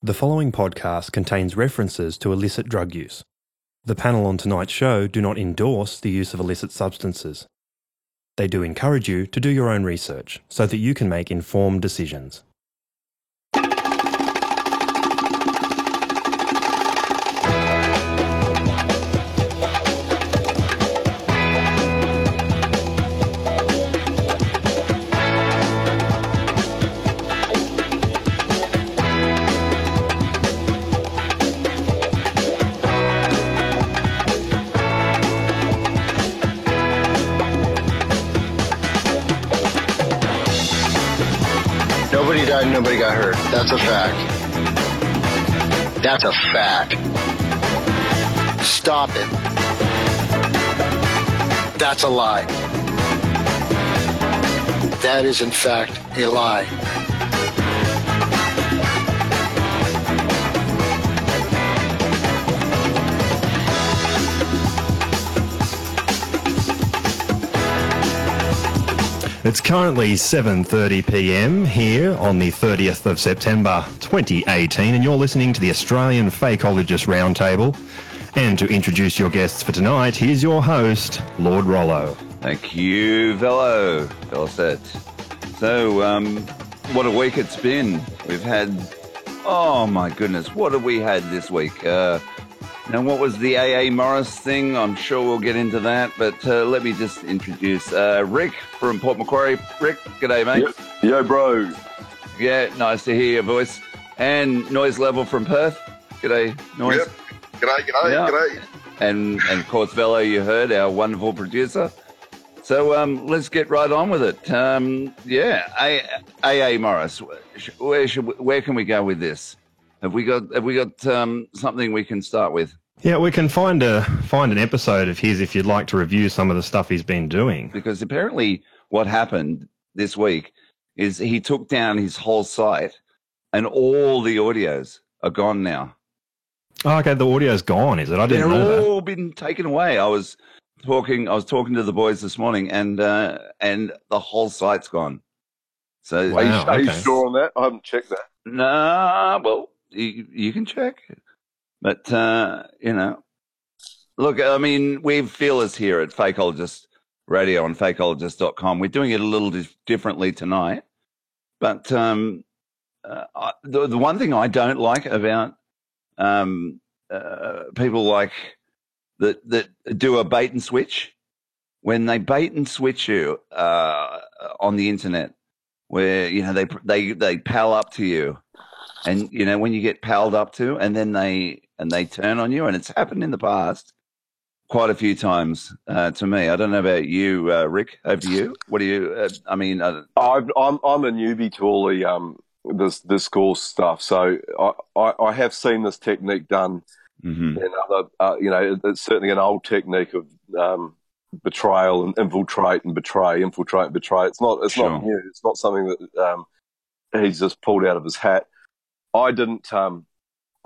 The following podcast contains references to illicit drug use. The panel on tonight's show do not endorse the use of illicit substances. They do encourage you to do your own research so that you can make informed decisions. Nobody got hurt. That's a fact. That's a fact. Stop it. That's a lie. That is, in fact, a lie. It's currently 7:30 p.m. here on the 30th of September 2018 and you're listening to the Australian Fakeologist Roundtable. And to introduce your guests for tonight, here's your host, Lord Rollo. Thank you, Velo. Said. So, um, what a week it's been. We've had, oh my goodness, what have we had this week? Uh, now, what was the AA Morris thing? I'm sure we'll get into that, but uh, let me just introduce uh, Rick from Port Macquarie. Rick, g'day, mate. Yo, yo, bro. Yeah, nice to hear your voice. And Noise Level from Perth. G'day, Noise. Yep. G'day, g'day, Yeah. g'day. and and of course Velo, you heard our wonderful producer. So um, let's get right on with it. Um, yeah, AA Morris, where should where can we go with this? Have we got have we got um, something we can start with? Yeah, we can find a find an episode of his if you'd like to review some of the stuff he's been doing. Because apparently, what happened this week is he took down his whole site, and all the audios are gone now. Oh, okay, the audio's gone, is it? I didn't know. They're know that. all been taken away. I was talking. I was talking to the boys this morning, and uh, and the whole site's gone. So Are, you, Wow, are you sure on that? I haven't checked that. Nah, well, you, you can check. But, uh, you know, look, I mean, we feelers here at Fakeologist Radio on fakeologist.com. We're doing it a little dif- differently tonight. But um, uh, I, the, the one thing I don't like about um, uh, people like that, that do a bait and switch, when they bait and switch you uh, on the internet, where, you know, they, they, they pal up to you and you know when you get palled up to and then they and they turn on you and it's happened in the past quite a few times uh, to me i don't know about you uh, rick over to you what do you uh, i mean uh, I've, I'm I'm a newbie to all the um this this course stuff, so I, I, I have seen this technique done mhm. in other. Uh, you know, it's certainly an old technique of um, betrayal and infiltrate and betray, infiltrate and betray. It's not it's Sure. not new. It's not something that um, he's just pulled out of his hat. I didn't. Um,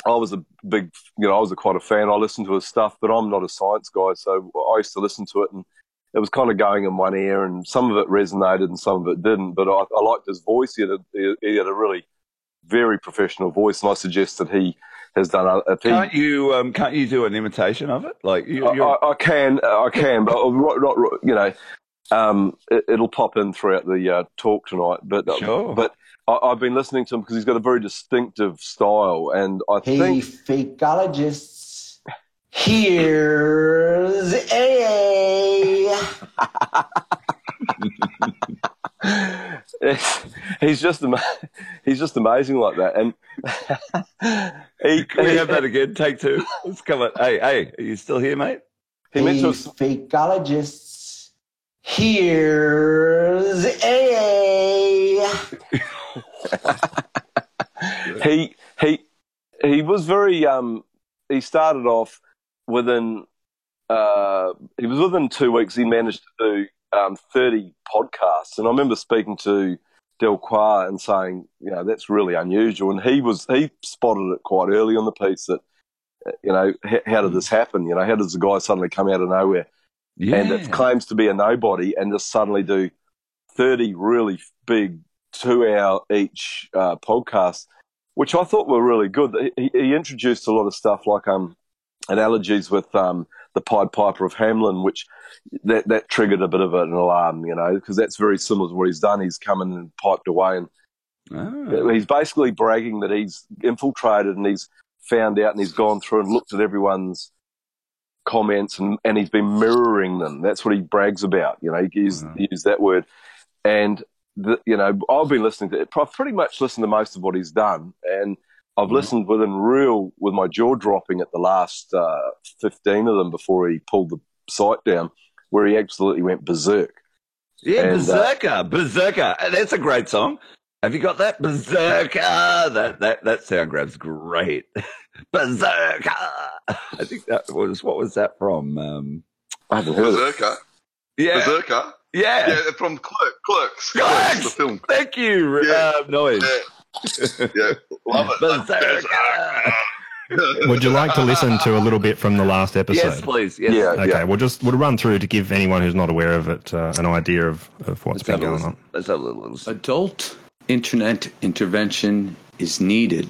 I was a big, you know, I was a, quite a fan. I listened to his stuff, but I'm not a science guy, so I used to listen to it, and it was kind of going in one ear, and some of it resonated and some of it didn't. But I, I liked his voice. He had, a, he had a really very professional voice, and I suggest that he has done. A, he, can't you um, can't you do an imitation of it like you, I, I, I can, I can, but not, not, you know, um, it, it'll pop in throughout the uh, talk tonight. But uh, Sure. but I, I've been listening to him because he's got a very distinctive style, and I think Hey, think fakeologists. Here's A. it's, he's just ama- he's just amazing like that. And he, can we he, have that again take two let's come on hey hey are you still here mate he Hey, mentioned fakeologists. Here's A. he he he was very um he started off within uh he was within two weeks he managed to do um 30 podcasts. And i remember speaking to del Qua and saying you know that's really unusual. And he was he spotted it quite early on the piece that uh, you know h- how did this happen? You know how does the guy suddenly come out of nowhere? Yeah and it claims to be a nobody and just suddenly do 30 really big two hour each uh, podcasts which I thought were really good. He, he introduced a lot of stuff like um, analogies with um, the Pied Piper of Hamelin, which that, that triggered a bit of an alarm, you know, because that's very similar to what he's done. He's come in and piped away, and Oh. he's basically bragging that he's infiltrated and he's found out and he's gone through and looked at everyone's comments and, and he's been mirroring them. That's what he brags about. You know, he used, Wow. he used that word. And, the, you know, I've been listening to it. I've pretty much listened to most of what he's done. And I've Mhm. listened within real, with my jaw dropping at the last uh, 15 of them before he pulled the site down, where he absolutely went berserk. Yeah, And, uh, Berserker, Berserker. That's a great song. Have you got that? Berserker. That that that sound grab's great. Berserker. I think that was what was that from? Um, I haven't heard it. Berserker. yeah, Berserker. Yeah. Yeah, from Clerk, Clerks. Clerks! Clerks, the film. Thank you, Yeah. uh, noise. Yeah, yeah, love it. Would you like to listen to a little bit from the last episode? Yes, please. Yes. Yeah. Okay, we'll just we'll run through to give anyone who's not aware of it uh, an idea of, of what's Let's been going on. Let's have a little listen. Adult internet intervention is needed.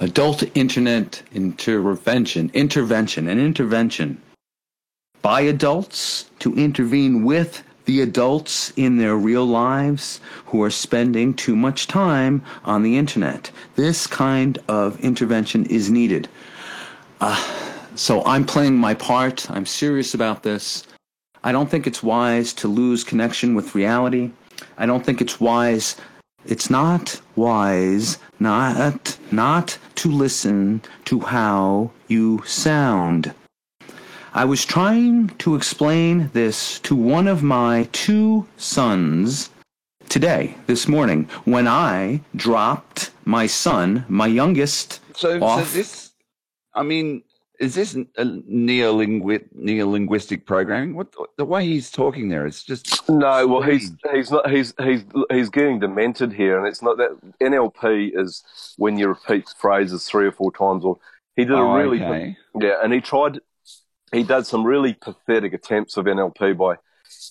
Adult internet intervention, intervention, and intervention by adults to intervene with the adults in their real lives who are spending too much time on the internet. This kind of intervention is needed. Uh, so I'm playing my part. I'm serious about this. I don't think it's wise to lose connection with reality. I don't think it's wise. It's not wise not not to listen to how you sound. I was trying to explain this to one of my two sons today, this morning, when I dropped my son, my youngest, So, so this, I mean, is this a neolingu- neolinguistic programming? What the way he's talking there is just No, well, he's he's not he's he's he's getting demented here, and it's not that NLP is when you repeat phrases three or four times. Or he did Oh, a really okay. yeah, and he tried. He does some really pathetic attempts of NLP by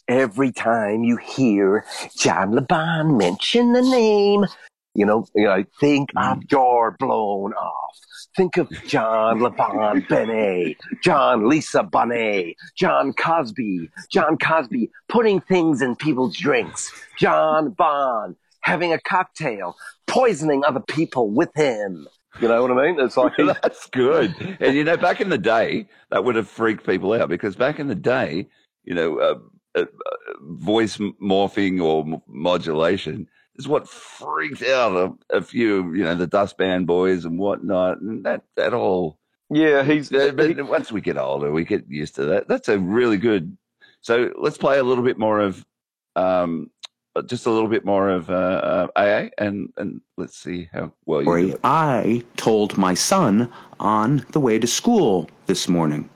every time you hear John LeBon mention the name, you know, you know think of mm. your blown off. Think of John LeBon Benet, John Lisa Bonet, John Cosby, John Cosby putting things in people's drinks, John Bond having a cocktail, poisoning other people with him. You know what I mean. It's like he, That's good. And you know, back in the day, that would have freaked people out because back in the day, you know, uh, uh, uh, voice morphing or m- modulation is what freaked out a, a few, you know, the dustband boys and whatnot, and that that all. yeah, he's uh, he- But once we get older, we get used to that. That's a really good. So let's play a little bit more of, um, just a little bit more of uh, AA, and and let's see how well you do. I told my son on the way to school this morning.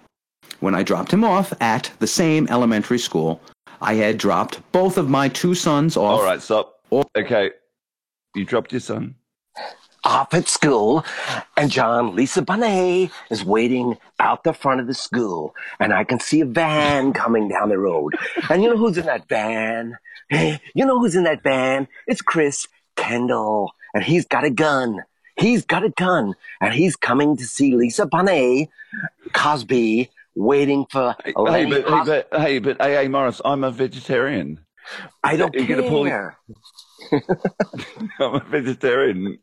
When I dropped him off at the same elementary school, I had dropped both of my two sons off. All right, stop. Okay, you dropped your son. Off at school, and John Lisa Bonet is waiting out the front of the school, and I can see a van coming down the road. And you know who's in that van? Hey, you know who's in that van? It's Chris Kendall, and he's got a gun. He's got a gun, and he's coming to see Lisa Bonet, Cosby, waiting for Hey, but, hey, but hey, but AA Morris, I'm a vegetarian. I don't you're gonna pull- care. I'm a vegetarian.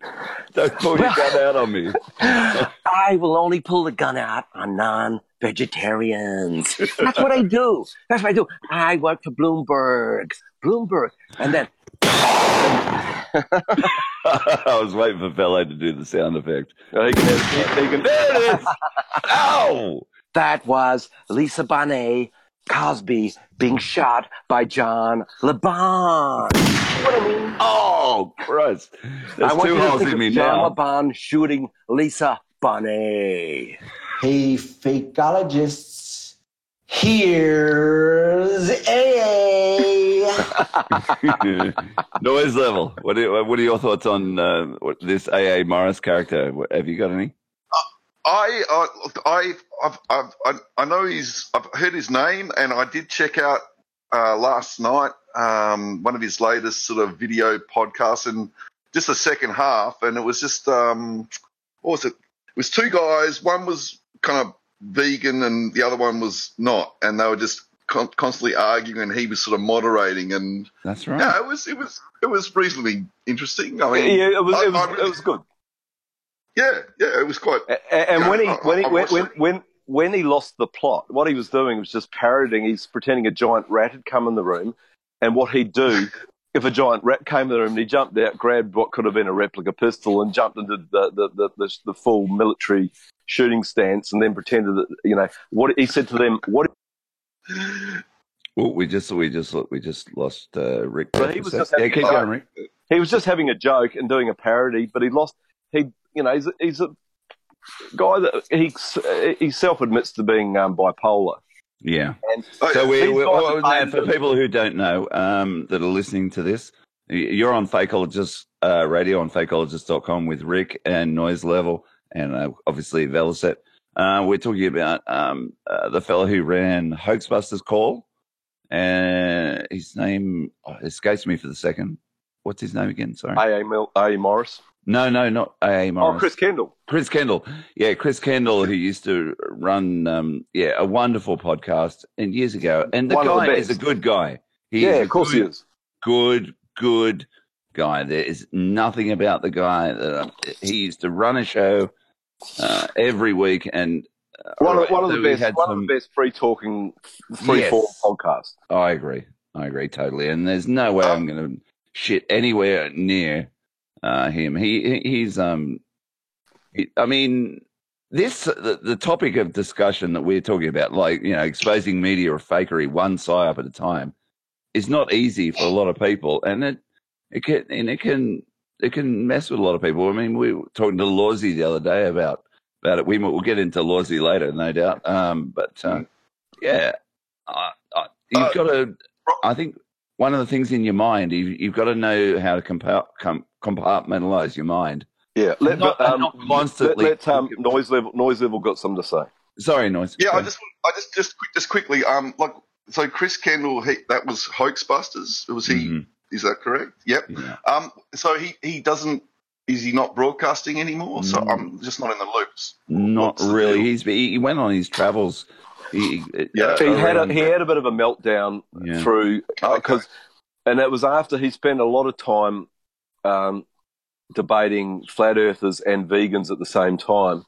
Don't pull your gun out on me. I will only pull the gun out on non-vegetarians. That's what I do. That's what I do. I work for Bloomberg. Bloomberg. And then I was waiting for Velo to do the sound effect. Oh, he can, he, he can There it is. Ow! that was Lisa Bonet, Cosby being shot by John LeBon. What I mean? Oh, Christ! There's I want two you to holes think of me John now. LeBon shooting Lisa Bonet. Hey, fakeologists. Here's AA. Noise level. What are, what are your thoughts on uh, this AA Morris character? Have you got any? I, I, I, I've, I've, I, I know he's. I've heard his name, and I did check out uh, last night um, one of his latest sort of video podcasts, and just the second half, and it was just um, what was it? It was two guys. One was kind of vegan, and the other one was not, and they were just con- constantly arguing, and he was sort of moderating, and That's right. yeah, it was it was it was reasonably interesting. I mean, yeah, it was I- it was, I really- it was good. Yeah, yeah, it was quite. A- a- And Yeah, when he I- when he I when, when when when he lost the plot, what he was doing was just parodying. He's pretending a giant rat had come in the room, and what he'd do if a giant rat came in the room, he jumped out, grabbed what could have been a replica pistol, and jumped into the the the, the, the full military shooting stance, and then pretended that you know what he said to them. What Well, we just we just we just lost uh, Rick. But he was just sec. yeah, having keep going, Rick. he was just having a joke and doing a parody, but he lost. He you know he's a, he's a guy that he he self admits to being um, bipolar. Yeah. And So we, These we guys well, are now, paying for for- people who don't know um, that are listening to this, you're on Fakeologist uh, Radio on fakeologist.com with Rick and Noise Level and uh, obviously Velocet. Uh, we're talking about um, uh, the fellow who ran Hoaxbusters Call, and his name oh, escapes me for the second. What's his name again? Sorry. A. A. Mil- A. Morris. No, no, not A. Morris. Oh, Chris Kendall. Chris Kendall. Yeah, Chris Kendall, who used to run, um, yeah, a wonderful podcast and years ago. And the One of the guy is a good guy. He yeah, is of course good, he is. Good, good guy. There is nothing about the guy that um, he used to run a show uh, every week, and uh, One of, one of the best, one some- of the best free talking, free Yes. form podcasts. I agree. I agree totally. And there's no way I'm going to shit anywhere near uh, him. He he- he's um. He, I mean, this the, the topic of discussion that we're talking about, like you know, exposing media or fakery one side up at a time, is not easy for a lot of people, and it it can and it can it can mess with a lot of people. I mean, we were talking to Lawsy the other day about about it. We will get into Lawsy later, no doubt. Um, but uh, yeah, I, I, you've Uh, got to. I think one of the things in your mind, you, you've got to know how to compa- com- compartmentalize your mind. Yeah, let, Not- but, um, not constantly- Let, let um, noise level, noise level got something to say. Sorry, noise. Yeah, I just, I just, just, quick, just quickly, um, like, so Chris Kendall, he, that was Hoaxbusters. Was he? Mhm. Is that correct? Yep. Yeah. Um, so he, he doesn't. Is he not broadcasting anymore? So Mm. I'm just not in the loops. Not What's really. He's he went on his travels. He, Yeah. He had a, he had a bit of a meltdown Yeah. through Okay. because, and it was after he spent a lot of time um, debating flat earthers and vegans at the same time.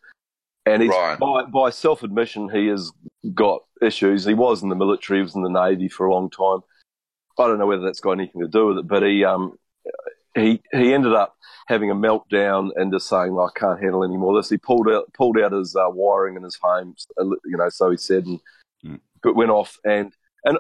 And he's, Right. by, by self admission, he has got issues. He was in the military, he was in the Navy for a long time. I don't know whether that's got anything to do with it, but he, um, he, he ended up having a meltdown and just saying, I can't handle any more of this. He pulled out, pulled out his uh, wiring in his home, you know, so he said, and Mm. but went off. And, and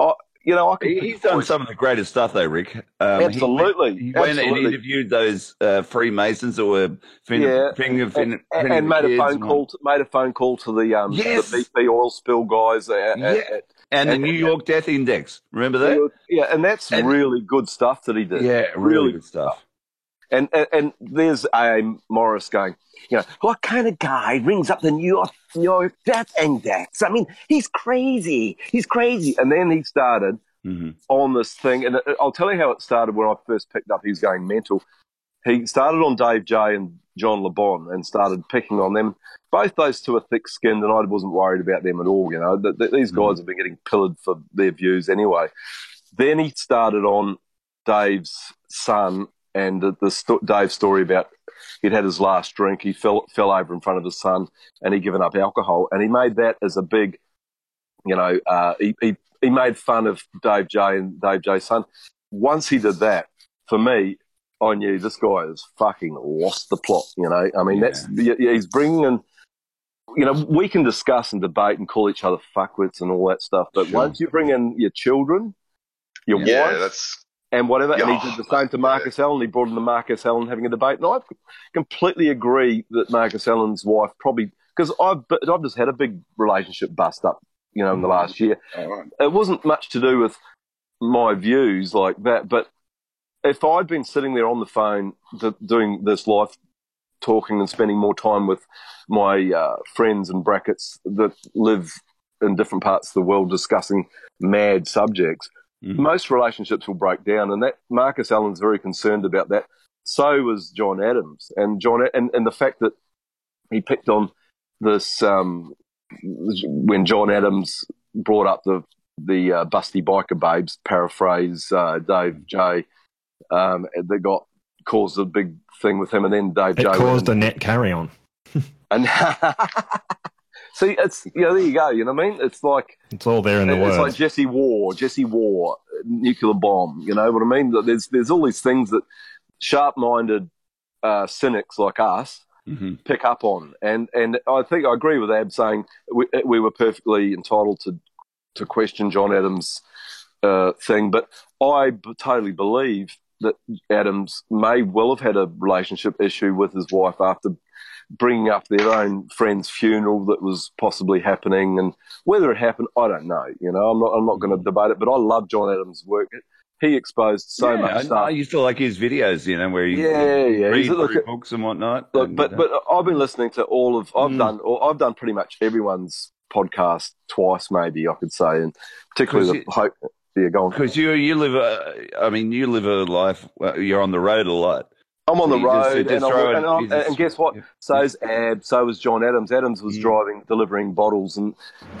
I, you know, I could He's done some of the greatest stuff, though, Rick. Um, he went- Absolutely, He, and interviewed those uh, Freemasons that were fin- Yeah. finger, fin- and, finger and made a phone and call. To, made a phone call to the um Yes. the BP oil spill guys. At, Yeah. at, and the and- New York Death Index. Remember that? yeah, and that's And- really good stuff that he did. Yeah, really good stuff. And, and and there's a Morris going, you know, what kind of guy rings up the New York, New York Death Index? I mean, he's crazy. He's crazy. And then he started hmm on this thing, and I'll tell you how it started when I first picked up. He was going mental. He started on Dave J and John LeBon and started picking on them. Both those two are thick-skinned, and I wasn't worried about them at all. You know, Th- th- these guys have been getting pillared for their views anyway. Then he started on Dave's son and the, the Dave story about he'd had his last drink. He fell fell over in front of his son, and he'd given up alcohol. And he made that as a big, you know, uh, he, he he made fun of Dave J and Dave J's son. Once he did that, for me, I knew this guy has fucking lost the plot. You know, I mean, that's yeah, yeah, he's bringing in. You know, we can discuss and debate and call each other fuckwits and all that stuff, but Sure. once you bring in your children, your Yeah, wife, that's and whatever. And Yeah. he did the same to Marcus Allen. He brought in the Marcus Allen having a debate. And I completely agree that Marcus Allen's wife probably, because I've, I've just had a big relationship bust up, you know, in the last year. right. It wasn't much to do with my views like that, but if I'd been sitting there on the phone th- doing this live talking and spending more time with my uh, friends and brackets that live in different parts of the world discussing mad subjects, Mhm. most relationships will break down. And that Marcus Allen's very concerned about that. so was John Adams, and John and and the fact that he picked on this um, when John Adams brought up the the uh, Busty Biker Babes paraphrase uh, Dave J. Um, that got caused a big thing with him, and then Dave It J. caused a net carry on. and see, it's you know there you go. You know what I mean? It's like It's all there in the it's words. like Jesse War, Jesse War, nuclear bomb. You know what I mean? There's there's all these things that sharp-minded uh, cynics like us hmm pick up on, and and I think I agree with Ab saying we we were perfectly entitled to to question John Adams' uh, thing, but I b- totally believe that Adams may well have had a relationship issue with his wife after bringing up their own friend's funeral that was possibly happening, and whether it happened, I don't know. You know, I'm not I'm not going to debate it, but I love John Adams' work. He exposed so yeah, much I, I used to like his videos, you know, where he Yeah, yeah. read a- look books and whatnot. Look, and, but uh, but I've been listening to all of I've Mm. done or I've done pretty much everyone's podcast twice, maybe I could say, and particularly the 'Cause hope. Yeah, go on. because you you live a, I mean, you live a life. You're on the road a lot. I'm on the you just- you road, just and, I, and, just- and guess what? yeah. So's Ab, so was John Adams. Adams was Mm. driving, delivering bottles, and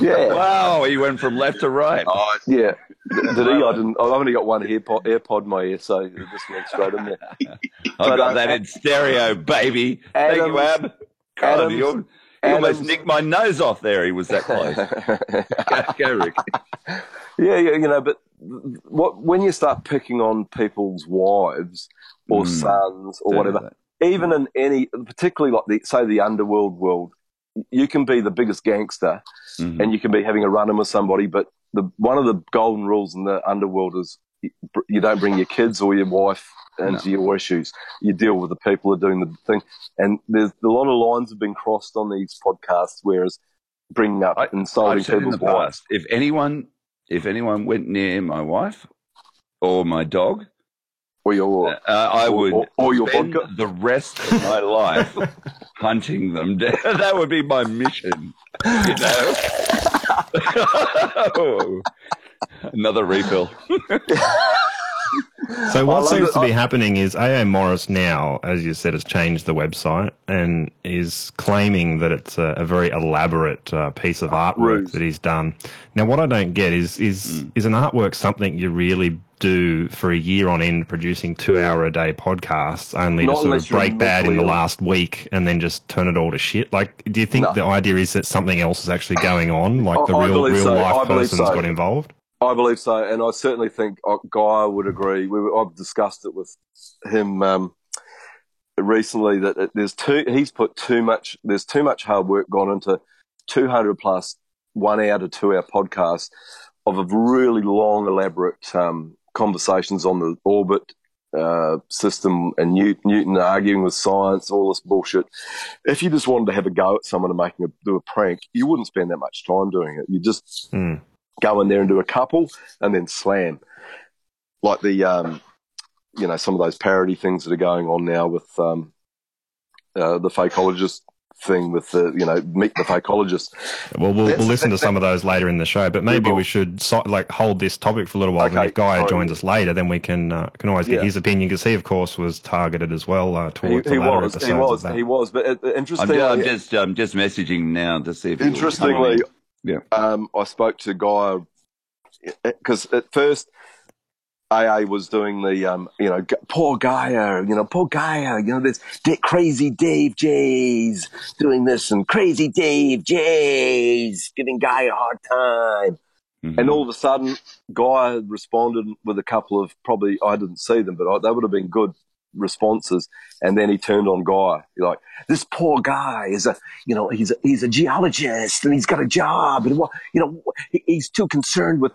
yeah, Wow, he went from left to right. Oh, yeah. Did he? I didn't. I've only got one AirPod, AirPod in my ear, so it just went straight in there. I got uh, that in stereo, baby. Thank you, Adams- Ab. God, Adams- you, you almost nicked my nose off there. He was that close. go, go, Rick. Yeah, yeah, you know, but what when you start picking on people's wives or Mm. sons or Don't whatever, even in any, particularly like the say the underworld world, you can be the biggest gangster that. Mhm. and you can be having a run in with somebody, but the one of the golden rules in the underworld is you- don't bring your kids or your wife into your issues. You deal with the people who are doing the thing, and there's a lot of lines have been crossed on these podcasts, whereas bringing up I- insulting I've in people's wives. if anyone, if anyone went near my wife or my dog, Or your uh, I would or- or your spend vodka. the rest of my life hunting them down. that would be my mission. You know. Another refill. So what seems it. to be happening is AA Morris now, as you said, has changed the website and is claiming that it's a, a very elaborate uh, piece of artwork Ruse. that he's done. Now, what I don't get is is is an artwork something you really do for a year on end, producing two hour a day podcasts, only Not to sort of break bad in the last week and then just turn it all to shit? Like, do you think No. the idea is that something else is actually going on, like the I- I real real so. Life believe person's so. got involved? I believe so, and I certainly think uh, Guy would agree. We I've discussed it with him um, recently that there's too. He's put too much. There's too much hard work gone into 200 plus one hour to two hour podcasts of a really long, elaborate um, conversations on the orbit uh, system and Newt, Newton arguing with science, all this bullshit. If you just wanted to have a go at someone and making a, do a prank, you wouldn't spend that much time doing it. You just Hmm. Go in there and do a couple and then slam. Like the, um, you know, some of those parody things that are going on now with um, uh, the fakeologist thing with the, you know, meet the fakeologist. Well, we'll, we'll listen to some of those later in the show, but maybe will. we should so, like hold this topic for a little while. and Okay, if Guy joins us later, then we can uh, can always get Yeah. his opinion because he, of course, was targeted as well uh, He, towards he the latter was, episodes he was, he was. But uh, I'm, interestingly, I'm just I'm just messaging now to see if he will come interestingly, on. Yeah. um, I spoke to Guy because at first AA was doing the, um, you know, poor Gaia, you know, poor Gaia, you know, this Crazy Dave J's doing this and Crazy Dave J's giving Gaia a hard time. Mhm. And all of a sudden, Guy responded with a couple of probably, I didn't see them, but I, they would have been good responses. And then he turned on Guy. He's like, this poor guy is a, you know, he's a, he's a geologist and he's got a job. And, what you know, he's too concerned with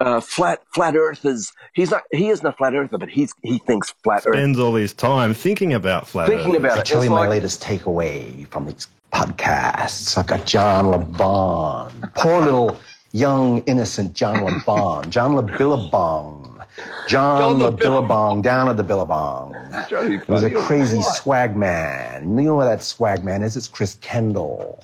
uh, flat, flat earthers. He's not, he isn't a flat earther, but he's, he thinks flat earth. Spends all his time thinking about flat Thinking Earth. about I it. tell It's you my like- latest takeaway from these podcasts. I've got John LeBon. Poor little young, innocent John LeBon. John LeBillabong. John John LeBillabong. LeBillabong down at the Billabong. He was a crazy What? swag man. You know where that swag man is? It's Chris Kendall.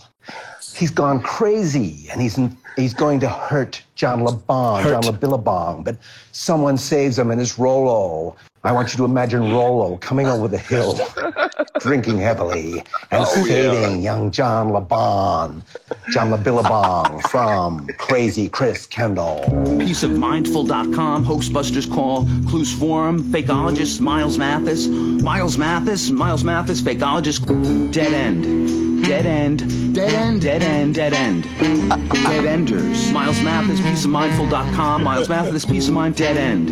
he's gone crazy and he's he's going to hurt John LeBon, John LeBillabong. But someone saves him and it's Rollo. I want you to imagine Rollo coming over the hill, drinking heavily and oh, saving young John LeBon, John LeBillabong from Crazy Chris Kendall. Peaceofmindful.com, Hoaxbusters Call, Clues Forum, Fakeologist Miles Mathis, Miles Mathis, Miles Mathis, Fakeologist, Dead End, Dead End, Dead End, Dead End, Dead End, uh, Dead Enders, Miles Mathis, Peaceofmindful.com, Miles Mathis, Peace of Mind, Dead End,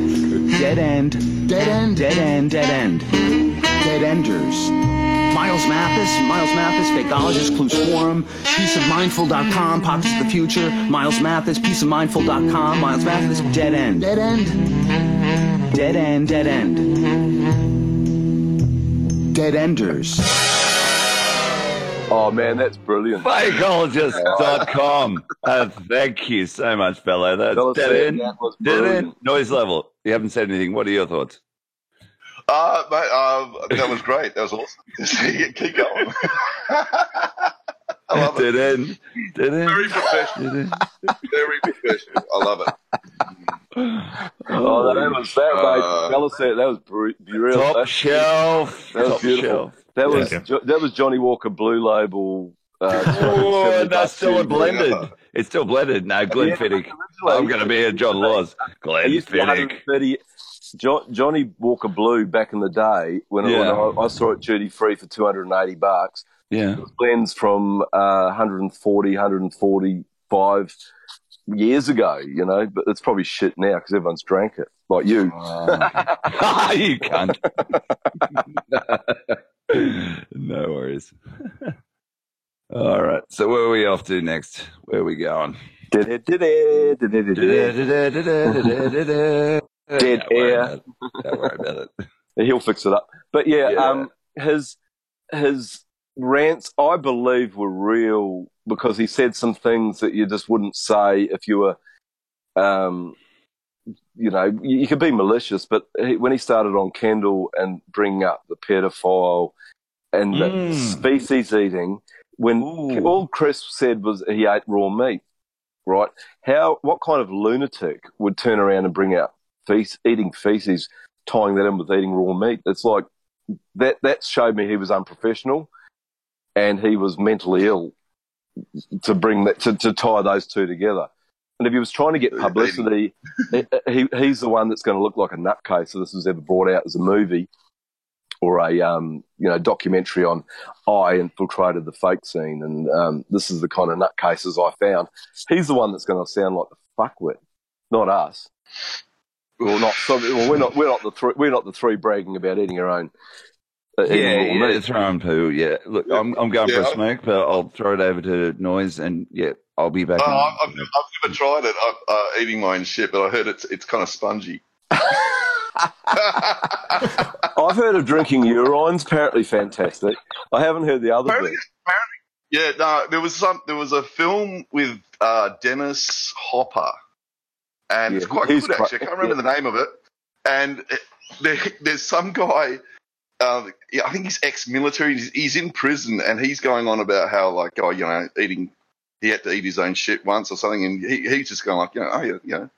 Dead End, Dead End, Dead End, Dead End, Dead Enders. Miles Mathis, Miles Mathis, Fakeologist, Clues Forum, Peaceofmindful.com, Pockets of the Future, Miles Mathis, Peaceofmindful.com, Miles Mathis, Dead End. Dead End. Dead End, Dead End. Dead Enders. Oh man, that's brilliant. Fakeologist.com. uh, thank you so much, fellow. That's dead that- end. Dead brilliant. end. Noise level. You haven't said anything. What are your thoughts? Uh, mate, uh, that was great. That was awesome. Keep going. I love it. Dead end. Dead end. Very professional. Very professional. I love it. Oh, that was that, mate. Uh, that was br- real. Top shelf. that was Top beautiful. shelf. That was Yeah. Jo- that was Johnnie Walker Blue Label. Uh, Oh, 270 that's still a bucks. blended. It's still blended. No, Glenfiddich. I'm going to be a John Laws. It used to Glenfiddich. Jo- Johnnie Walker Blue back in the day when, Yeah. when I, I saw it duty free for 280 bucks. Yeah. blends from uh, 140, 145 years ago, you know, but it's probably shit now because everyone's drank it, like you. you can't. no worries. All right. So where are we off to next? Where are we going? Dead air. Dead air. Don't worry about it. He'll fix it up. But yeah, Yeah. um, his his rants, I believe, were real because he said some things that you just wouldn't say if you were, um, you know, you, you could be malicious. But he, when he started on Kendall and bringing up the pedophile and the Mm. species eating, when Ooh. all Chris said was he ate raw meat, right? How what kind of lunatic would turn around and bring out feces, eating feces, tying that in with eating raw meat? It's like that. That showed me he was unprofessional, and he was mentally ill to bring that to, to tie those two together. And if he was trying to get publicity, he, he, he's the one that's going to look like a nutcase if this was ever brought out as a movie or a um, you know documentary on I infiltrated the fake scene, and um, this is the kind of nutcases I found. He's the one that's going to sound like the fuckwit, not us. Well, not so, well, we're not we're not the three we're not the three bragging about eating our own. Uh, Yeah, yeah, throw 'em poo. Yeah, look, I'm I'm going for a smoke, but I'll throw it over to noise, and yeah, I'll be back. Oh, I've, I've never tried it, I, uh, eating my own shit, but I heard it's it's kind of spongy. I've heard of drinking urines. Apparently, fantastic. I haven't heard the other Apparently- bit. Yeah, no, there was some. There was a film with uh, Dennis Hopper, and it's quite good actually. I can't remember the name of it. And it, there, there's some guy. Uh, yeah, I think he's ex-military. He's, he's in prison, and he's going on about how like, oh, you know, eating. He had to eat his own shit once or something, and he, he's just going like, you know, oh, yeah, you know,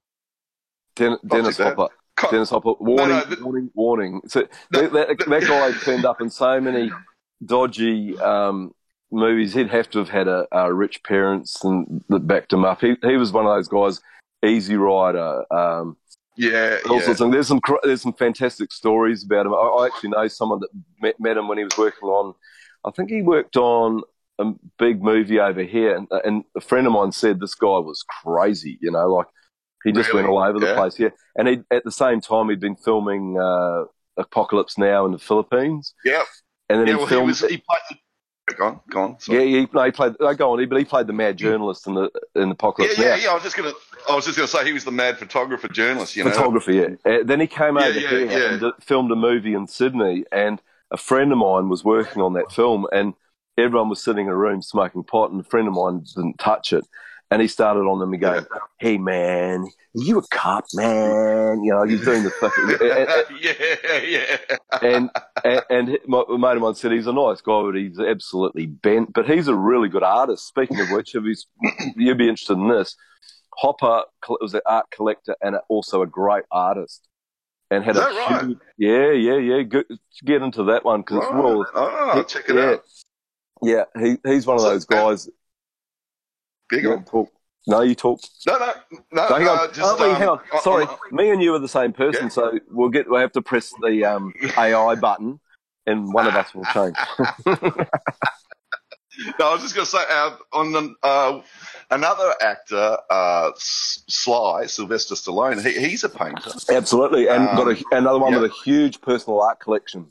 Den- Dennis. Hopper. co- Dennis Hopper. Warning, no, but- warning, warning. So No, that, that, guy turned up in so many dodgy um, movies. He'd have to have had a, a rich parents and that backed him up. He he was one of those guys. Easy Rider. Um, yeah, yeah. sorts of things. There's some there's some fantastic stories about him. I, I actually know someone that met, met him when he was working on. I think he worked on a big movie over here, and, and a friend of mine said this guy was crazy. You know, like he just Really? went all over the Yeah. place. Yeah, and he at the same time he'd been filming uh, Apocalypse Now in the Philippines, yeah, and then yeah. he Well, he filmed. was. He played. The, go on, go on. yeah, he, no, he played. No, go on. He, but he played the mad journalist in the in yeah, Apocalypse yeah, Now. yeah. I was just gonna. I was just gonna say he was the mad photographer journalist. You know. Yeah. Uh, then he came Yeah, over yeah, here yeah. and filmed a movie in Sydney, and a friend of mine was working on that film, and everyone was sitting in a room smoking pot, and a friend of mine didn't touch it, and he started on them and going, "Hey man, are you a cop, man?" You know, he's doing the fucking eh, eh, eh. yeah, yeah. and and, and my, a mate of mine said he's a nice guy, but he's absolutely bent. But he's a really good artist. Speaking of which, if he's, you'd be interested in this. Hopper was an art collector and also a great artist, and had a right? huge, yeah, yeah, yeah. Good, get into that one because it's Right. raw. Oh, He- check it yeah. out. Yeah, he, he's one of So- those guys. Big Yeah, talk. No, you talk. No, no, no. So hang on. uh, just, oh, wait, um, hang on. Sorry, I- me and you are the same person, Yeah. so we'll get. We'll have to press the um, AI button, and one of us will change. No, I was just going to say uh, on the, uh, another actor, uh, Sly Sylvester Stallone. He, he's a painter. Absolutely, and Um, got a, another one yeah. with a huge personal art collection,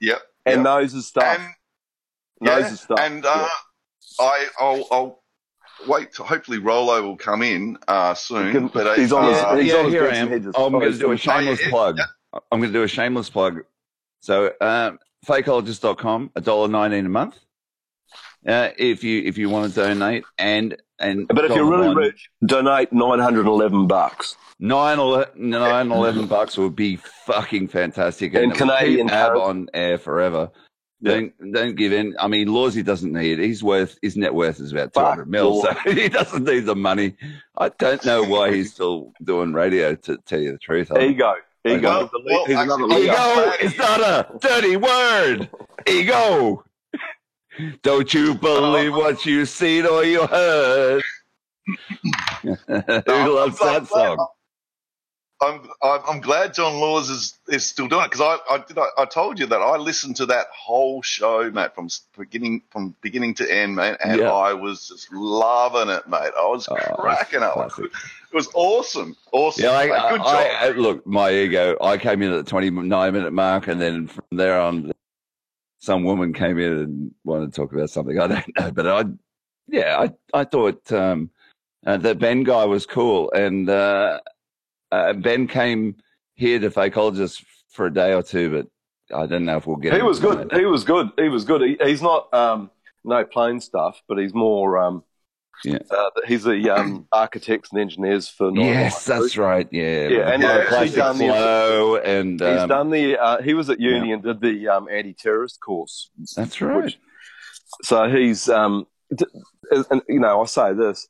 Yep. and yep. knows his stuff. And, knows yeah, his stuff. and uh, I, I'll, I'll wait. To, hopefully, Rollo will come in uh, soon. Can- but uh, he's on his- uh, he's yeah, on his here I am. hedges. Oh, I'm going to do a doing- shameless Oh, yeah, plug. I'm going to do a shameless plug. So, um, fakeologist.com, $1.19 a month. Uh, if you if you want to donate and and but if you're really one, rich, donate nine hundred eleven bucks. nine ele- nine eleven bucks would be fucking fantastic And it would Canadian keep Ab on air forever. Yeah. Don't don't give in. I mean, Lawsy doesn't need it. His worth his net worth is about two Fuck mil, so he doesn't need the money. I don't know why he's still doing radio. To tell you the truth, I- Ego, ego. Well, he's, a lead- well, he's another actually- Ego is not a dirty word. Ego. Don't you believe what you seen or you heard? Who oh, loves that song? I'm, I'm I'm glad John Laws is, is still doing it because I I, did, I I told you that I listened to that whole show, mate, from beginning from beginning to end, mate, and Yeah. I was just loving it, mate. I was Oh, cracking up. classic. It was awesome, awesome. Yeah, I, mate. good job. I, look, my ego. I came in at the 29 minute mark, and then from there on, some woman came in and wanted to talk about something. I don't know, but I, yeah, I, I thought um, uh, the Ben guy was cool, and uh, uh, Ben came here to Fakeologist for a day or two, but I don't know if we'll get. He was good. He was good. He was good. He, he's not um, no plain stuff, but he's more. Um, Yeah. uh, he's the um, architects and engineers for. Northern Yes, that's right. Yeah, Yeah, and With he's the done the- flow, and He's um, done the. Uh, he was at uni and did the um, anti-terrorist course. That's right. Which- So he's, um, and you know, I say this: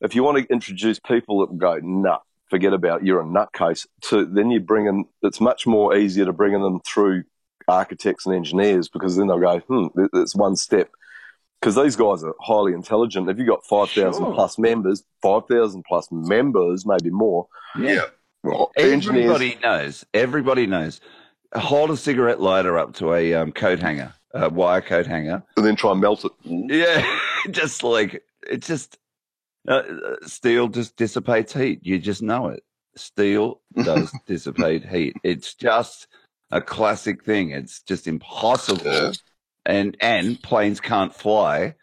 if you want to introduce people that go nut, forget about it, you're a nutcase. To then you bring in. It's much more easier to bring in them through architects and engineers because then they'll go, hmm, there- there's one step. Because these guys are highly intelligent. If you've got 5,000 Sure. plus members, 5,000 plus members, maybe more, yeah. well, engineers, Everybody knows. Everybody knows. Hold a cigarette lighter up to a um, coat hanger, a wire coat hanger. and then try and melt it. Yeah, just like it's just uh, steel just dissipates heat. You just know it. Steel does dissipate heat. It's just a classic thing. It's just impossible, and and planes can't fly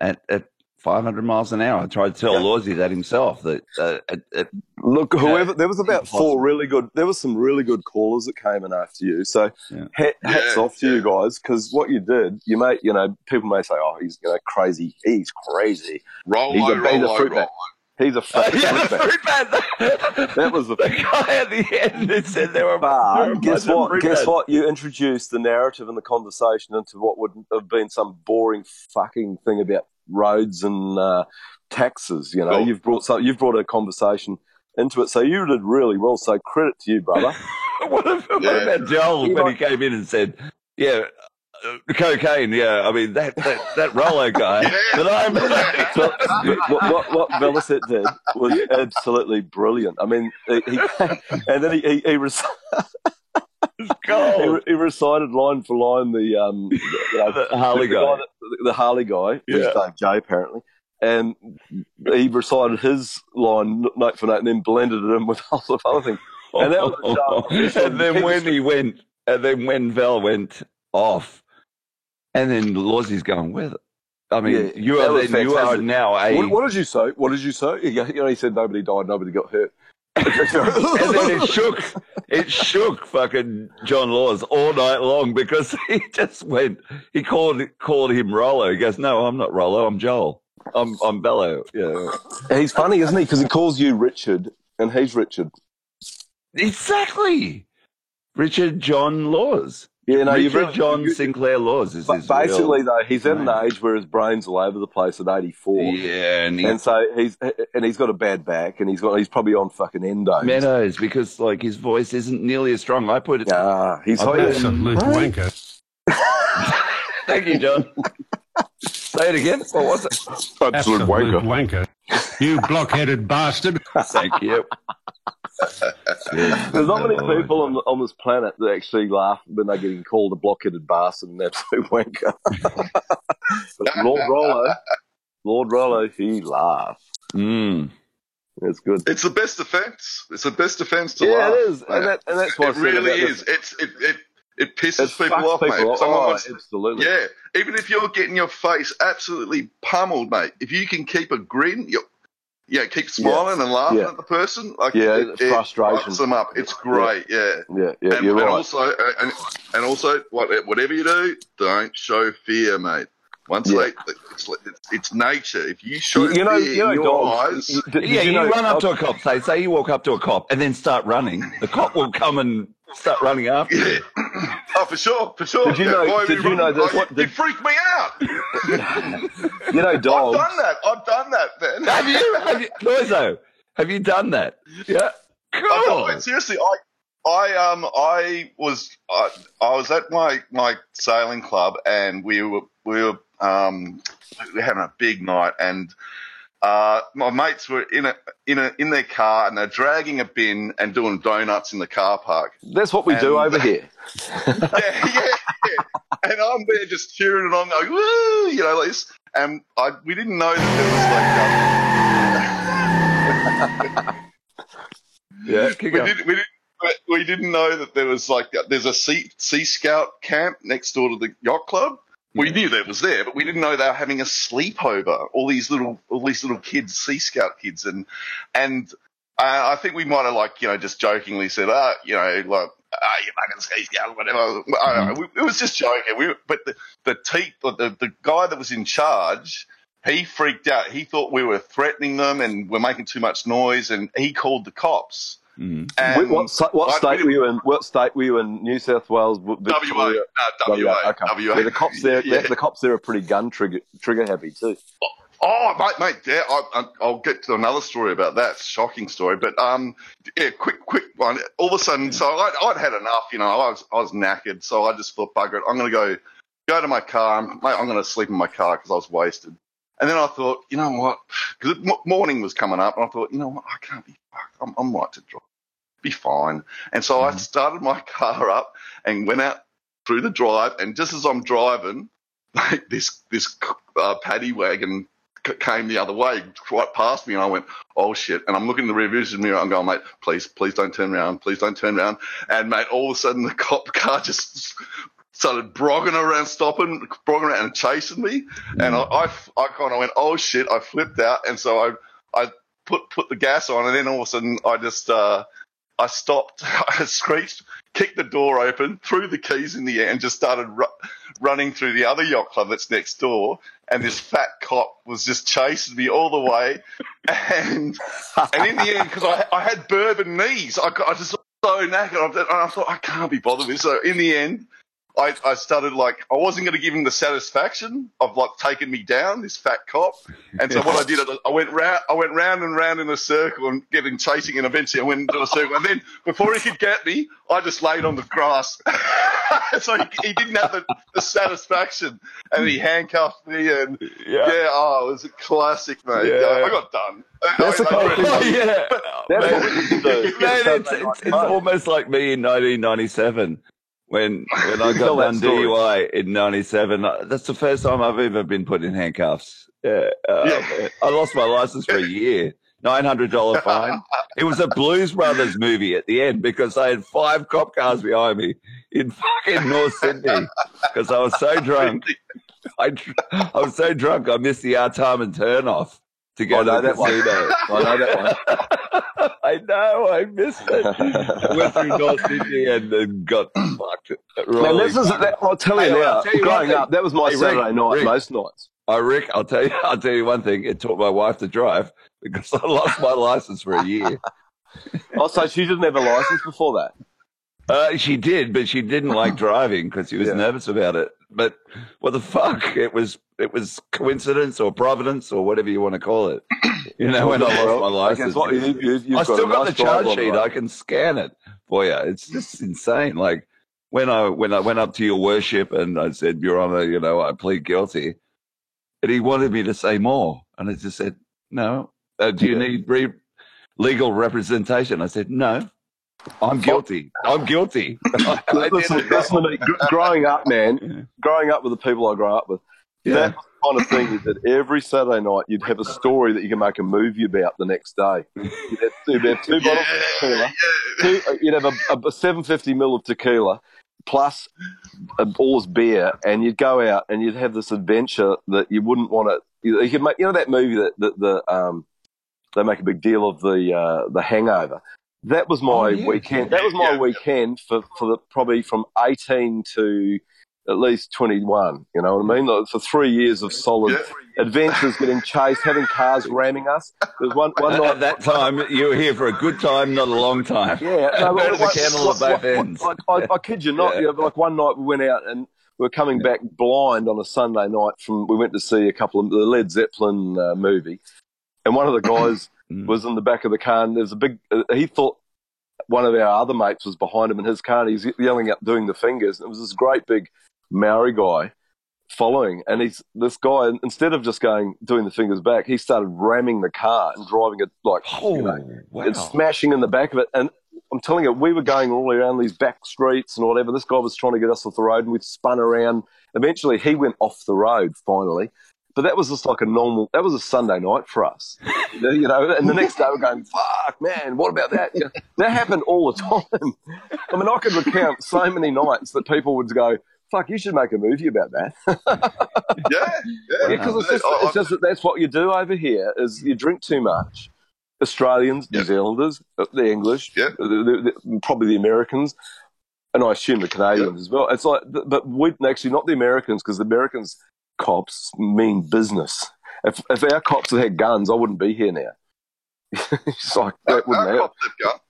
at at 500 miles an hour. I tried to tell Yeah. Lawsy that himself. That uh, it, it, Look, whoever there was about Impossible. four really good. There was some really good callers that came in after you. So Yeah. hat, hats Yeah, off to you guys because what you did, you may, you know, people may say, "Oh, he's you know crazy. He's crazy. Rolo, He's a, he's a Rolo, fruit Rolo. bat. He's a fruit, yeah, fruit bat." fruit bat. That was the the guy at the end that said there were. there were guess what? Guess bats. what? You introduced the narrative and the conversation into what would have been some boring fucking thing about roads and uh, taxes. You know, Cool. you've brought some, you've brought a conversation into it. So you did really well. So credit to you, brother. What, if, what about Joel He when might- he came in and said, "Yeah, uh, cocaine. Yeah, I mean that that that Rollo guy Yeah. that I'm." So, what, what, what Velocet did was absolutely brilliant. I mean, he, he and then he he, he, rec- he, he recited line for line the um you know, The Harley the guy. that- the Harley guy, who's Dave J apparently, and he recited his line note for note, and then blended it in with lots of other things. And that was, uh, and then when he went, and then when Val went off, and then Lawsy's going with it. I mean, Yeah, you are then, you are now a. What, what did you say? What did you say? You know, he said nobody died, nobody got hurt. and then it shook, it shook fucking John Laws all night long because he just went. He called called him Rollo. He goes, "No, I'm not Rollo. I'm Joel." I'm I'm Bello. Yeah, He's funny, isn't he? Because he calls you Richard, and he's Richard. exactly. Richard John Laws. Yeah, no, you've Richard really- John you- Sinclair Laws is But his basically, real though, he's at an age where his brain's all over the place at 84. Yeah, and, he, And so he's and he's got a bad back, and he's got he's probably on fucking endo. Meadows because like his voice isn't nearly as strong. I put it. Ah, he's I put it- Absolute wanker. Thank you, John. Say it again. What was it? absolute Absolute wanker. wanker. You blockheaded bastard. Thank you. There's not many people on, on this planet that actually laugh when they're getting called a blockheaded bastard and absolute wanker. but Lord Rollo, Lord Rollo, he laughs. Mm. That's good. It's the best defense. It's the best defense to Yeah, laugh. it is, and, that, and that's what I it really about is. It's it it it pisses It people off, people mate. off. Someone Oh, wants, absolutely. yeah. Even if you're getting your face absolutely pummeled, mate. If you can keep a grin, you yeah, keep smiling and laughing Yeah. at the person. Like Yeah, it, it's it frustration. them up. It's great. Yeah. Yeah, yeah, and, you're and right. also, and, and also, what- whatever you do, don't show fear, mate. Once Yeah. they, it's, it's, it's nature. If you show You, you know, you know, your dogs. eyes, you- did- did yeah, you, know- run up to a cop. Say, say you walk up to a cop and then start running. The cop will come and start running after you. Oh, for sure, for sure. Did you Yeah, know- why did we you know run- that's oh, what you, the- you freaked me out. You know, I've dogs. done that. I've done that, man. Have you? Have you? Loizo, have you done that? Yeah. I Cool. know, seriously, I, I, um, I was, I, I was at my my sailing club, and we were, we were, um, we were having a big night, and uh, my mates were in a in a in their car, and they're dragging a bin and doing donuts in the car park. That's what we do over here. yeah, yeah, yeah. And I'm there just cheering it on, going, woo, you know, like this. And I, we didn't know that there was like, um, Yeah. Keep we, didn't, we, didn't, we didn't know that there was like, there's a sea, sea scout camp next door to the yacht club. We knew that was there, but we didn't know they were having a sleepover. All these little, all these little kids, Sea Scout kids, and and uh, I think we might have like you know just jokingly said, ah, you know, like ah, you fucking Sea Scout, whatever. Don't know. We, it was just joking. We, but the the, te- the the guy that was in charge, he freaked out. He thought we were threatening them and we're making too much noise, and he called the cops. Mm. And Wait, what, what I- state were you in? What state were you in? New South Wales, W- WA, Victoria. no, WA, okay. WA. Yeah, the cops there. Yeah. The, the cops there are pretty gun trigger trigger happy too. Oh, mate, mate, yeah, I, I, I'll get to another story about that. Shocking story, but um, yeah, quick, quick one. All of a sudden, so I'd, I'd had enough. You know, I was, I was knackered, so I just thought, bugger it, I'm going to go, go to my car. I'm, mate, I'm going to sleep in my car because I was wasted. And then I thought, you know what? Because morning was coming up, and I thought, you know what? I can't be fucked. I'm, I'm right to drive. Be fine. And so I started my car up and went out through the drive. And just as I'm driving, like this this uh, paddy wagon c- came the other way, right past me, and I went, "Oh shit!" And I'm looking in the rear vision mirror. I'm going, "Mate, please, please don't turn around. Please don't turn around." And mate, all of a sudden, the cop car just started brogging around, stopping, brogging around, and chasing me. And I, I, I kind of went, "Oh shit!" I flipped out, and so I, I put put the gas on, and then all of a sudden, I just. Uh, I stopped, I screeched, kicked the door open, threw the keys in the air, and just started ru- running through the other yacht club that's next door. And this fat cop was just chasing me all the way. And and in the end, because I, I had bourbon knees, I, got- I just was so knackered. And I thought, I can't be bothered with this. So in the end, I, I started like, I wasn't going to give him the satisfaction of like taking me down, this fat cop. And so what I did, I went round, I went round and round in a circle and getting chasing, and eventually I went into a circle. And then before he could get me, I just laid on the grass. so he, he didn't have the, the satisfaction, and he handcuffed me. And yeah, oh, it was a classic, mate. Yeah. Yeah, I got done. That's I, the kind of I- thing- yeah. That's Man, what we do. Man, it's, it's, it's almost like me in 1997 when when I got done. DUI in '97. That's the first time I've ever been put in handcuffs. Yeah, uh, Yeah. I lost my license for a year. Nine hundred dollar fine. It was a Blues Brothers movie at the end because I had five cop cars behind me in fucking North Sydney because I was so drunk. I I was so drunk I missed the Artarmon turn off to go I know to that one. casino. I know that I know, I missed it. Went through North Sydney and then got fucked. Man, this is, that, I'll tell you Hey, now, tell you growing up, that was my Hey, Rick, Saturday night Rick. most nights. I Rick, I'll tell you, I'll tell you one thing. It taught my wife to drive because I lost my license for a year. Oh, so she didn't have a license before that. Uh, she did, but she didn't like driving because she was Yeah. nervous about it. But what the fuck? It was it was coincidence or providence or whatever you want to call it. You know, when I lost Well, my I license, what, you, you, I still got nice the charge sheet. right? I can scan it for you. It's just insane. Like when I when I went up to your worship and I said, Your Honor, you know, I plead guilty, and he wanted me to say more, and I just said, No. Uh, do you Yeah. need re- legal representation? I said, No. I'm guilty. I'm guilty. I, I listen, listen to me. Growing up, man, growing up with the people I grew up with, Yeah. that kind of thing is that every Saturday night you'd have a story that you can make a movie about the next day. You'd have, you'd have two bottles of tequila, two, uh, you'd have a, a, a 750 ml of tequila plus a, all this beer, and you'd go out and you'd have this adventure that you wouldn't want to. You, you could make, you know, that movie that, that the um, they make a big deal of the uh, the Hangover. That was my Oh, yeah. weekend. That was my Yeah. weekend for, for the, probably from 18 to at least 21. You know what I mean? Like, for three years of solid Yeah. adventures, getting chased, having cars ramming us. There was one, one At night. that time, you were here for a good time, not a long time. Yeah, no, Burn the candle at both ends. Like, I, I kid you not. Yeah. You know, like one night we went out and we were coming back blind on a Sunday night from. We went to see a couple of the Led Zeppelin uh, movie, and one of the guys Mm. was in the back of the car. And there's a big. Uh, he thought one of our other mates was behind him in his car. and He's yelling up, doing the fingers. And it was this great big Maori guy following, and he's this guy. Instead of just going doing the fingers back, he started ramming the car and driving it like Oh, you know, wow. and smashing in the back of it. And I'm telling you, we were going all around these back streets and whatever. This guy was trying to get us off the road, and we spun around. Eventually, he went off the road finally. But that was just like a normal. That was a Sunday night for us, you know. And the next day we're going, "Fuck, man! What about that?" You know, that happened all the time. I mean, I could recount so many nights that people would go, "Fuck, you should make a movie about that." Yeah, yeah. Yeah, because it's just, it's just that that's what you do over here is you drink too much. Australians, New Yep. Zealanders, uh, the English, Yep. the, the, the, probably the Americans, and I assume the Canadians as well. It's like, but we actually not the Americans because the Americans cops mean business. If if our cops had had guns, I wouldn't be here now. it's like Our- that wouldn't our cops have gun.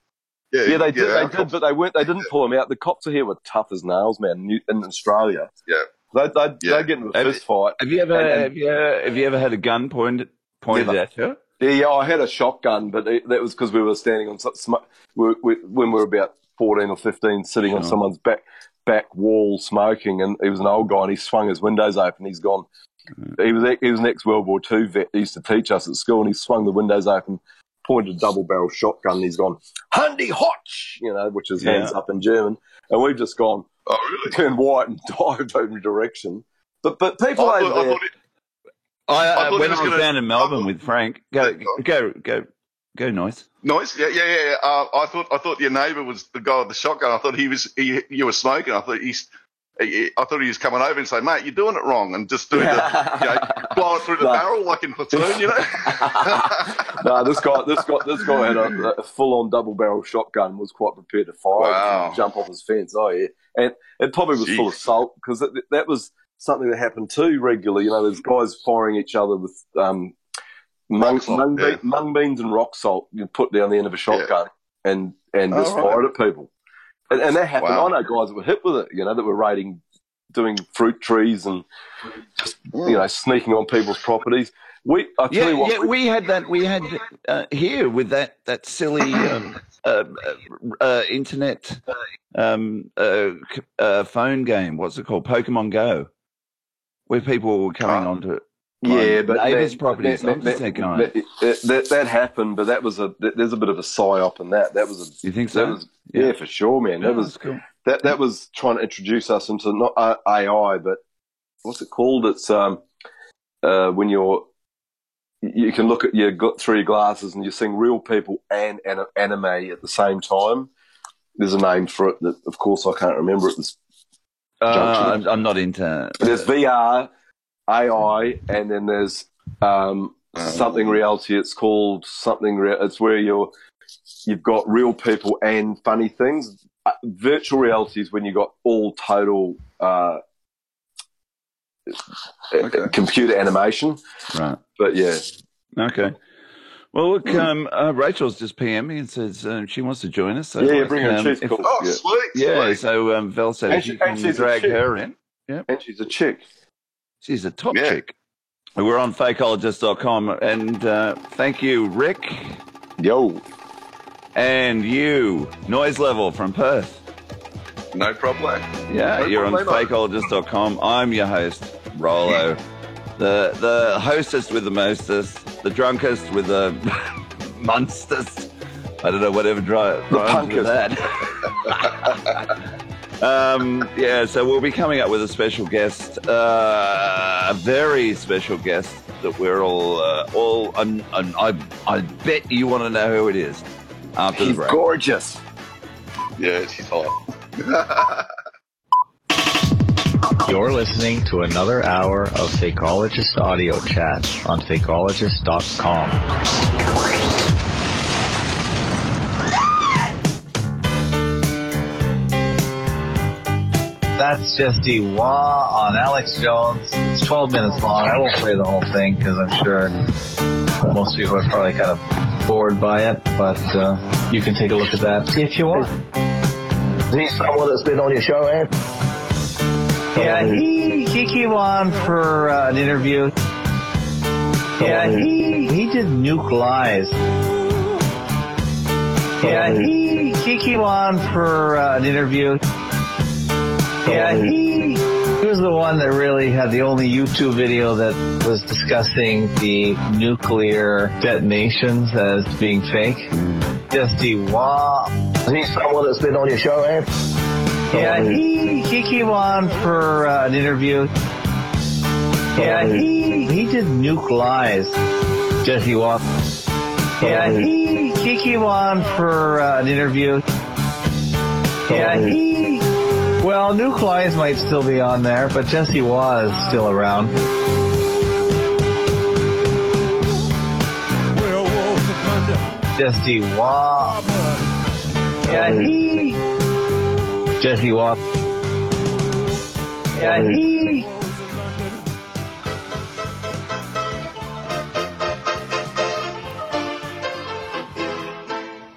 Yeah, Yeah, they did. our they did, but they weren't. They didn't pull them out. The cops are here were tough as nails, man. In, in Australia, Yeah. they they Yeah. they get into a fist fight. Have you ever And- and- have you have you ever had a gun pointed pointed Never. at you? Yeah, yeah, I had a shotgun, but it, that was because we were standing on some, sm- we, we, when we were about fourteen or fifteen, sitting on someone's back back wall smoking, and he was an old guy, and he swung his windows open. He's gone. He was he was an ex World War Two vet. He used to teach us at school, and he swung the windows open, pointed a double barrel shotgun. And he's gone, "Handy Hotch," you know, which is hands Yeah. up in German, and we've just gone Oh, really? turned white and dived every direction. But but people I over I there, thought it, I, I uh, when I was gonna- down in Melbourne I with Frank, go go go go, noise. Noise? Yeah, yeah, yeah. Uh, I thought I thought your neighbour was the guy with the shotgun. I thought he was he, you were smoking. I thought he's. he- I thought he was coming over and saying, "Mate, you're doing it wrong," and just doing the, you know, blowing through the No. barrel like in platoon, you know. no, this guy, this guy, this guy had a, a full-on double-barrel shotgun. Was quite prepared to fire, Wow. jump off his fence. Oh yeah, and it probably was full of salt because that, that was something that happened too regularly. You know, there's guys firing each other with um, mung, salt, mung, yeah. bean- mung beans and rock salt. You put down the end of a shotgun and and Oh, just right. fired at people, and, and that happened. Wow. I know guys that were hit with it. You know, that were raiding, doing fruit trees and just you know sneaking on people's properties. We, I tell Yeah, you what, yeah, we had that. We had uh, here with that that silly um, uh, uh, uh, internet um, uh, uh, phone game. What's it called? Pokemon Go, where people were coming Oh. onto Yeah, but neighbours' that- properties. that- I'm just that- that guy. that, that, that, that happened, but that was a that- there's a bit of a psyop in that. That was a You think so? was yeah, Yeah. for sure, man. That Yeah, was cool. that that was trying to introduce us into not uh, AI, but what's it called? It's um uh when you're you can look at your through your glasses and you're seeing real people and an- anime at the same time. There's a name for it that, of course, I can't remember. It was Uh. I'm, I'm not into. there's VR, AI, and then there's um, something reality. It's called something. Re- it's where you're you've got real people and funny things. Uh, virtual reality is when you got all total uh, uh, computer animation. Right. But yeah, Okay. Well, look, um, uh, Rachel's just PM me and says um, she wants to join us. So yeah, yeah, like, bring her. um, She's if- cool. Oh, yeah. sweet. Yeah, sweet. so um, Val said And if she- you can drag her in. Yeah. and she's a chick. She's a top Yeah. chick. We're on fakeologist.com. And uh, thank you, Rick, Yo, and you, Noise Level from Perth. No problem. Yeah, No you're on problemo. fakeologist.com. I'm your host, Rollo. The the hostess with the mostest, the drunkest with the monstest. I don't know, whatever dry, The with that. um, yeah, so we'll be coming up with a special guest, uh, a very special guest that we're all, uh, all, un, un, I, I bet you want to know who it is after the he's break. gorgeous. Yeah, she's hot. You're listening to another hour of Fakeologist audio chat on fakeologist.com. That's Jesse Wah on Alex Jones. It's 12 minutes long. I won't play the whole thing because I'm sure most people are probably kind of bored by it, but uh, you can take a look at that if you want. He's someone that's been on your show, eh? Yeah, he he came on for uh, an interview. Yeah, he he did Nuke Lies. Yeah, he he came on for uh, an interview. Yeah, he he was the one that really had the only YouTube video that was discussing the nuclear detonations as being fake. Jesse Wah. He's someone that's been on your show, eh? Yeah, he he came on for uh, an interview. Yeah, he he did Nuke Lies. Jesse Watt. Yeah, he he came on for uh, an interview. Yeah, he. Well, Nuke Lies might still be on there, but Jesse was still around. Jesse Watt. Yeah, he. Jesse Watt. Yeah, he.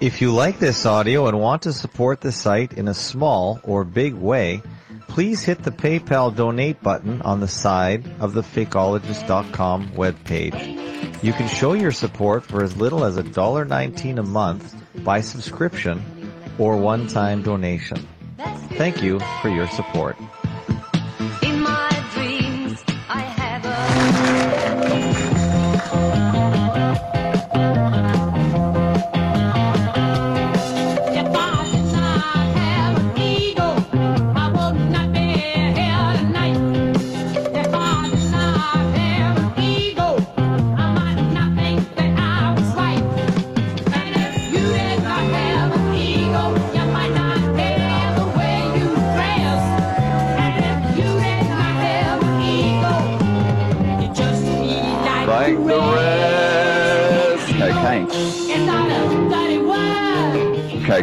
If you like this audio and want to support the site in a small or big way, please hit the PayPal donate button on the side of the fakeologist.com webpage. You can show your support for as little as $1.19 a month by subscription or one-time donation. Thank you for your support.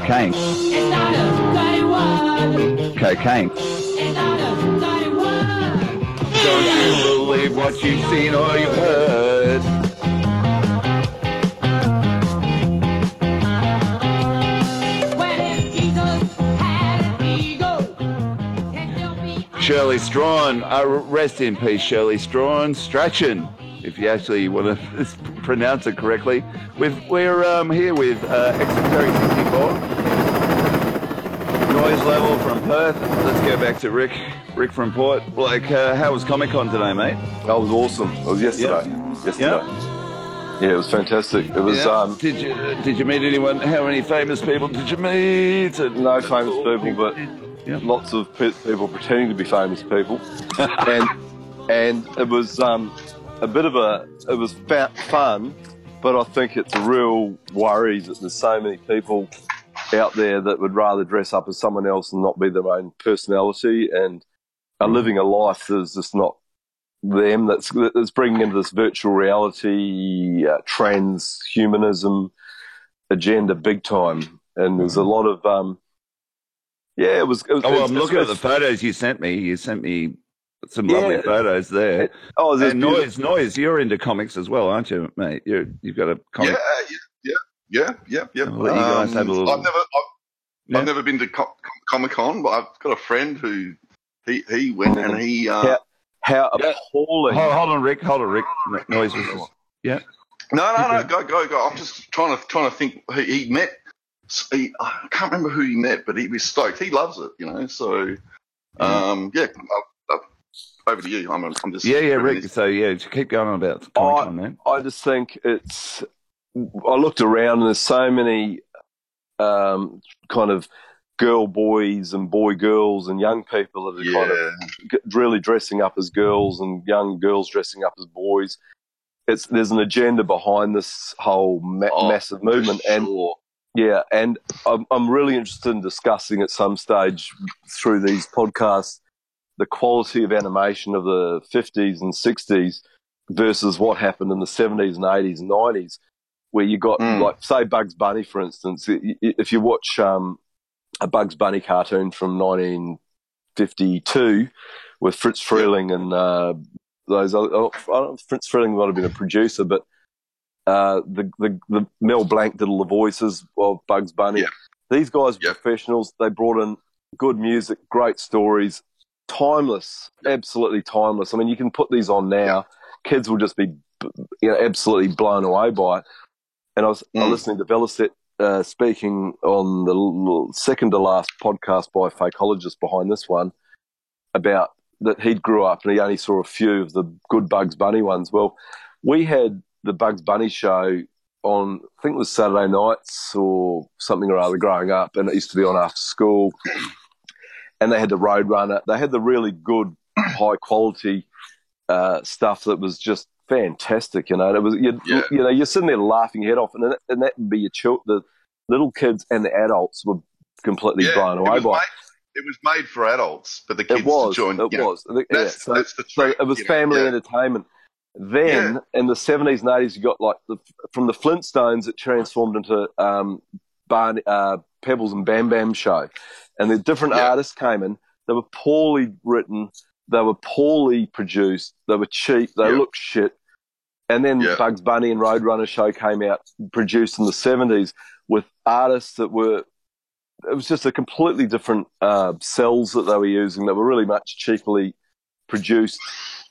Cocaine. It's not a dirty. Cocaine. It's not a dirty. Don't you believe what you've seen or you've heard. When if Jesus had an ego, can you be Shirley Strawn. Uh, rest in peace, Shirley Strawn. Strachan, if you actually want to pronounce it correctly. We've, we're um, here with uh, Exoteric 64. Noise level from Perth. Let's go back to Rick. Rick from Port. Like, uh, how was Comic Con today, mate? That was awesome. It was yesterday. Yesterday. Yeah, it was fantastic. It was Yeah. um, did you did you meet anyone? How many famous people did you meet? no famous people, but lots of pe- people pretending to be famous people, and and it was um, a bit of a it was fa- fun, but I think it's a real worry that there's so many people out there that would rather dress up as someone else and not be their own personality and are living a life that's just not them that's that's bringing into this virtual reality uh, transhumanism agenda big time and there's a lot of um yeah it was, it was Oh, well, I'm looking at the photos you sent me. You sent me some lovely Yeah. photos there. Oh, there's noise, noise. You're into comics as well, aren't you, mate? You're, you've got a comic. Yeah, yeah, yeah, yeah, yeah, yeah. I'll let you guys have a little- I've never, I've, Yeah. I've never been to Co- Comic Con, but I've got a friend who he he went and he. Uh, How, how Yeah. appalling! Hold, hold on, Rick. Hold on, Rick. No- Noise. Yeah. No, no, no, go, go, go. I'm just trying to trying to think. He, he met. He, I can't remember who he met, but he was stoked. He loves it, you know. So, um, yeah. uh, uh, over to you. I'm, I'm just. Yeah, yeah, Rick. So yeah, just keep going on about Comic Con, man. I just think it's. I looked around and there's so many um, kind of girl boys and boy girls and young people that are kind of really dressing up as girls and young girls dressing up as boys. It's there's an agenda behind this whole ma- Oh, massive movement, for and yeah, and I'm I'm really interested in discussing at some stage through these podcasts the quality of animation of the 50s and 60s versus what happened in the 70s and 80s and 90s, where you got Mm. like say Bugs Bunny, for instance. If you watch um, a Bugs Bunny cartoon from 1952 with Fritz Freleng and uh, those, oh, I don't know, Fritz Freleng might have been a producer, but uh, the, the the Mel Blanc did all the voices of Bugs Bunny. Yeah. These guys were Yeah. professionals. They brought in good music, great stories, timeless, absolutely timeless. I mean, you can put these on now, kids will just be you know, absolutely blown away by it. And I was, I was Mm. listening to Velocet uh, speaking on the second to last podcast by a fakeologist behind this one about that he'd grew up and he only saw a few of the good Bugs Bunny ones. Well, we had the Bugs Bunny show on, I think it was Saturday nights or something or other growing up, and it used to be on after school. And they had the Roadrunner. They had the really good, high quality uh, stuff that was just fantastic. You know, and it was you, Yeah. you know you're sitting there laughing your head off, and that, and that would be your chil- the little kids and the adults were completely yeah. blown away by. made, it. it was made for adults, but the kids It was. joined. It know, was. Yeah, That's, so- that's the so it was know, family yeah. entertainment. Then in the seventies and eighties, you got like the, from the Flintstones, it transformed into um, Barney, uh, Pebbles and Bam Bam show, and the different artists came in. They were poorly written, they were poorly produced, they were cheap, they looked shit. And then Yeah. Bugs Bunny and Roadrunner show came out, produced in the seventies with artists that were. It was just a completely different uh, cells that they were using that were really much cheaply produced.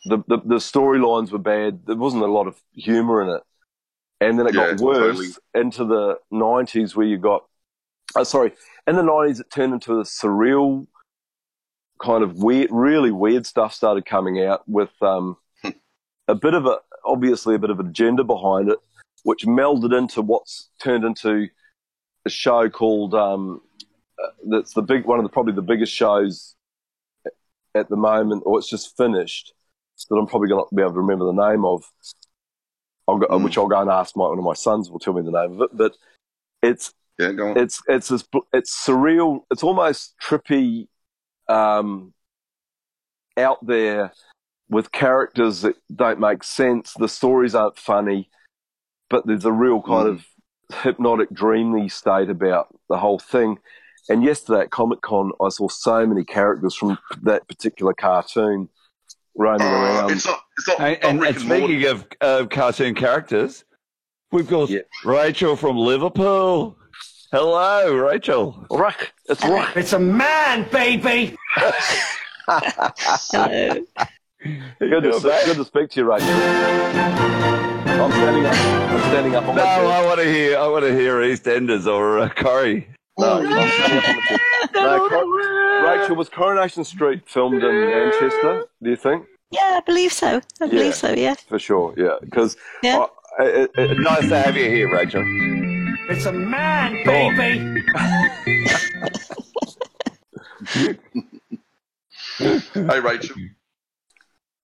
The, the, the storylines were bad. There wasn't a lot of humor in it. And then it Yeah, got worse totally. into the 90s where you got, oh, sorry, in the 90s it turned into a surreal kind of weird, really weird stuff started coming out with um, a bit of a, obviously a bit of an agenda behind it, which melded into what's turned into a show called, um, uh, that's the big, one of the, probably the biggest shows at the moment, or it's just finished, that I'm probably going to be able to remember the name of, I'll go, Mm. which I'll go and ask my, one of my sons will tell me the name of it, but it's, Yeah, it's, it's, this, it's surreal, it's almost trippy, um, out there with characters that don't make sense. The stories aren't funny, but there's a real kind Mm. of hypnotic, dreamy state about the whole thing. And yesterday at Comic Con, I saw so many characters from that particular cartoon roaming Uh, around. it's not. It's not. And, and, and and speaking of uh, cartoon characters, we've got Yeah. Rachel from Liverpool. Hello, Rachel. Rock, it's rock. It's a man, baby. Hello. Good to, see, good to speak to you, Rachel. I'm standing up. I'm standing up on No, my. I want to hear. I want to hear EastEnders or uh, Corrie. No, I'm standing up on my chair. No, Cor- Rachel, was Coronation Street filmed in Manchester? Do you think? Yeah, I believe so. I believe so. Yeah. For sure, yeah. Because Yeah. it, it, Nice to have you here, Rachel. It's a man, baby. Hey, Rachel.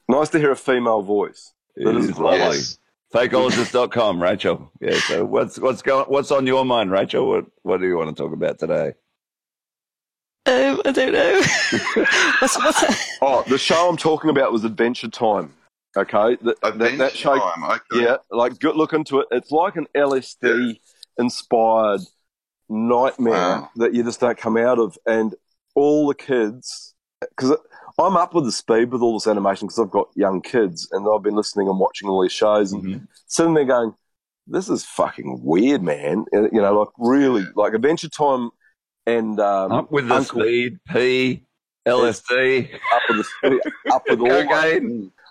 Nice to hear a female voice. It That is is lovely. Yes. Fakeologist.com, Rachel. Yeah. So what's what's going what's on your mind, Rachel? What what do you want to talk about today? Um, I don't know. what's what's Oh, the show I'm talking about was Adventure Time. Okay, that, that, Adventure that show. Time. Okay. Yeah, like good look into it. It's like an LSD inspired nightmare Wow. that you just don't come out of, and all the kids. Because I'm up with the speed with all this animation because I've got young kids and I've been listening and watching all these shows and Mm-hmm. sitting there going, "This is fucking weird, man." And, you know, like really, like Adventure Time and um, Up with the Uncle- speed, P, LSD. up with the speed, up with all.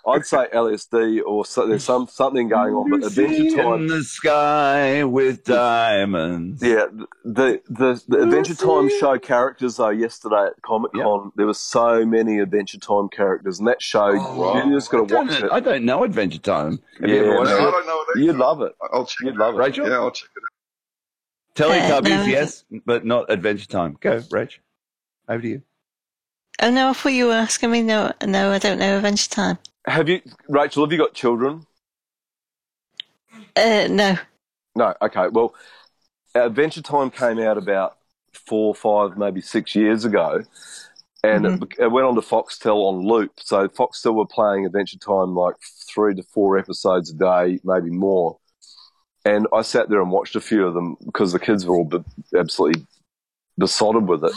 Cocaine. I'd say LSD or so, there's some something going on, but Adventure Time in the sky with diamonds. Yeah, the the, the Adventure Time show characters though. Yesterday at Comic Con, there were so many Adventure Time characters, and that show you just got Oh, I to watch don't, it. I don't know Adventure Time. Have Yeah, you ever watched no, it? I don't know it You'd love it. I'll check You'd love it, Rachel? Yeah, I'll check it Teletubbies, Uh, no. yes, but not Adventure Time. Go, Rach. Over to you. Oh no, I thought you were asking me. No, no, I don't know Adventure Time. Have you, Rachel? Have you got children? Uh, no. No. Okay. Well, Adventure Time came out about four, five, maybe six years ago, and it, it went on to Foxtel on loop. So Foxtel were playing Adventure Time like three to four episodes a day, maybe more. And I sat there and watched a few of them because the kids were all be- absolutely besotted with it.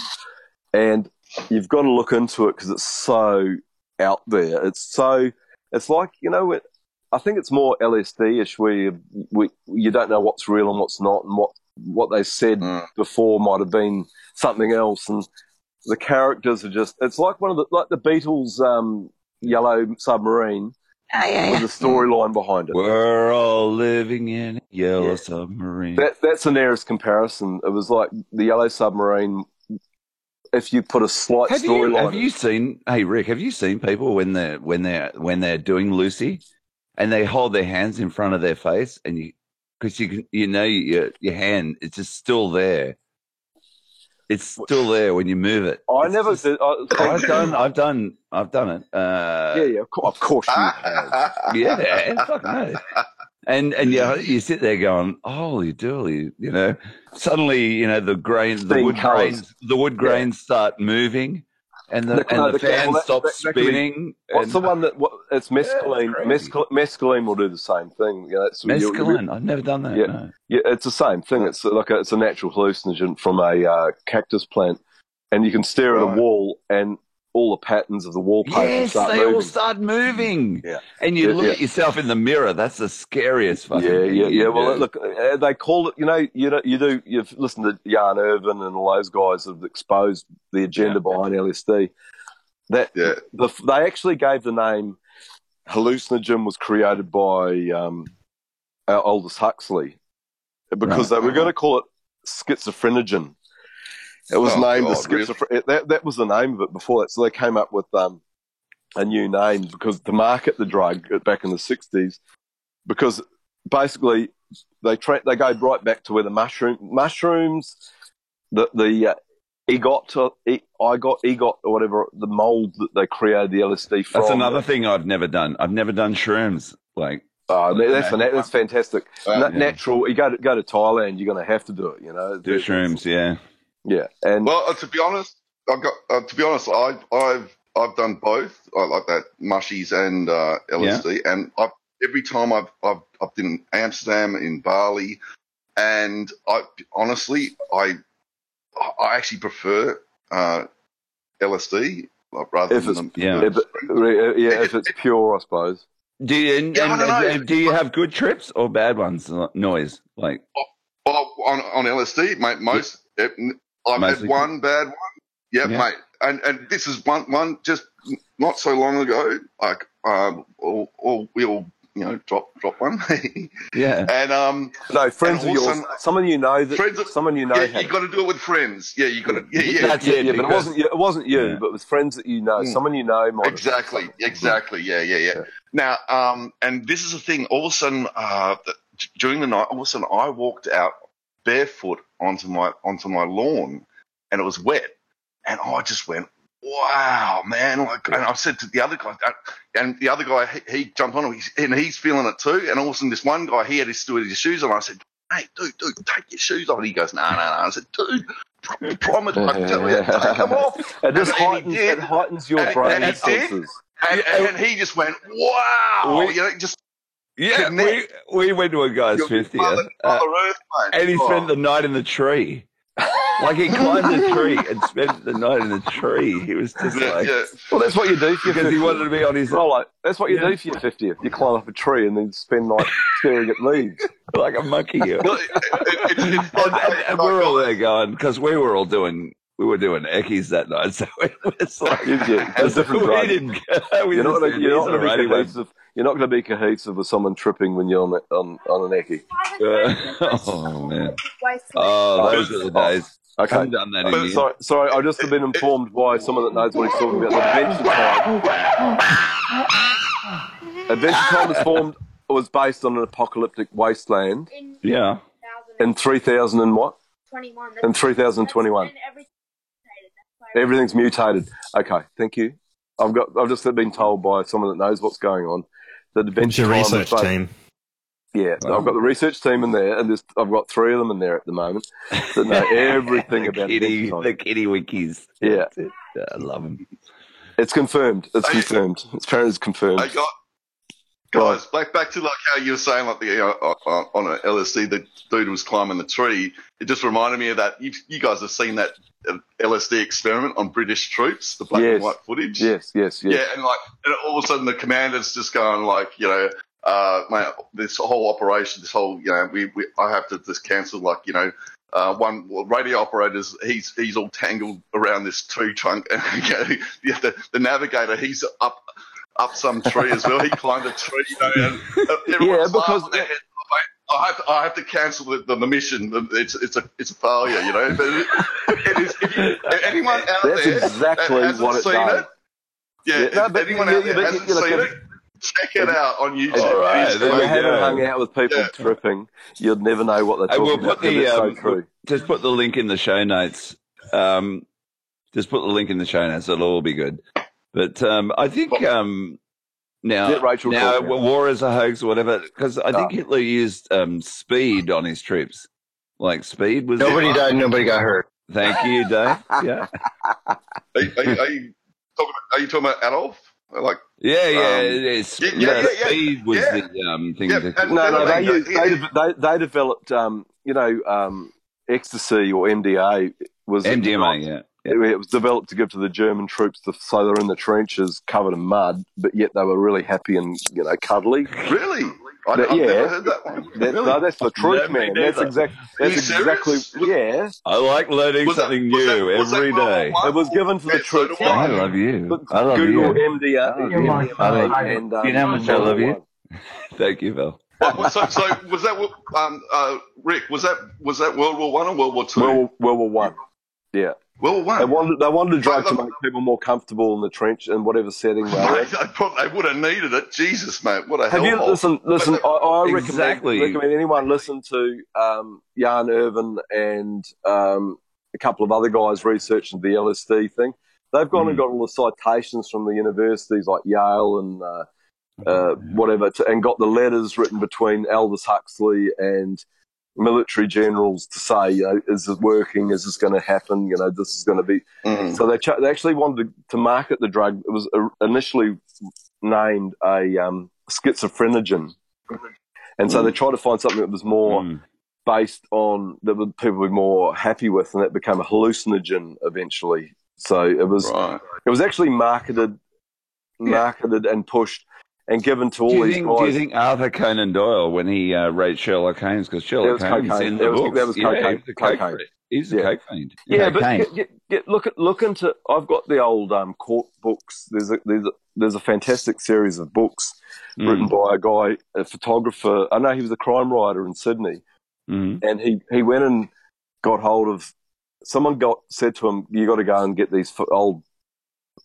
And you've got to look into it because it's so out there. It's so, it's like, you know, it, I think it's more LSD ish where you, we, you don't know what's real and what's not and what, what they said before might have been something else. And the characters are just, it's like one of the, like the Beatles, um, Yellow Submarine with a storyline behind it. We're all living in a yellow submarine. That, that's the nearest comparison. It was like the Yellow Submarine. If you put a slight have you storyline, have you seen? Hey Rick, have you seen people when they're when they're when they're doing Lucy, and they hold their hands in front of their face, and you because you can you know your your hand it's just still there. It's still there when you move it. I never did. I, I've done. I've done. I've done it. Uh, yeah, yeah, of course, of course you have. yeah, fucking oath. And and you you sit there going, holy dooly, you know. Suddenly, you know, the grain, the wood colours. grains, the wood grains start moving, and the No, and no, the the- fan well, stops that- that could be- spinning. What's and- the one that? What, it's mescaline. crazy. mescal, mescaline will do the same thing. You know, it's, you- Mescaline. I've never done that. Yeah, no. yeah, it's the same thing. It's like a, it's a natural hallucinogen from a uh, cactus plant, and you can stare at a wall, and all the patterns of the wallpaper Yes, start they moving. all start moving. Yeah. And you Yeah, look yeah. at yourself in the mirror. That's the scariest fucking Yeah, thing yeah, you yeah. Well, do. look, uh, they call it. You know, you know, you do. You've listened to Jan Irvin and all those guys have exposed the agenda behind LSD. That the, they actually gave the name hallucinogen was created by um, our Aldous Huxley because Right. they were going to call it schizophrenogen. It was Oh, named the God, really? That that was the name of it before that. So they came up with um, a new name because to market the drug back in the sixties, because basically they tra- they go right back to where the mushroom mushrooms, the the uh, ergot e- I got ergot or whatever the mold that they created the LSD from. That's another thing I've never done. I've never done shrooms. Like, Oh, that's that's fantastic. Wow. Na- Yeah. Natural. You go to go to Thailand, you're going to have to do it. You know, do shrooms, yeah. Yeah, and Well, uh, to be honest, I've got uh, to be honest, I've I've I've done both. I like that mushies and uh, LSD, and I've, every time I've I've I've been in Amsterdam, in Bali, and I honestly I I actually prefer uh, LSD like, rather if it's than the, Yeah. yeah, yeah, if it's pure, I suppose. Do you and, Yeah, I and- don't and do you have good trips or bad ones? Noise like Well, on on LSD, mate, most it, I've Mostly had one bad one. Yeah, Yeah. mate, and and this is one one just not so long ago. Like, um, all, all we all you know drop drop one. yeah, and um, No, friends of yours, also- someone you know that Friends of- someone you know. yeah, had you got to do it with friends. Yeah, you got to. Yeah, yeah. That's yeah, it, yeah, but it wasn't you, it wasn't you, Yeah. but it was friends that you know. Mm. Someone you know might have- Exactly, exactly. Yeah, yeah, yeah. Now, um, and this is the thing. All of a sudden, uh, th- during the night, all of a sudden, I walked out barefoot onto my onto my lawn, and it was wet, and I just went, "Wow, man!" Like, and I said to the other guy, uh, and the other guy, he, he jumped on him, and he's feeling it too. And all of a sudden, this one guy, he had his still had his shoes on. I said, "Hey, dude, dude, take your shoes off." And he goes, "No, no, no." I said, "Dude." Promise, I tell you, take them off. It just And- and he heightens, did. it heightens your And- brain and he did. senses. And, and he just went, wow. We- you know, just yeah. We we went to a guy's fiftieth, uh, Mother and he Oh. spent the night in the tree. Like he climbed a tree and spent the night in the tree. He was just Yeah, like, yeah. Well, that's what you do for your because he wanted to be on his Well, like, that's what you Yeah. do for your 50th. You climb up a tree and then spend night staring at leaves. like a monkey. And, and, and we're all there going because we were all doing we were doing eckies that night, so it was like You- you- a different we drug. didn't. Go, we You're not, just gonna, said, you're not "He's going to be alright, he went." cohesive. You're not going to be cohesive with someone tripping when you're on a- on, on an eckie. Uh, oh man! Oh, those are the days. I Okay. haven't done that in sorry, sorry, I've just been informed by someone that knows what he's talking about. Adventure Time. Adventure Time was formed was based on an apocalyptic wasteland Yeah. in 3000 and what? 21. In 3021. Everything's mutated. Okay, thank you. I've got. I've just been told by someone that knows what's going on that What's Adventure your research based- team? Yeah, I've got the research team in there, and I've got three of them in there at the moment that know everything the about kitty, the kitty wikis. Yeah. Yeah, I love them. It's confirmed. It's Hey, confirmed. It's apparently it's confirmed. Hey, guys, guys, back back to like how you were saying, like the you know, on, on an LSD, the dude was climbing the tree. It just reminded me of that. You, you guys have seen that uh, LSD experiment on British troops, the black Yes. and white footage. Yes, yes, yes. Yeah, and like, and all of a sudden the commander's just going like, you know, uh, mate, this whole operation, this whole, you know, we, we I have to just cancel, like, you know, uh, one well, radio operators, he's he's all tangled around this tree trunk, and you know, the, the, the navigator, he's up up some tree as well. He climbed a tree, you know, and uh, everyone's Yeah, because- I I have to, I have to cancel the, the, the mission. It's it's a it's a failure, you know. But it, it is. If you, anyone out That's there exactly that hasn't what it seen does. it, yeah, Yeah, no, if but anyone you- out there but hasn't you- seen if- it, check it out on YouTube. All right, If you we amazing. haven't hung out with people Yeah. tripping, you'd never know what they're I will talking put about. 'cause the it's so um, true. just put the link in the show notes. Um, just put the link in the show notes. It'll all be good. But um, I think um, now Get Rachel now talking. war is a hoax or whatever because I think Ah. Hitler used um, speed on his troops. Like speed was Nobody died, nobody got hurt. Thank you, Dave. Yeah, Are, you- are, you- are you talking? Are you talking about Adolf? Like, yeah, yeah. Um, it's, yeah, yeah, yeah, yeah, yeah. Speed was Yeah. the um, thing. Yeah, to, and- No, no, they, Yeah, used, they, they, they developed, um, you know, um, ecstasy or MDA was MDMA, yeah. It, it was developed to give to the German troops, to, so they're in the trenches covered in mud, but yet they were really happy and you know cuddly. really? I, That- I've yeah. never heard that one. That, really? No, that's the truth, Never man. knew That's that. exact. Are you That's serious? exactly. Yeah, I like learning Was something that- new was that every World War day. One? it was given to the Yeah, so troops. do I. I love you. Look, I love Google you. MDA, MDMA and um, You know how much I love you. World Thank you, Phil. What- what- so, so was that um, uh, Rick? Was that was that World War One or World War Two? World, World War One. Yeah, World War they One. wanted they wanted a drug to make people more comfortable in the trench in whatever setting they were. Mate, they, probably, they would have needed it. Jesus, mate, what a Have you hellhole. listen? Listen, I, I recommend, Exactly. recommend anyone listen to um, Jan Irvin and um, a couple of other guys researching the LSD thing. They've gone and got all the citations from the universities like Yale and uh, uh, whatever, to, and got the letters written between Aldous Huxley and military generals to say, you know, is this working? Is this going to happen? You know, this is going to be. Mm. So they, ch- they actually wanted to, to market the drug. It was uh, initially named a um, schizophrenogen. And so they tried to find something that was more Mm. based on that would people would be more happy with, and that became a hallucinogen eventually. So it was Right. it was actually marketed, marketed and pushed and given to all Do you, these think, guys. do you think Arthur Conan Doyle, when he uh, wrote Sherlock Holmes, because Sherlock Holmes cocaine. in the books, that was yeah, cocaine. he was a Cocaine. freak. He's a Yeah. coke fiend. Yeah, Cocaine. but get, get, look at look into. I've got the old um, court books. There's a there's a, there's a fantastic series of books Mm. written by a guy, a photographer. I know he was a crime writer in Sydney, Mhm. and he he went and got hold of. Someone got said to him, "You got to go and get these old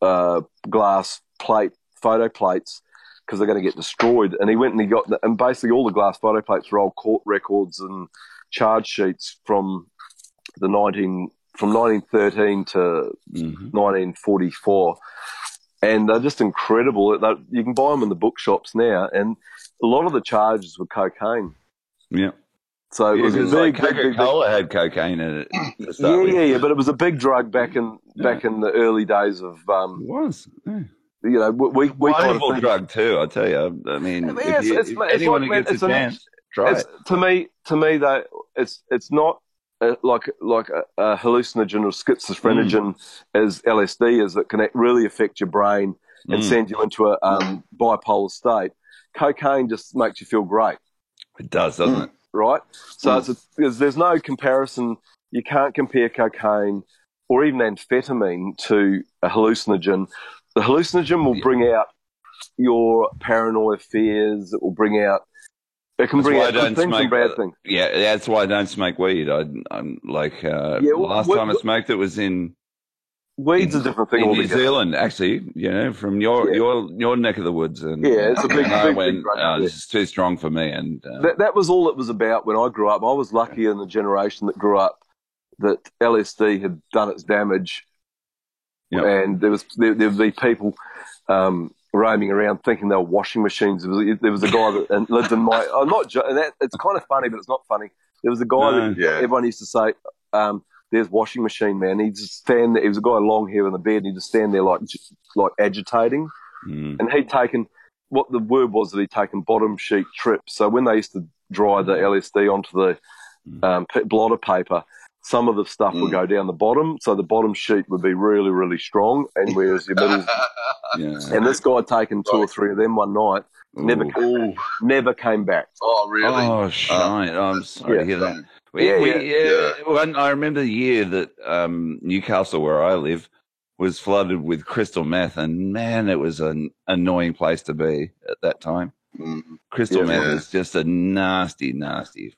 uh, glass plate photo plates." Because they're going to get destroyed, and he went and he got, the, and basically all the glass photo plates were old court records and charge sheets from the 19 from 1913 to Mhm. 1944 and they're just incredible you can buy them in the bookshops now and a lot of the charges were cocaine Yeah. so it Yeah, was a 'cause, big, like big, big, big- Coca-Cola had cocaine in it. yeah, with. yeah, yeah, but it was a big drug back in back in the early days of um, It was. Yeah. You know we we, we kind of Wonderful drug too, I tell you. I mean, Yeah, if, it's- you, it's- if anyone like, who gets a an chance, try it's, it. to me to me though it's it's not uh, like like a, a hallucinogen or schizophrenogen as LSD is that can really affect your brain and Mm. send you into a um, bipolar state. Cocaine just makes you feel great, It does, doesn't it? right? So it's a, there's, there's no comparison. You can't compare cocaine or even amphetamine to a hallucinogen. The hallucinogen will bring out your paranoia fears. It will bring out. It can That's bring out good things smoke. and bad uh, things. Yeah, that's why I don't smoke weed. I, I'm like uh, Yeah, the well, last what- time I smoked it was in Weed's a different thing in New. Zealand, actually. You know, from your Yeah. your your neck of the woods, and Yeah, it's a big- and I big, big went, uh, this is too strong for me, and uh, That, that was all it was about when I grew up. I was lucky in the generation that grew up that LSD had done its damage, Yep. and there was there, there would be people um, roaming around thinking they were washing machines. There was, there was a guy that and lived in my. I'm not. And that, it's kind of funny, but it's not funny. There was a guy No. that everyone used to say. Um, there's washing machine man. He just stand there. He was a guy long hair in the bed. And he'd just stand there like like agitating mm, and he'd taken what the word was that he'd taken bottom sheet trips. So when they used to dry the LSD onto the um, p- blotter paper, some of the stuff would go down the bottom, so the bottom sheet would be really, really strong, and whereas the middle. yeah. and this guy had taken two or three of them one night, never Ooh. came, never came back. Oh, really? Oh, shite! I'm sorry yeah. to hear that. We, Yeah, we, yeah. yeah, One, I remember the year that um, Newcastle, where I live, was flooded with crystal meth, and man, it was an annoying place to be at that time. Mm. Crystal Yeah. meth Yeah. is just a nasty, nasty.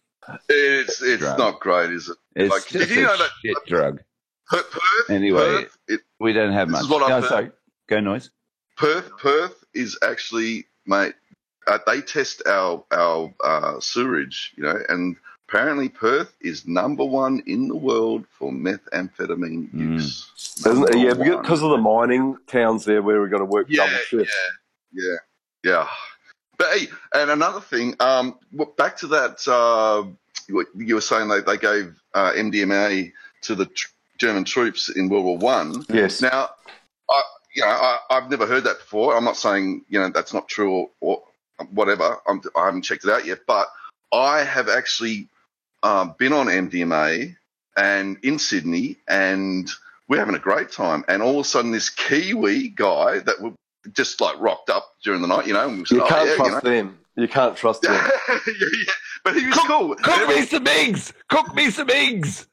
It's it's Drug. not great, is it? It's Like, just did you a know that- shit drug. Perth, Perth, Anyway, Perth, it, We don't have much. what no, heard. sorry. Go noise. Perth, Perth is actually, mate. Uh, they test our our uh, sewerage, you know, and apparently Perth is number one in the world for methamphetamine Mm. use. Isn't it? Yeah, one. because of the mining towns there where we've got to work Yeah, double shift. Yeah, yeah. But hey, and another thing, um, back to that, uh, you were saying they, they gave uh, MDMA to the tr- German troops in World War One. Yes. Now, I, you know, I, I've never heard that before. I'm not saying you know that's not true or, or whatever. I'm, I haven't checked it out yet, but I have actually um, been on MDMA and in Sydney, and we're having a great time. And all of a sudden, this Kiwi guy that just like rocked up during the night, you know, and we said, You "Oh, can't yeah," trust you know. them. You can't trust them. yeah, yeah. But he was cool. Cook me some eggs. Cook me some eggs.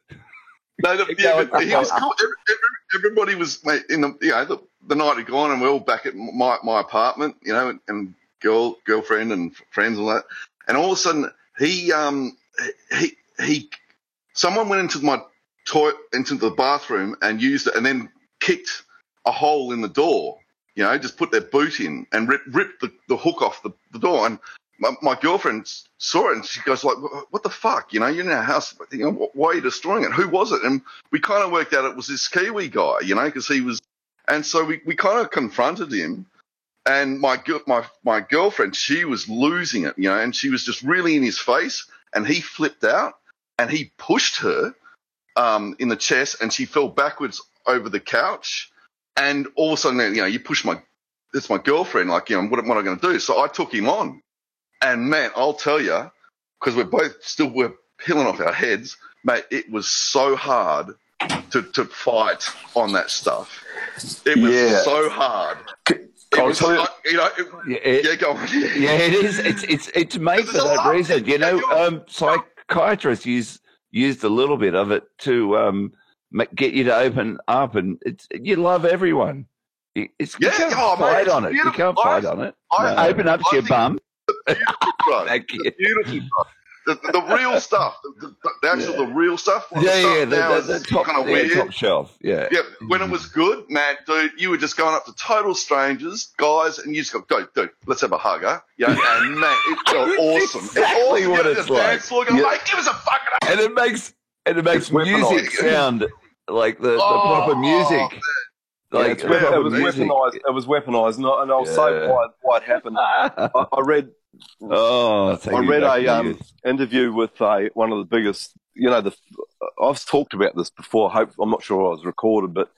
No, the, yeah, but he was cool. Every, every, everybody was mate, in the you know the, the night had gone, and we're all back at my my apartment, you know, and, and girl girlfriend and friends and all that. And all of a sudden, he um he he someone went into my toilet into the bathroom and used it, and then kicked a hole in the door. You know, just put their boot in and rip, ripped the, the hook off the, the door. And my, my girlfriend saw it and she goes like, "What the fuck? You know, you're in our house. You know, wh- why are you destroying it? Who was it?" And we kind of worked out it was this Kiwi guy. You know, because he was. And so we, we kind of confronted him. And my my my girlfriend, she was losing it. You know, and she was just really in his face. And he flipped out and he pushed her um, in the chest, and she fell backwards over the couch. And all of a sudden, you know, you push my, it's my girlfriend. Like, you know, what, what am I going to do? So I took him on, and man, I'll tell you, because we're both still we're peeling off our heads, mate. It was so hard to to fight on that stuff. It was Yeah. so hard. I'll tell you- you know, it, Yeah, it- yeah, go on. yeah, it is. It's it's it's made for that reason. You know, um, psychiatrists use used a little bit of it to um, get you to open up, and it's you love everyone. You- It's, you can't oh, fight it's on it. You can't fight I- on it. I- No. Open up I to your bum. Beautiful drug. Beautiful drug. The, the real stuff, the, the, actual, the real stuff. Like Yeah, yeah, the, the, the top, kind of yeah, weird. top shelf. Yeah. Yeah, when it mm. was good, man, dude, you were just going up to total strangers, guys, and you just go, go, dude, let's have a hug, huh? Yeah, and man, it felt awesome. exactly it's awesome. what it's know, the dance like. floor, Yeah. mate, give us a fucking hug. And it makes and it makes It's music sound like the, the Oh, proper music. Like Yeah, proper it was music. weaponized. It was weaponized, and, I, and I'll say Yeah. why, why it happened. I, I read Oh, I read a um, interview with one of the biggest. You know, the I've talked about this before. Hope I'm not sure I was recorded, but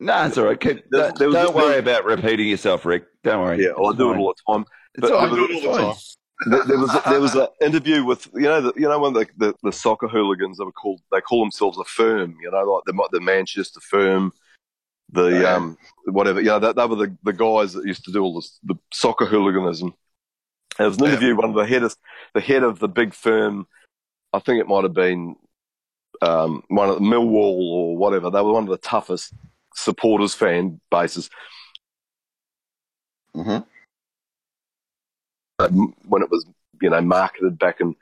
No, it's all right. Keep, There- don't there don't worry about repeating yourself, Rick. Don't worry. yeah, well, I do it all the time. It's all I do it all the time. There, was there was an interview with you know the, you know when the, the, the soccer hooligans they were called they call themselves a firm you know like the the Manchester firm the Yeah. um whatever you know that they were the, the guys that used to do all this the soccer hooliganism. There was an interview one of the head of the head of the big firm I think it might have been um, one of the Millwall or whatever they were one of the toughest supporters fan bases hmm uh, m- when it was, you know, marketed back in,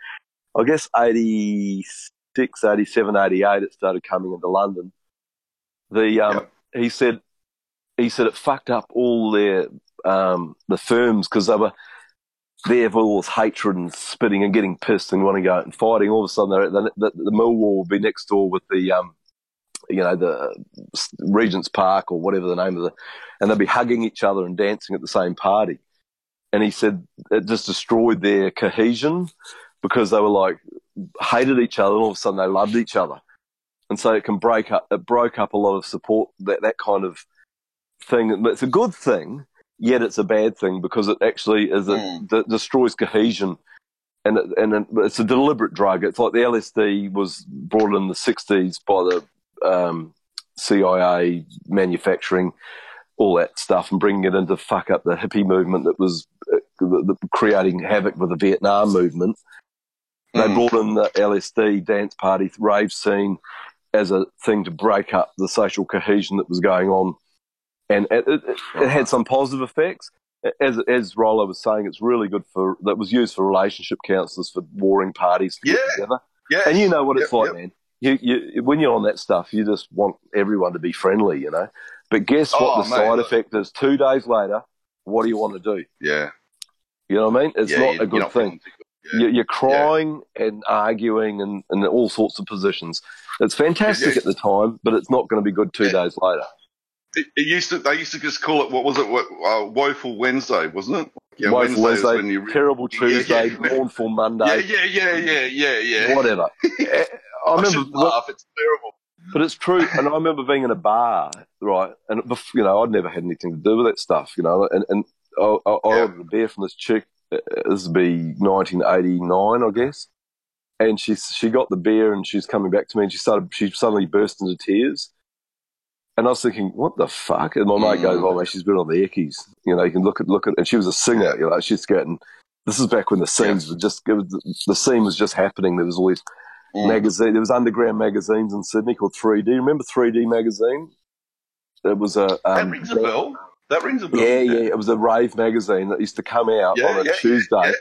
I guess, 86, 87, 88, it started coming into London. The, um, he said, he said it fucked up all their, um, the firms because they were, there with all this hatred and spitting and getting pissed and wanting to go out and fighting. All of a sudden, they're, the, the, the Millwall would be next door with the, um, you know, the Regent's Park or whatever the name of the, and they'd be hugging each other and dancing at the same party and he said it just destroyed their cohesion because they were like hated each other and all of a sudden they loved each other. And so it can break up it broke up a lot of support that that kind of thing. It's a good thing yet it's a bad thing because it actually is it d- destroys cohesion. And it, and it, it's a deliberate drug. It's like the LSD was brought in the 60s by the um, CIA manufacturing all that stuff and bringing it into fuck up the hippie movement that was uh, the, the, creating havoc with the Vietnam movement. They brought in the LSD dance party rave scene as a thing to break up the social cohesion that was going on, and it, it, it had some positive effects. As as Rollo was saying, it's really good for that was used for relationship counselors for warring parties to get together. Yes. And you know what it's Yep, like, yep. man. You, you, when you're on that stuff, you just want everyone to be friendly, you know. But guess what? Oh, the mate, side look. effect is two days later. What do you want to do? Yeah. You know what I mean? It's Yeah, not a good thing. You're, you're crying and arguing and, and all sorts of positions. It's fantastic Yeah. at the time, but it's not going to be good two days later. It, it used to. They used to just call it. What was it? Uh, Woeful Wednesday, wasn't it? Yeah, Woeful Wednesday Wednesday, when you re- terrible Tuesday, yeah. mournful Monday, yeah, yeah, yeah, yeah, yeah. whatever. I I remember, laugh. It's terrible. But it's true. And I remember being in a bar, right? And you know, I'd never had anything to do with that stuff, you know. And and I, I, I ordered a beer from this chick. uh, This would be 1989, I guess. And she she got the beer and she's coming back to me and she started she suddenly burst into tears. And I was thinking, what the fuck? And my mate goes, "Oh, mate, she's been on the Eckies. You know, you can look at look at." And she was a singer. You know, she's getting. This is back when the scenes were just was, the scene was just happening. There was all these magazine. There was underground magazines in Sydney called 3D. Remember 3D magazine? It was a That um, rings a bell. That rings a bell. yeah, yeah. It was a rave magazine that used to come out Yeah, on a yeah, Tuesday,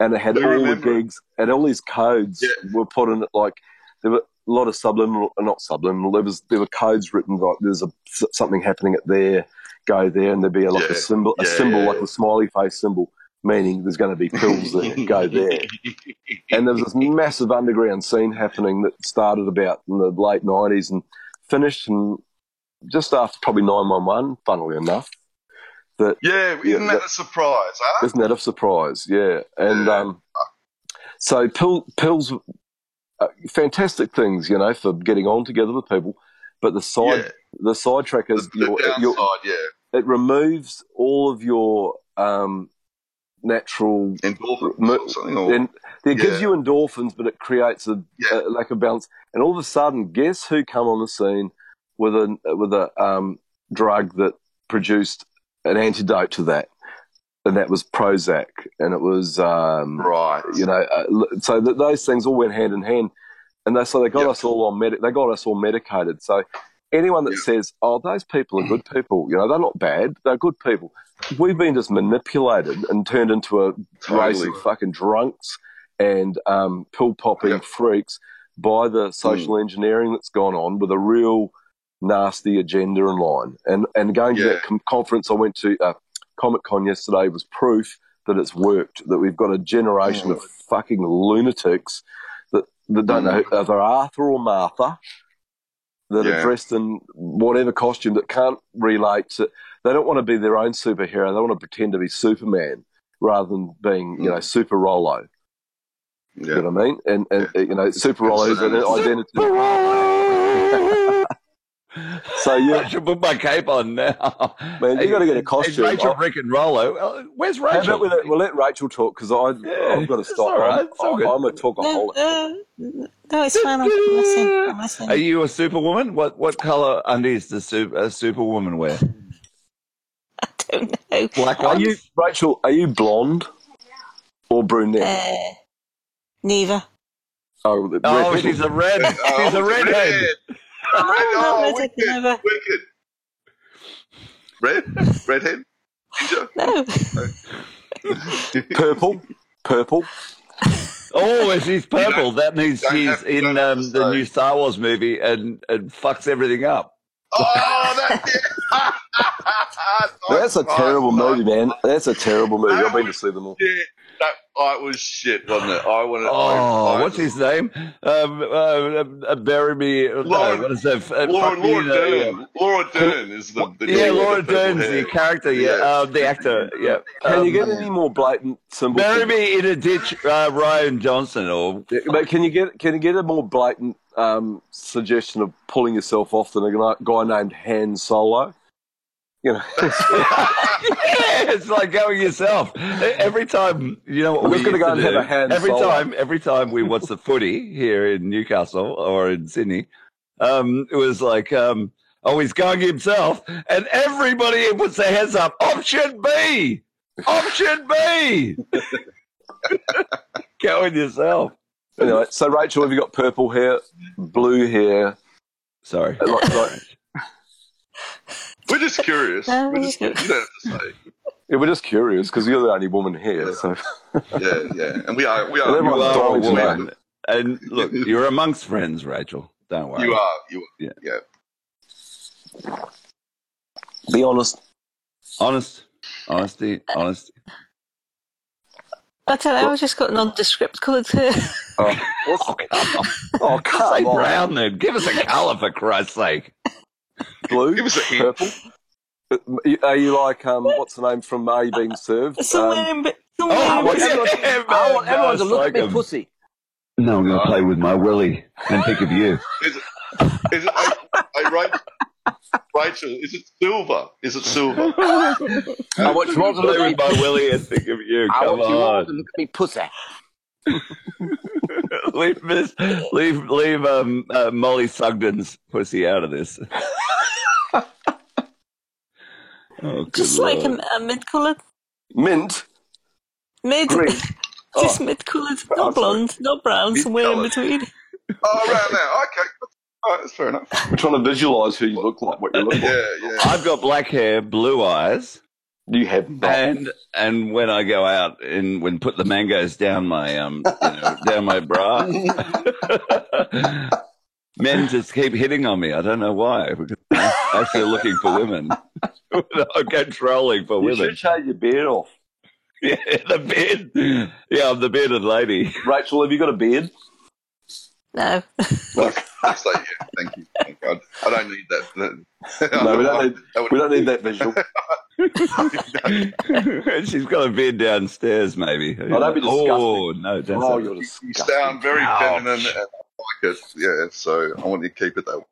and it had all the remember gigs and all these codes were put in it. Like there were a lot of subliminal, not subliminal. There was there were codes written like there's a something happening at there, go there, and there'd be a, like a symbol, a yeah, symbol yeah, like a smiley face symbol, meaning there's going to be pills there. go there. And there was this massive underground scene happening that started about in the late nineties and finished in just after probably nine one one. Funnily enough, that Yeah, isn't that a surprise, huh? isn't that a surprise? Yeah, and um, so pill, pills, uh, fantastic things, you know, for getting on together with people. But the side, the sidetrack is your, downside, your, yeah. it removes all of your um, natural endorphins or something. Or, and it gives you endorphins, but it creates a, a lack of balance. And all of a sudden, guess who come on the scene with a with a um, drug that produced an antidote to that, and that was Prozac, and it was um, right. You know, uh, so th- those things all went hand in hand, and they so they got us all on med- they got us all medicated. So anyone that says, "Oh, those people are good people," you know, they're not bad; they're good people. We've been just manipulated and turned into a race of fucking drunks and um, pill popping freaks by the social Mm. engineering that's gone on with a real nasty agenda in line. And and going to that com- conference I went to, uh, Comic Con yesterday, was proof that it's worked. That we've got a generation of fucking lunatics that that don't know who, if they're Arthur or Martha that are dressed in whatever costume that can't relate to. They don't want to be their own superhero. They want to pretend to be Superman rather than being, you know, mm. Super Rollo. You know what I mean? And, and you know, Super Rollo is an identity. So you, I should put my cape on now. Man, you gotta get a Hey, costume. Rachel, I- Rick, and Rollo. Uh, Where's Rachel? we let, we'll let Rachel talk because I've got to it's stop. all right, I'm, it's all good. I'm a talkaholic. No, no, no, it's fine. I'm listening. I'm listening. Are you a superwoman? What what color undies does super, a superwoman wear? I don't know. Black Are you Rachel? Are you blonde or brunette? Uh, neither. oh, Oh, she's a red. Oh, She's a redhead. Red. No, Oh, not wicked, redhead, never. wicked. Red? Redhead? No. purple, purple. Oh, if she's purple, that means don't she's in um, the new Star Wars movie and, and fucks everything up. Oh, that's it. That's a terrible movie, man. That's a terrible movie. I've been to see them all. Yeah, that, it was shit, wasn't it? I wanted. Oh, I, I what's his name? Um, uh, uh, bury me. no, Laura- what is that? Uh, Laura, fuck me Laura in Dern. Laura Dern is the. the Yeah, girl Laura the purple Dern's hair. the character. Yeah, Yeah. Uh, the actor. Yeah. Can you Um, get any more blatant symbols? bury me in a ditch, uh, Rian Johnson, or But can you get can you get a more blatant um, suggestion of pulling yourself off than a guy- guy named Han Solo? You know, yeah, it's like going yourself. Every time, you know what I'm just gonna go to and have a hand Every solo. time, every time we watch the footy here in Newcastle or in Sydney, um, it was like, um, oh, he's going himself, and everybody puts their hands up. Option B, option B. going yourself. anyway. So Rachel, have you got purple hair, blue hair? Sorry. Like, like, We're just curious. Uh, no, We're just, you don't have to say. yeah, we're just curious because you're the only woman here. So. Yeah, yeah. And we are. We are. You everyone's are a dying to know. woman, and look, you're amongst friends, Rachel. Don't worry. You are. You are. Yeah. Yeah. be honest. Honest, honesty, honesty. I don't know. I've just got nondescript coloured hair. Oh, what's- oh, oh Say come on, brown then. Give us a colour for Christ's sake. Blue, Give us a hint. purple. Are you like um? What's the name from Are You Being Served? Somewhere Um, in, be- somewhere in everyone- I want everyone to no, look at me, pussy. No, I'm going to play with my willy and think of you. Is it? Is it? I, I write. Rachel, is it silver? Is it silver? I want you all to look Play at me. with my willy and think of you. I Come want you all on. to look at me, pussy. leave this, leave, leave um, uh, Mollie Sugden's pussy out of this. oh, good Just like a, a mid-coloured. Mint. Mid. Green. Just mid-coloured. Not blonde, not brown, somewhere in between. Oh, around now. Okay. All right, that's fair enough. We're trying to visualise who you look like, what you look like. Yeah, yeah. I've got black hair, blue eyes, You have not. and and when I go out and when put the mangoes down my um you know down my bra, men just keep hitting on me. I don't know why. I'm actually looking for women. I'm controlling for You women. should shave your beard off. Yeah, the beard. Yeah, I'm the bearded lady. Rachel, have you got a beard? No. Look, just like, yeah, thank you. Thank God. I don't need that. No, we don't need, That we don't need that visual. and she's got a bed downstairs, maybe. Oh, that'd be disgusting. Oh no, don't Oh, you're that. You sound very Ouch. feminine, and I like it. Yeah, so I want you to keep it that way.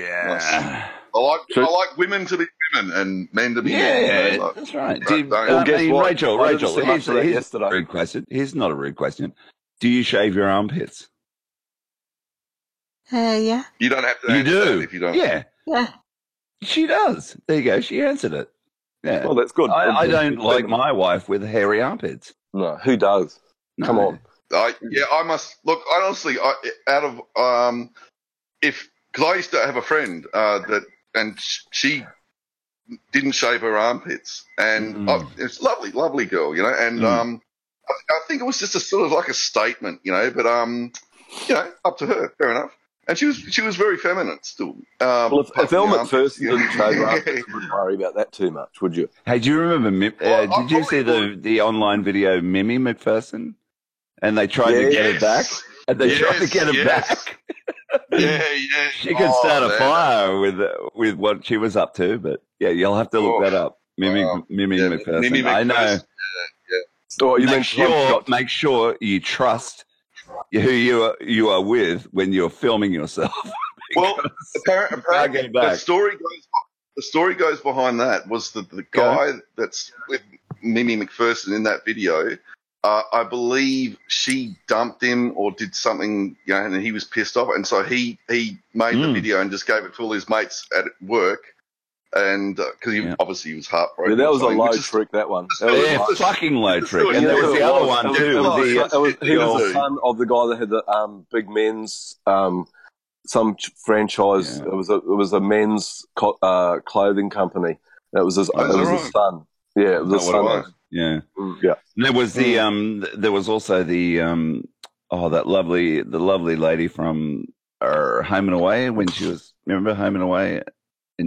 yeah. I like So- I like women to be women and men to be Yeah, men. you know, like- that's right. Right, Do you, Well, guess hey, what? Rachel, I Rachel, see much here's, here's yesterday. a rude question. Here's not a rude question. Do you shave your armpits? Uh, yeah. You don't have to You answer that do. if you don't. Yeah. Yeah, she does. There you go. She answered it. Yeah. Well, that's good. I, I don't like my wife with hairy armpits. No, who does? No. Come on. I, yeah, I must look. Honestly, I, out of um, if because I used to have a friend uh, that, and she didn't shave her armpits, and Mm. oh, it's lovely, lovely girl, you know, and Mm. um, I, I think it was just a sort of like a statement, you know, but um, you know, up to her, fair enough. And she was she was very feminine still. Um, Well, if, apart if from the Elle armpits, Macpherson yeah. didn't shave her armpits, you wouldn't worry about that too much, would you? Hey, do you remember? Mim- Well, uh, I did you see the the online video Mimi Macpherson? And they tried to get Yes. it back. And they tried to get it yes. back. yeah, yeah. She could Oh, start a fire with uh, with what she was up to, but yeah, you'll have to look Oh, that up. Mimi, wow. Mimi Yeah, Macpherson. Mimi I know. Macpherson. Oh, you make sure, make sure you trust who you are, you are with when you're filming yourself, well, apparently, apparently the story goes. The story goes behind that was that the guy that's with Mimi Macpherson in that video. Uh, I believe she dumped him or did something, you know, and he was pissed off, and so he he made the Mm. video and just gave it to all his mates at work, and because he obviously he was heartbroken. Yeah, that was a or low which is- trick. That one. That was Yeah, low. fucking low trick. Yeah, And there was the other was. one It was- too. it was- it was, he was the- the son of the guy that had the um, big men's um, some franchise. Yeah. It was a it was a men's co- uh, clothing company. It was his, Oh, it is was that his son. Yeah, it was Is his son. was? yeah. Mm, Yeah. And There was the um. There was also the um. Oh, that lovely, the lovely lady from uh, Home and Away when she was. Remember Home and Away?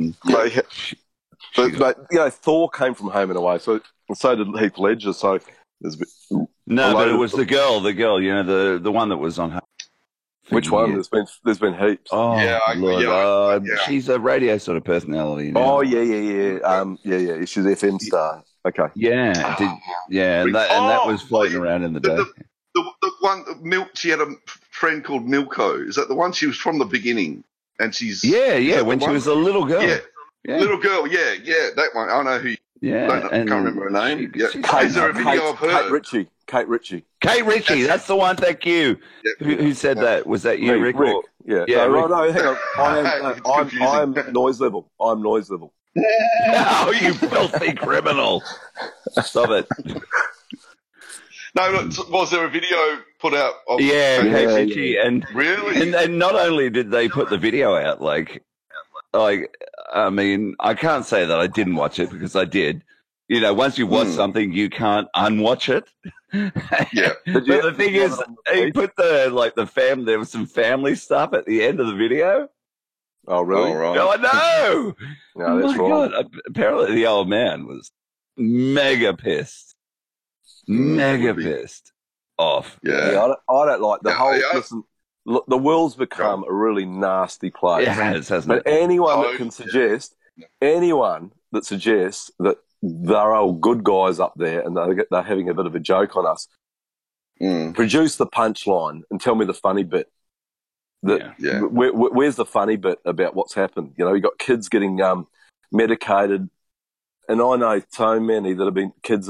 In But, yeah, she- but, she- but you know, Thor came from home and away, so and so did Heath Ledger. So there's a bit, no, a but it was the girl, the girl. You know, the the one that was on. Home which one? years. There's been there's been heaps. Oh, Yeah, I- Lord, yeah, uh, yeah. she's a radio sort of personality. Now. Oh yeah, yeah, yeah. Um, yeah, yeah. She's an FM star. Okay. yeah, did, yeah, and that, and that was floating around in the The, day. the, the, the one Milk. She had a friend called Milko. Is that the one? She was from the beginning, and she's Yeah, yeah, when she one? was a little girl. Yeah, yeah, little girl. Yeah, yeah, that one. I know who. yeah, don't, and can't remember her name. she- yeah. she- Kate, Is there a video Kate, of her? Kate Ritchie. Kate Ritchie. Kate Ritchie, that's the one. Thank you. Yeah. Who, who said that? Was that you, Me, Rick? or- Yeah. Yeah, no, Rick. no, hang on. I am, It's uh, I'm, confusing. I'm noise level. I'm noise level. oh, you filthy criminal! Stop it. No, look, was there a video put out? Of Yeah, Kate Yeah, Ritchie, and Really? and and not only did they put the video out, like, like I mean, I can't say that I didn't watch it because I did. You know, once you watch Hmm. something, you can't unwatch it. Yeah. But you- the thing is, have it on the he put the like the fam. There was some family stuff at the end of the video. Oh, really? All right. Oh no! No, that's oh my wrong. God. Apparently, the old man was mega pissed, mega pissed off. Yeah, Yeah. I, don't, I don't like the Yeah, whole. yeah. Listen, look, the world's become a really nasty place. It has, hasn't But it? anyone Oh, that can suggest, anyone that suggests that they're all good guys up there and they're, they're having a bit of a joke on us, Mm, produce the punchline and tell me the funny bit. That Yeah. yeah. where, where- where's the funny bit about what's happened? You know, you got kids getting um, medicated, and I know so many that have been kids,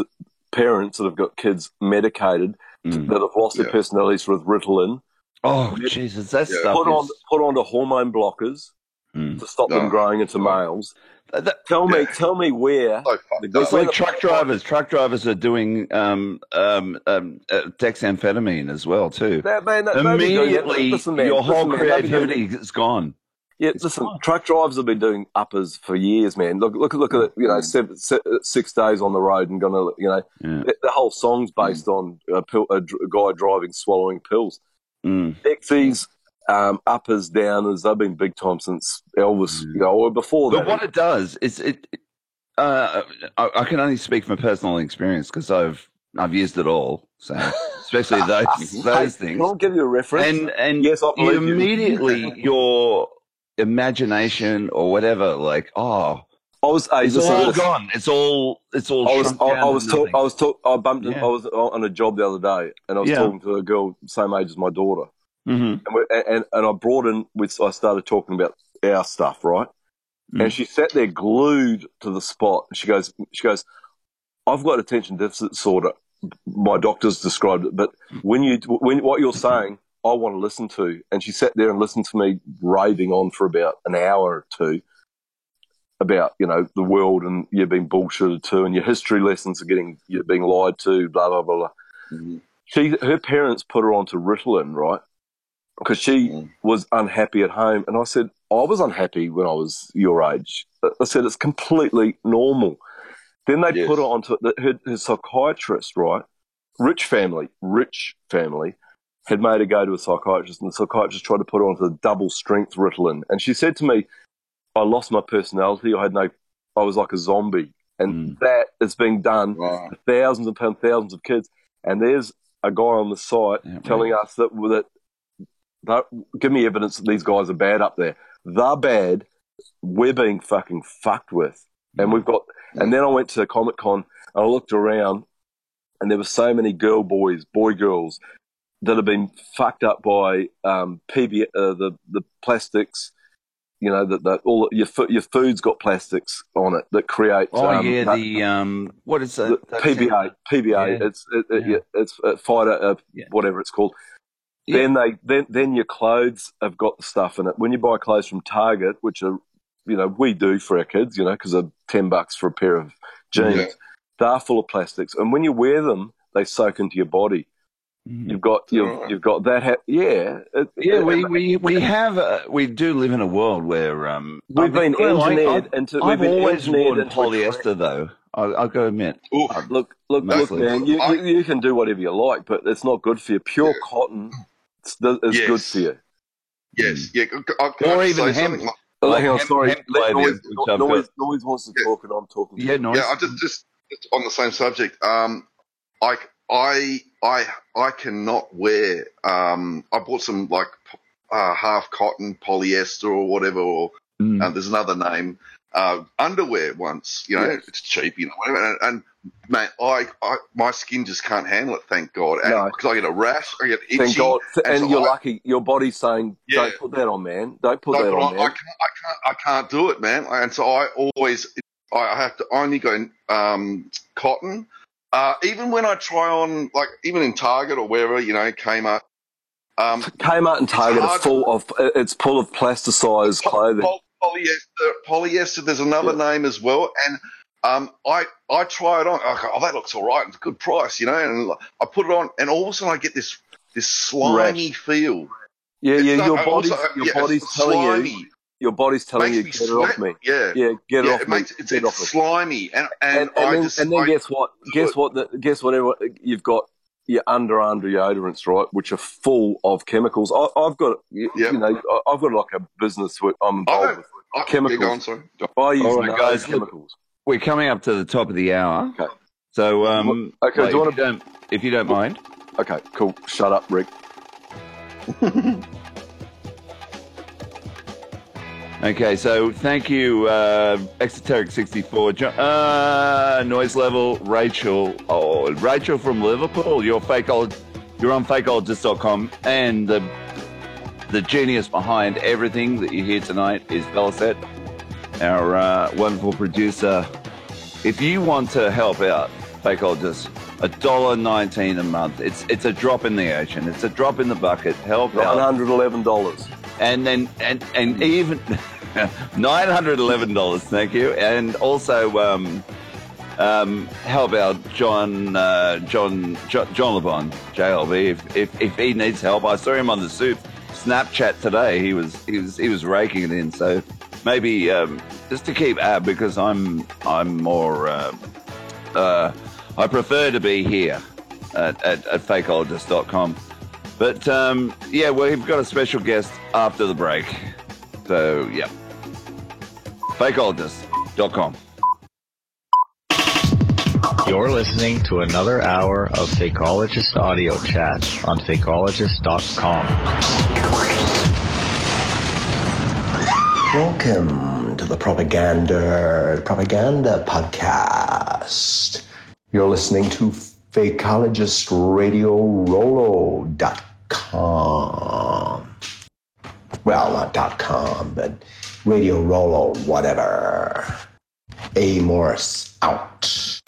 parents that have got kids medicated Mm. that have lost their personalities with Ritalin, Oh Jesus, that Yeah. stuff put on is. put onto hormone blockers Mm. to stop them Oh. growing into males. That- Tell me, Yeah. tell me where. So It's like truck drivers. Truck drivers are doing um, um, um, uh, dexamphetamine as well too. That, man, that, doing that. Immediately, Listen, man, your listen, whole man, they've been doing- creativity is gone. Yeah, listen, truck drivers have been doing uppers for years, man. Look, look, look at it. You know, seven, six days on the road and gonna, you know, Yeah. the, the whole song's based on a, pill, a, a guy driving, swallowing pills. Mm. Xy's um, uppers, downers, they've been big time since Elvis, you know, or before But that. what it does is it. Uh, I, I can only speak from personal experience because I've I've used it all. So especially those Hey, those things. Can I give you a reference? And and yes, I you. immediately your imagination or whatever, like oh, I was, hey, it's all this. gone. It's all it's all. I was, I, I was, talk. I was, talk, I bumped, in, Yeah. I was on a job the other day, and I was Yeah. talking to a girl same age as my daughter, Mhm. and, we, and and I brought in, with, I started talking about our stuff, right? Mm. And she sat there glued to the spot. She goes, she goes, I've got attention deficit disorder. My doctor's described it, but when you, when what you're saying, I want to listen to. And she sat there and listened to me raving on for about an hour or two about you know the world and you're being bullshitted to, and your history lessons are getting you're being lied to, blah blah blah. blah. Mhm. She, her parents put her onto Ritalin, right? Because she Mm. was unhappy at home, and I said I was unhappy when I was your age. I said it's completely normal. Then they Yes. put her onto her, her psychiatrist, right? Rich family, rich family, had made her go to a psychiatrist, and the psychiatrist tried to put her onto the double strength Ritalin. And she said to me, I lost my personality. I had no, I was like a zombie. And hmm. that is being done Wow. to thousands upon thousands of kids. And there's a guy on the site Yeah, telling us that, that, that, give me evidence that these guys are bad up there. They're bad. We're being fucking fucked with. And we've got, and then I went to Comic Con and I looked around and there were so many girl boys, boy girls that have been fucked up by um, PB, uh, the the plastics you know that, that all your your food's got plastics on it that create. Oh um, yeah, that- the um, what is that? PBA, PBA. Yeah. It's it, it, yeah, it's uh, fighter, uh, whatever it's called. Then they then then your clothes have got the stuff in it. When you buy clothes from Target, which are you know we do for our kids, you know, because they're ten bucks for a pair of jeans. Yeah. They're full of plastics, and when you wear them, they soak into your body. You've got you've, you've got that. Ha- yeah, it- Yeah, we, it- we, we have uh, we do live in a world where um We've I've been well, engineered I've, into- I've we've been always engineered worn into a polyester though. I, I'll go admit. look, look, look, Mostly. man. You, you, you can do whatever you like, but it's not good for you. Pure cotton is, is good for you. Yes, yeah. I, I, Or I even hemp. like- Oh, Like hang on, hemp- sorry. hemp Let noise, noise, noise wants to talk, and I'm talking. Yeah, nice. Yeah, I just just just on the same subject. Um, I I I I cannot wear. Um, I bought some like uh, half cotton polyester or whatever, or Mm. uh, there's another name. Uh, underwear once, you know, Yeah. it's cheap, you know, whatever. And, and man, I, I my skin just can't handle it. Thank God, and No. because I get a rash, I get itchy. Thank God. And, so you're I- lucky. Your body's saying, Yeah. "Don't put that on, man. Don't put Don't that put on, on- I man." can't, I can't, I can't do it, man. And so I always, I have to only go um, cotton. Uh, even when I try on, like, even in Target or wherever, you know, Kmart. Um, Kmart and Target are full of. It's full of plasticized clothing. Pol- polyester, polyester. There's another name as well, and um, I I try it on. I go, oh, that looks all right. It's a good price, you know. And I put it on, and all of a sudden I get this this slimy feel. Yeah, It's yeah. not- Your body's also- your yeah, body's telling slimy. you. Your body's telling you get it off me. Yeah, yeah, get it off it me. makes it's, Get it it's off me. slimy, and and, and, and I then, just and then I- guess what? Guess what? The, guess what? You've got your under under deodorants, right? Which are full of chemicals. I, I've got, you, Yep. you know, I- I've got like a business with I'm involved I- with I- chemicals. yeah, go on, sorry. I use All right, no guys, look, chemicals. We're coming up to the top of the hour. Okay. So um, Okay, like, do you wanna- you don't, if you don't mind. Okay, cool. Shut up, Rick. Okay, so thank you, uh, Exoteric64, Jo- uh, noise level, Rachel. Oh, Rachel from Liverpool. You're fake old. You're on fakeologist.com, and the the genius behind everything that you hear tonight is Velocet, our uh, wonderful producer. If you want to help out Fakeologist, a dollar nineteen a month. It's it's a drop in the ocean. It's a drop in the bucket. Help out hundred eleven dollars. And then and and even nine hundred eleven dollars. Thank you, and also um, um, help out John uh, John John, John Le Bon JLB if, if if he needs help. I saw him on the Soup Snapchat today. He was he was he was raking it in. So maybe um, just to keep ab because I'm I'm more uh, uh, I prefer to be here at at, at fakeologist.com. But um, yeah, we've got a special guest after the break. So yeah, fakeologist.com. You're listening to another hour of Fakeologist audio chat on fakeologist.com. Welcome to the Propaganda Propaganda Podcast. You're listening to FakeologistRadioRollo.com. Well, not dot .com, but Radio Rollo, whatever. A Morris out.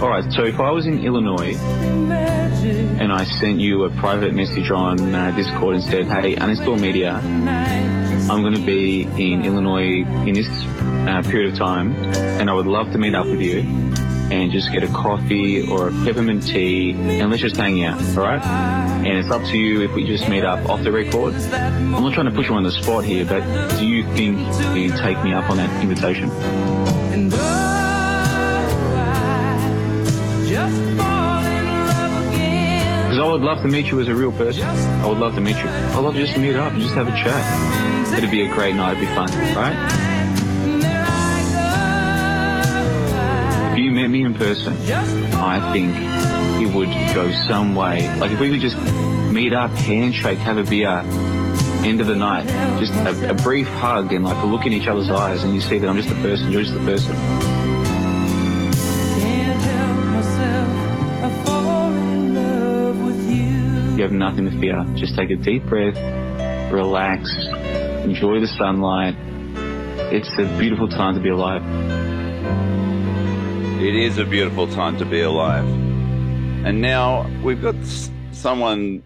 All right, so if I was in Illinois and I sent you a private message on uh, Discord and said, hey, uninstall media, I'm going to be in Illinois in this uh, period of time and I would love to meet up with you and just get a coffee or a peppermint tea and let's just hang out, all right? And it's up to you if we just meet up off the record. I'm not trying to put you on the spot here, but do you think you'd take me up on that invitation? Because I would love to meet you as a real person. I would love to meet you. I'd love to just meet up and just have a chat. It'd be a great night. It'd be fun, right? Met me in person, I think it would go some way. Like if we could just meet up, handshake, have a beer, end of the night, just a, a brief hug and like a look in each other's eyes and you see that I'm just a person, you're just a person. You have nothing to fear. Just take a deep breath, relax, enjoy the sunlight. It's a beautiful time to be alive. It is a beautiful time to be alive. And now we've got someone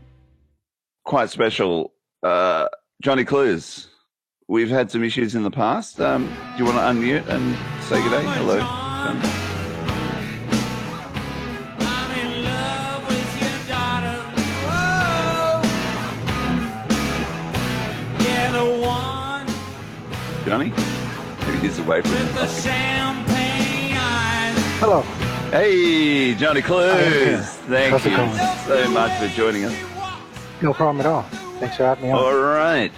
quite special, uh, Johnny Clues. We've had some issues in the past. Um, do you want to unmute and say good day? Hello. Johnny. Johnny? Maybe he's away from us. Hello. Hey, Johnny Clues. Thank How's you so much for joining us. No problem at all. Thanks for having me on. All right.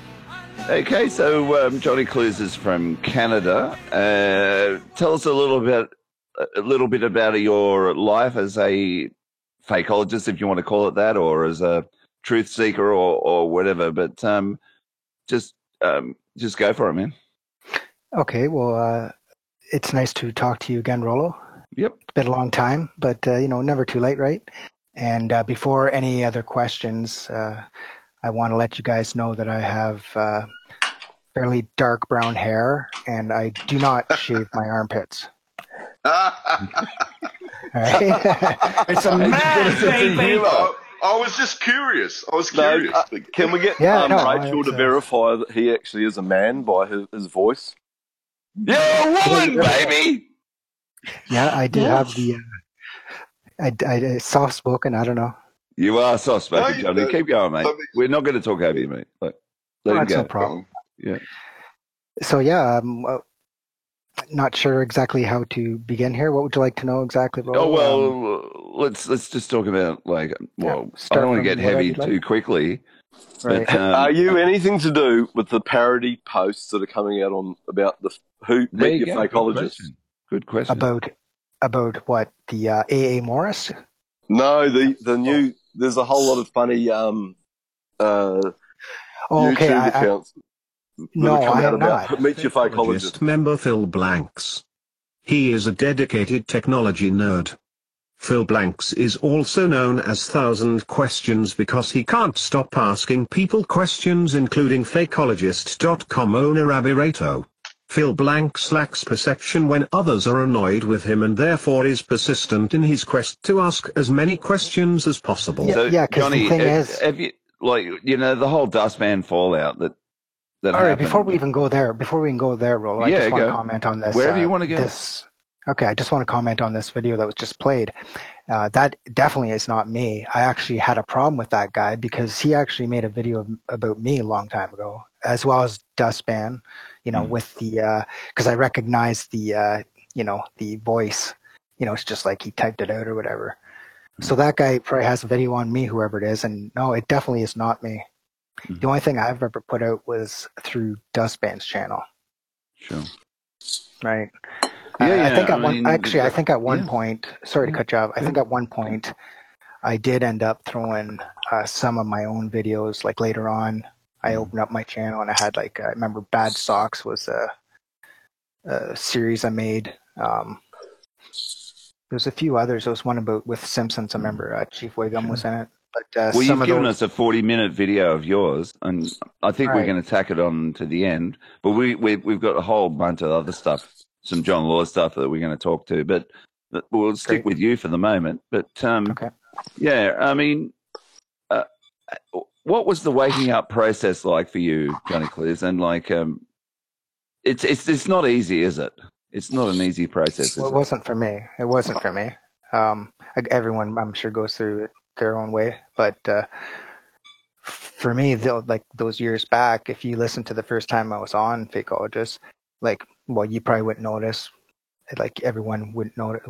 Okay, so um, Johnny Clues is from Canada. Uh, tell us a little bit, a little bit about your life as a fakeologist, if you want to call it that, or as a truth seeker, or, or whatever. But um, just, um, just go for it, man. Okay, well, uh, it's nice to talk to you again, Rollo. Yep. It's been a long time, but uh, you know, never too late, right? And uh, before any other questions, uh, I want to let you guys know that I have uh, fairly dark brown hair, and I do not shave my armpits. All right? it's a man, baby. I, I was just curious. I was No, curious. uh, can we get Yeah, um, no, Rachel to uh, verify that he actually is a man by his, his voice? You're a woman, baby. Yeah, I did have the. Uh, I, I, soft spoken. I don't know. You are soft spoken, No, Johnny. don't. Keep going, mate. We're not going to talk over you, mate. Look, let No, that's go. no problem. Yeah. So yeah, um, uh, not sure exactly how to begin here. What would you like to know exactly? Oh well, Um, let's let's just talk about like well, I don't want to get heavy like. too quickly. Right. But, um, Are you anything to do with the parody posts that are coming out on about the who There meet your go. Good fakeologist? Question. Good question. about about what the uh, AA Morris? No, the the new there's a whole lot of funny um uh Oh, okay, YouTube I- I- accounts that No, I out am not. meet your fakeologist. Fakeologist member Phil Blanks. He is a dedicated technology nerd. Phil Blanks is also known as Thousand Questions because he can't stop asking people questions including Fakeologist.com owner Ab Irato. Phil Blanks lacks perception when others are annoyed with him and therefore is persistent in his quest to ask as many questions as possible. Yeah, so, Johnny, have, have you like you know the whole dustman fallout that that All right, happened? before we even go there, before we even go there, Rollo, I Yeah, just want go. to comment on this. Wherever uh, you wanna go. This, okay, I just want to comment on this video that was just played. Uh, that definitely is not me. I actually had a problem with that guy because he actually made a video of- about me a long time ago, as well as Dustman. You know, with the because I recognized the uh, you know the voice. You know, it's just like he typed it out or whatever. Hmm. So that guy probably has a video on me, whoever it is, and no, it definitely is not me. Hmm. The only thing I've ever put out was through Dustman's channel. Sure. Right. Yeah, Uh, I yeah, think at I one mean, actually I think at one yeah. point sorry to cut you off. I think at one point I did end up throwing uh, some of my own videos like later on. I opened up my channel and I had like I remember Bad Socks was a, a series I made. Um, there's a few others. There was one about with Simpsons. I remember uh, Chief Wiggum was in it. But uh, well, some you've of given those, us a forty-minute video of yours, and I think we're Right. going to tack it on to the end. But we, we we've got a whole bunch of other stuff, some John Law stuff that we're going to talk to. But but we'll stick with you for the moment. But um, yeah, I mean, uh, what was the waking up process like for you, Johnny Clues? And like, um, it's it's it's not easy, is it? It's not an easy process. Well, it it? wasn't for me. It wasn't for me. Um, everyone, I'm sure, goes through it their own way. But uh, for me, though, like those years back, if you listen to the first time I was on Fakeologist, like, well, you probably wouldn't notice. Like everyone would notice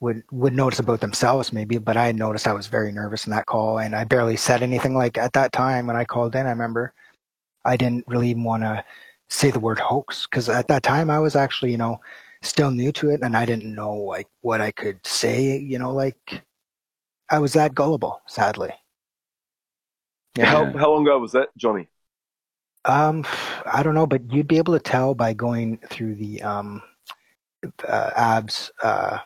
would would notice about themselves maybe, but I noticed I was very nervous in that call, and I barely said anything. Like at that time when I called in, I remember I didn't really want to say the word hoax because at that time I was actually, you know, still new to it and I didn't know like what I could say, you know, like I was that gullible, sadly. How how long ago was that, Johnny? Um, I don't know, but you'd be able to tell by going through the um, uh, abs, uh,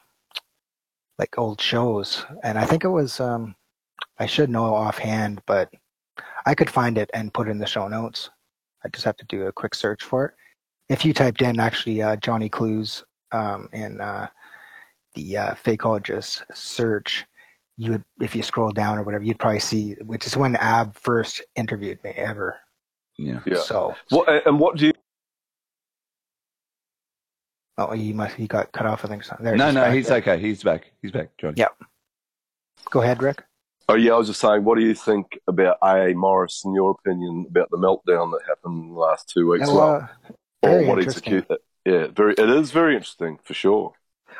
like old shows, and I think it was um, I should know offhand, but I could find it and put it in the show notes. I just have to do a quick search for it. If you typed in actually uh, Johnny Clues um, in uh, the uh, fakeologist search, you would, if you scroll down or whatever, you'd probably see, which is when Ab first interviewed me ever. Yeah. Yeah. So, What and what do you? Oh, you must, he got cut off. I think so. There, no, he's no, back he's there. okay. He's back. He's back, Johnny. Yep. Go ahead, Rick. Oh yeah, I was just saying. What do you think about A. Morris? In your opinion, about the meltdown that happened in the last two weeks? Yeah, well, or what he's interesting. accused? Yeah, very. It is very interesting for sure.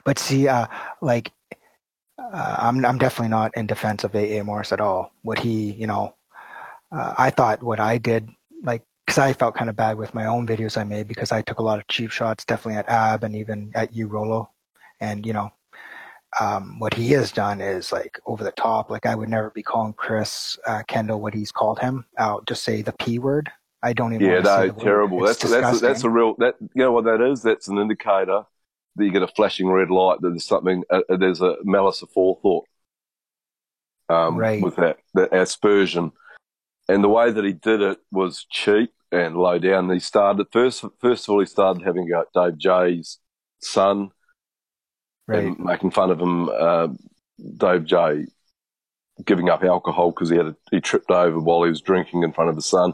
But see, uh, like, uh, I'm I'm definitely not in defense of A. A. Morris at all. What he, you know, uh, I thought what I did, like, because I felt kind of bad with my own videos I made because I took a lot of cheap shots, definitely at Ab and even at you, Rollo, and you know, um, what he has done is like over the top. Like, I would never be calling Chris uh, Kendall what he's called him. I'll just say the p word. I don't even. Yeah, want to say no, terrible. That's that's a, that's a real. That you know what that is? That's an indicator that you get a flashing red light. That there's something. Uh, uh, there's a malice of forethought. Um, Right. With that that aspersion, and the way that he did it was cheap and low down. He started first. First of all, he started having a at Dave J's son and making fun of him. Uh, Dave J giving up alcohol because he had a, he tripped over while he was drinking in front of his son.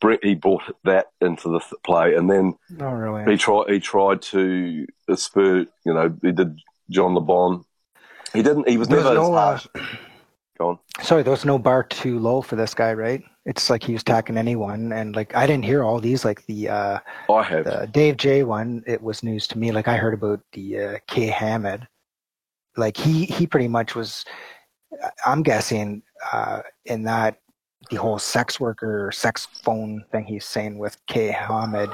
Brett, he brought that into the th- play, and then Oh, really? he tried he tried to spur. You know, he did John Le Bon. He didn't. He was There was never. no, uh. Go on. Sorry, there was no bar too low for this guy, right? It's like he was attacking anyone, and like I didn't hear all these. Like the uh, I have. the Dave J one, it was news to me. Like I heard about the uh, K Hammond. Like he he pretty much was. I'm guessing uh, in that the whole sex worker sex phone thing he's saying with K Hamid,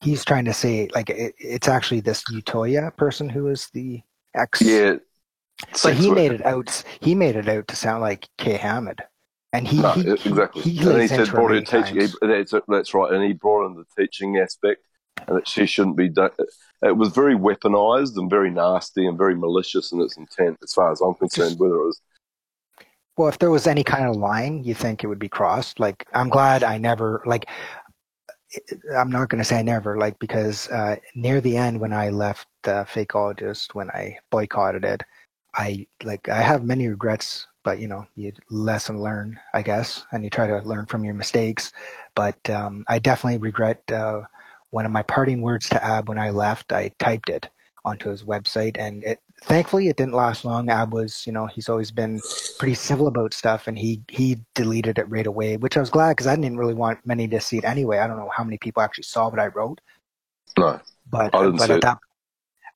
he's trying to say like it, it's actually this Utoya person who is the ex. Yeah. But sex he worker. made it out. He made it out to sound like K Hamid, and he, No, he, he- exactly. He, and he said brought in teaching. He, that's, that's right, and he brought in the teaching aspect, and that she shouldn't be done. It was very weaponized and very nasty and very malicious in its intent, as far as I'm concerned. Whether it was Well, if there was any kind of line, you think it would be crossed. Like, I'm glad I never like. I'm not going to say never, like because uh, near the end when I left uh, Fakeologist, when I boycotted it, I like I have many regrets, but you know, you lesson learned, I guess, and you try to learn from your mistakes. But um, I definitely regret uh, one of my parting words to Ab when I left. I typed it onto his website, and it thankfully it didn't last long. Ab was, you know, he's always been pretty civil about stuff, and he he deleted it right away, which I was glad because I didn't really want many to see it anyway. I don't know how many people actually saw what I wrote, no, but but at that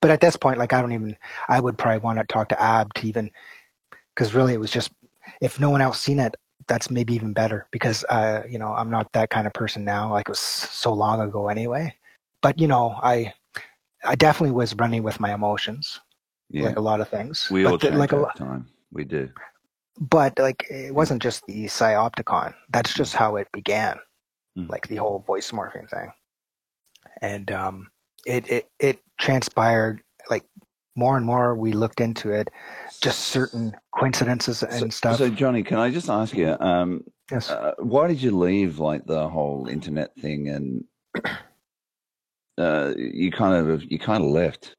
but at this point, like I don't even I would probably want to talk to Ab to even because really it was just if no one else seen it, that's maybe even better because uh you know I'm not that kind of person now. Like it was so long ago anyway. But you know I I definitely was running with my emotions, Yeah. like a lot of things. We but all the- like a lot, time. We do. but like it wasn't just the Psyopticon. That's just how it began, like the whole voice morphing thing. And um, it it it transpired like more and more we looked into it, just certain coincidences and stuff. So, Johnny, can I just ask you, um, Yes. uh, why did you leave like the whole internet thing and uh, you kind of you kind of left?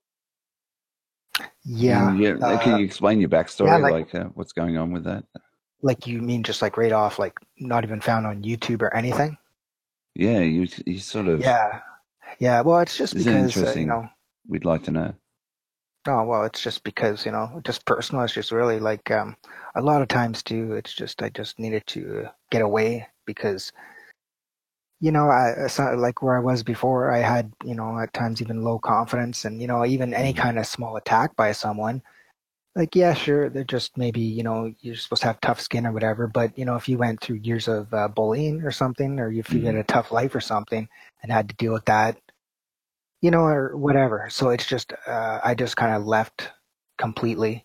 yeah, yeah. uh, can you explain your backstory, yeah, like, like- uh, what's going on with that? like you mean just like right off, like not even found on YouTube or anything. Yeah, you you sort of. Yeah, yeah. Well, it's just because uh, you know. We'd like to know. Oh well, it's just because you know, just personal. It's just really like um, a lot of times too. It's just I just needed to get away because you know, I it's not like where I was before. I had you know at times even low confidence, and you know even any kind of small attack by someone. Like yeah, sure, they're just maybe you know you're supposed to have tough skin or whatever. But you know if you went through years of uh, bullying or something, or if you had a tough life or something and had to deal with that, you know, or whatever. So it's just, uh, I just kind of left completely.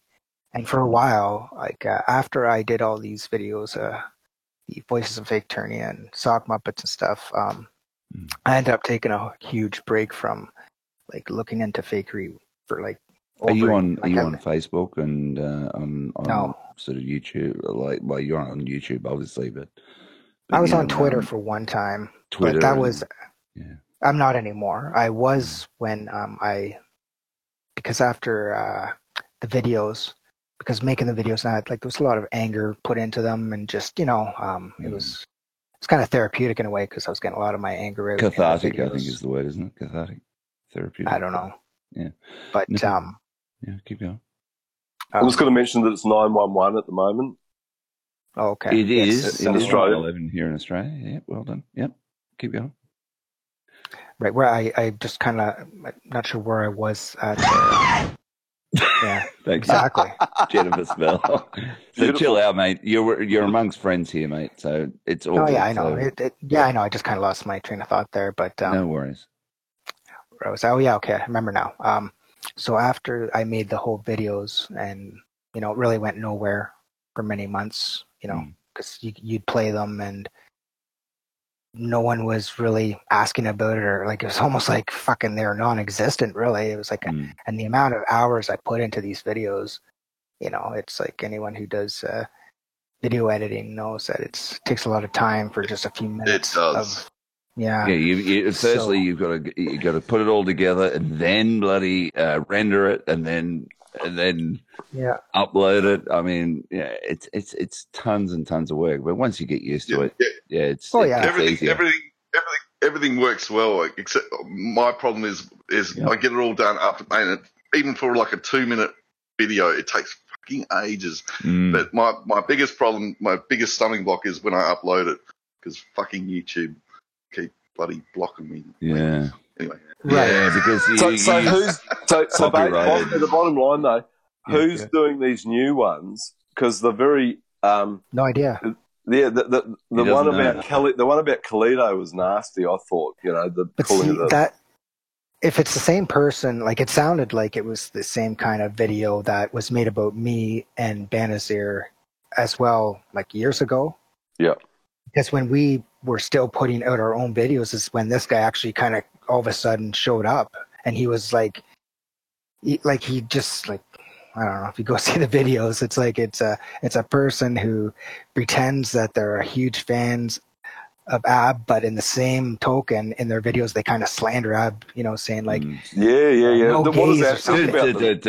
And for a while, like uh, after I did all these videos, uh, the Voices of Fake Turnia and Sock Muppets and stuff, um, I ended up taking a huge break from like looking into fakery for like Are you over- on? Are like, you I- on Facebook and uh, on on No. sort of YouTube? Like, well, you're on YouTube, obviously, but, I was on know, Twitter um, for one time, Twitter but that and- was. I'm not anymore. I was when um, I, because after uh, the videos, because making the videos, I had, like there was a lot of anger put into them, and just you know, um, Mm. it was it's kind of therapeutic in a way because I was getting a lot of my anger out. cathartic. I think is the word, isn't it? Cathartic, therapeutic. I don't know, Yeah, but No. um, yeah. Keep going. I was going to mention that it's 911 at the moment. oh, okay, It is Yes, in in Australia. Eleven here in Australia. Yeah, well done. Yep. Keep going. Right where I I just kind of not sure where I was at. uh, yeah, exactly. Jennifer Spell. so chill out, mate. You're you're amongst friends here, mate. So it's all. Oh good. yeah, I know. So It, it, yeah, I know. I just kind of lost my train of thought there, but um, no worries. where I was oh yeah okay I remember now um so after I made the whole videos and you know it really went nowhere for many months you know Mm. because you, you'd play them and no one was really asking about it or like it was almost like fucking they're non-existent really it was like Mm. and the amount of hours I put into these videos you know it's like anyone who does uh, video editing knows that it's takes a lot of time for just a few minutes it does. of yeah Yeah, you, you firstly So- you've got to you got to put it all together and then bloody uh, render it and then and then yeah upload it. I mean, yeah, it's it's it's tons and tons of work. But once you get used to Yeah, it, yeah. yeah, it's Oh, yeah. it's everything, easier. everything, everything, everything works well. Except my problem is, is Yeah. I get it all done after, and it, even for like a two minute video, it takes fucking ages. Mm. But my, my biggest problem, my biggest stumbling block is when I upload it because fucking YouTube keep bloody blocking me. yeah, Anyway, Right. yeah, because you, So, so who's so so ba- bottom, the bottom line though? Who's yeah. doing these new ones? Because the very um no idea yeah the the, the He one about Kelly the one about Kalito was nasty. I thought you know the But calling see it a, that if it's the same person, like it sounded like it was the same kind of video that was made about me and Banazir as well, like years ago. yeah Because when we were still putting out our own videos, is when this guy actually kind of all of a sudden showed up, and he was like, he, like he just like. I don't know if you go see the videos. It's like it's a it's a person who pretends that they're huge fans of Ab, but in the same token, in their videos, they kind of slander Ab, you know, saying like, Mm. yeah yeah yeah. No The- what is gays or that thing something. about them?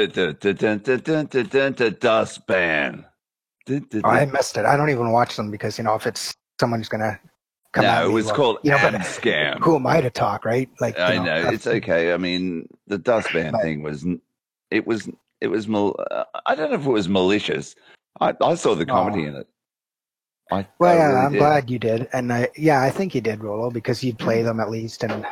Dustpan. oh, I missed it. I don't even watch them because, you know, if it's someone who's going to come No, it was well, called you know, Scam. who am I to talk, right? Like, I know, know it's okay. I mean, the dustpan But- thing was it was it was mal- I don't know if it was malicious. I, I saw the comedy Oh. in it. I, Well, I yeah, really I'm did. glad you did, and I, yeah, I think you did, Rollo, because you'd Mm. play them at least, and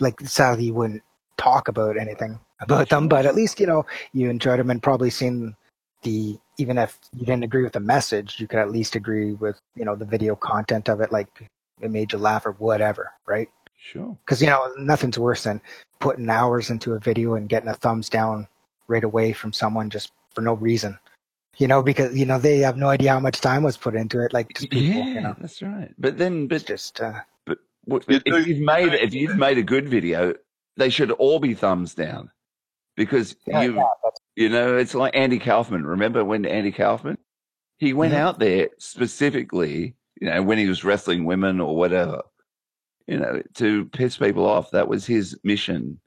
like sadly you wouldn't talk about anything about them, but at least you know you enjoyed them and probably seen the even if you didn't agree with the message, you could at least agree with you know the video content of it, like it made you laugh or whatever, right? Sure. Because you know nothing's worse than putting hours into a video and getting a thumbs down right away from someone just for no reason. You know, because you know they have no idea how much time was put into it. Like just people, Yeah, you know, that's right. But then, but it's just uh, but what, if do- you've made if you've made a good video, they should all be thumbs down because yeah, you yeah, you know it's like Andy Kaufman. Remember when Andy Kaufman he went Mhm. out there specifically, you know, when he was wrestling women or whatever, you know, to piss people off. That was his mission.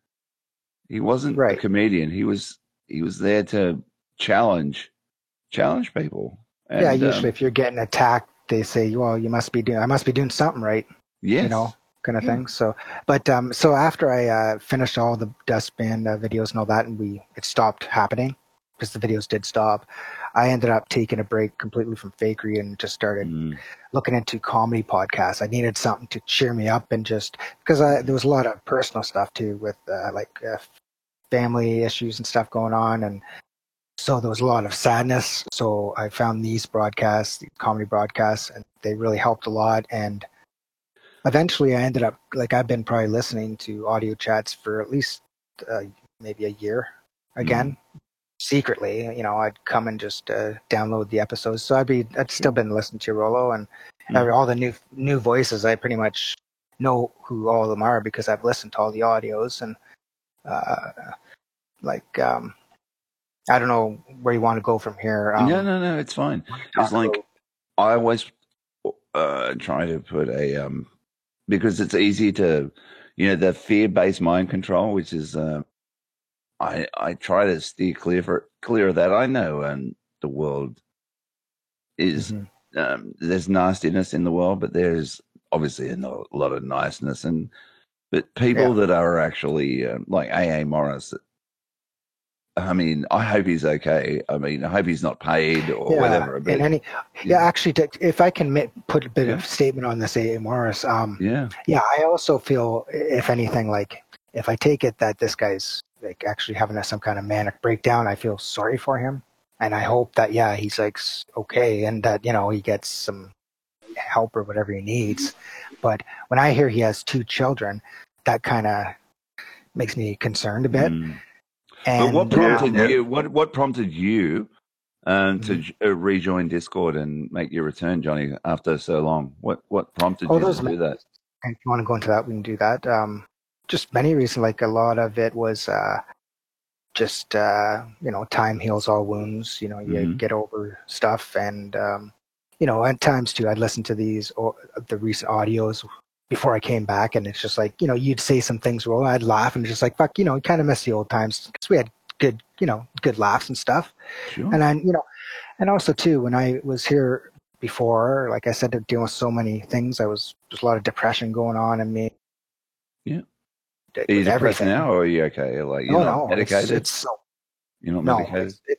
He wasn't a comedian. He was he was there to challenge challenge people. And, yeah. um, Usually, if you're getting attacked, they say, "Well, you must be doing. I must be doing something right." yes, You know, kind of Yeah. thing. So, but um, so after I uh, finished all the dustbin uh, videos and all that, and we it stopped happening because the videos did stop. I ended up taking a break completely from fakery and just started Mm. looking into comedy podcasts. I needed something to cheer me up and just because I, there was a lot of personal stuff too with uh, like uh, family issues and stuff going on, and so there was a lot of sadness. So I found these broadcasts, these comedy broadcasts, and they really helped a lot. And eventually, I ended up like I've been probably listening to audio chats for at least uh, maybe a year again. Secretly, you know, I'd come and just uh, download the episodes. So I'd be, I'd still been listening to Rollo and Mm. all the new new voices. I pretty much know who all of them are because I've listened to all the audios and uh, like um, I don't know where you want to go from here. Um, no, no, no, it's fine. It's like I always uh, try to put a um because it's easy to, you know, the fear-based mind control, which is uh, I I try to steer clear for clear of that. I know and the world is um, there's nastiness in the world, but there's obviously a lot of niceness and but people that are actually um, like AA Morris. I mean, I hope he's okay. I mean, I hope he's not paid or yeah, whatever. But and any, yeah, actually, to, if I can put a bit of statement on this, A. Morris, um, yeah, yeah, I also feel, if anything, like if I take it that this guy's like actually having a, some kind of manic breakdown, I feel sorry for him, and I hope that yeah, he's like okay, and that you know he gets some help or whatever he needs. But when I hear he has two children, that kind of makes me concerned a bit. Mm. And but what prompted uh, you? What what prompted you um, to j- uh, rejoin Discord and make your return, Johnny, after so long? What what prompted Oh, you to do that? If you want to go into that, we can do that. Um, just many reasons. Like a lot of it was uh, just uh, you know, time heals all wounds. You know, you Mhm. get over stuff, and um, you know, at times too, I'd listen to these or the recent audios before I came back, and it's just like you know, you'd say some things, well, I'd laugh, and just like fuck, you know, kind of miss the old times because we had good, you know, good laughs and stuff. Sure. And then you know, and also too, when I was here before, like I said, dealing with so many things, I was there's a lot of depression going on in me. Yeah. Are you depressed now, or are you okay? Like you're no, no, it's, medicated. it's so you're not no, medicated. it's, it,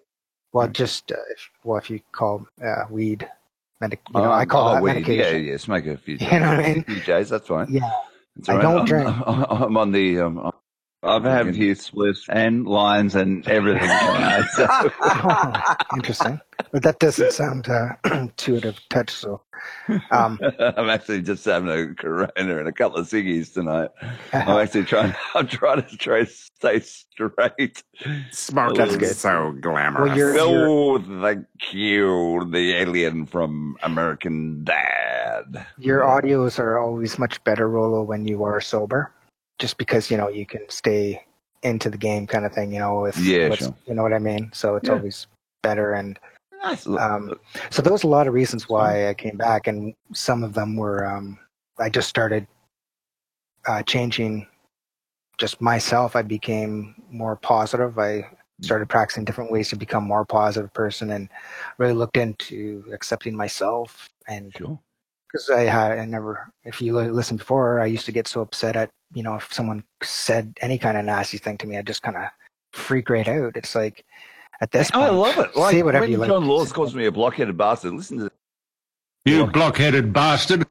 well, just uh, if, well, if you call uh, weed, medic, you know, Oh, I call oh, that weed. medication. Yeah, yeah. Smoke a few. You know what I mean? A few J's. That's fine. Yeah. That's I right. don't I'm, drink. I'm on the. Um, I've had a few spliffs and lines and everything. uh, so- Interesting, but that doesn't sound uh, intuitive touch. So, um, I'm actually just having a Corona and a couple of ciggies tonight. I'm actually trying. I'm trying to try to stay straight. Smoke That's is good. so glamorous. Well, you're- oh, thank you, the alien from American Dad. your audios are always much better, Rollo, when you are sober, just because you know you can stay into the game, kind of thing. You know, with Yeah, sure. you know what I mean. So it's Yeah. always better and. Um, so there was a lot of reasons why I came back, and some of them were um, I just started uh, changing just myself. I became more positive. I started practicing different ways to become more positive person, and really looked into accepting myself. And because I had, I never, if you li- listen before, I used to get so upset at you know if someone said any kind of nasty thing to me, I just kind of freak right out. It's like at this point, I love it. Like say whatever when you like. John Laws calls me a blockheaded bastard. Listen to You blockheaded bastard.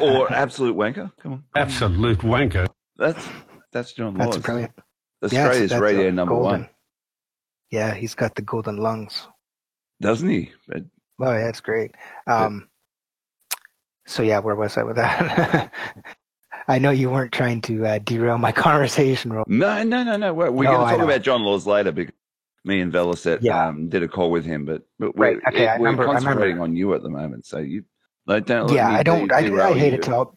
or absolute wanker. Come on, Absolute wanker. that's that's John Laws. That's brilliant. Yeah, Australia's that's, uh, radio number golden. one, Yeah, he's got the golden lungs. doesn't he? But Oh, yeah, it's great. Um, so yeah, where was I with that? I know you weren't trying to uh, derail my conversation. Ro- No, no, no, no. We're, we're No, going to talk about John Laws later because me and Velocet Yeah. um, did a call with him, but, but we're, Right, okay, I we're remember- concentrating on you at the moment. So you like, don't yeah, I don't. I, I hate you. it to all.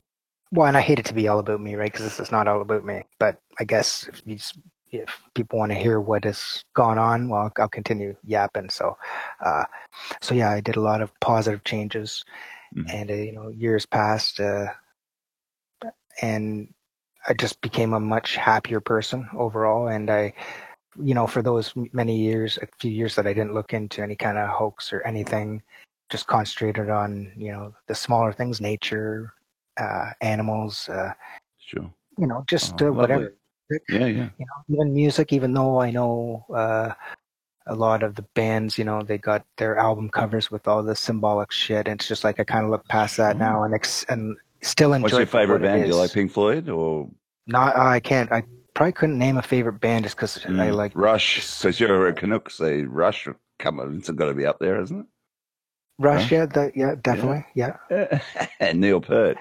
Well, and I hate it to be all about me, right? Because this is not all about me. But I guess if these, if people want to hear what has gone on, well, I'll continue yapping. So, uh, so yeah, I did a lot of positive changes, Mm-hmm. and uh, you know, years passed, uh, and I just became a much happier person overall. And I, you know, for those many years, a few years that I didn't look into any kind of hoax or anything, just concentrated on you know the smaller things, nature, uh, animals, uh, Sure. you know, just Oh, uh, whatever. Yeah, yeah. You know, even music. Even though I know uh, a lot of the bands, you know, they got their album covers with all the symbolic shit, and it's just like I kind of look past that now and ex- and still enjoy. What's your favorite what band? Do you like Pink Floyd or Not, I can't. I probably couldn't name a favorite band just because I Mm, like Rush? Because you're a Canucks, so Rush, come on, it's got to be up there, isn't it? Rush. Yeah, that, yeah, definitely. Yeah. it? and Neil Peart.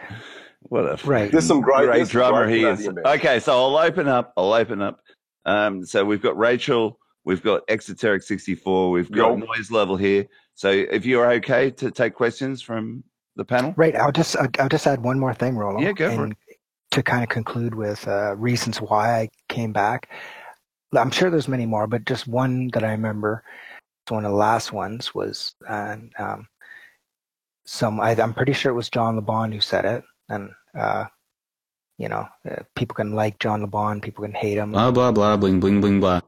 What a Right. There's some great- great there's some drummer great he is. Okay, so I'll open up. I'll open up. Um, so we've got Rachel, we've got Exoteric sixty four, we've got Yo. noise level here. So if you're okay to take questions from the panel, Right. I'll just I'll, I'll just add one more thing, Roland. Yeah, go for and To kind of conclude with uh, reasons why I came back. I'm sure there's many more, but just one that I remember, one of the last ones was, uh, um, some. I, I'm pretty sure it was John Le Bon who said it, and uh, you know, uh, people can like John Le Bon, people can hate him. Blah blah blah. Bling bling bling blah.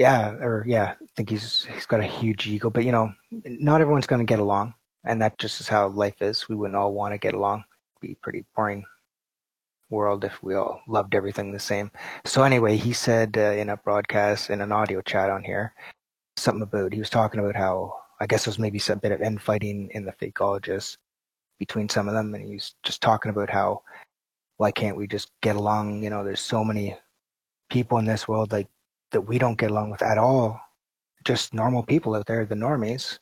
Yeah, or yeah, I think he's he's got a huge ego, but you know, not everyone's going to get along, and that just is how life is. We wouldn't all want to get along. It'd be pretty boring world if we all loved everything the same. So anyway, he said uh, in a broadcast in an audio chat on here something about he was talking about how I guess there was maybe some bit of infighting in the fakeologists between some of them, and he was just talking about how why can't we just get along? You know, there's so many people in this world like that we don't get along with at all. Just normal people out there, the normies,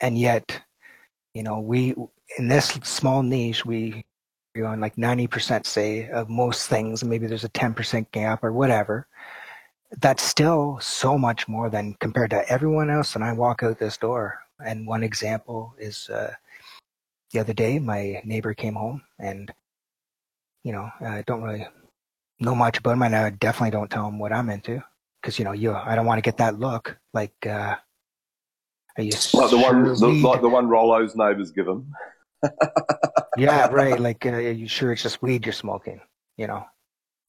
and yet, you know, we in this small niche we you're on like 90% say of most things maybe there's a 10% gap or whatever that's still so much more than compared to everyone else. And i walk out this door and one example is uh, the other day my neighbor came home and you know i don't really know much about him and i definitely don't tell him what i'm into because you know you i don't want to get that look like uh are you Like the one, the, like the one Rollo's neighbours give him. yeah, right. Like, uh, are you sure it's just weed you're smoking? You know,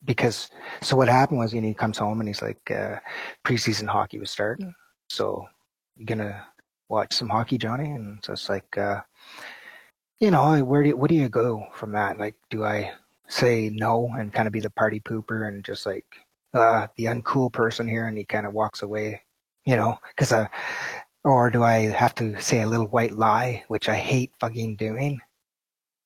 because so what happened was, you know, he comes home and he's like, uh, preseason hockey was starting, so you're gonna watch some hockey, Johnny? And so it's like, uh, you know, where do you, what do you go from that? Like, do I say no and kind of be the party pooper and just like uh, the uncool person here, and he kind of walks away, you know, because uh, or do I have to say a little white lie, which I hate fucking doing,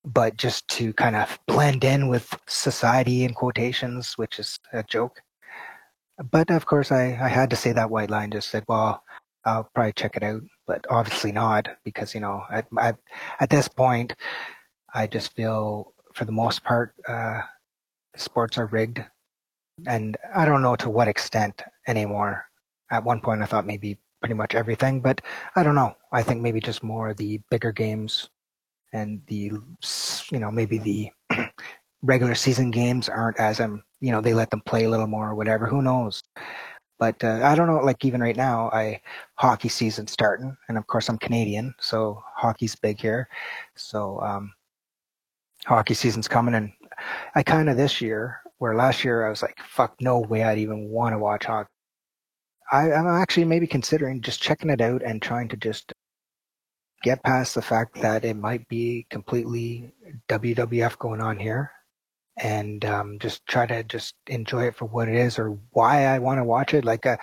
but just to kind of blend in with society in quotations, which is a joke. But of course, I, I had to say that white lie just said, well, I'll probably check it out, but obviously not because, you know, at, at, at this point, I just feel for the most part, uh, sports are rigged. And I don't know to what extent anymore. At one point, I thought maybe pretty much everything, but I don't know. I think maybe just more the bigger games and the, you know, maybe the regular season games aren't as um, you know, they let them play a little more or whatever. Who knows? But uh, I don't know. Like even right now, I hockey season starting, and of course I'm Canadian, so hockey's big here. So um, hockey season's coming, and I kind of this year, where last year I was like, fuck, no way I'd even want to watch hockey. I, I'm actually maybe considering just checking it out and trying to just get past the fact that it might be completely WWF going on here and um, just try to just enjoy it for what it is or why I want to watch it. Like, uh,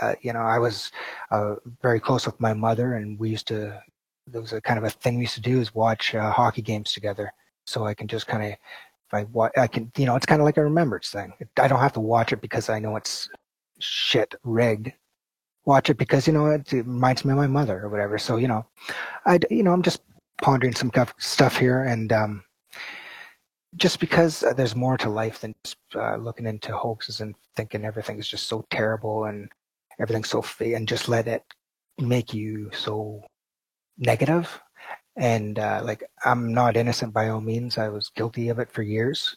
uh, you know, I was uh, very close with my mother and we used to, there was a kind of a thing we used to do is watch uh, hockey games together. So I can just kind of, I I can, you know, it's kind of like a remembrance thing. I don't have to watch it because I know it's shit rigged. Watch it because you know it, it reminds me of my mother or whatever. So you know, I you know I'm just pondering some stuff here, and um, just because uh, there's more to life than just uh, looking into hoaxes and thinking everything is just so terrible and everything's so fake, and just let it make you so negative. And uh, like I'm not innocent by all means. I was guilty of it for years,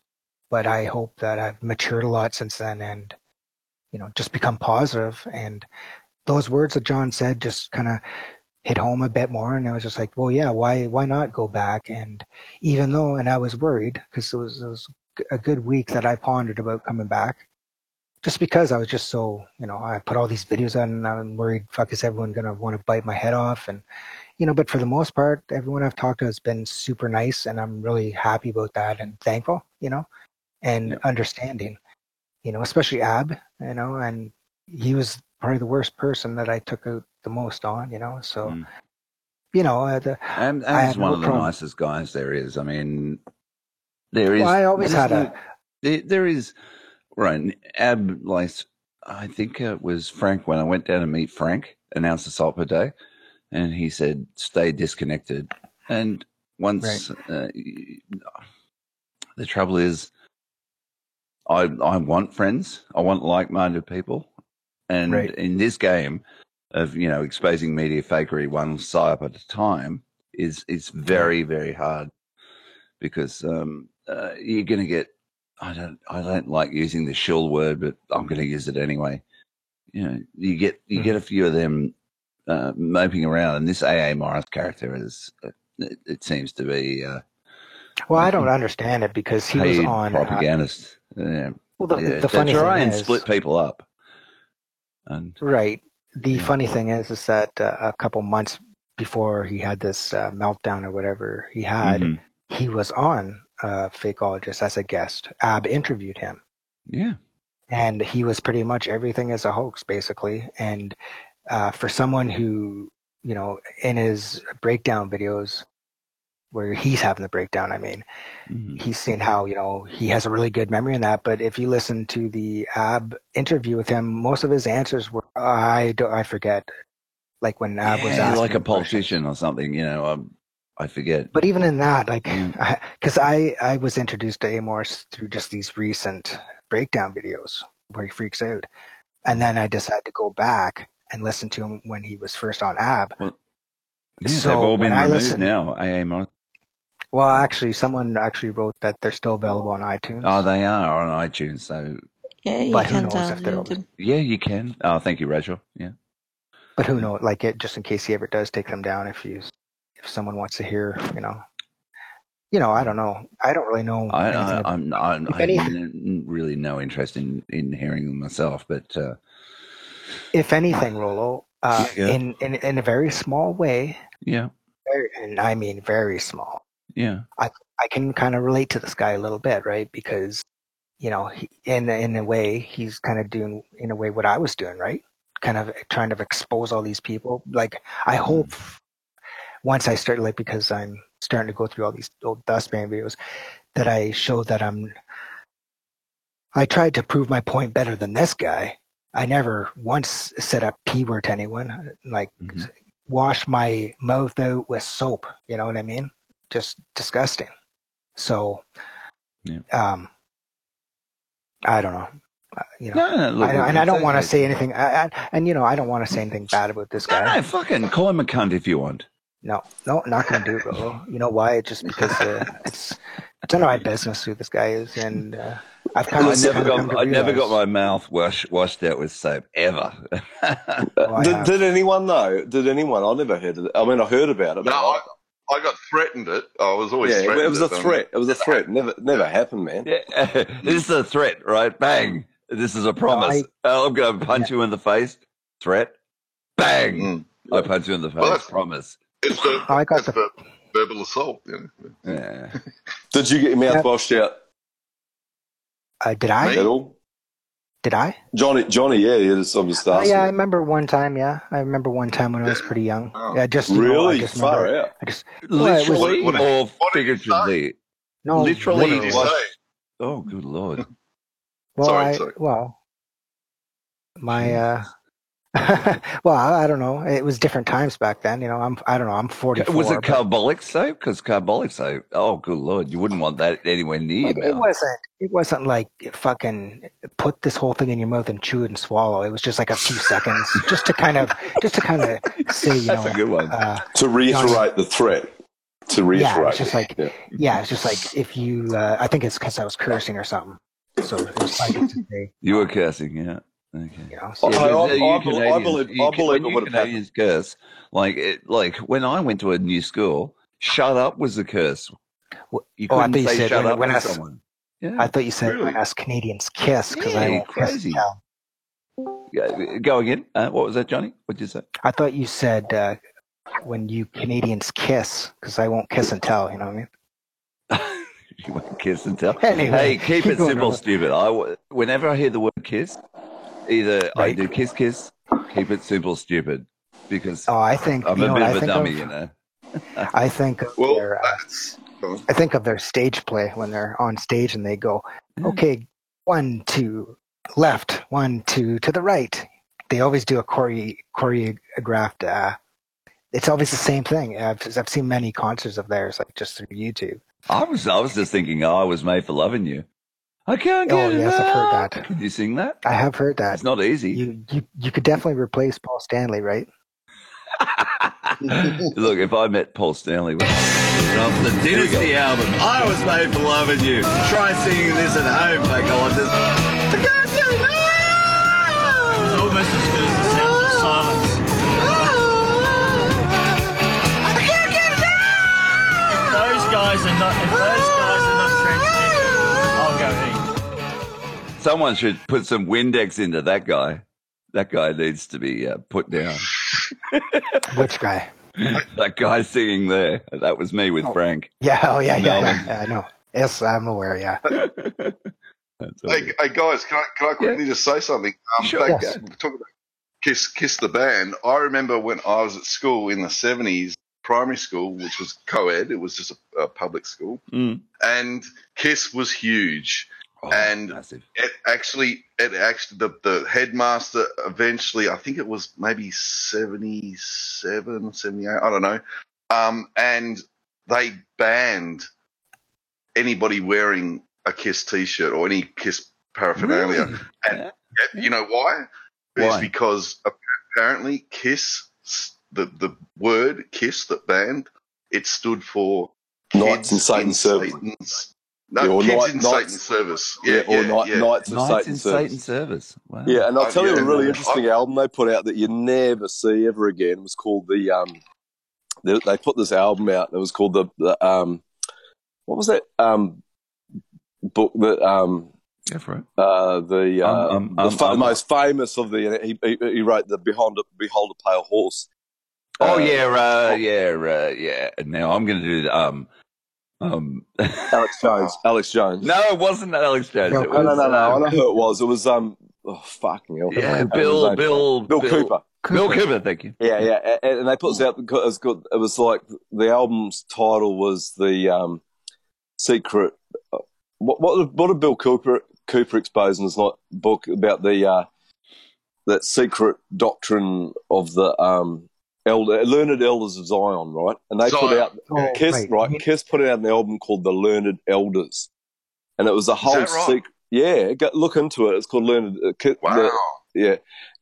but I hope that I've matured a lot since then, and you know, just become positive. And those words that John said just kind of hit home a bit more. And I was just like, well, yeah, why, why not go back? And even though, and I was worried because it was, it was a good week that I pondered about coming back just because I was just so, you know, I put all these videos on and I'm worried, fuck, is everyone going to want to bite my head off? And, you know, but for the most part, everyone I've talked to has been super nice and I'm really happy about that and thankful, you know, and understanding you know, especially Ab, you know, and he was probably the worst person that I took out the most on, you know. So, you know, uh, the, And, and he's one no of the problem. nicest guys there is. I mean, there is. Well, I always had a- There, there is. Right. Ab, like, I think it was Frank when I went down to meet Frank, announced the salt per day, and he said, stay disconnected. And once, uh, the trouble is, I, I want friends. I want like-minded people. And Right. in this game of, you know, exposing media fakery one psyop at a time is, is very, very hard because, um, uh, you're going to get I don't I don't like using the shill word, but I'm going to use it anyway. You know, you get you get a few of them uh, moping around, and this AA Morris character is uh, it, it seems to be uh, Well, I don't understand it because he was on. uh, propagandist. yeah. Well, the- yeah, the funny try thing and is- split people up. And Right. The funny thing is, is that uh, a couple months before he had this uh, meltdown or whatever he had, Mhm. he was on uh, Fakeologist as a guest. Ab interviewed him, yeah, and he was pretty much everything as a hoax, basically. And uh, for someone who, you know, in his breakdown videos, where he's having the breakdown, I mean, Mm-hmm. he's seen how you know he has a really good memory in that. But if you listen to the Ab interview with him, most of his answers were I don't I forget, like when Ab was yeah, asking. like a politician or something. You know, um, I forget. But even in that, like, because I, I was introduced to Amorse through just these recent breakdown videos where he freaks out, and then I decided to go back and listen to him when he was first on Ab. Yeah, So they've all when been I removed listen- now. AA Morris. Well, actually, someone actually wrote that they're still available on iTunes. Oh, they are on iTunes. So Yeah, you But who can knows if they're download them. yeah, you can. Oh, thank you, Rachel. Yeah. But who knows? Like it, just in case he ever does take them down, if you, if someone wants to hear, you know, you know, I don't know. I don't really know. I, anything I, about- I'm, I'm, I have anything- really no interest in, in hearing them myself, but uh, if anything, Rollo, uh, Yeah. in, in in a very small way, yeah, very, and I mean very small. yeah, I I can kind of relate to this guy a little bit, right? Because you know, he, in in a way, he's kind of doing in a way what I was doing, right? Kind of trying to expose all these people. Like I hope once I start, like because I'm starting to go through all these old dustpan videos, that I show that I'm. I tried to prove my point better than this guy. I never once said a p word to anyone. Like wash my mouth out with soap. You know what I mean? Just disgusting. So, um, I don't know. Uh, You know, No, no, look, I, don't- and I don't want to say anything. I, I, and you know, I don't want to say anything bad about this guy. no, fucking call him a cunt if you want. No, no, not gonna do it, bro. You know why? Just because uh, it's it's none of my business who this guy is, and uh, I've kind I of never got, I never got my mouth wash, washed out with soap ever. did, did anyone know? Did anyone? I never heard of it. I mean, I heard about it. No, but I, I got threatened it. I was always yeah, threatened it was a it, threat. It was a threat. Never, never happened, man. Yeah, this is a threat, right? Bang. This is a promise. oh, I'm going to punch you in the face. Threat. Bang. I punch you in the face. Well, promise. It's the, I got it's the verbal assault. You know? Yeah. Did you get your mouth Yep. washed out Uh, did I? at all? Did I? Johnny, Johnny, yeah, yeah, it's I'm just Oh, yeah, I remember one time. Yeah, I remember one time when I was pretty young. Yeah, just you know, I Really? just Far remember- out. I just well, it was- Literally What- what- or what figuratively? No, literally. literally. washed- Say. Oh, good lord. Well, Sorry, I, sorry. well, my uh, well, I, I don't know. It was different times back then. You know, I'm I don't know. I'm 44. Was it but carbolic soap? Because carbolic soap, oh, good lord, you wouldn't want that anywhere near it, it mouth. wasn't. It wasn't like fucking put this whole thing in your mouth and chew it and swallow. It was just like a few seconds, just to kind of, just to kind of say, you That's know, a good one. Uh, to reiterate the threat. To reiterate. yeah, it's just like yeah. yeah, it's just like if you. Uh, I think it's because I was cursing or something. So it was like to say, You were cursing, yeah. Okay. you know, I, I, uh, I, I, believe, you I believe when it you would have happened. Canadians curse, like it, like when I went to a new school, shut up was the curse. You oh, I thought you say said shut when, up when to us, someone. Yeah, I thought you said really. when us Canadians kiss because I Yeah, won't kiss and crazy. tell. Yeah, Go again. Uh, what was that, Johnny? What'd you say? I thought you said uh, when you Canadians kiss because I won't kiss and tell. You know what I mean? You won't kiss and tell. Anyway, hey, keep keep it simple, stupid. I w- whenever I hear the word kiss, either I do kiss, kiss, keep it simple, stupid, because Oh, I think I'm you a know bit what of a dummy, of? you know. I think of Well, their, uh, I think of their stage play when they're on stage and they go, okay, one, two, left, one, two, to the right. They always do a chore- choreographed. Uh, it's always the same thing. I've, I've seen many concerts of theirs, like just through YouTube. I was I was just thinking, oh, I was made for loving you. I can't get Oh, get yes, I've heard that. Could you sing that? I have heard that. It's not easy. You, you, you could definitely replace Paul Stanley, right? Look, if I met Paul Stanley with- off the Dynasty album, I was made for loving you. Try singing this at home, fakeologist. It's almost as good as the sound of silence. If those guys are not, if those Someone should put some Windex into that guy. That guy needs to be uh, put down. Which guy? that guy singing there. That was me with Frank. Yeah, oh yeah, yeah, yeah, yeah, I know. Yes, I'm aware. Yeah. Hey, hey guys, can I can I quickly just say something? Um, Sure. back- Yes. talk about Kiss Kiss the band. I remember when I was at school in the seventies, primary school, which was co-ed. It was just a, a public school, Mm. and Kiss was huge. Oh, and it actually, it actually, the, the headmaster eventually, I think it was maybe 77, 78, I don't know. Um, and they banned anybody wearing a Kiss t-shirt or any Kiss paraphernalia. And you know why? It's because apparently Kiss, the, the word Kiss that banned, it stood for Knights in Satan's service. Satan's- no, Yeah, or kids knight- in knights- Satan's service. Yeah, Yeah, or yeah, knight- yeah. Knights of Knights Satan's in service. Satan's service. Wow. Yeah, and I'll Oh, tell you a really no, interesting album they put out that you never see ever again. It was called the um, they, they put this album out. It was called the, the um, what was that um book that um Go for it. uh the uh, Um, um, the um, fa- um, most famous of the he, he, he wrote the Behold a Behold a Pale Horse. Oh Uh, yeah, uh, yeah, uh, yeah. Now I'm going to do the, um, um. Alex Jones. Alex Jones. no, it wasn't that Alex Jones. No, It no, no, was, no, no. I know who it was. It was um. Oh fucking hell! Yeah, was Bill. Bill, Bill Cooper. Bill Cooper. Thank you. Yeah, yeah, and, and they put this out because it was good. It was like the album's title was the um, secret. uh, What what did- what did Bill Cooper Cooper expose in his not book about the uh, that secret doctrine of the um, elder learned elders of Zion, right? And they put out Oh, Kiss, right. right? Kiss put out an album called the Learned Elders, and it was a whole that right? secret. Yeah, go, look into it. It's called Learned. Uh, Ki- Wow. the- yeah,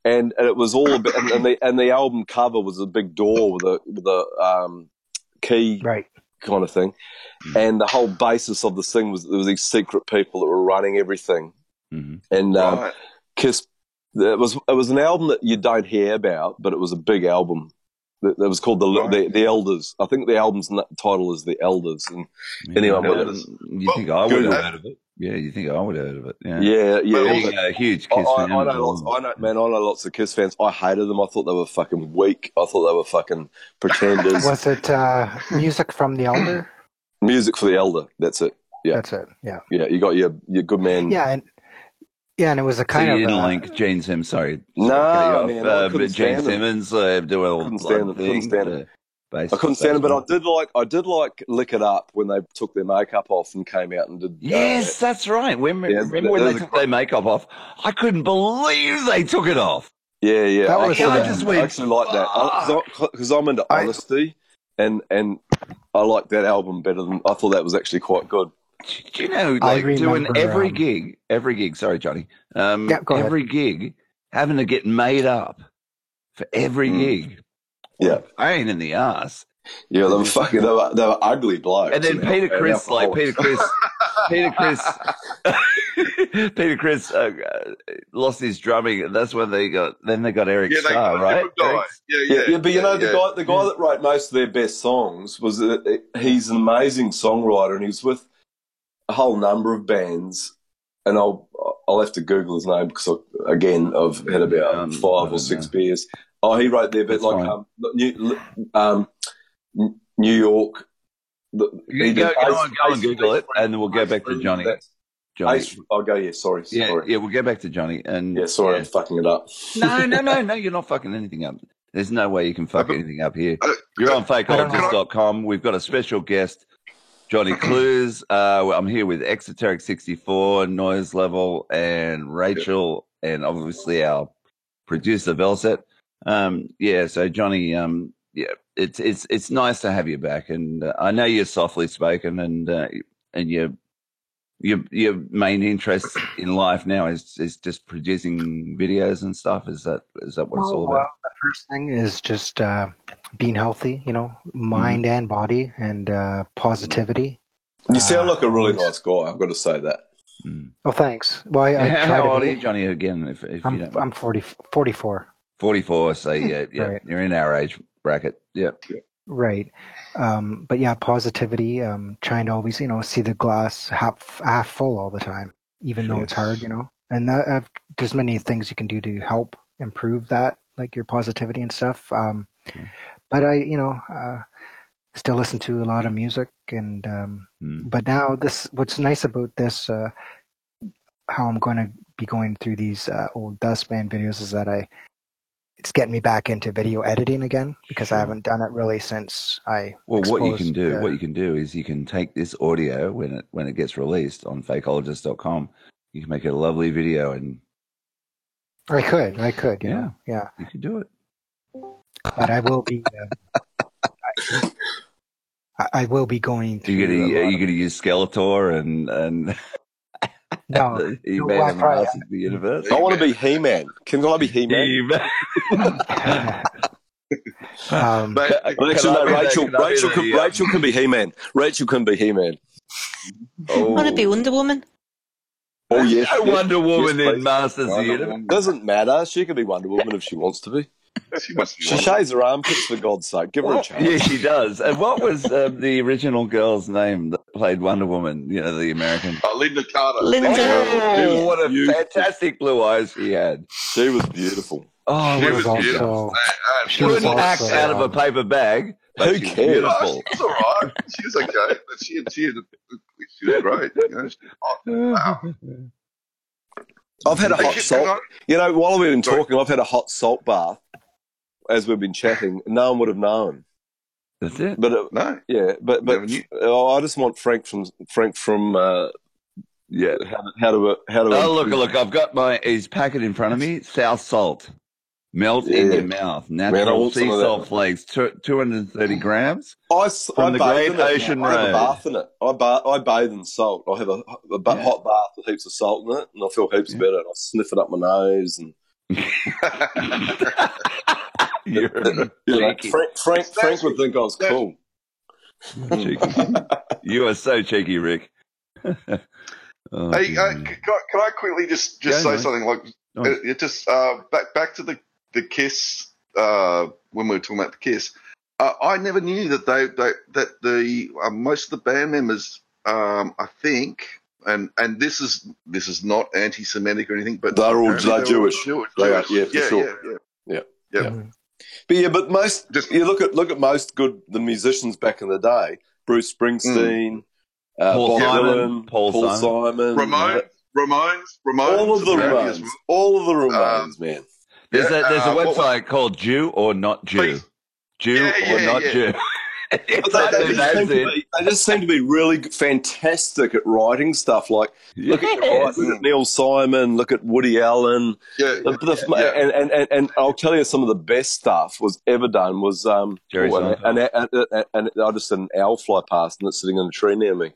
and, and it was all about, and, and the and the album cover was a big door with a with a um, key Right. kind of thing, and the whole basis of this thing was there was these secret people that were running everything, Mhm. and um, Right. Kiss. It was it was an album that you don't hear about, but it was a big album. That that was called the, Right. the the Elders. I think the album's title is the Elders. And anyway, Yeah, but- you think I would have heard of it? Yeah, you think I would have heard of it? Yeah, yeah, yeah. Being but- a huge I, Kiss I, fan. I as know lots. I know, man. I know lots of Kiss fans. I hated them. I thought they were fucking weak. I thought they were fucking pretenders. Was it uh, music from the Elder? Music for the elder. That's it. Yeah, That's it. Yeah. yeah. You got your your good man. Yeah, and yeah, and it was a So kind you of didn't uh, like Gene Simmons? Sorry, No, sorry to cut you off, man, I uh, couldn't but Gene stand him. Simmons uh, doing all Couldn't stand him, blood couldn't stand the I couldn't stand it, but I did like I did like lick it up when they took their makeup off and came out and did. uh, Yes, that's right. When, Yeah, remember when they a- took their makeup off? I couldn't believe they took it off. yeah, yeah. That I, was, actually- uh, I just I actually like that because I'm into I- honesty, and and I like that album better than I thought that was actually quite good. Do you know, like doing every um, gig, every gig. Sorry, Johnny. Um, Yeah, go ahead. every gig, having to get made up for every Mm. gig. Yeah. pain in the ass. Yeah, they were fucking. They were, they were ugly blokes. And then and Peter al- Chris, like. Peter Criss, Peter Criss, Peter Criss uh, uh, lost his drumming, and that's when they got. Then they got Eric Yeah, they Starr, right? Eric- Yeah, Yeah, yeah, yeah, but you know the guy, the guy that wrote most of their best songs was uh, he's an amazing songwriter, and he's with a whole number of bands. And I'll I'll have to Google his name because I, again I've had about Um, five or six know. beers. Oh, he wrote there, but That's like um, New, um, New York. The, You go, go Ace- on, go and Ace Google it, and then we'll go Ace back to Johnny. Johnny. Ace, I'll go. Yeah, sorry, Yeah, sorry. yeah, we'll go back to Johnny. And Yeah, sorry, I'm fucking it up. No, no, no, no. You're not fucking anything up. There's no way you can fuck anything up here. You're on I don't fakeologist.com. We've got a special guest, Johnny Clues. Uh, I'm here with Exoteric 64, Noise Level, and Rachel, and obviously our producer, Velocet. Um, yeah, so Johnny, um, yeah, it's it's it's nice to have you back, and uh, I know you're softly spoken, and uh, and you your your main interest in life now is is just producing videos and stuff. Is that is that what it's all Well, about? the first thing is just uh, being healthy, you know, mind and body, and uh, positivity. You sound like a really nice guy. I've got to say that. Oh, thanks. Well, I, I how old are you, Johnny? Again, if, if I'm, don't. I'm 40, 44. 44, so yeah, yeah, Right. you're in our age bracket. Yeah. Right. Um, but yeah, positivity, um, trying to always, you know, see the glass half, half full all the time, even though it's hard, you know, and that, uh, there's many things you can do to help improve that, like your positivity and stuff. Um, but I, you know, uh, still listen to a lot of music and, um, but now this, what's nice about this, uh, how I'm going to be going through these, uh, old Dustman videos is that I, it's getting me back into video editing again because I haven't done it really since I. Well, what you can do, uh, what you can do is you can take this audio when it when it gets released on fakeologist.com. You can make a lovely video, and I could, I could, you Yeah. know, yeah. you could do it. But I will be. Uh, I, I will be going through. You're gonna lot you're gonna use Skeletor and and No, He no, Man I and the probably- Masters of the Universe. I want to be He Man. Can I be He Man? Um, Well, actually, no, Rachel, Rachel, can, Rachel can be He Man. Rachel can be He Man. Want to be Wonder Woman? Oh, yes. No yes, Wonder Woman yes, in please. Masters of the Wonder Universe. Woman. Doesn't matter. She can be Wonder Woman if she wants to be. She must be She shaves her armpits for God's sake. Give her a chance. Yeah, she does. And what was um, the original girl's name that played Wonder Woman? You know, the American. Uh, Lynda Carter. Lynda. Oh, what a fantastic blue eyes she had. She was beautiful. Oh, She what was beautiful. also. She was couldn't act out of a paper bag. But Who cares? Beautiful. She was all right. She was okay. But she, she, she was great. You know, she, oh, wow. I've had a hot salt. You know, while we've been talking, I've had a hot salt bath as we've been chatting. No one would have known. That's it. But it, No. yeah, but but Never knew. oh, I just want Frank from Frank from uh, Yeah. how to how to how to. Oh, look, look, I've got my, his packet in front of me. South salt. Melt in your mouth. Natural want sea salt flakes. 230 grams. I, from I the bathe Great in it. Ocean I have a bath in it. I, ba- I bathe in salt. I have a, a ba- Yeah. hot bath with heaps of salt in it, and I feel heaps better. And I sniff it up my nose, and You're you know, cheeky. Frank Frank Frank would think I was cool. You are so cheeky, Rick. Oh, Hey, uh, can, I, can I quickly just just Go, say mate. something? Like, Oh. it, it just uh, back back to the the Kiss uh, when we were talking about the Kiss. Uh, I never knew that they, they that the uh, most of the band members, um, I think, and and this is this is not anti-Semitic or anything, but They're all they're they were Jewish. Jewish. They are, yeah, for yeah, sure. yeah, Yeah. yeah, yeah. But yeah, but most Just- you look at look at most good the musicians back in the day. Bruce Springsteen, uh, Paul Bob Simon, Dylan, Paul Paul, Simon. Simon, Ramones, Ramones, Ramones, all of the apparently as Ramones, well. all of the Ramones, man. There's Yeah, a there's a uh, what- website called Jew or Not Jew. Please. Jew Yeah, or yeah, Not yeah. Jew. But It's they, they, just seem to be, they just seem to be really fantastic at writing stuff. Like look at Yes. look at Neil Simon, look at Woody Allen, Yeah, The- the- yeah. and, and, and, and I'll tell you some of the best stuff was ever done was um Jerry oh, and, Seinfeld. and, and, and, and I just had an owl fly past and it's sitting in a tree near me,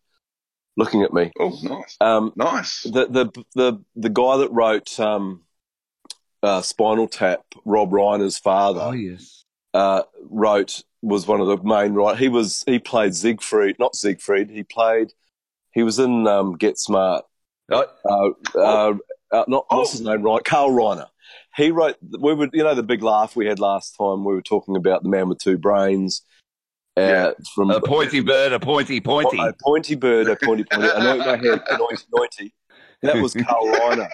looking at me. Oh, nice, Um, nice. the the the the guy that wrote um, uh, Spinal Tap, Rob Reiner's father, Oh yes. Uh, wrote was one of the main right. He was he played Siegfried, not Siegfried. He played. He was in um, Get Smart. Oh, Uh, uh, uh, not what's his name? Right, Carl Reiner. He wrote. We were, you know, the big laugh we had last time. We were talking about the man with two brains. Uh, Yeah. From a pointy bird, a pointy pointy. a pointy bird, a pointy pointy, anoint my head, anoint anointy. That was Carl Reiner.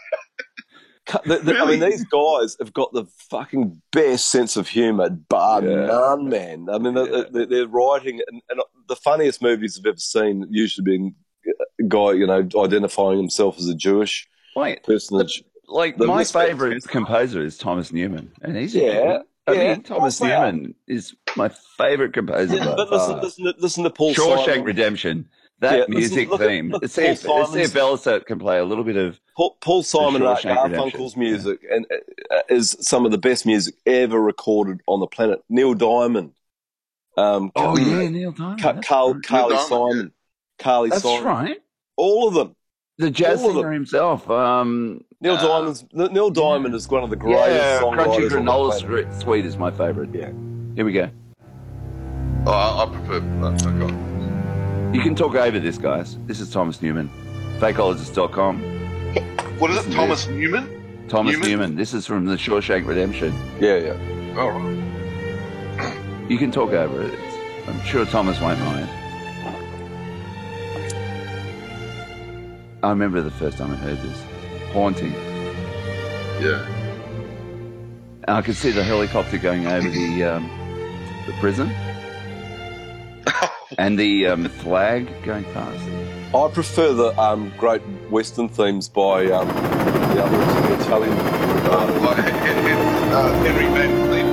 Ca- the- the- I mean, these guys have got the fucking best sense of humour, bar Yeah. none, man. I mean, Yeah. they, they're writing, and, and the funniest movies I've ever seen usually been a uh, guy, you know, identifying himself as a Jewish Wait, personage. like The my respect. favorite composer is Thomas Newman, and he's a Yeah, Jew. I yeah, mean, Thomas well, wow. Newman is my favorite composer. Yeah, by but listen, far. listen, to, listen to Paul Shawshank Simon. Redemption. That Yeah, music look at- theme. look at let's see, if, Paul let's see if Simon's- can play a little bit of. Paul, Paul Simon and Art Shawshank Garfunkel's music and uh, is some of the best music ever recorded on the planet. Neil Diamond, um, Oh Ca- yeah, Neil Diamond. Ca- Carl, right. Carly Diamond, Simon, Carly Simon. That's Simon, right. all of them. the jazz All singer himself. Um, Neil uh, Diamond's Neil Diamond is one of the greatest yeah, Crunchy songwriters Granola Suite is my favorite. Yeah. Here we go. Oh, I, I prefer. Uh, okay. You can talk over this, guys. This is Thomas Newman, fakeologist.com. What is Listen it, Thomas this. Newman? Thomas Newman? Newman. This is from the Shawshank Redemption. Yeah, yeah. All right. You can talk over it. I'm sure Thomas won't mind. I remember the first time I heard this. Haunting. Yeah. And I could see the helicopter going over the um, the prison, and the um, flag going past. I prefer the um, great Western themes by um, the other Italian. Uh, Henry Mancini.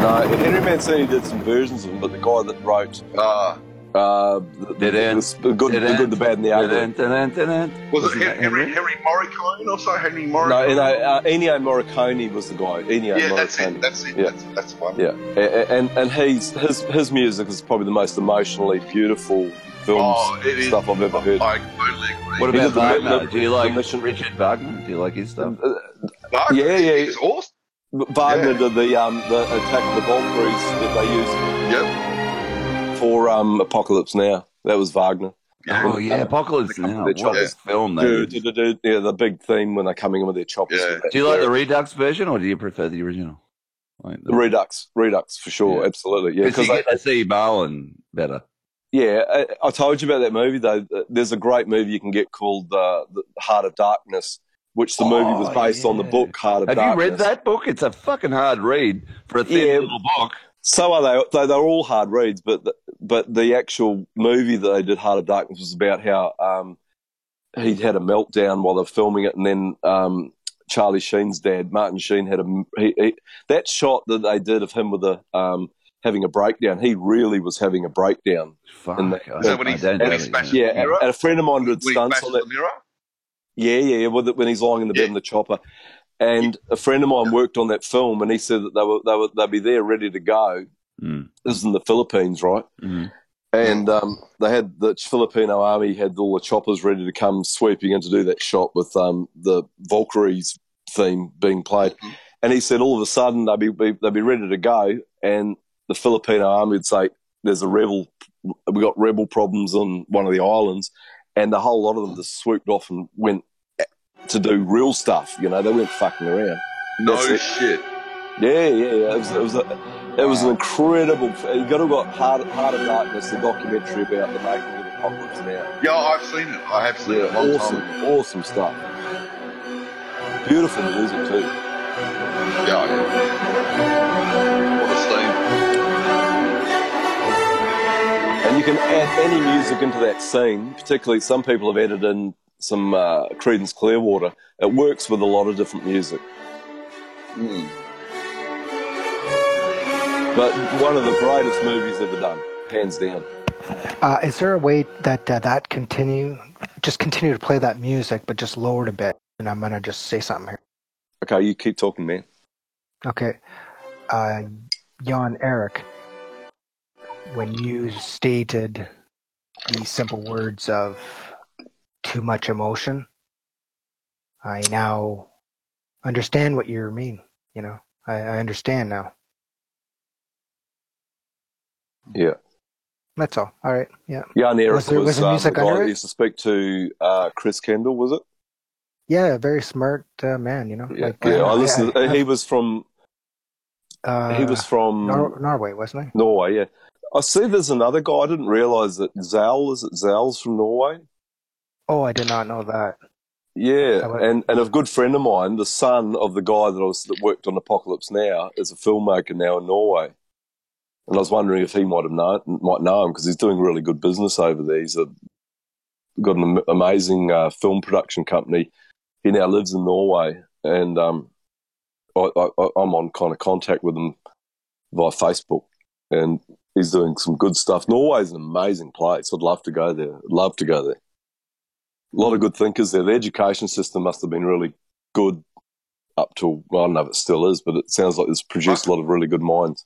No, Henry Mancini did some versions of them, but the guy that wrote uh, uh, the, the, the, good, the good, the bad, and the ugly. Was it Hen- Henry, Henry Morricone or so? Henry Morricone? No, no uh, Ennio Morricone was the guy. Ennio yeah, that's Morricone. it. That's it. Yeah. That's, that's the one. Yeah, A- a- and and he's his his music is probably the most emotionally beautiful films Oh, it is. stuff I've ever heard. I totally agree. What He about did the- Wagner? the- Do you like mission- Richard Wagner? Do you like his stuff? Wagner, yeah, yeah. He's awesome. Wagner Yeah. did the um the Attack of the Valkyries that they used Yep. For um Apocalypse Now. That was Wagner. Oh yeah, Apocalypse Now. The What choppers. a film that Do, is. do, do, do, yeah, the big theme when they're coming in with their choppers. Yeah. Do you like the Redux version or do you prefer the original? Like the Redux? Redux for sure, Yeah. absolutely. Yeah, Because you because get to see Marlon better. Yeah, I, I told you about that movie though. There's a great movie you can get called uh, The Heart of Darkness, which the movie was Oh, based on the book Heart of Have Darkness. Have you read that book? It's a fucking hard read for a thin Yeah. little book. So are they? They they're all hard reads, but the, but the actual movie that they did, Heart of Darkness, was about how um, he'd had a meltdown while they're filming it, and then um, Charlie Sheen's dad, Martin Sheen, had a he, he, that shot that they did of him with a um, having a breakdown. He really was having a breakdown. Fuck. in the- I- when he's, don't when know he smashes yeah, the mirror? and a friend of mine did stunts on it. the mirror? Yeah, yeah, yeah. When he's lying in the bed Yeah. in the chopper, and a friend of mine worked on that film, and he said that they were they were they'd be there ready to go. Mm. This is in the Philippines, right? Mhm. And um, they had the Filipino army had all the choppers ready to come sweeping in to do that shot with um, the Valkyries theme being played. And he said all of a sudden they'd be, be they'd be ready to go, and the Filipino army would say, "There's a rebel, we got rebel problems on one of the islands," and the whole lot of them just swooped off and went to do real stuff. You know, they weren't fucking around. No That's it. shit. Yeah, yeah, yeah. It was, it was, a, it was an incredible. You got to got Heart, Heart of Darkness, the documentary about the making of Apocalypse Now. Yeah, I've seen it. I have seen it. a Yeah, long awesome, awesome stuff. Beautiful music too. Yeah. What a scene. And you can add any music into that scene. Particularly, some people have added in some uh, Creedence Clearwater. It works with a lot of different music. Mm. But one of the greatest movies ever done, hands down. Uh, is there a way that uh, that continue, just continue to play that music, but just lower it a bit? And I'm gonna just say something here. Okay, you keep talking, man. Okay, uh, Jan Eric, when you stated the simple words of too much emotion, I now understand what you mean. You know, I, I understand now. Yeah. That's all. All right. Yeah. Jan Eric Was there- was was, the um, music the guy under it? used to speak to uh, Chris Kendall, was it? Yeah, a very smart uh, man. You know, Yeah, like yeah. uh, I listened. I- I- he was from. uh, he was from Nor- Norway, wasn't he? Norway. Yeah, I see. There's another guy. I didn't realize that Zal is it Zal's from Norway. Oh, I did not know that. Yeah, and and a good friend of mine, the son of the guy that I was that worked on Apocalypse Now, is a filmmaker now in Norway. And I was wondering if he might have known, might know him because he's doing really good business over there. He's a, got an amazing uh, film production company. He now lives in Norway, and um, I, I, I'm on kind of contact with him via Facebook, and he's doing some good stuff. Norway's an amazing place. I'd love to go there. I'd love to go there. A lot of good thinkers there. The education system must have been really good up till well, I don't know if it still is, but it sounds like it's produced a lot of really good minds.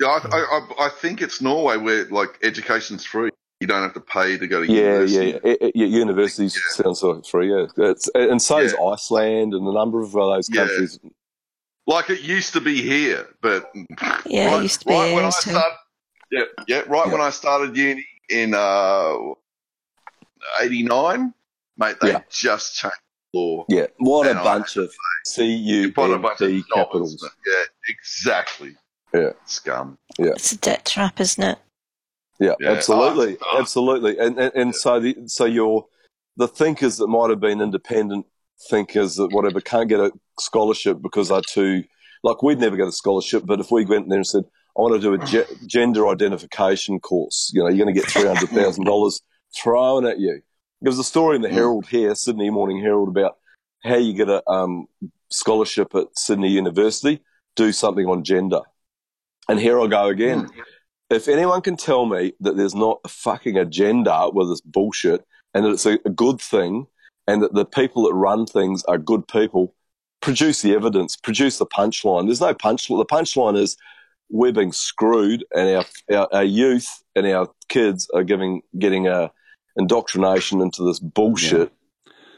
Yeah, I, I, I, I think it's Norway where like education's free. you don't have to pay to go to Yeah, university. yeah, yeah. Yeah universities sounds like free. Yeah, it's, and so is Iceland and a number of uh, those Yeah. countries. Like it used to be here, but Yeah, it used to be right here when I too. started, yeah, yeah, right when I started uni in uh, '89, mate, they Yeah. just changed the law. Yeah, what a bunch of C U What a N bunch of D capitals. man. Yeah, exactly. Yeah, scum. Yeah, It's a debt trap, isn't it? yeah, Yeah. absolutely, Oh, absolutely. And and, and so the so your the thinkers that might have been independent thinkers that whatever can't get a scholarship because they're too like we'd never get a scholarship, but if we went there and said I want to do a ge- gender identification course, you know, you're going to get three hundred thousand dollars thrown at you. There was a story in the Herald here, Sydney Morning Herald, about how you get a um, scholarship at Sydney University, do something on gender. And here I go again. If anyone can tell me that there's not a fucking agenda with this bullshit and that it's a, a good thing and that the people that run things are good people, produce the evidence, produce the punchline. There's no punchline. The punchline is we're being screwed and our, our, our youth and our kids are giving, getting a indoctrination into this bullshit.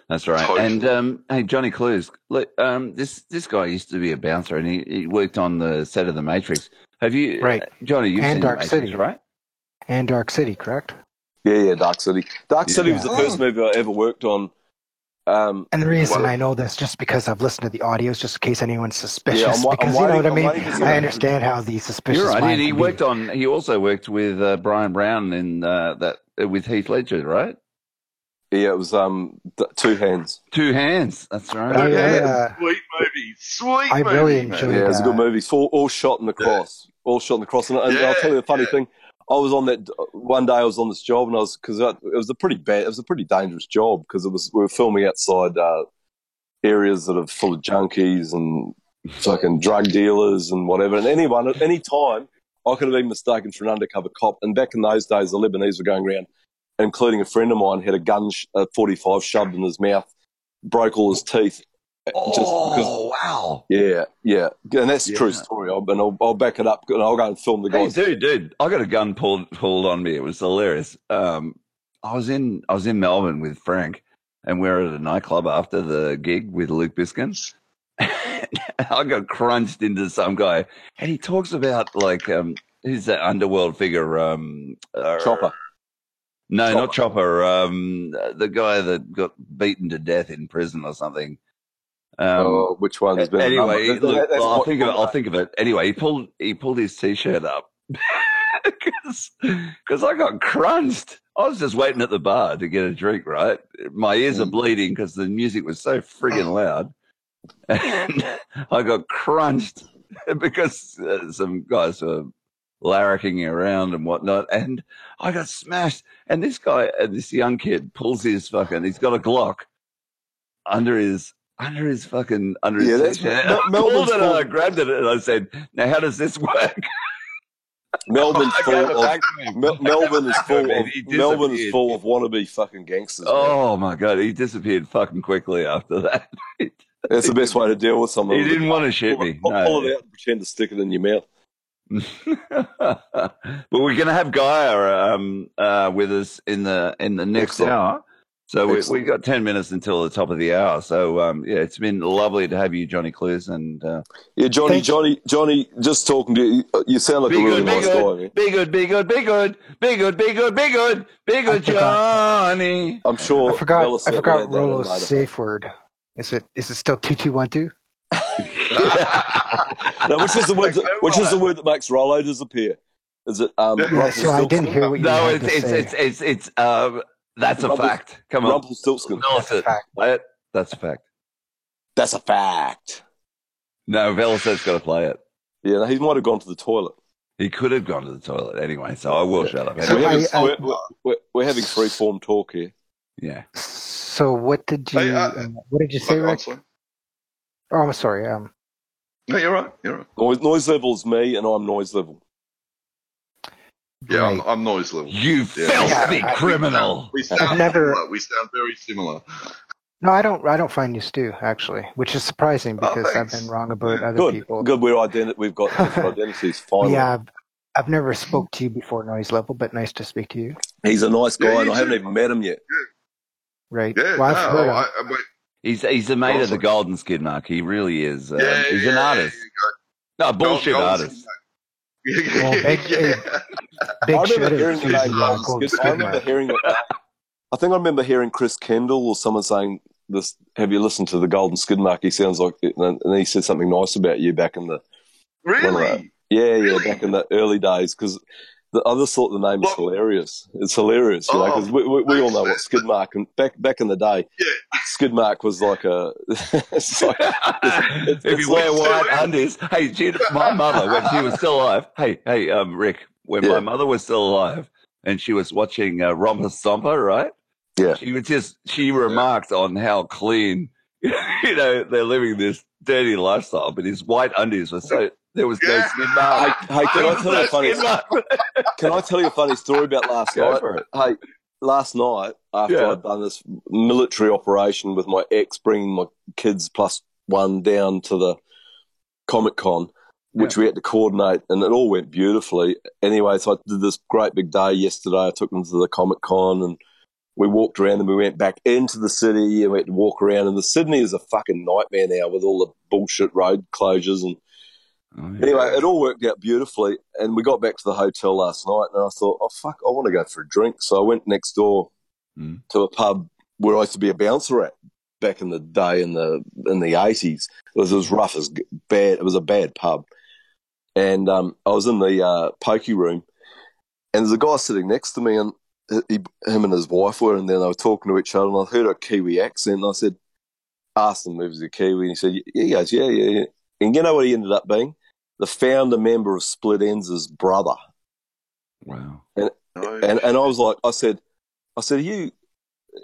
That's right. Totally. And um, hey, Johnny Clues, look, um, this this guy used to be a bouncer, and he, he worked on the set of The Matrix. Have you, Right. uh, Johnny? You've And seen Dark Matrix, City. right? And Dark City, correct? Yeah, yeah, Dark City. Dark Yeah. City was the first movie I ever worked on. Um, And the reason well- I know this just because I've listened to the audios, just in case anyone's suspicious. Yeah, I'm wa- I'm because you know what I waiting- I'm mean. waiting I understand how the suspicious. You're right. mind He, he can be. worked on. He also worked with uh, Brian Brown in uh, that with Heath Ledger, right? Yeah, it was um th- two hands. Two hands. That's right. I, I, uh, Sweet movie, sweet I movie. really man. enjoyed Yeah, it's a good uh, movie. It's all, all shot in the cross. All shot in the cross. And, and I'll tell you the funny thing. I was on that one day. I was on this job, and I was because it was a pretty bad. It was a pretty dangerous job because it was we were filming outside uh, areas that are full of junkies and fucking drug dealers and whatever. And anyone at any time, I could have been mistaken for an undercover cop. And back in those days, the Lebanese were going around, including a friend of mine, had a gun, sh- a forty-five shoved in his mouth, broke all his teeth. just because Oh wow! yeah, yeah, and that's a true story. I'll, and I'll, I'll back it up, and I'll go and film the Hey, guys. dude, dude, I got a gun pulled pulled on me. It was hilarious. Um, I was in I was in Melbourne with Frank, and we were at a nightclub after the gig with Luke Biskin. I got crunched into some guy, and he talks about like um, who's that underworld figure? Um, uh, Chopper. No, not Chopper. Um, the guy that got beaten to death in prison or something. Um, oh, which one? There's been a number. Anyway, look, that's I'll think of it. I'll think of it. Anyway, he pulled he pulled his t-shirt up because I got crunched. I was just waiting at the bar to get a drink. Right, my ears Mm. are bleeding because the music was so friggin' loud, and I got crunched because uh, some guys were larricking around and whatnot, and I got smashed. And this guy, uh, this young kid, pulls his fucking. He's got a Glock under his under his fucking under his Yeah, that's- t-shirt. Mel- Melbourne's pulled it and I grabbed it and I said, "Now, how does this work?" Melbourne's I full of. Mel- Melbourne is back to him, full of Melbourne is full of wannabe fucking gangsters. man. Oh my god, he disappeared fucking quickly after that. That's the best way to deal with someone. He didn't want to shoot me. Pull, No. pull it out and pretend to stick it in your mouth. but we're going to have Gaia um, uh, with us in the in the next Excellent. hour. So we we Excellent. got ten minutes until the top of the hour. So um, yeah, it's been lovely to have you, Johnny Clues, and uh, Yeah, Johnny, Thank- Johnny, Johnny. Just talking to you, you sound like be a really good, be nice guy, good, man. be good, be good, be good, be good, be good, be good, be good, Johnny. I'm sure. I forgot. Bella I forgot that later. Rollo's safe word. Is it? Is it still two two one two? No, which is the word? That, which is the word that makes Rollo disappear? Is it um? Yeah, so I didn't hear what you No, had it's to it's, say. it's it's it's um that's a fact. Come on, Rumpelstiltskin. Velocet, play it. That's a fact. That's a fact. No, Velocet's got to play it. Yeah, he might have gone to the toilet. He could have gone to the toilet anyway, so I will shut up. We're Anyway. having, I- I- we're, we're, we're, we're having free form talk here. Yeah. So what did you? Hey, uh, uh, what did you say, Oh, Rick? Oh, I'm sorry. Um, No, you're right. You're right. Noise, noise level is me, and I'm noise level. Yeah, I'm, I'm noise level. You Yeah. filthy Yeah, I- criminal. We sound I've never- similar. We sound very similar. no, I don't. I don't find you Stu actually, which is surprising Oh, because I've been wrong about other Good, people. good. We're identi- We've got different identities. Finally, Yeah, I've I've, never spoke to you before noise level, but nice to speak to you. He's a nice guy, Yeah, and you I haven't even met him yet. Right. Yeah, Well, I've no, heard I. I, wait, He's he's a mate of the Golden Skid Mark. He really is. Uh, yeah, he's yeah, an artist. No, a bullshit Golden artist. yeah, Well, big, yeah. big I remember hearing the name the uh, Golden Golden Skid. I remember hearing that. I think I remember hearing Chris Kendall or someone saying this. Have you listened to the Golden Skid Mark? He sounds like, and and he said something nice about you back in the Really? yeah, yeah, back in the early days because. I just thought the name is hilarious. It's hilarious, you know, because we, we, we all know what Skidmark and back back in the day, skid mark was like a. it's like, it's, if it's you wear white undies, hey, Jim, my mother when she was still alive. Hey, hey, um, Rick, when Yeah. my mother was still alive and she was watching uh, Romper Stomper, right? Yeah. She was just she remarked on how clean, you know, they're living this dirty lifestyle, but his white undies were so there was no skid mark. Hey, hey, can I tell you a funny? Can I tell you a funny story about last Go night? for it. Hey, last night after Yeah. I'd done this military operation with my ex, bringing my kids plus one down to the Comic Con, which we had to coordinate, and it all went beautifully. Anyway, so I did this great big day yesterday. I took them to the Comic Con and. We walked around and we went back into the city and we had to walk around. And the Sydney is a fucking nightmare now with all the bullshit road closures and Anyway, it all worked out beautifully, and we got back to the hotel last night, and I thought, oh fuck, I want to go for a drink. So I went next door to a pub where I used to be a bouncer at back in the day in the in the eighties. It was as rough as bad. It was a bad pub, and um, I was in the uh, pokey room, and there's a guy sitting next to me, and he, him and his wife were, and then they were talking to each other, and I heard a Kiwi accent, and I said, asked him if he was a Kiwi, and he said, yeah, he goes, yeah, yeah, yeah. And you know what he ended up being? The founder member of Split Enz' brother. Wow. And, oh, and and I was like, I said, I said, are you,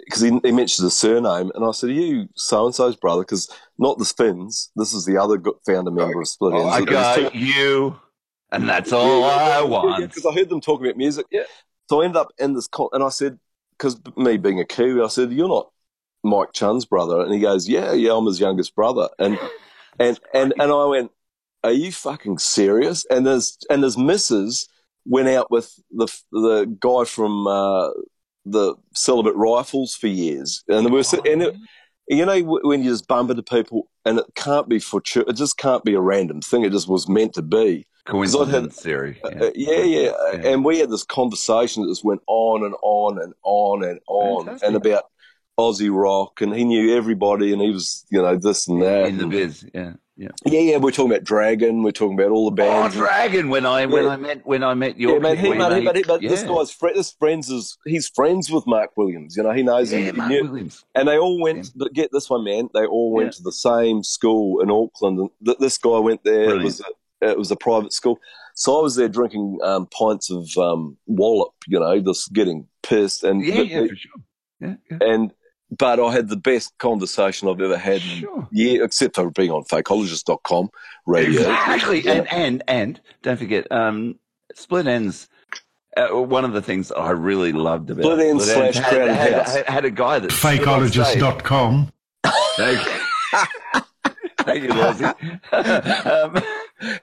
because he, he mentioned the surname, and I said, are you so and so's brother? Because not the Spins, this is the other founder member of Split oh, Ends. I It two- got you, and that's all I want. because I heard them talking about music. Yeah. So I ended up in this, con- and I said, because me being a Kiwi, I said, "You're not Mike Chunn's brother," and he goes, "Yeah, yeah, I'm his youngest brother." And and and and I went, "Are you fucking serious?" And his and his missus went out with the the guy from uh, the Celibate Rifles for years, and we were sit- and it, you know when you just bump into people, and it can't be for fortuitous, it just can't be a random thing. It just was meant to be. 'Cause I'd had- Coincidence theory. uh, yeah, yeah, And we had this conversation that just went on and on and on and on, Fantastic. and about Aussie rock, and he knew everybody, and he was, you know, this and that. in the biz. Yeah, yeah. Yeah, yeah. We're talking about Dragon. We're talking about all the bands. Oh. Dragon! When I when Yeah. I met when I met your yeah, man. He, man, he, mate, but, he, but this guy's fri this friends is he's friends with Mark Williams. You know, he knows him. Yeah, He Mark knew- Williams. And they all went. But get this one, man. They all went Yeah. to the same school in Auckland. And th- this guy went there. It was a, it was a private school. So I was there drinking um, pints of um, wallop. You know, just getting pissed and Yeah, yeah, for sure. Yeah, yeah. and but I had the best conversation I've ever had. Sure. Yeah, except for being on fakeologist.com radio. Exactly, Yeah. and and and don't forget, um, Split Enz. Uh, one of the things I really loved about Split Enz slash had, Crowded had, House. had, had a guy that stood on stage. Fakeologist.com. Thank you, Lozzie. um,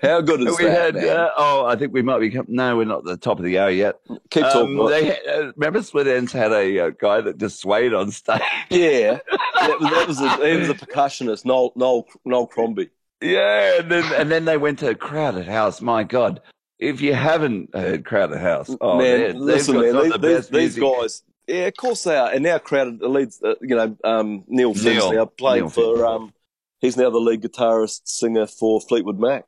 How good is we that? had. Uh, oh, I think we might be. No, we're not at the top of the hour yet. Keep talking. Um, they had, uh, remember Split Enz had a uh, guy that just swayed on stage. yeah, that was that was a, he was a percussionist, Noel Noel Noel Crombie. Yeah, and then and then they went to Crowded House. My God, if you haven't heard Crowded House, oh man, listen, man, these, the these, these guys. Yeah, of course they are, and now crowded the leads. Uh, you know, um, Neil Finn's now playing Neil for. Um, he's now the lead guitarist singer for Fleetwood Mac.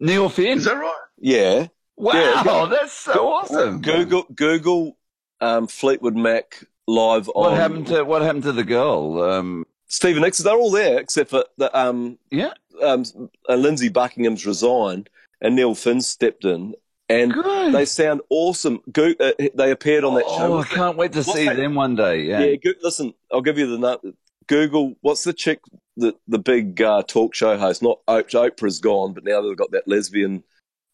Neil Finn. Is that right? Yeah. Wow, Yeah, go- that's so awesome. Google Google um, Fleetwood Mac live What on. happened to what happened to the girl? Um, Stephen Nicks? They're all there except for the um, yeah. um, uh, Lindsey Buckingham's resigned and Neil Finn stepped in, and Good. they sound awesome. Go, uh, they appeared on that show. oh, I can't wait to what's see that- them one day. Yeah. Yeah, go, listen, I'll give you the name. Google, what's the chick, the, the big uh, talk show host? Not Oprah, Oprah's gone, but now they've got that lesbian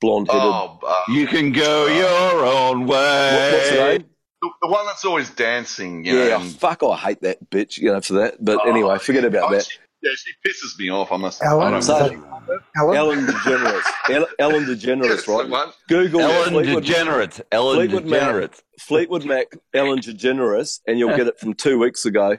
blonde headed. Oh, uh, You can go your own way. what's her name? the, the one that's always dancing. You Yeah, know, oh, fuck, I hate that bitch, you know, for that. But Oh, anyway, forget about oh, that. she- Yeah, she pisses me off. I must. I Ellen, don't is Ellen? Ellen DeGeneres. El- Ellen DeGeneres, right? Google Ellen Fleetwood- DeGenerate. Ellen Fleetwood DeGenerate. Mac, Fleetwood Mac, Ellen DeGeneres, and you'll get it from two weeks ago.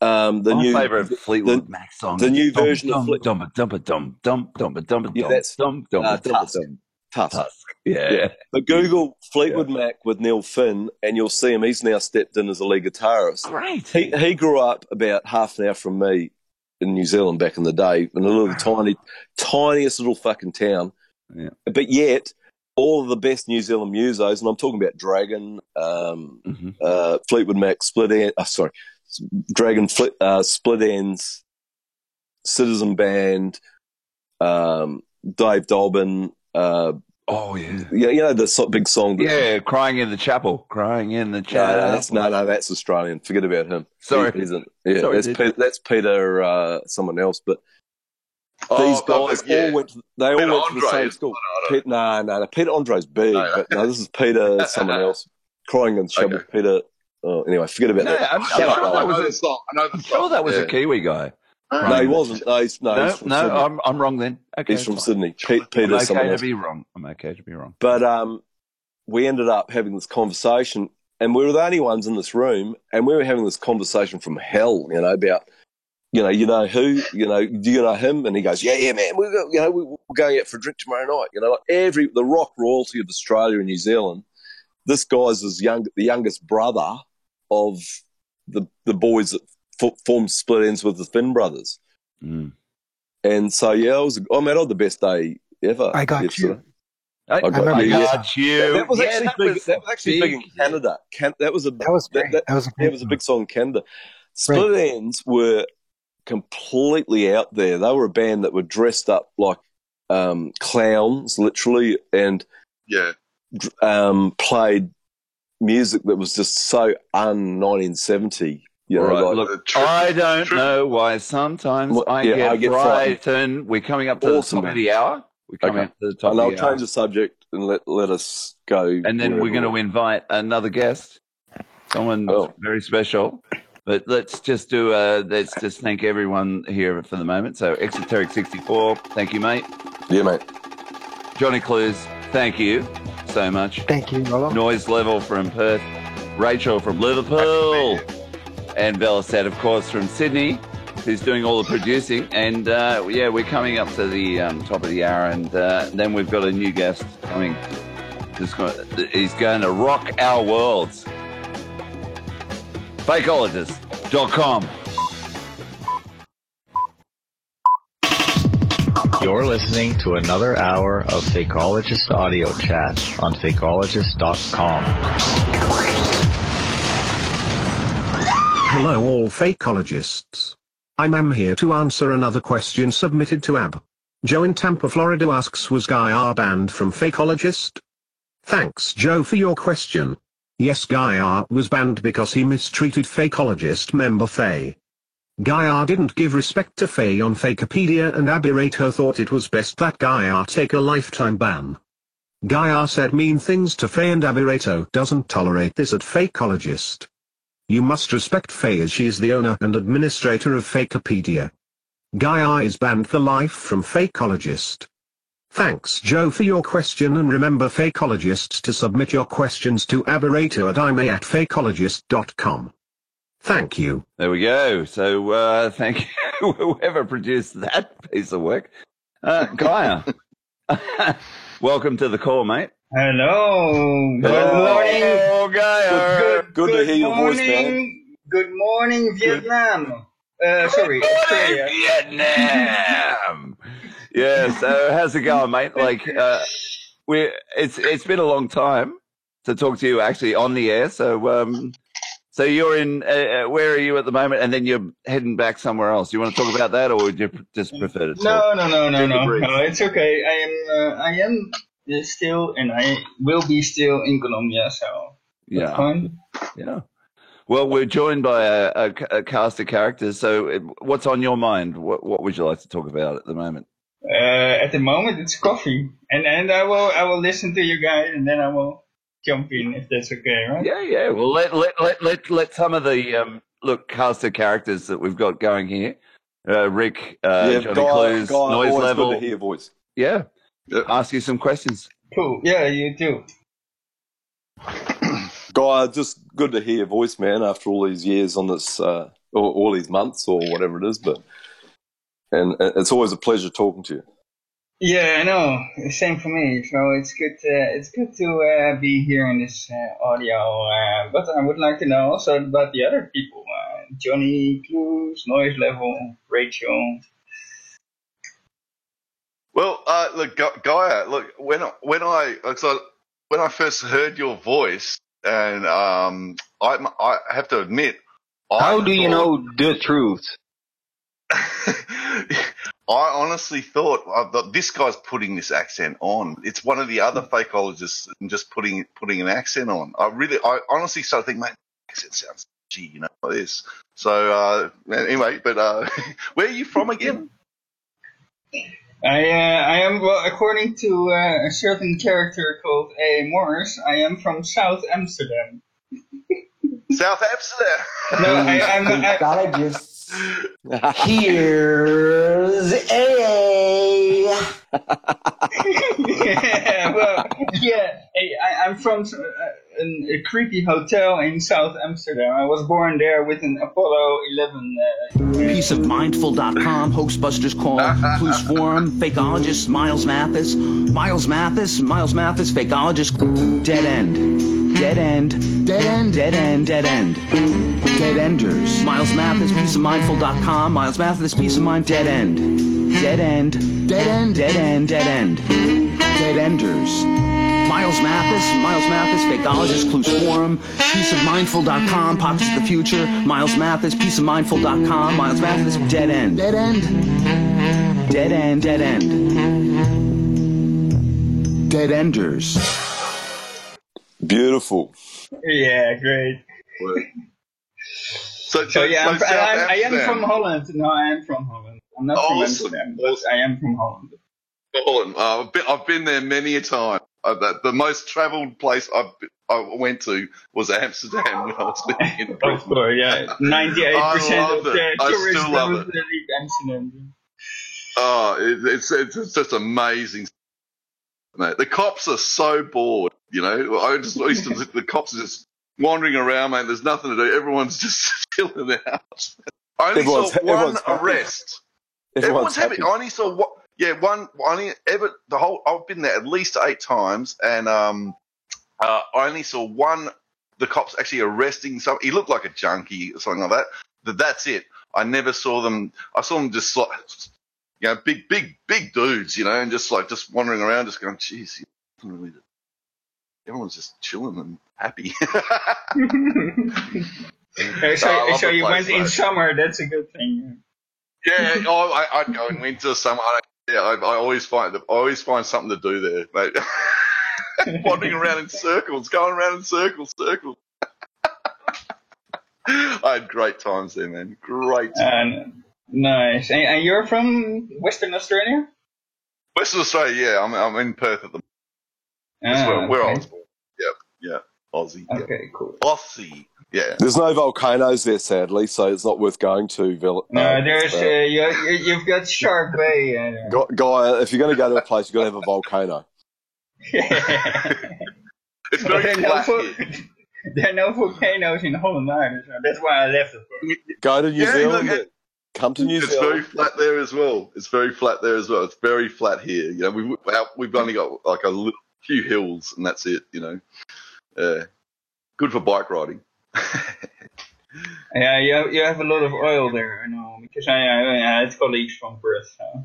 Um, the My new favourite Fleetwood the, Mac song. the new Dum, version dum, of Fleet- dum dum dum dum dum dum dum Yeah, that's, dum dum uh, dum Tusk. dum. Tusk. Yeah. But Google Fleetwood Mac with Neil Finn, and you'll see him. He's now stepped in as a lead guitarist. Great. He he grew up about half an hour from me in New Zealand back in the day, in a little tiny, tiniest little fucking town. Yeah. But yet, all of the best New Zealand musos, and I'm talking about Dragon, um, Mm-hmm. uh, Fleetwood Mac, Split End, uh, sorry, Dragon, Flit, uh, Split Enz, Citizen Band, um, Dave Dobbyn. Uh, oh yeah, yeah, you know the so- big song. that- Yeah, crying in the chapel. Crying in the chapel. no, that's, no, no, that's Australian. Forget about him. Sorry. He- in- yeah, Sorry, that's. Peter, that's Peter, uh, someone else. But Oh, these guys yeah. all went. To, they Peter all went to the same school. Pete, no, no, no. Peter Andre's big, but no, this is Peter, someone else. Crying in the chapel. Peter. Oh, anyway, forget about No, that. I'm, I'm sure that was a, song. I know the I'm song. sure that was Yeah. a Kiwi guy. No, he wasn't. No, he's, no, No, he's no, I'm I'm wrong then. Okay, he's from fine. Sydney. Pete, I'm okay to be wrong. I'm okay to be wrong. But um, we ended up having this conversation, and we were the only ones in this room, and we were having this conversation from hell, you know, about, you know, you know who, you know, do you know him? And he goes, yeah, yeah, man, we're go, you know, we- we're going out for a drink tomorrow night. You know, like every the rock royalty of Australia and New Zealand. This guy's his young, the youngest brother of the the boys that f- formed split ends with the Finn brothers. Mm. And so yeah, it was. I mean, I had the best day ever. I got yesterday. you. I, I got, I you. got you. That, that was Yeah, actually that big. was that was actually big, in Canada. Can, that was a That was that, great. that, That was a great it was a big song in Canada. Split Enz were completely out there. They were a band that were dressed up like um, clowns, literally, and Yeah. um, played music that was just so un 1970. You know, All right, like, look, I don't know why sometimes Well, I yeah, get, I get frightened. frightened. We're coming up to Awesome, the top of the hour. We're coming Okay. up to the top and I'll of the hour. change the subject and let let us go. and then we're going to invite another guest, someone Oh. very special. But let's just do. Uh, let's just thank everyone here for the moment. So Exoteric sixty four, thank you, mate. Yeah, mate. Johnny Clues, thank you so much. Thank you, Rollo. Noise level from Perth, Rachel from Liverpool, and Velocet, of course, from Sydney, who's doing all the producing. And uh, yeah, we're coming up to the um, top of the hour, and uh, then we've got a new guest coming. He's going to rock our worlds. Fakeologist.com. You're listening to another hour of Fakeologist audio chat on fakeologist.com. Hello all fakeologists. I'm Am here to answer another question submitted to Ab. Joe in Tampa, Florida asks was Guy R banned from Fakeologist? Thanks Joe for your question. Yes Guy R was banned because he mistreated Fakeologist member Faye. R didn't give respect to Faye on Fakepedia and Ab Irato thought it was best that R take a lifetime ban. R said mean things to Faye and Ab Irato doesn't tolerate this at Fakeologist. You must respect Faye as she is the owner and administrator of Fakepedia. Guy R is banned for life from Fakeologist. Thanks Joe for your question and remember Fakeologists to submit your questions to aberator at ime at fakeologist.com. Thank you. There we go. So uh, thank you, whoever produced that piece of work. Uh, Gaia, welcome to the call, mate. Hello. Good morning. Gaia. Good, good to hear your voice, man. Good morning, Vietnam. Uh, sorry, Australia. Vietnam. yeah. So how's it going, mate? Like, uh, we it's it's been a long time to talk to you actually on the air. So um, so you're in uh, uh, where are you at the moment? And then you're heading back somewhere else. You want to talk about that, or would you just prefer to talk? No, no, no, no, no. No, it's okay. I am, uh, I am uh, still, and I will be still in Colombia. So Yeah. fine. Yeah. Well, we're joined by a, a, a cast of characters. So, what's on your mind? What, what would you like to talk about at the moment? Uh, at the moment, it's coffee, and and I will, I will listen to you guys, and then I will jump in if that's okay, right? Yeah, yeah. Well, let let let let, let some of the um, look cast of characters that we've got going here. uh, Rick, uh, Yeah, Johnny Guy- Clues, Guy, noise always good level. to hear voice. Yeah. Ask you some questions. Cool. Yeah, you too. Guy, just good to hear your voice, man. After all these years on this, uh, or all these months or whatever it is, but and uh, it's always a pleasure talking to you. Yeah, I know. Same for me. So it's good. Uh, it's good to uh, be here in this uh, audio. Uh, but I would like to know also about the other people: uh, Johnny Clues, Noise Level, Rachel. Well, uh, look, Ga- Gaia, look, when I- when I so when I first heard your voice, and um, I I have to admit, How do you know the truth? I honestly thought uh, that this guy's putting this accent on. It's one of the other fakeologists just putting putting an accent on. I really, I honestly started thinking, mate, accent sounds gee, you know, like this. So uh, anyway, but uh, where are you from again? I uh, I am well, according to uh, a certain character called A. Morris. I am from South Amsterdam. South Amsterdam. No, I, I'm. I, Psychologists. Here's A. yeah, well, yeah. Hey, I, I'm from uh, an, a creepy hotel in South Amsterdam. I was born there with an Apollo 11. Uh, Peaceofmindful.com, Hoaxbusters Call, Clues Forum, Fakeologist, Miles Mathis, Miles Mathis, Miles Mathis, Fakeologist, Dead End, Dead End, Dead End, Dead End, Dead End, Dead Enders, Miles Mathis, Peaceofmindful.com, Miles Mathis, Peace of Mind, Dead End, Dead End, Dead End, Dead End, Dead End, Dead Enders. Miles Mathis, Miles Mathis, Fakeologist, Clues Forum, peaceofmindful.com, Pockets of the Future, Miles Mathis, peaceofmindful.com, Miles Mathis, Dead End. Dead End. Dead End, Dead End. Dead Enders. Beautiful. yeah, great. So, So yeah, I'm, I, I am I am from Holland. No, I am from Holland. I'm not from Awesome. Amsterdam, but I am from Holland. Holland. Uh, I've, been, I've been there many a time. Uh, the, the most travelled place I've, I went to was Amsterdam when I was living in Britain. Of course, yeah. 98% I of the it. I tourists still love never it. leave Amsterdam. Oh, it, it's, it's it's just amazing. Mate, the cops are so bored. You know, I just used to the cops are just wandering around, mate. There's nothing to do. Everyone's just chilling out. I only Everyone's- saw one everyone's happy. arrest. Everyone's Everyone's happy. happy. I only saw what? Yeah, one. I only ever the whole. I've been there at least eight times, and um, uh, I only saw one. The cops actually arresting some. He looked like a junkie or something like that. But that's it. I never saw them. I saw them just like, you know, big, big, big dudes, you know, and just like just wandering around, just going, "Jeez, really." Everyone's just chilling and happy. So I so the you place, went in summer. That's a good thing. Yeah, oh, I, I'd go in winter, summer. I, yeah, I, I always find I always find something to do there, mate. Wandering around in circles, going around in circles, circles. I had great times there, man. Great. Times. And nice. And, and you're from Western Australia? Western Australia, yeah. I'm I'm in Perth at the. moment. Ah, where, where I was born. Yep, yeah. Aussie. Yeah. Okay, cool. Aussie. Yeah. There's no volcanoes there, sadly, so it's not worth going to. Vil- No, uh, there's uh, you, you, you've got Shark Bay. Uh, Guy, if you're going to go to a place, you've got to have a volcano. It's there, very are no flat vo- here. there are no volcanoes in Holland either, so that's why I left it. Go to New Yeah, Zealand. look, it- come to New Zealand. It's very flat there as well. It's very flat there as well. It's very flat here. You know, we our- we've only got like a little, few hills, and that's it. You know, uh, good for bike riding. Yeah, you have, you have a lot of oil there, I know, because I, I, I had colleagues from Perth. So.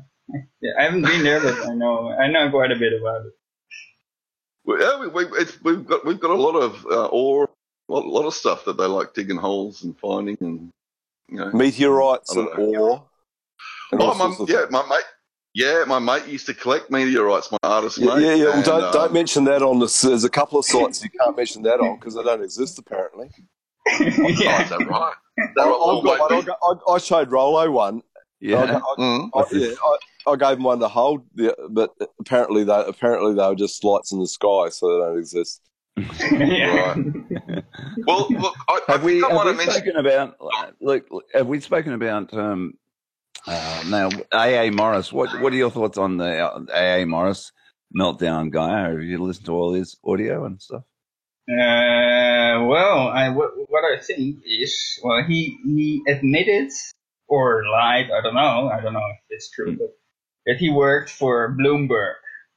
Yeah, I haven't been there, but I know I know quite a bit about it. We, yeah, we, we, it's, we've got we've got a lot of uh, ore, a lot, lot of stuff that they like digging holes and finding, and you know, Meteorites and know. ore. and Oh, my, yeah, my mate. Yeah, my mate used to collect meteorites. My artist Yeah, mate. yeah, yeah. Well, don't uh, don't mention that on the. There's a couple of sites you can't mention that on because they don't exist apparently. Oh, is that right? That I, right? I've got one. I, I, I showed Rollo one. Yeah. I, I, Mm. I, yeah, I, I gave him one to hold, yeah, but apparently they apparently they were just lights in the sky, so they don't exist. yeah. Well, look, I, I Have we, think I have we have mentioned. spoken about, look, have we spoken about um, Uh, now, AA Morris, what what are your thoughts on the uh, AA Morris meltdown guy? Have you listened to all his audio and stuff? Uh, well, I, what, what I think is, well, he, he admitted or lied, I don't know, I don't know if it's true, but that he worked for Bloomberg.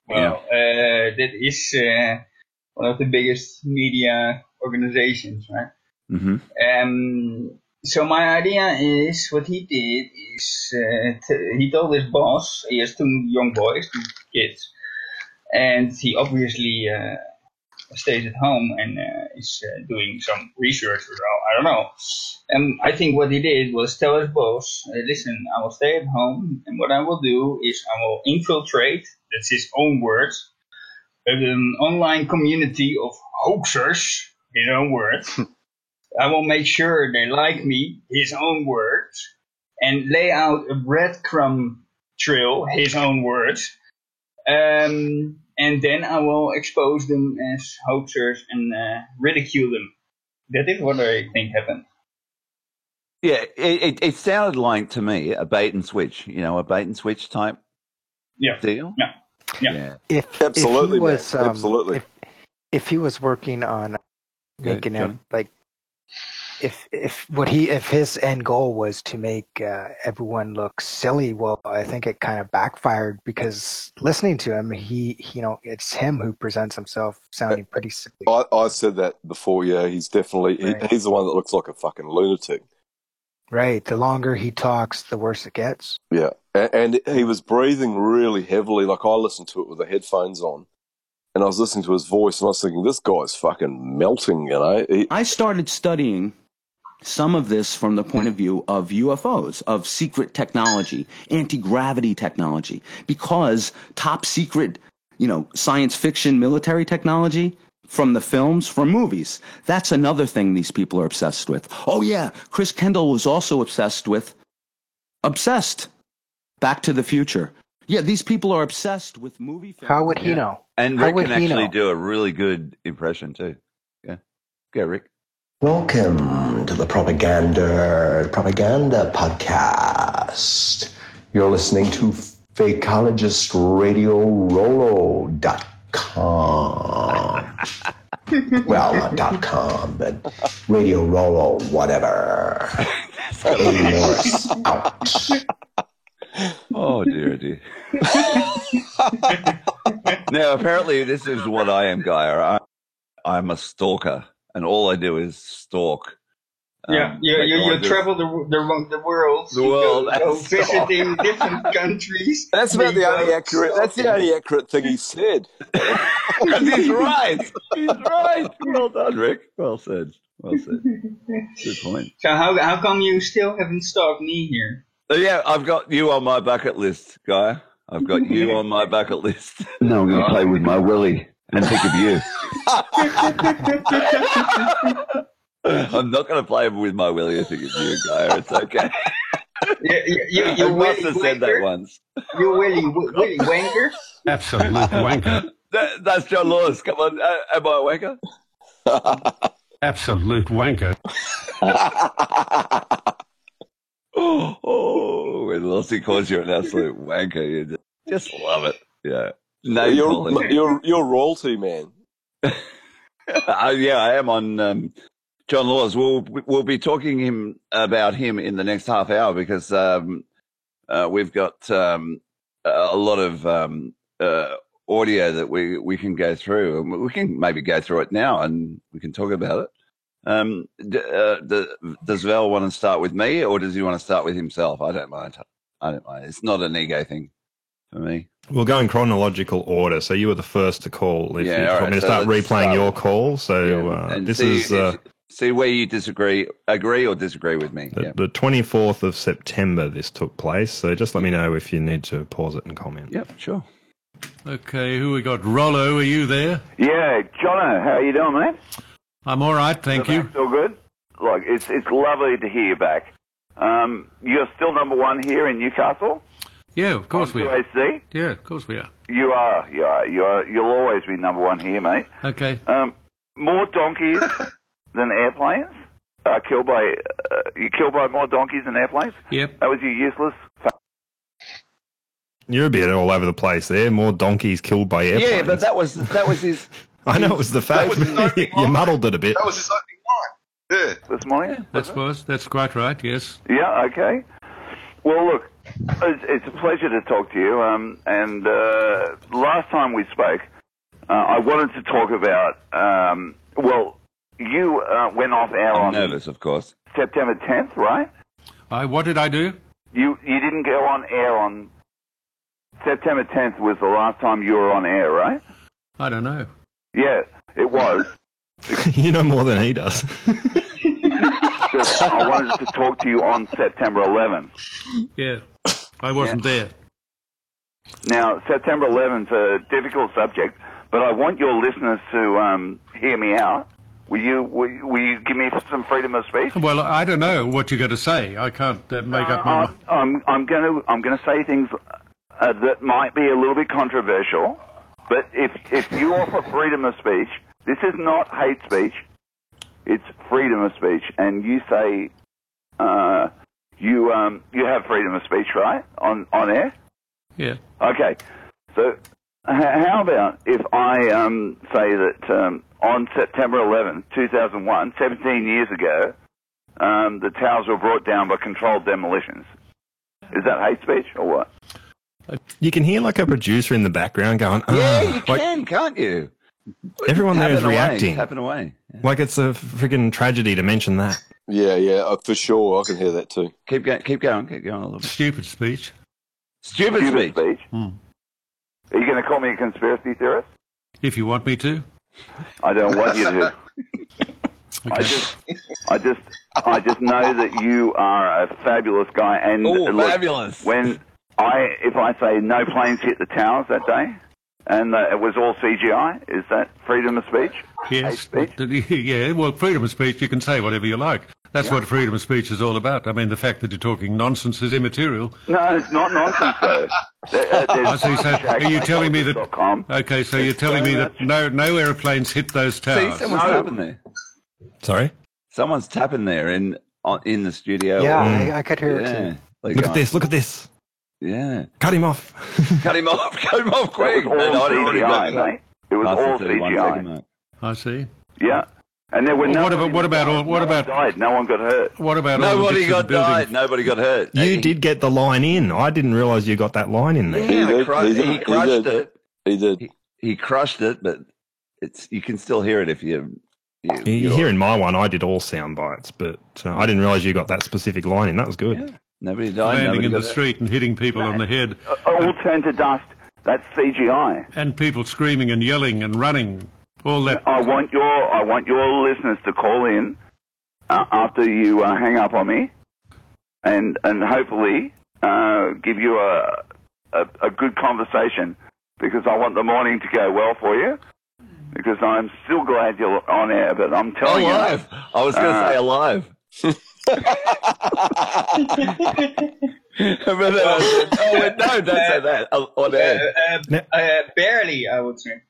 Well, uh, that is uh, one of the biggest media organizations, right? Mm-hmm. Um, so my idea is what he did is uh, t- he told his boss he has two young boys, two kids, and he obviously uh, stays at home and uh, is uh, doing some research or I don't know. And I think what he did was tell his boss, uh, listen, I will stay at home, and what I will do is I will infiltrate. That's his own words. An online community of hoaxers, his own words. I will make sure they like me, his own words, and lay out a breadcrumb trail, his own words. Um, and then I will expose them as hoaxers and uh, ridicule them. That is what I think happened. Yeah, it, it, it sounded like to me a bait and switch, you know, a bait and switch type yeah. deal. Yeah. Yeah. If Absolutely, if he was, um, Absolutely. If, if he was working on Yeah, making Johnny. him like, if if what he if his end goal was to make uh, everyone look silly, well, I think it kind of backfired because listening to him, he, he you know it's him who presents himself sounding pretty silly. I, I said that before. Yeah, he's definitely he, he's the one that looks like a fucking lunatic. Right. The longer he talks, the worse it gets. Yeah, and, and he was breathing really heavily. Like I listened to it with the headphones on, and I was listening to his voice, and I was thinking, this guy's fucking melting. You know, he, I started studying some of this from the point of view of UFOs, of secret technology, anti gravity technology, because top secret, you know, science fiction military technology from the films, from movies. That's another thing these people are obsessed with. Oh, yeah, Chris Kendall was also obsessed with, obsessed. Back to the Future. Yeah, these people are obsessed with movie films. How would he Yeah. know? And How Rick can actually know? do a really good impression too. Yeah. Go, Rick. Welcome to the Propaganda Propaganda Podcast. You're listening to FakeologistRadiorollo.com. well, not dot .com, but Radio Rollo, whatever. A Morris out. Oh dear, dear. now, apparently, this is what I am, Guy. I, I'm a stalker, and all I do is stalk. yeah, Um, you, like you, you travel the, the, the world. The you Go, go visiting different countries. that's about the only accurate. That's the only accurate thing he said. And he's right. He's right. Well done, Rick. Well said. Well said. Good point. So how, how come you still haven't stalked me here? So, yeah, I've got you on my bucket list, Guy. I've got you on my bucket list. No, I'm going to play with my willy and think of you. I'm not going to play with my Willie. I think it's you, Guy. It's okay. You, you, you, you must have said that once. You Willy, Willie Wanker? Absolute wanker. That, that's John Laws. Come on. Uh, am I a wanker? Absolute wanker. oh, when Lossie calls you an absolute wanker, you just, just love it. Yeah. No, you're, you're you're royalty, man. uh, yeah, I am on um, John Laws. We'll we'll be talking him about him in the next half hour because um, uh, we've got um, a lot of um, uh, audio that we we can go through, and we can maybe go through it now, and we can talk about it. Um, d- uh, d- does Val want to start with me, or does he want to start with himself? I don't mind. I don't mind. It's not an ego thing for me. We'll go in chronological order. So you were the first to call. If Yeah, you all want right, me to so start replaying start your call. So uh, and this see, is uh, see where you disagree, agree or disagree with me. the, Yeah. the 24th of September. This took place. So just let me know if you need to pause it and comment. Yep, sure. Okay, who we got? Rollo, are you there? Yeah, Jono, how are you doing, mate? I'm all right, thank you. All good. Look, it's it's lovely to hear you back. Um, you're still number one here in Newcastle. Yeah, of course we are. QAC. Yeah, of course we are. You are, you are, you are. You'll always be number one here, mate. Okay. Um, more donkeys than airplanes. Uh, killed by uh, you killed by more donkeys than airplanes. Yep. That was your useless. You're a bit all over the place there. More donkeys killed by airplanes. Yeah, but that was that was his. I know it was the fact. was his but opening you muddled it a bit. That was his opening line. Yeah. This morning? That's was that's quite right. Yes. Yeah, okay. Well, look, it's, it's a pleasure to talk to you. Um, and uh, last time we spoke, uh, I wanted to talk about. Um, well, you uh, went off air I'm on nervous, of course. September 10th, right? I what did I do? You you didn't go on air on September 10th was the last time you were on air, right? I don't know. Yeah, it was. you know more than he does. I wanted to talk to you on September 11th. Yeah, I wasn't there. Now, September 11th, is a difficult subject, but I want your listeners to um, hear me out. Will you, will, will you give me some freedom of speech? Well, I don't know what you're going to say. I can't uh, make up my mind. I'm, I'm going to I'm going to say things uh, that might be a little bit controversial, but if if you offer freedom of speech, this is not hate speech. It's freedom of speech, and you say uh, you um, you have freedom of speech, right? On on air. Yeah. Okay. So, h- how about if I um, say that um, on September 11, 2001, 17 years ago, um, the towers were brought down by controlled demolitions? Is that hate speech or what? You can hear like a producer in the background going, "Ah," Yeah, you like can, can't you? everyone there is Tapping away, reacting. tapping away. Like it's a freaking tragedy to mention that. Yeah, yeah, uh, for sure. I can hear that too. Keep going, keep going, keep going a little bit. Stupid speech. Stupid, speech. Hmm. Are you going to call me a conspiracy theorist? If you want me to. I don't want you to. I just, I just, I just know that you are a fabulous guy. And Ooh, look, fabulous. When I, if I say no planes hit the towers that day, and uh, it was all CGI, is that freedom of speech? Yes. but- Yeah, well, freedom of speech, you can say whatever you like. That's what freedom of speech is all about. I mean, the fact that you're talking nonsense is immaterial. No, it's not nonsense though. There- uh, I see. So, are you telling me that? Okay, so you're telling me that no, no airplanes hit those towers. See, towers. someone's tapping there. Sorry? Someone's tapping there in in the studio. Yeah, Mm. I, I could hear it too. Look at uh, this, look at this. Yeah. Cut him off. Cut him off. Cut him off quick. It was all I'd CGI, mate. It was Past all CGI. second. I see. Yeah. And there were Well, no. what about what about all, what no one about died? No one got hurt. what about all the Nobody got the died. Nobody got hurt. You did get the line in. I didn't realise you got that line in there. Yeah, He he, cru- he did, he he crushed did. it. He did. He, he crushed it, but it's you can still hear it if you. you You you're- hear in my one, I did all sound bites, but uh, I didn't realise you got that specific line in. That was good. Yeah. Nobody died. landing Nobody in the got hurt. street and hitting people on the head, Uh, All turned to dust. That's CGI. and people screaming and yelling and running. All that. I want your I want your listeners to call in uh, after you uh, hang up on me, and and hopefully uh, give you a, a a good conversation because I want the morning to go well for you. Because I'm still glad you're on air, but I'm telling you. Alive. I was going to Uh, say alive. but then I said, oh, wait, no, don't say that. Oh, On air. Uh, uh, uh, barely, I would say.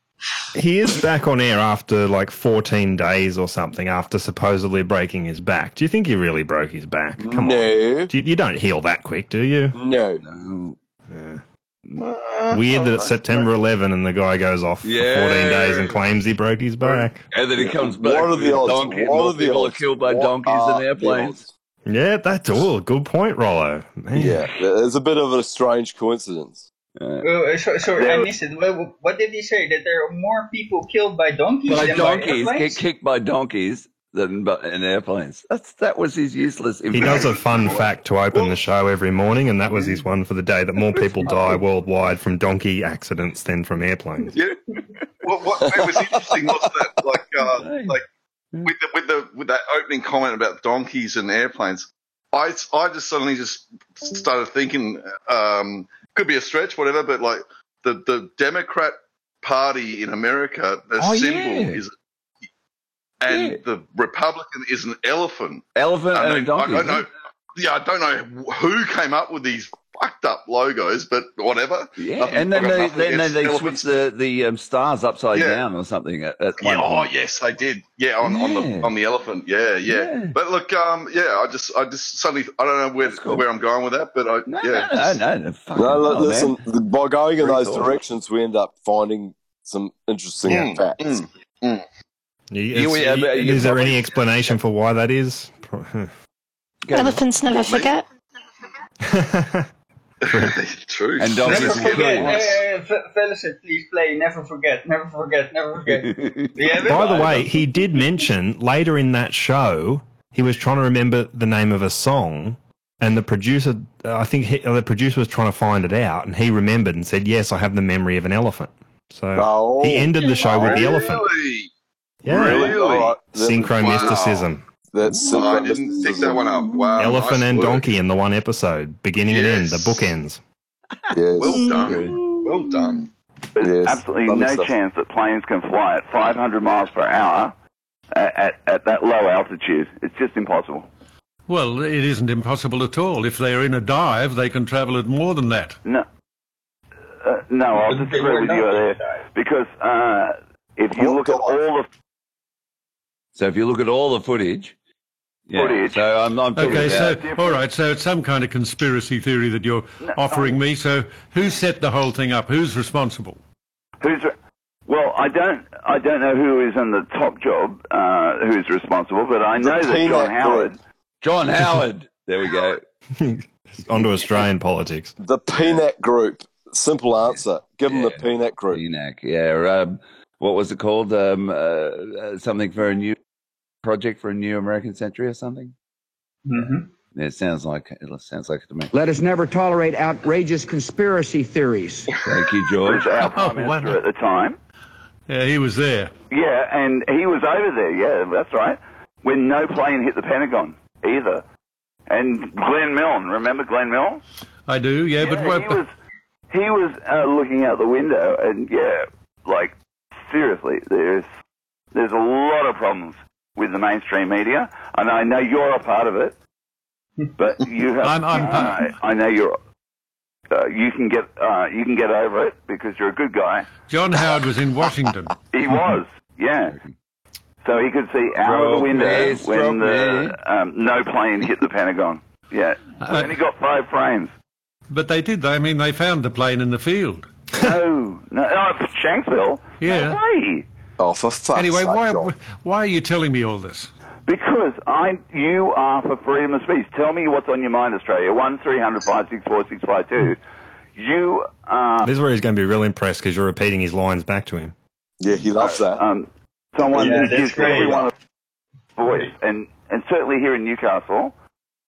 He is back on air after like 14 days or something after supposedly breaking his back. Do you think he really broke his back? Come on. No. Do you, you don't heal that quick, do you? No. No. Weird that it's September 11 and the guy goes off for 14 days and claims he broke his back. And then he comes back. What are the odds? Donkeys. What are the people are odds? killed by What donkeys and airplanes. Yeah, that's all. Good point, Rollo. Man. Yeah, it's a bit of a strange coincidence. Uh, so, sorry, I missed it. What, what did he say? That there are more people killed by donkeys By than donkeys, by get kicked by donkeys than bu- in airplanes. That's that was his useless. He does a fun fact to open the show every morning, and that was his one for the day that more people die worldwide from donkey accidents than from airplanes. Yeah. What, what it was interesting was that, like, uh, like with the, with the with that opening comment about donkeys and airplanes, I I just suddenly just started thinking, um, could be a stretch, whatever, but like the the Democrat Party in America, the Oh, symbol yeah. is. And Yeah. the Republican is an elephant. Elephant I and a donkey. I, I know. yeah, I don't know who came up with these fucked up logos, but whatever. Yeah, Nothing- and then they then, then they elephants. switched the the um, stars upside Yeah. down or something at, at Yeah, one oh point. yes, they did. Yeah, on, on the on the elephant. Yeah, yeah, Yeah. But look, um, yeah, I just I just suddenly I don't know where where I'm going with that, but I yeah. no, no, no, fucking No, look, hell, man. listen. By going in Very those cool. directions, we end up finding some interesting Mm, facts. mm, mm. You- You- it's- uh, you is there probably- any explanation for why that is? Elephants never forget. True. And dogs Never donkeys will kill forget. you. Uh, F- Velocet, please play. Never forget. Never forget. Never forget. Do you have it? By the way, he did mention later in that show he was trying to remember the name of a song, and the producer, I think he, uh, the producer was trying to find it out, and he remembered and said, "Yes, I have the memory of an elephant." So Oh, he ended the show with the elephant. Really? Yeah, Really? All right. That- synchromysticism. That's Oh, I didn't pick that one up. Wow. Elephant nice and work. donkey in the one episode, beginning and end, the Yes. bookends. Yes. Well done. Well done. There's Yes, absolutely lovely no stuff. chance that planes can fly at 500 miles per hour at, at, at that low altitude. It's just impossible. Well, it isn't impossible at all. If they're in a dive, they can travel at more than that. No, uh, no, I'll disagree with you there because uh, if you look at all the So if you look at all the footage, yeah. Footage. So I'm, I'm talking Okay, so about all right, so it's some kind of conspiracy theory that you're offering me. So who set the whole thing up? Who's responsible? who's well, I don't, I don't know who is in the top job, uh, who's responsible, but I know that PNAC John Howard. group. John Howard. There we go. Onto Australian politics. The PNAC group. Simple answer. Give them the Yeah. PNAC group. ENAC. Yeah. Um, what was it called? Um, uh, uh, something for a new project for a new American century or something. Mm-hmm. It sounds like it sounds like it to me. Let us never tolerate outrageous conspiracy theories. Thank you, was George. our Oh, prime wow. minister at the time. Yeah, he was there. Yeah, and he was over there. Yeah, that's right. When no plane hit the Pentagon either. And Glenn Milne, remember Glenn Milne? I do. Yeah, but Yeah, what? he was he was uh, looking out the window, and yeah, like seriously, there's there's a lot of problems with the mainstream media, and I know you're a part of it. But you have, I'm- I'm- uh, I know you're. Uh, you can get uh, you can get over it because you're a good guy. John Howard was in Washington. He was, yeah. So he could see out of the window me, when me. the um, no plane hit the Pentagon. Yeah, Uh, and he got five frames. But they did. I mean, they found the plane in the field. No, no, oh, Shanksville. Yeah. No way. Oh, for fuck's Anyway, sake, why John. why are you telling me all this? Because I, you are for freedom of speech. Tell me what's on your mind, Australia. One three hundred five six four six five two. You are This is where he's going to be real impressed because you're repeating his lines back to him. Yeah, he loves that. um, someone Yeah, who that's gives great. everyone a voice, and and certainly here in Newcastle,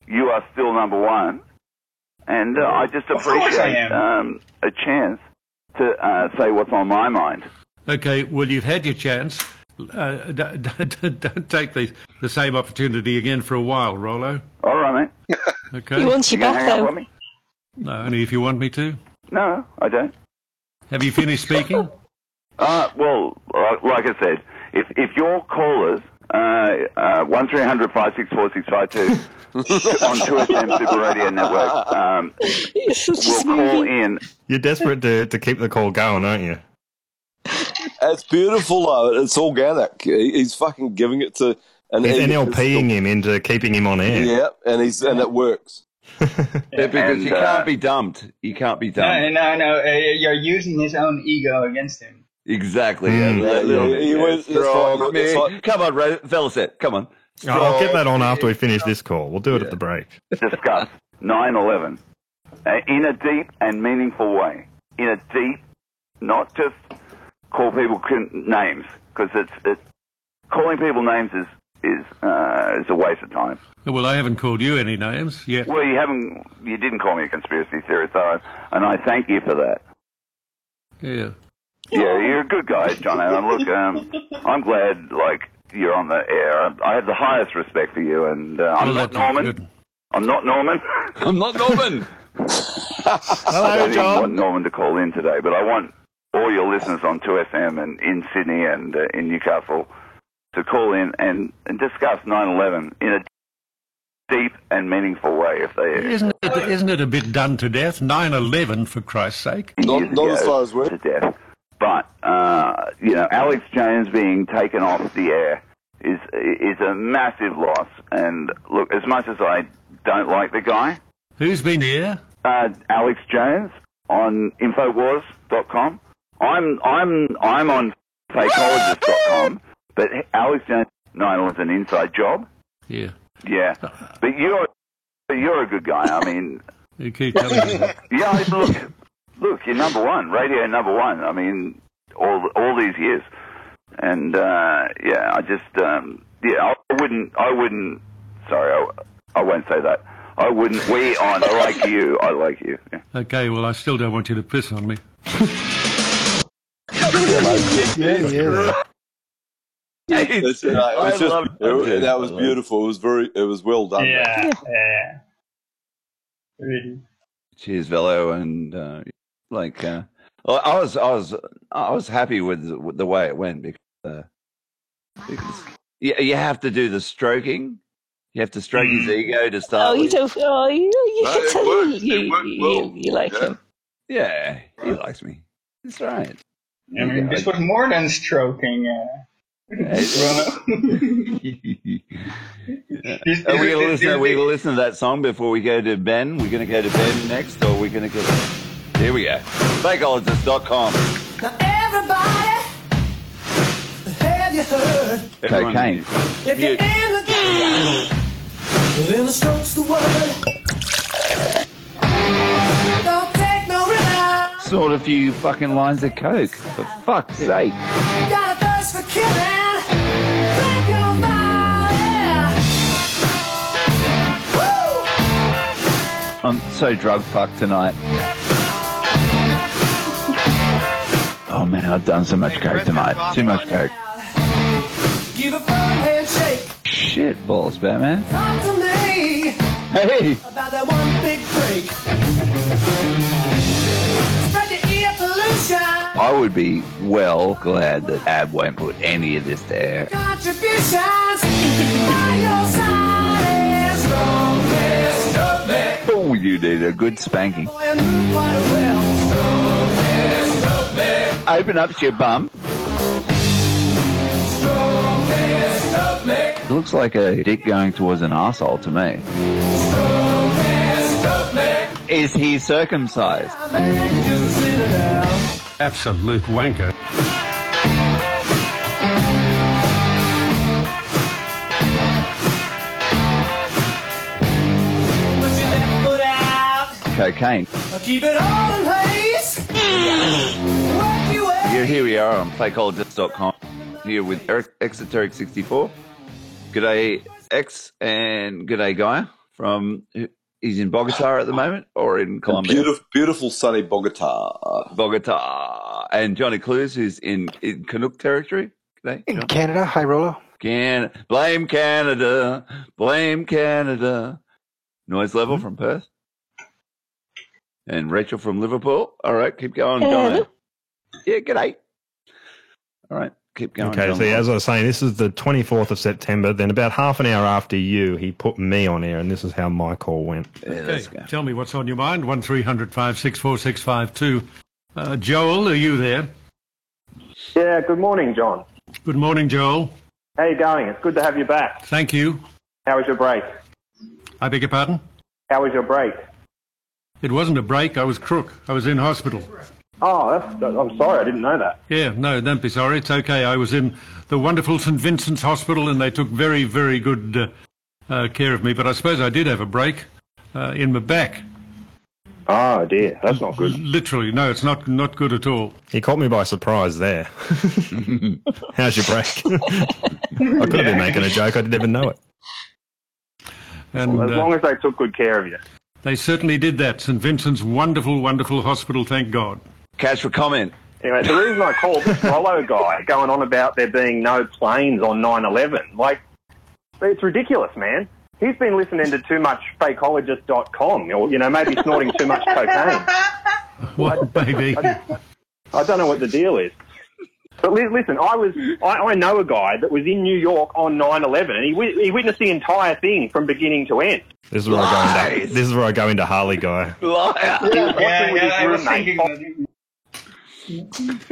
you are still number one. And uh, I just Of course I appreciate am. um, a chance to uh, say what's on my mind. Okay, well, you've had your chance. Uh, d- d- d- don't take the, the same opportunity again for a while, Rollo. All right, mate. Okay? He wants you You gonna back, hang though. with me? No, only if you want me to. No, I don't. Have you finished speaking? Uh, well, like, like I said, if if your callers uh, uh, one three hundred five six four six five two on Two FM Super Radio Network um, You're such a will call in. You're desperate to, to keep the call going, aren't you? It's beautiful though. It's organic. He's fucking giving it to and He's and- NLPing him into keeping him on air. Yeah, and he's and it works. Yeah, because And, you uh, can't be dumped. You can't be dumped. no, no. Uh, you're using his own ego against him. Exactly. Mm. Yeah, Yeah, little yeah, he yeah. went- that's Stroke fine, me. that's. Come on, Ro- Velocet. Come on. Oh, I'll get that on after we finish this call. We'll do it at the break. discuss 9/11 uh, in a deep and meaningful way. In a deep, not just call people names because it's it's calling people names is is uh, is a waste of time. Well, I haven't called you any names yet. Well, you haven't, you didn't call me a conspiracy theorist, so, and I thank you for that. Yeah. Yeah, you're a good guy, John. And look, um, I'm glad like you're on the air. I have the highest respect for you, and uh, I'm Well, not that's Norman. I'm not Norman. I'm not Norman. Hello, I don't even want Norman to call in today, but I want all your listeners on 2FM and in Sydney and uh, in Newcastle to call in and, and discuss 9/11 in a deep and meaningful way. If they Isn't it, isn't it a bit done to death? 9-11, for Christ's sake. Not- not as far as to death. But uh, you know, Alex Jones being taken off the air is is a massive loss. And look, as much as I don't like the guy, Who's been here? uh, Alex Jones on Infowars.com. I'm I'm I'm on Fakeologist.com, but Alex Jones, no, it was an inside job. Yeah. Yeah, but you're you're a good guy. I mean, You keep telling me that. yeah, look, look, you're number one, radio number one. I mean, all all these years, and uh, yeah, I just um, yeah, I wouldn't, I wouldn't. Sorry, I, I won't say that. I wouldn't. We on. I like you. I like you. Yeah. Okay, well, I still don't want you to piss on me. yeah. That's it. No, it was just, love it. it- that was beautiful. It was very, it was well done. Yeah, yeah. Really. Cheers, Velo, and uh, like uh, I was, I was, I was happy with, the- with the way it went because, uh, because you, you have to do the stroking. You have to stroke his ego to start. Oh, you don't. Oh, you, you No, it worked. you, It you, worked you, well. you like Yeah. him. Yeah, he likes me. That's right. I mean, this was more than stroking. Uh, Bruno. Are we gonna listen? Are we gonna listen to that song before we go to Ben? We're gonna go to Ben next, or we're gonna go? Here we go. Fakeologist.com. Now everybody, have you heard? Cocaine. If you're in the game, then the stroke's the word. Sort a few fucking lines of coke. For fuck's sake. Got a thirst for killing. Drink your body. Woo! I'm so drug fucked tonight. Oh man, I've done so much coke tonight. Too much coke. Give a firm handshake. Shit balls, Batman. Talk to me Hey. about that one big break. I would be well glad that Ab won't put any of this to air. Contributions. By your side is strong, yes, up there. Oh, you need a good spanking. Boy, you move quite well. Strong, yes, up there. Open up your bum. Strong, yes, up there. It looks like a dick going towards an asshole to me. Strong, yes, up there. Is he circumcised? Absolute wanker. Put your left foot out. Cocaine. Keep it all in place. Work. Here, here we are on fakeologist.com. Here with Eric Exoteric64. G'day, X, and g'day, Guy. From he's in Bogota at the moment, or in Colombia. Beautiful, beautiful sunny Bogota. Bogota, and Johnny Clues, who's in, in Canuck territory. G'day, In John. Canada, hi Rollo. Can blame Canada, blame Canada. Noise level Hmm? from Perth, and Rachel from Liverpool. All right, keep going, Hello. Johnny. Yeah, g'day. All right, keep going. Okay, John. see, as I was saying, this is the 24th of September. Then about half an hour after you, he put me on air, and this is how my call went. Okay, tell me what's on your mind. One three hundred five six four six five two. Uh, Joel, are you there? Yeah, good morning, John. Good morning, Joel. How you going? It's good to have you back. Thank you. How was your break? I beg your pardon? How was your break? It wasn't a break. I was crook. I was in hospital. Oh, that's, I'm sorry, I didn't know that. Yeah, no, don't be sorry. It's okay. I was in the wonderful St. Vincent's Hospital and they took very, very good uh, uh, care of me. But I suppose I did have a break uh, in my back. Oh dear, that's not good. Literally, no, it's not not good at all. He caught me by surprise there. How's your break? I could have been making a joke. I didn't even know it. And Well, as uh, long as they took good care of you. they certainly did that. St. Vincent's wonderful, wonderful hospital. Thank God. Catch for comment. Anyway, the reason I called this Rollo guy going on about there being no planes on 9/11, like, it's ridiculous, man. He's been listening to too much fakeologist.com, or you know, maybe snorting too much cocaine. What, baby? I don't know what the deal is. But li- listen, I was I, I know a guy that was in New York on 9/11, and he wi- he witnessed the entire thing from beginning to end. This is where I go into. This is where I go into Harley guy. Liar. He was watching with his I was roommate thinking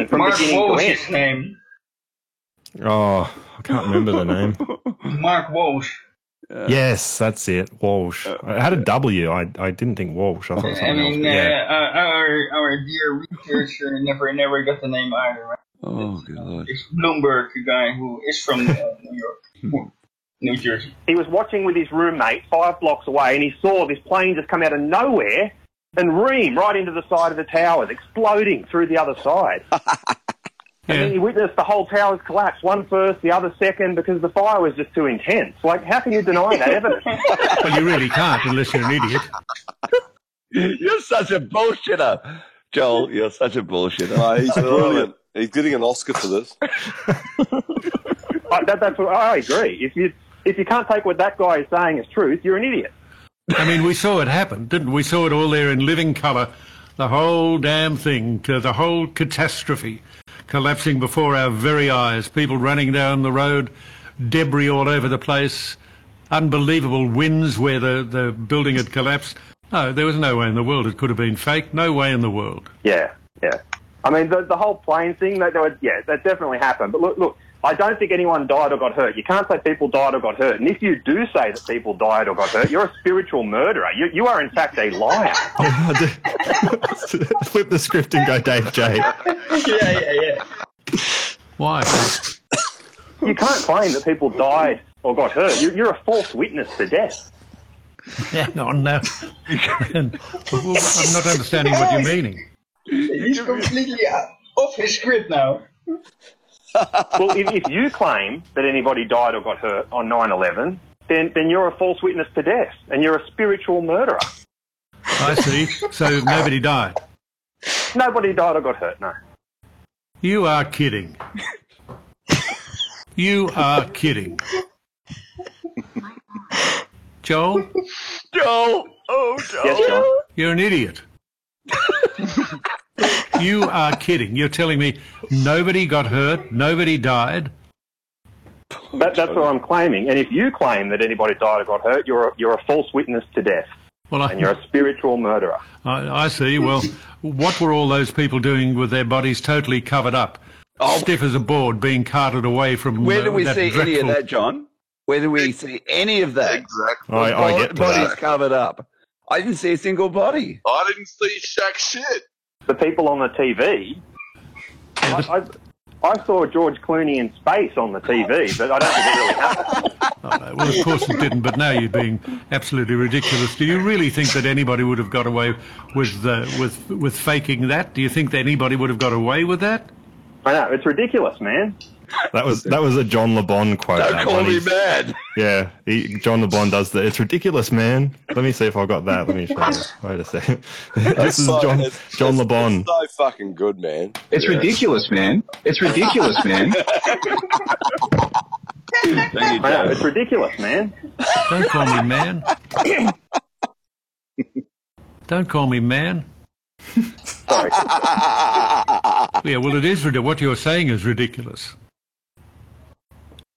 from Mark beginning Walsh to is his name. Oh, I can't remember the name. Mark Walsh. yes, that's it. Walsh. I had a W. I I didn't think Walsh. I thought I something mean, else. uh, Yeah. uh, our our dear researcher never never got the name either. Right? Oh god. It's Bloomberg, a guy who is from uh, New York, New Jersey. He was watching with his roommate five blocks away, and he saw this plane just come out of nowhere and ream right into the side of the towers, exploding through the other side. And then he witnessed the whole towers collapse, one first, the other second, because the fire was just too intense. Like, how can you deny that evidence? Well, you really can't unless you're an idiot. You're such a bullshitter, Joel. You're such a bullshitter. No, he's brilliant. He's getting an Oscar for this. I, uh, that, that's what, I agree. If you if you can't take what that guy is saying as truth, you're an idiot. I mean, we saw it happen, didn't we? Saw it all there in living colour. The whole damn thing, the whole catastrophe collapsing before our very eyes. People running down the road, debris all over the place, unbelievable winds where the, the building had collapsed. No, there was no way in the world it could have been fake. No way in the world. Yeah, yeah. I mean, the, the whole plane thing, that, that would, yeah, that definitely happened. But look, look, I don't think anyone died or got hurt. You can't say people died or got hurt. And if you do say that people died or got hurt, you're a spiritual murderer. You, you are, in fact, a liar. Flip the script and go, Dave J. yeah, yeah, yeah. Why? You can't claim that people died or got hurt. You, you're a false witness to death. Hang on now. I'm not understanding what you're meaning. He's completely uh, off his script now. Well, if, if you claim that anybody died or got hurt on 9-11, then, then you're a false witness to death, and you're a spiritual murderer. I see. So nobody died. Nobody died or got hurt, no. You are kidding. You are kidding. Joel? Joel! Oh, Joel! Yes, John. You're an idiot. you are kidding. You're telling me nobody got hurt, nobody died. That, that's what I'm claiming. And if you claim that anybody died or got hurt, you're a, you're a false witness to death, Well, I, and you're a spiritual murderer. I, I see. Well, what were all those people doing with their bodies totally covered up, stiff as a board, being carted away from? Where uh, do we that see any of that, John? Where do we see any of that? Exactly. I, I get Bodies that. covered up. I didn't see a single body. I didn't see Shaq shit. The people on the TV, I, I, I saw George Clooney in space on the TV, but I don't think it really happened. Oh, no. Well, of course it didn't, but now you're being absolutely ridiculous. Do you really think that anybody would have got away with uh, with with faking that? Do you think that anybody would have got away with that? I know it's ridiculous, man. That was that was a John Le Bon quote. Don't that call me He's- mad. Yeah, he, John Le Bon does that. It's ridiculous, man. Let me see if I've got that. Let me show you. Wait a second. this is so- John it's- John it's- Le Bon. It's so fucking good, man. It's Yeah. ridiculous, man. It's ridiculous, man. Thank you, I know it's ridiculous, man. Don't call me man. Don't call me man. Sorry. Yeah, well, it is ridiculous. What you're saying is ridiculous.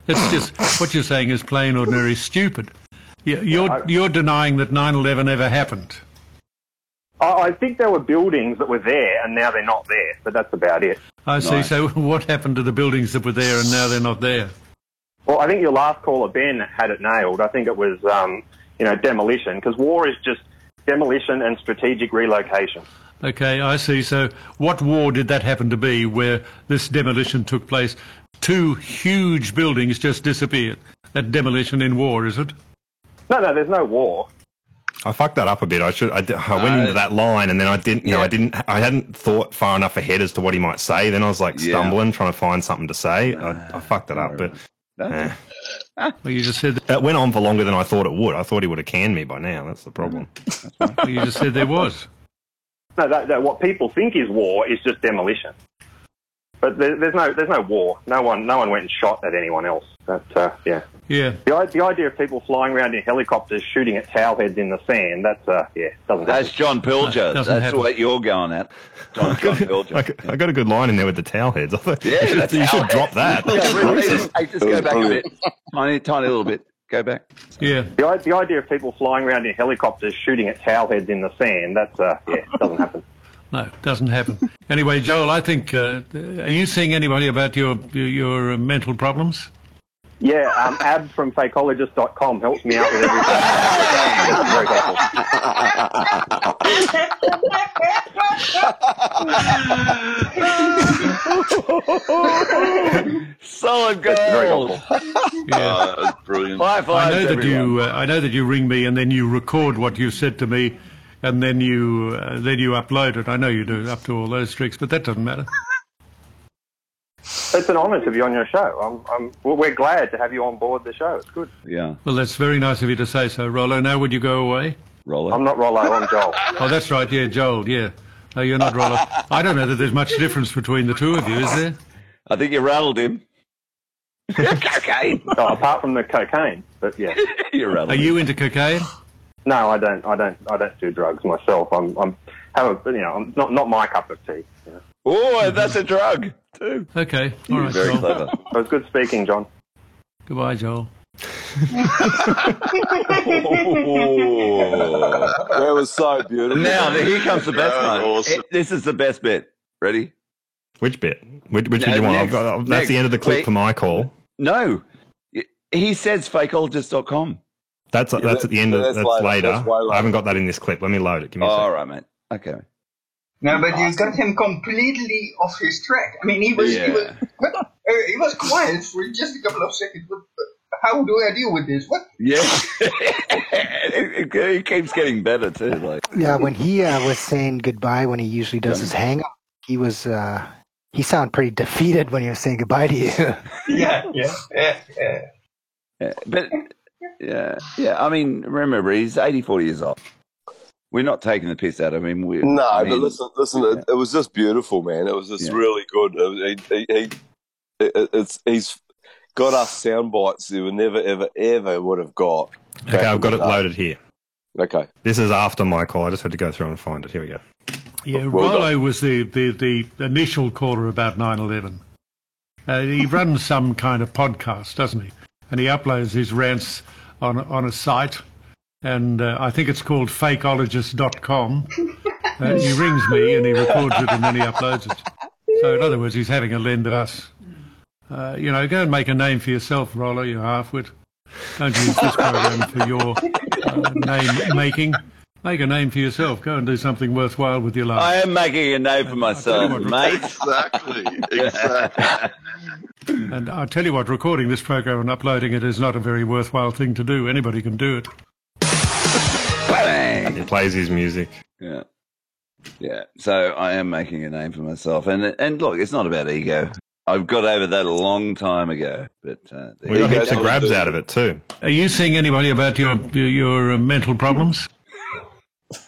It's just what you're saying is plain ordinary stupid. You- You're you're denying that 9/11 ever happened. I, I think there were buildings that were there, and now they're not there. But that's about it. I see. Nice. So what happened to the buildings that were there and now they're not there? Well, I think your last caller, Ben, had it nailed. I think it was, um, you know, demolition, because war is just demolition and strategic relocation. Okay, I see. So what war did that happen to be where this demolition took place? Two huge buildings just disappeared. That demolition in war, is it? No, no, there's no war. I fucked that up a bit. I should. I, I went Uh, into that line and then I didn't. You know. I didn't. I hadn't thought far enough ahead as to what he might say. Then I was like Yeah. stumbling, trying to find something to say. I, I fucked it up, but eh. Well, you just said it went on for longer than I thought it would. I thought he would have canned me by now. That's the problem. well, you just said there was. No, that, that, what people think is war is just demolition. But there, there's no there's no war. No one no one went and shot at anyone else. But uh, yeah. Yeah. The, the idea of people flying around in helicopters shooting at towel heads in the sand, that's, uh, yeah, doesn't That's happen. John Pilger. doesn't That's happen. what you're going at. John, John Pilger. I, I got a good line in there with the towel heads. I thought Yeah, you should, that's you should drop that. Just- hey, just go back a bit. Tiny, tiny little bit. Go back. Yeah. The, the idea of people flying around in helicopters shooting at towel heads in the sand, that's, uh, yeah, doesn't happen. No, doesn't happen. anyway, Joel, I think uh, are you seeing anybody about your your, your uh, mental problems? Yeah, um, Ab from fakeologist.com helps me out with everything. It's very Solid gold. Very helpful. Yeah. That's brilliant. High I know that everyone. you uh, I know that you ring me and then you record what you said to me, and then you uh, then you upload it. I know you do up to all those tricks, but that doesn't matter. It's an honour to be on your show. I'm, I'm, well, we're glad to have you on board the show. It's good. Yeah. Well, that's very nice of you to say so, Rollo. Now, would you go away? Rollo. I'm not Rollo, I'm Joel. Oh, that's right. Yeah, Joel. Yeah. No, you're not Rollo. I don't know that there's much difference between the two of you, is there? I think you rattled him. cocaine. Oh, apart from the cocaine, but yeah. you rattled Are him. you into cocaine? No, I don't. I don't. I don't do drugs myself. I'm. I'm have a. You know, I'm not not my cup of tea. You know. Oh, that's a drug too. Okay. All right, Very Joel. clever. It was good speaking, John. Goodbye, Joel. That was so beautiful. Now, here comes the best Yeah, one. awesome. This is the best bit. Ready? Which bit? Which, which No, bit do you want? I've next, got, that's next. the end of the clip Wait. for my call. No. He says fakeologist.com. That's that's that- at the end of that's that's later. later. That's later. I haven't got that in this clip. Let me load it. Give me a All second. right, mate. Okay. No, but you got him completely off his track. I mean, he was he was what? Uh, he was quiet for just a couple of seconds. What, how do I deal with this? What? Yeah. it, it, it keeps getting better too. Like Yeah, when he uh, was saying goodbye, when he usually does his hang up, he was uh, he sounded pretty defeated when he was saying goodbye to you. Yeah, yeah, yeah, yeah. Yeah, but yeah, yeah. I mean, remember, he's 84 years old. We're not taking the piss out of him. We, No, I but mean, listen, listen. It, it was just beautiful, man. It was just Yeah. really good. It- He, he, he, it, it's he's got us sound bites that we never, ever, ever would have got. Okay, I've got it day. loaded here. Okay. This is after my call. I just had to go through and find it. Here we go. Yeah, Well done. Rollo was the, the, the initial caller about 9 11. Uh, he runs some kind of podcast, doesn't he? And he uploads his rants on, on a site, and uh, I think it's called fakeologist.com. Uh, he rings me and he records it and then he uploads it. So, in other words, he's having a lend at us. Uh, you know, go and make a name for yourself, Rollo, you halfwit. Don't use this program for your uh, name making. Make a name for yourself. Go and do something worthwhile with your life. I am making a name for myself, what- mate. Exactly. Exactly. And I tell you what, recording this program and uploading it is not a very worthwhile thing to do. Anybody can do it. Bang. He plays his music. Yeah. Yeah. So I am making a name for myself. And and look, it's not about ego. I've got over that a long time ago. But uh, We got heaps of grabs out of it too. Are you seeing anybody about your your, your uh, mental problems?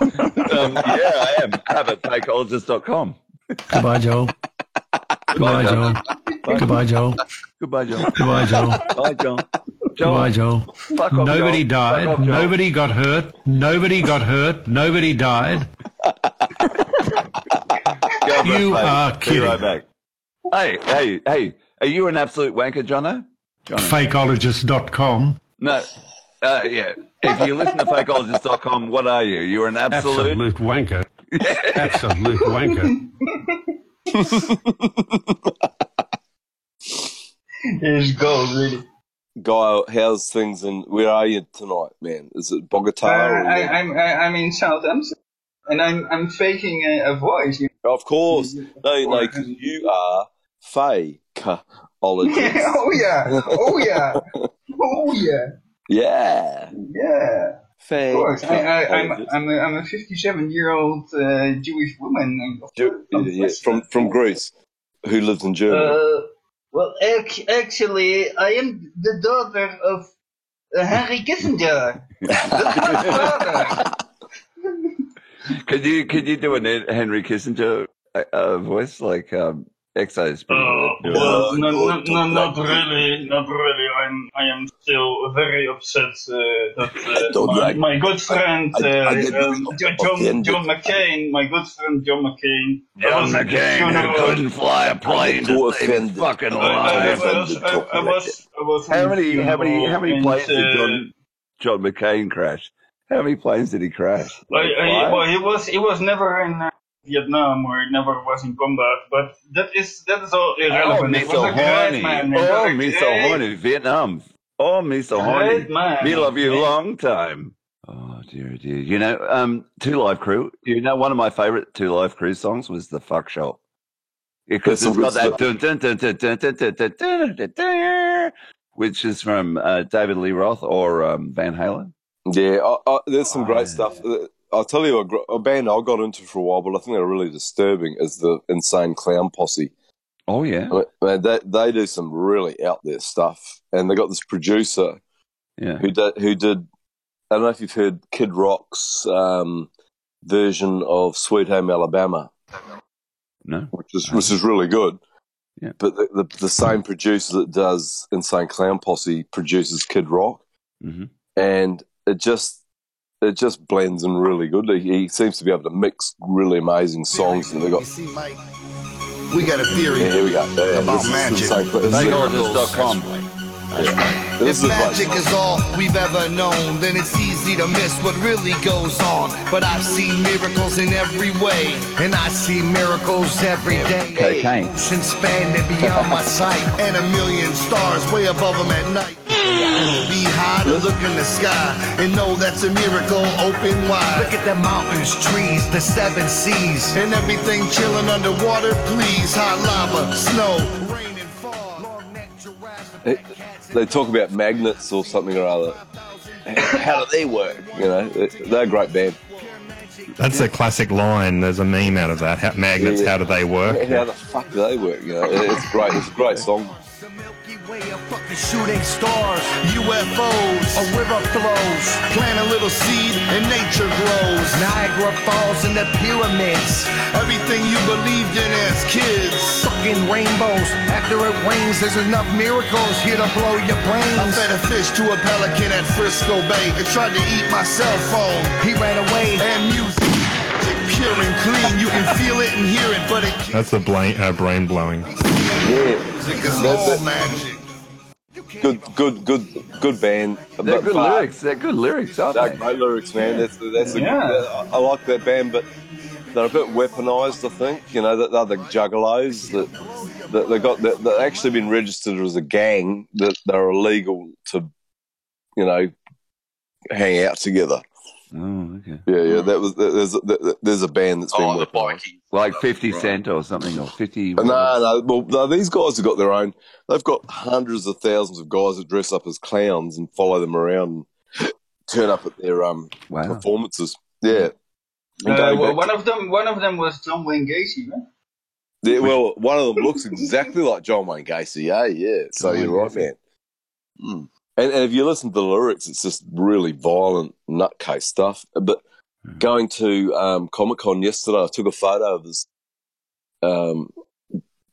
Um, yeah, I am. Have at fakeologist.com. Goodbye, Joel. Goodbye, Joel. Goodbye, Joel. Goodbye, John. Goodbye, Joel. Bye, John. Goodbye, Joel. Fuck off, Nobody Joel. died. Fuck off, Joel. Nobody got hurt. Nobody got hurt. Nobody died. Go, You mate. are Be kidding. right back. Hey, hey, hey. Are you an absolute wanker? Jono. Fakeologist.com. No. Uh, yeah. If you listen to fakeologist.com, what are you? You're an absolute. Absolute wanker. Absolute wanker. Here's gold, really. Guy, how's things and where are you tonight, man? Is it Bogota? Uh, or- I, I'm I, I'm in Southampton, and I'm I'm faking a, a voice. You of course. No, no, 'cause you are fakeologist. oh yeah, oh yeah, oh yeah, yeah. yeah. Of Fake. course, I, I, I'm I'm a, I'm a 57 year old uh, Jewish woman. Ju- yeah, from from Greece, who lives in Germany. Uh, well, ac- actually, I am the daughter of uh, Henry Kissinger. Could you could you do an Henry Kissinger uh, uh, voice like um Exo's pretty Oh, good. well, no, no, no, not really, not really. I'm, I am still very upset uh, that uh, my, like- my good friend I- I uh, um, really John, John, McCain, my good friend John McCain, John was at the McCain who funeral. couldn't fly a plane to save his offended. fucking I, life. I was, I, I was, I was at How the many, how many, how many funeral planes and, did uh, John, John McCain crash? How many planes did he crash? Well, Like uh, he, five? well, he was he was never in uh, Vietnam where it never was in combat, but that is that is all irrelevant. Oh, me so horny. Man, oh, me great. horny. Vietnam. Oh, me so great horny. Man. Me love you long time. Oh dear, dear. You know, um, Two Live Crew. You know, one of my favorite Two Live Crew songs was the Fuck Show because it's got that which is from uh, David Lee Roth or um, Van Halen. Yeah, there's some great oh, stuff. Yeah. I'll tell you a, a band I got into for a while, but I think they're really disturbing. Is the Insane Clown Posse? Oh yeah, I mean, they they do some really out there stuff, and they got this producer yeah. who did who did. I don't know if you've heard Kid Rock's um, version of Sweet Home Alabama, No. which is which is really good. Yeah. But the, the the same producer that does Insane Clown Posse produces Kid Rock, hmm and it just it just blends in really good. He, he seems to be able to mix really amazing songs, and they got. We got a theory Yeah, here we go. Yeah, about magic. Insane Clown- this is- Fakeologist.com. yeah. This If is magic is all we've ever known, then it's easy to miss what really goes on. But I've seen miracles in every way, and I see miracles every day. Cocaine. Ocean expanding beyond my sight, and a million stars way above them at night. Be high to look in the sky and know that's a miracle open wide. Look at the mountains, trees, the seven seas, and everything chilling underwater. Please, hot lava, snow, rain and fog. They, they talk about magnets or something or other. How do they work? You know, they're a great band. That's a classic line. There's a meme out of that. How, magnets, Yeah. how do they work? How the fuck do they work? You know, it's great. It's a great song. Way of fucking shooting stars, UFOs, a river flows. Plant a little seed and nature grows. Niagara Falls and the pyramids. Everything you believed in as kids. Fucking rainbows. After it rains, there's enough miracles here to blow your brains. I fed a fish to a pelican at Frisco Bay. It tried to eat my cell phone. He ran away. And music, pure and clean. You can feel it and hear it, but it That's a bla- uh, brain blowing. Yeah, music That's all magic. good, good, good, good band. They're But- good but- lyrics. They're good lyrics, aren't They're they? great lyrics, man. That's that's a, Yeah. I like that band, but they're a bit weaponized. I think you know that they're the juggalos that that they got that they've actually been registered as a gang that they're illegal to, you know, hang out together. Oh, okay. Yeah, yeah. That was there's a, there's a band that's been Oh, the weaponized. Like 50 Cent or something, or 50. No, no. Well, no, these guys have got their own. They've got hundreds of thousands of guys that dress up as clowns and follow them around, and turn up at their um Wow. performances. Yeah. And Uh, well, back one of them, one of them was John Wayne Gacy, right? Yeah, well, one of them looks exactly like John Wayne Gacy. Yeah, yeah. So John you're Wayne right, man. Mm. And, and if you listen to the lyrics, it's just really violent, nutcase stuff. But going to um, Comic Con yesterday, I took a photo of this. Um,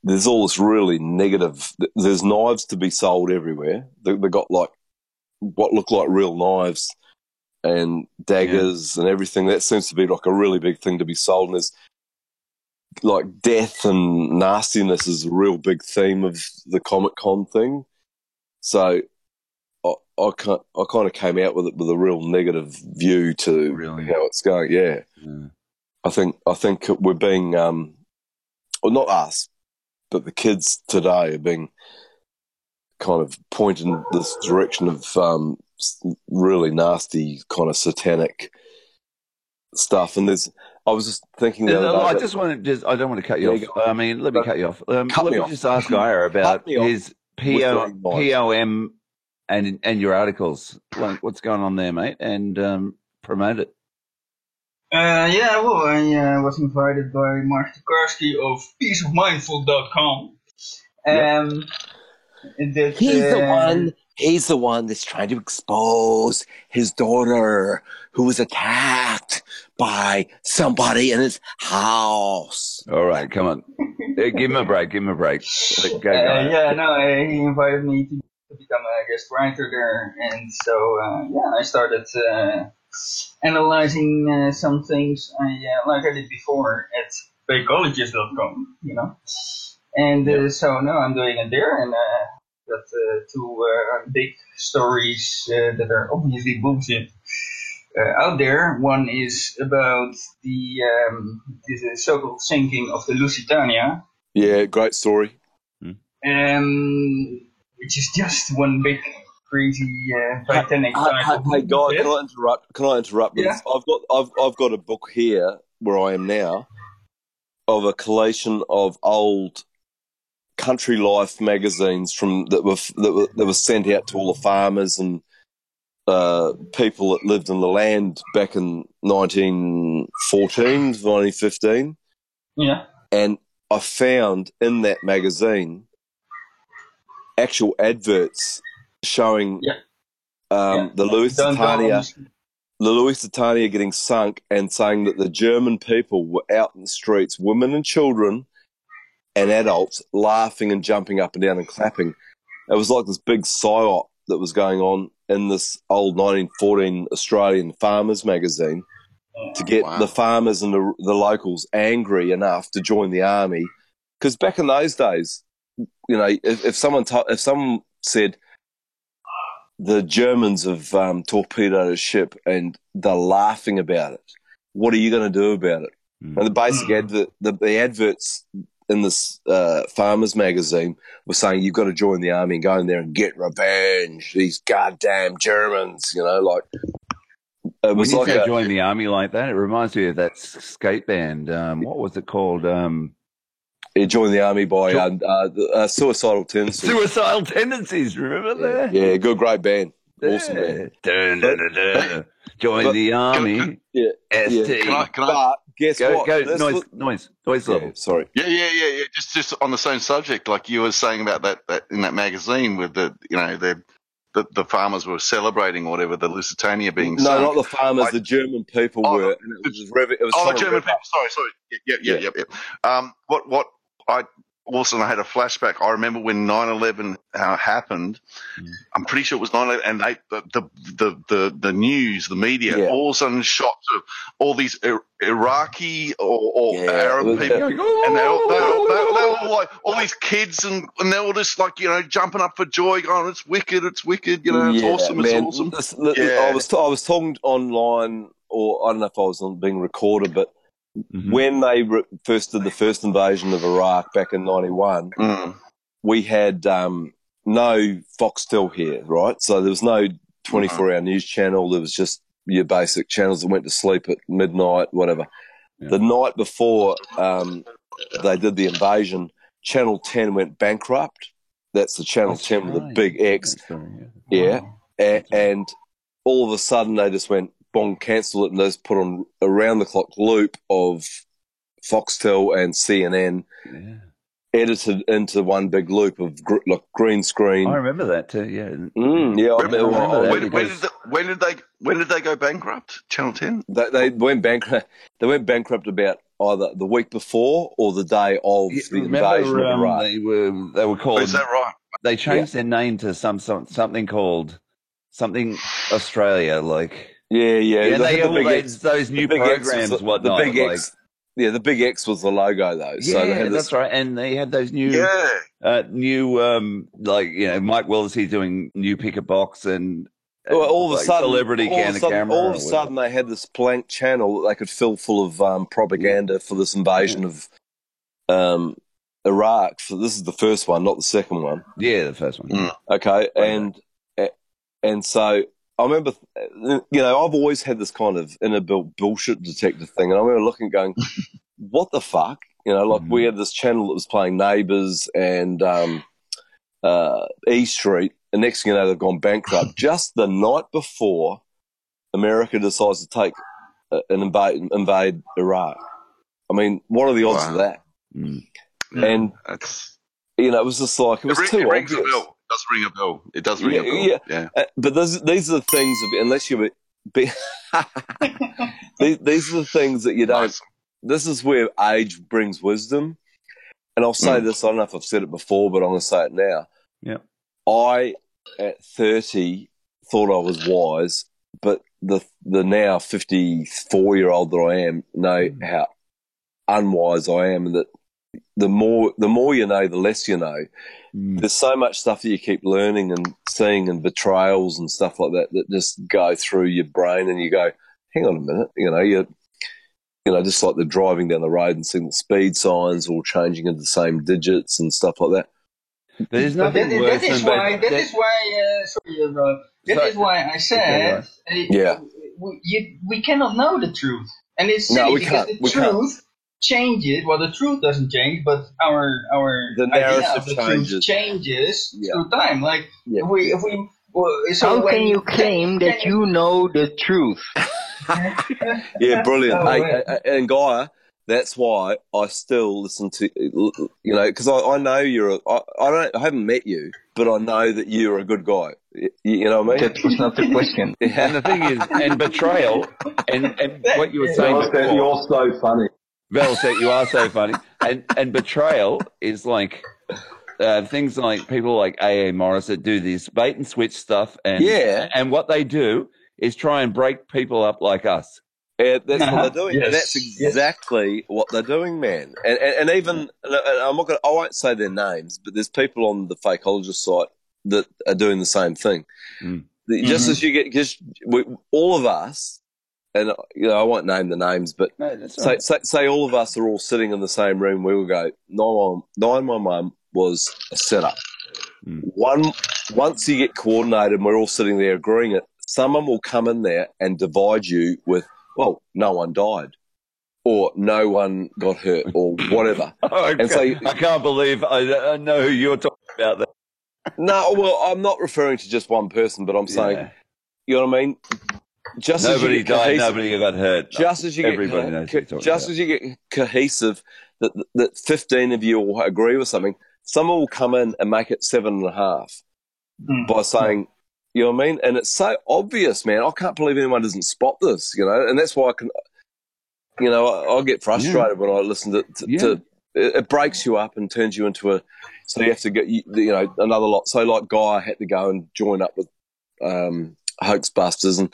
there's all this really negative. There's knives to be sold everywhere. They, they got like what look like real knives and daggers and everything. That seems to be like a really big thing to be sold. And there's like death and nastiness is a real big theme of the Comic Con thing. So I, I, kind I kind of came out with it with a real negative view to how it's going. Yeah. I think I think we're being, um, well, not us, but the kids today are being kind of pointing this direction of um, really nasty kind of satanic stuff. And there's, I was just thinking the No. I that- just want to just I don't want to cut you you off. I mean, let me cut you off. Um, Cut let me me off. just ask Ira about Cut me off his PO. POM and and your articles. Like, what's going on there, mate? And um, promote it. Uh, yeah, well, I uh, was invited by Mark Tokarski of pieceofmindful.com. Um, that, He's the uh, one. He's the one that's trying to expose his daughter who was attacked by somebody in his house. All right, come on. Uh, give him a break. Give him a break. Go, go. Uh, yeah, no, uh, he invited me to, to become a guest writer there, and so uh, yeah, I started uh, analyzing uh, some things I uh, like I did before at fakeologist.com, you know, and uh, so now I'm doing it there, and uh, got uh, two uh, big stories uh, that are obviously bullshit. Uh, out there, one is about the, um, the so-called sinking of the Lusitania, Yeah, great story. um, which is just one big crazy uh, Titanic Hey, hey, hey, guy, can I interrupt? Can I interrupt? Yeah. I've got I've I've got a book here where I am now of a collation of old country life magazines from that were that were that were sent out to all the farmers and uh, people that lived in the land back in 1914, 1915. Yeah. And I found in that magazine actual adverts showing um, the Lusitania, the Lusitania getting sunk, and saying that the German people were out in the streets, women and children and adults, laughing and jumping up and down and clapping. It was like this big psyop that was going on in this old 1914 Australian Farmers magazine to get the farmers and the, the locals angry enough to join the army. Because back in those days, you know, if, if someone to, if someone said the Germans have um, torpedoed a ship and they're laughing about it, what are you going to do about it? And the basic advert, the, the adverts in this uh, farmers magazine were saying you've got to join the army and go in there and get revenge. These goddamn Germans, you know, like it When was you like say a, join the army like that, it reminds me of that skate band. Um, what was it called? Um, yeah, join the army by uh, uh, uh, suicidal tendencies. Suicidal Tendencies. Remember that? Yeah, good, great band, awesome band. Dun, dun, dun, dun. Join But- the army. Yeah, ST. yeah. Can I? Can I? But guess Go, what? go, This noise, was- noise, noise Yeah, level. sorry. Yeah, yeah, yeah, yeah. Just, just on the same subject, like you were saying about that, that in that magazine with the, you know, the, the, the farmers were celebrating whatever the Lusitania being No, sunk. not the farmers. Like- the German people Oh, were. And it was, rev- it was oh, the German people. Sorry, sorry. Yeah, yeah, yeah, yeah. yeah. Um, what, what I also had a flashback. I remember when 9/11 uh, happened. Mm. I'm pretty sure it was 9/11, and they, the, the the the news, the media, Yeah. all of a sudden shots of all these Ir- Iraqi or, or Yeah, Arab people, and they all, they all, they all, they all like all these kids, and, and they were just like you know jumping up for joy, going, "It's wicked, it's wicked, you know, it's Yeah, awesome, man. it's awesome." This- Yeah. I was I was talking online, or I don't know if I was being recorded, but Mm-hmm. when they re- first did the first invasion of Iraq back in '91, Mm. we had um, no Foxtel here, right? So there was no 24 hour news channel. There was just your basic channels that went to sleep at midnight, whatever. The night before um, they did the invasion, Channel 10 went bankrupt. That's the Channel 10 with the right. big X. Yeah. A- and all of a sudden they just went, bong, cancel it, and they just put on a round the clock loop of Foxtel and CNN edited into one big loop of gr- like green screen. I remember that too. Yeah. Mm, yeah, I Remember, remember, remember that when, when did the, when did they when did they go bankrupt? Channel 10. They, they went bankrupt. They went bankrupt about either the week before or the day of the invasion Remember, of um, Iraq. they were they were called. Oh, is that right? They changed their name to some, some something called something Australia, like yeah, yeah. yeah. They, had all those, those new big X was programs, the, whatnot. the big like, X. Yeah, the big X was the logo though. yeah, so they had that's right. And they had those new, Yeah. uh, new, um, like you know, Mike Willesee doing new picker box and. and, Well, all of a sudden, celebrity all of can a of sudden, camera. all of a sudden, they had this blank channel that they could fill full of um, propaganda for this invasion of um, Iraq. So this is the first one, not the second one. yeah, the first one. Mm. Okay, and and so I remember, you know, I've always had this kind of inner-built bullshit detective thing, and I remember looking, going, "What the fuck?" You know, like we had this channel that was playing Neighbours and um, uh, E Street, and next thing you know, they've gone bankrupt just the night before America decides to take uh, an invade invade Iraq. I mean, what are the odds of that? Mm. And That's you know, it was just like it it, was ring, too it rings obvious. A bell. It does ring a bell. It does ring Yeah, a bell. yeah. yeah. Uh, but those, these are the things of unless you be, these, these are the things that you don't. Nice. This is where age brings wisdom, and I'll say this, I don't know if I've said it before, but I'm going to say it now. Yeah. I, at 30, thought I was wise, but the the now 54 year old that I am know how unwise I am, and that the more the more you know, the less you know. There's so much stuff that you keep learning and seeing, and betrayals and stuff like that that just go through your brain, and you go, "Hang on a minute," you know, you you know, just like the driving down the road and seeing the speed signs all changing into the same digits and stuff like that. There's nothing that, worse that is than why. but- That is why. Uh, sorry, uh, Rob. That Sorry. is why I said uh, Yeah. we, you, we cannot know the truth, and it's No, silly we because can't. the We can't. Truth changes. Well, the truth doesn't change, but our our The idea narrative of the changes. truth changes Yeah. through time. Like Yeah. if we if we. Well, so How when can you claim that you know the truth? Yeah, brilliant. Oh, hey, right. uh, and Gaia, that's why I still listen to you know because I, I know you're a, I, I don't I haven't met you, but I know that you're a good guy. You, you know what I mean? That was not the question. And the thing is, and betrayal, and, and what you were saying before, You're so funny. Val said you are so funny, and and betrayal is like uh, things like people like AA Morris that do this bait and switch stuff, and Yeah. and what they do is try and break people up like us. Yeah, that's Uh-huh. what they're doing. And that's Yes. exactly what they're doing, man. And and, and even and I'm not gonna, I won't say their names, but there's people on the fakeologist site that are doing the same thing. Mm. The- Just Mhm. as you get, just we, all of us, and you know, I won't name the names, but No, say, right. say say all of us are all sitting in the same room. We will go nine nine one one was a setup. Mm. One once you get coordinated, and we're all sitting there agreeing it. Someone will come in there and divide you with, well, no one died, or no one got hurt, or whatever. Oh, I, And so- can't, I can't believe I, I know who you're talking about. There. No, well, I'm not referring to just one person, but I'm saying, Yeah. you know what I mean. Just as Nobody you get died. cohesive- Nobody got hurt. just as you get everybody co- knows co- what you're talking just about. as you get cohesive that that 15 of you will agree with something someone will come in and make it seven and a half Mm. by saying you know what i mean and it's so obvious man i can't believe anyone doesn't spot this you know and that's why i can you know I, i'll get frustrated when i listen to, to, Yeah. to it, it breaks you up and turns you into a so you have to get you you know another lot so like guy had to go and join up with um hoax busters and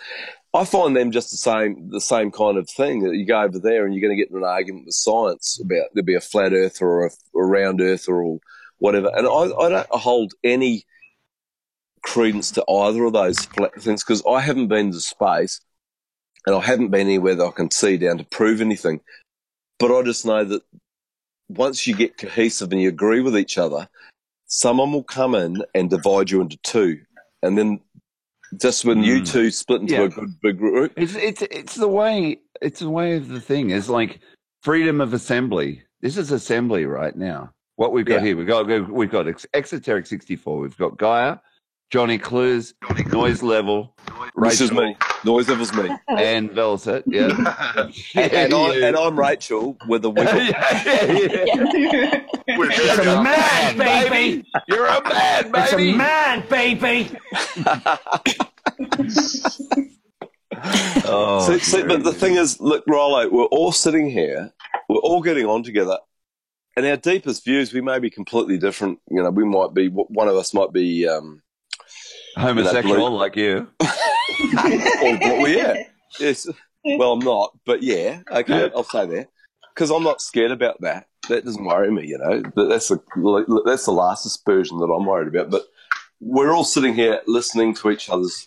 I find them just the same, the same kind of thing. That you go over there and you're going to get in an argument with science about there'll be a flat earther or a, a round earther or whatever. And I, I don't hold any credence to either of those things because I haven't been to space and I haven't been anywhere that I can see down to prove anything. But I just know that once you get cohesive and you agree with each other, someone will come in and divide you into two, and then just when you Mm. two split into Yeah. a good big group, It's it's it's the way it's the way of the thing. It's like freedom of assembly. This is assembly right now. What we've got Yeah. here, we've got we've got Exoteric sixty four. We've got Gaia, Johnny Clues, Noise Level, this is me. Noise levels me. and Velocet. Yeah, and, and, I, You. and I'm Rachel with a wiggle. yeah, yeah, yeah. It's a man, baby. You're a man, It's a baby. man, baby. Oh, see, see, but the thing is, look, Rollo, we're all sitting here, we're all getting on together, and our deepest views, we may be completely different. You know, we might be, one of us might be, um, homosexual you like you. or, well, yeah, yes. Well, I'm not, but yeah, okay, I'll say that because I'm not scared about that. That doesn't worry me, you know. But that's the that's the last aspersion that I'm worried about. But we're all sitting here listening to each other's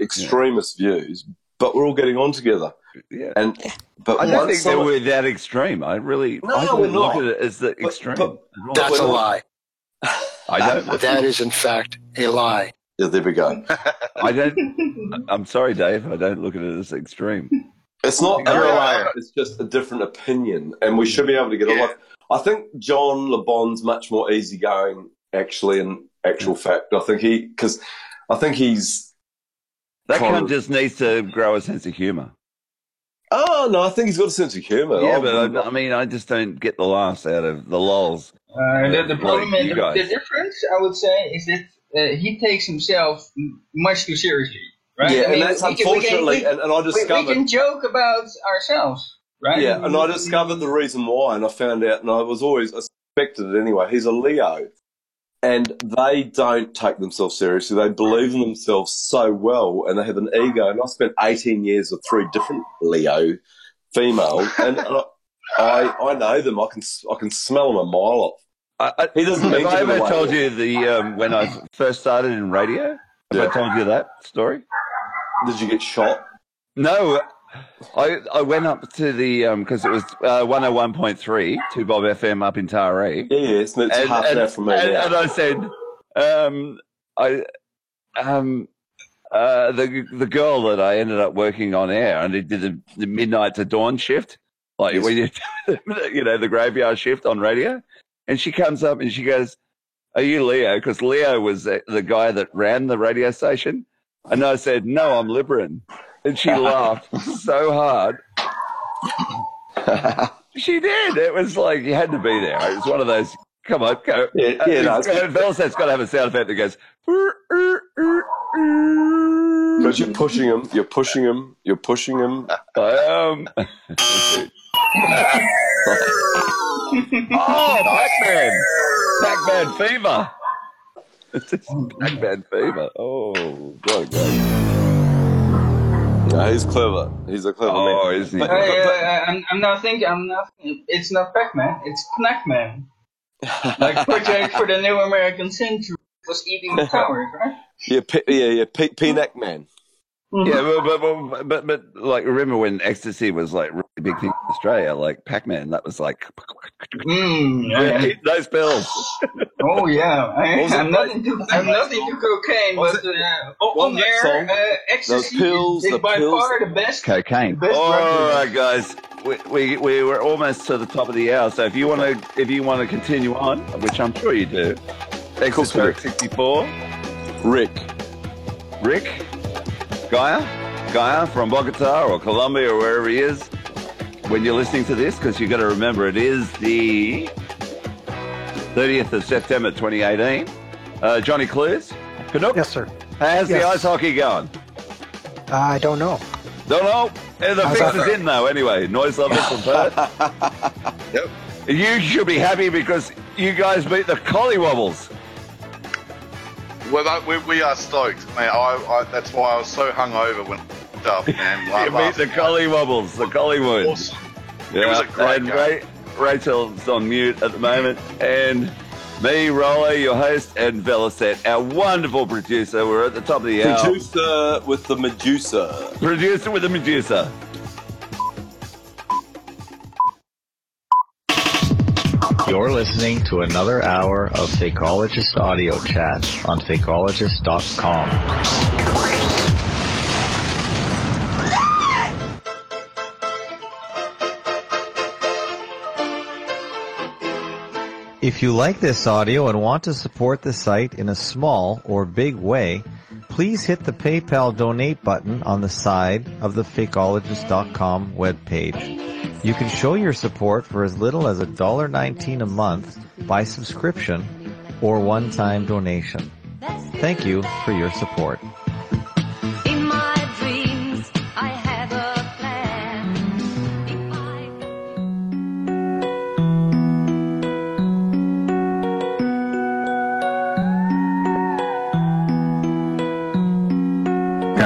extremist views, but we're all getting on together. Yeah. And but I don't once think they someone- were that extreme. I really, No, I don't we're look not. at it as the extreme. but- That's a lie. I don't. That is, in fact, a lie. Yeah, there we go. I don't. I'm sorry, Dave. I don't look at it as extreme. It's not You're a liar. It's just a different opinion, and we should be able to get Yeah. along. I think John Le Bon's much more easygoing, actually. In actual fact, I think he because I think he's. That kind cunt of- just needs to grow a sense of humour. Oh no, I think he's got a sense of humour. Yeah, I'm- but I, I mean, I just don't get the laughs out of the lulls. Uh, the, the problem you and the, the difference, I would say, is that uh, he takes himself m- much too seriously, right? Yeah, I and that's we can- we can- unfortunately, we- and, I we, we discovered. can joke about ourselves, right? Yeah, and I discovered the reason why, and I found out, and I was always, suspected it anyway. He's a Leo, and they don't take themselves seriously. They believe in themselves so well, and they have an ego. And I spent 18 years with three different Leo females, and I, I I know them. I can I can smell them a mile off. He doesn't Have I ever told you the um, when I first started in radio? Have I told you that story? Did you get shot? No, I I went up to the because it was uh, to Bob FM up in Taree. Yeah, yes, and it's half an hour from me And, now. and I said, um, I um. Uh, the the girl that I ended up working on air and it did the, the midnight to dawn shift, like Yes. when you you know the graveyard shift on radio, and she comes up and she goes, "Are you Leo?" Because Leo was the, the guy that ran the radio station, and I said, "No, I'm Liberin," and she laughed so hard. she did. It was like you had to be there. It was one of those. Come on, go. Yeah, yeah, no, Uh, it's- Velocet's got to have a sound effect that goes. Because you're pushing him, you're pushing him, you're pushing him. Um, oh, Pac-Man! Pac-Man fever. Pac-Man fever. Oh, God, God. No, he's clever. He's a clever man. Oh, isn't he? But- I, but- but- I, I'm, I'm not thinking. I'm not. It's not Pac-Man. It's PNAC-Man. Like project for the new American century was eating the towers, right? yeah, P- yeah, yeah, P- Peanut Man. Yeah, but, but, but, but, like, remember when ecstasy was like really big thing in Australia? Like Pac-Man, that was like, Mm, yeah, yeah. those pills. Oh yeah, I, What was it? I'm not into I'm not into cocaine, What but uh, on was that air song? uh, ecstasy Those pills, is the by pills. far the best. Cocaine. Best All drug. right, guys. We, we, we were almost to the top of the hour, so if you want to if you want to continue on, which I'm sure you do, Exoteric 64, Rick. Rick, Gaia, Gaia from Bogota or Colombia or wherever he is, when you're listening to this, because you've got to remember it is the 30th of September 2018. Uh, Johnny Clues, Canuck. Yes, sir. How's the ice hockey going? I don't know. Don't know. Eh, The How's fix is in though. Anyway, noise level from Perth. Yep. You should be happy because you guys beat the Collywobbles. Well, that, we, we are stoked, man. I, I, that's why I was so hungover when I picked up, man. You meet the night. Collywobbles, the Collywoods. Awesome. It was a great and game. Ra- Rachel's on mute at the moment, and me, Rollo, your host, and Velocet, our wonderful producer. We're at the top of the hour. Producer with the Medusa. Producer with the Medusa. You're listening to another hour of Fakeologist audio chat on fakeologist.com. If you like this audio and want to support the site in a small or big way, please hit the PayPal donate button on the side of the fakeologist.com webpage. You can show your support for as little as $1.19 a month by subscription or one-time donation. Thank you for your support.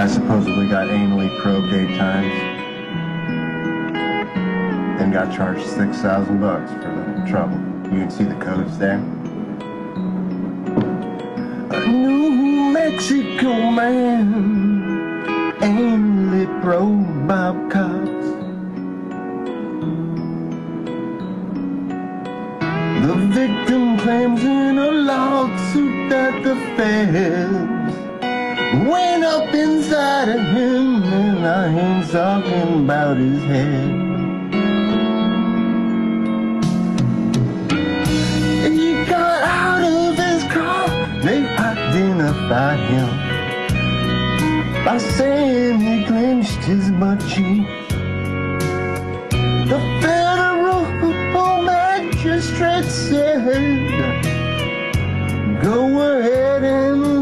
Guy supposedly got anally probed eight times. and got charged six thousand bucks for the trouble. You can see the codes there. A New Mexico man anally probed by cops. The victim claims in a lawsuit that the feds went up inside of him, and I ain't talking about his head. He got out of his car, they identified him by saying he clenched his butt cheeks. The federal magistrate said, Go ahead and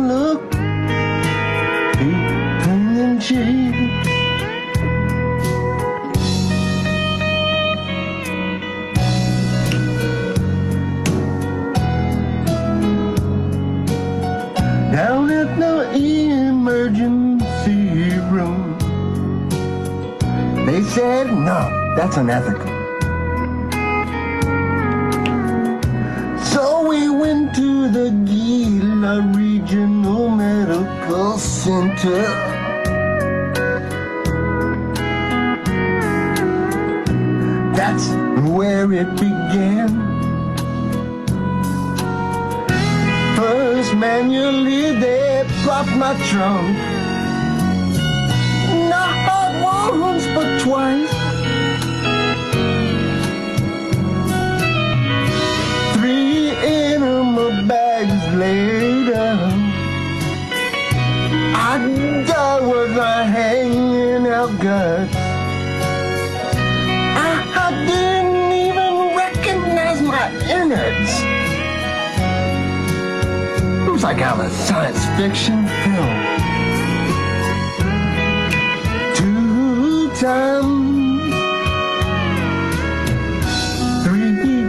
said, no, that's unethical. So we went to the Gila Regional Medical Center. That's where it began. First manually they propped my trunk. But. Three enema bags later. I died with my hanging out guts. I, I didn't even recognize my innards. It was like out of a science fiction film. Two three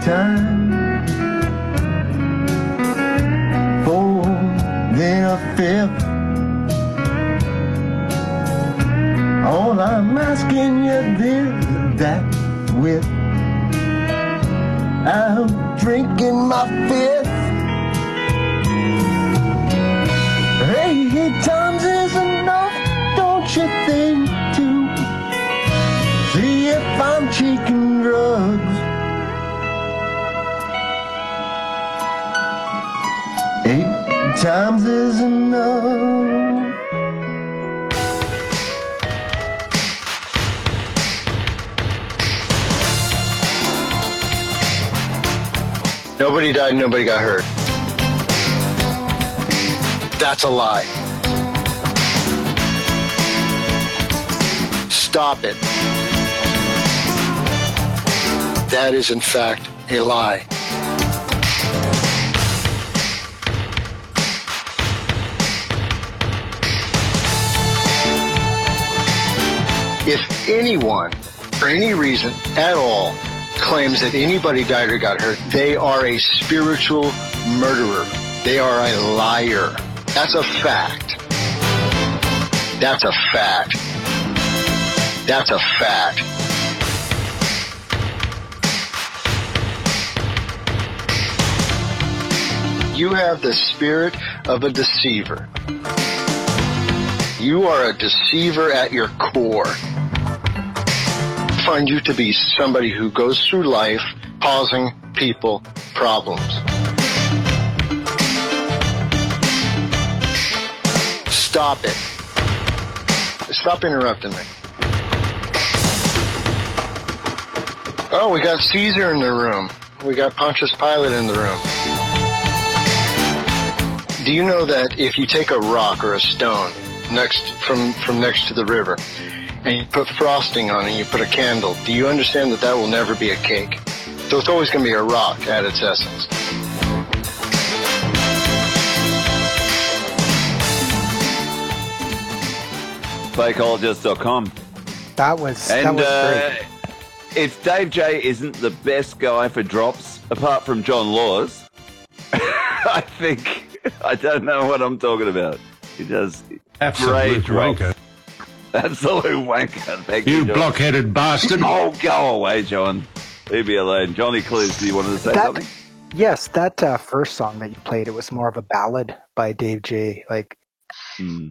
times, four, then a fifth. All I'm asking you this, that with. I'm drinking my fifth. Eight times is enough, don't you think, taking drugs? Eight times is enough. Nobody died, nobody got hurt. That's a lie. Stop it. That is, in fact, a lie. If anyone, for any reason at all, claims that anybody died or got hurt, they are a spiritual murderer. They are a liar. That's a fact. That's a fact. That's a fact. You have the spirit of a deceiver. You are a deceiver at your core. I find you to be somebody who goes through life causing people problems. Stop it. Stop interrupting me. Oh, we got Caesar in the room. We got Pontius Pilate in the room. Do you know that if you take a rock or a stone next from from next to the river and you put frosting on it, and you put a candle, do you understand that that will never be a cake? So it's always going to be a rock at its essence. Fakeologist.com. That was that was uh, great. if Dave J isn't the best guy for drops, apart from John Laws, I think I don't know what I'm talking about. He does Absolute great wanker. Absolute wanker. Thank You John. blockheaded bastard. Oh, go away, John. Leave me alone. Johnny Clues, do you want to say That- something? Yes, that uh, first song that you played, it was more of a ballad by Dave J. Like, Hmm.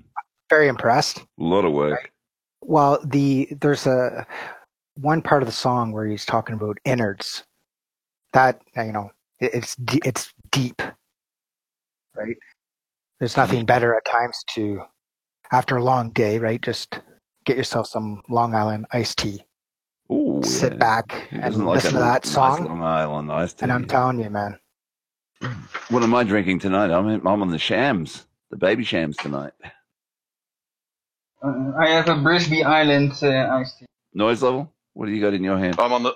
very impressed. A lot of work. Well, the there's a one part of the song where he's talking about innards. That you know, it's it's deep, right? There's nothing better at times to, after a long day, right? Just get yourself some Long Island iced tea. Ooh, sit yeah. back and doesn't like listen to that nice song. Long Island iced tea? And I'm telling you, man, What am I drinking tonight? I'm, I'm on the shams, the Babychams tonight. Uh, I have a Brisbane Island uh, iced tea. Noise level? What do you got in your hand? I'm on the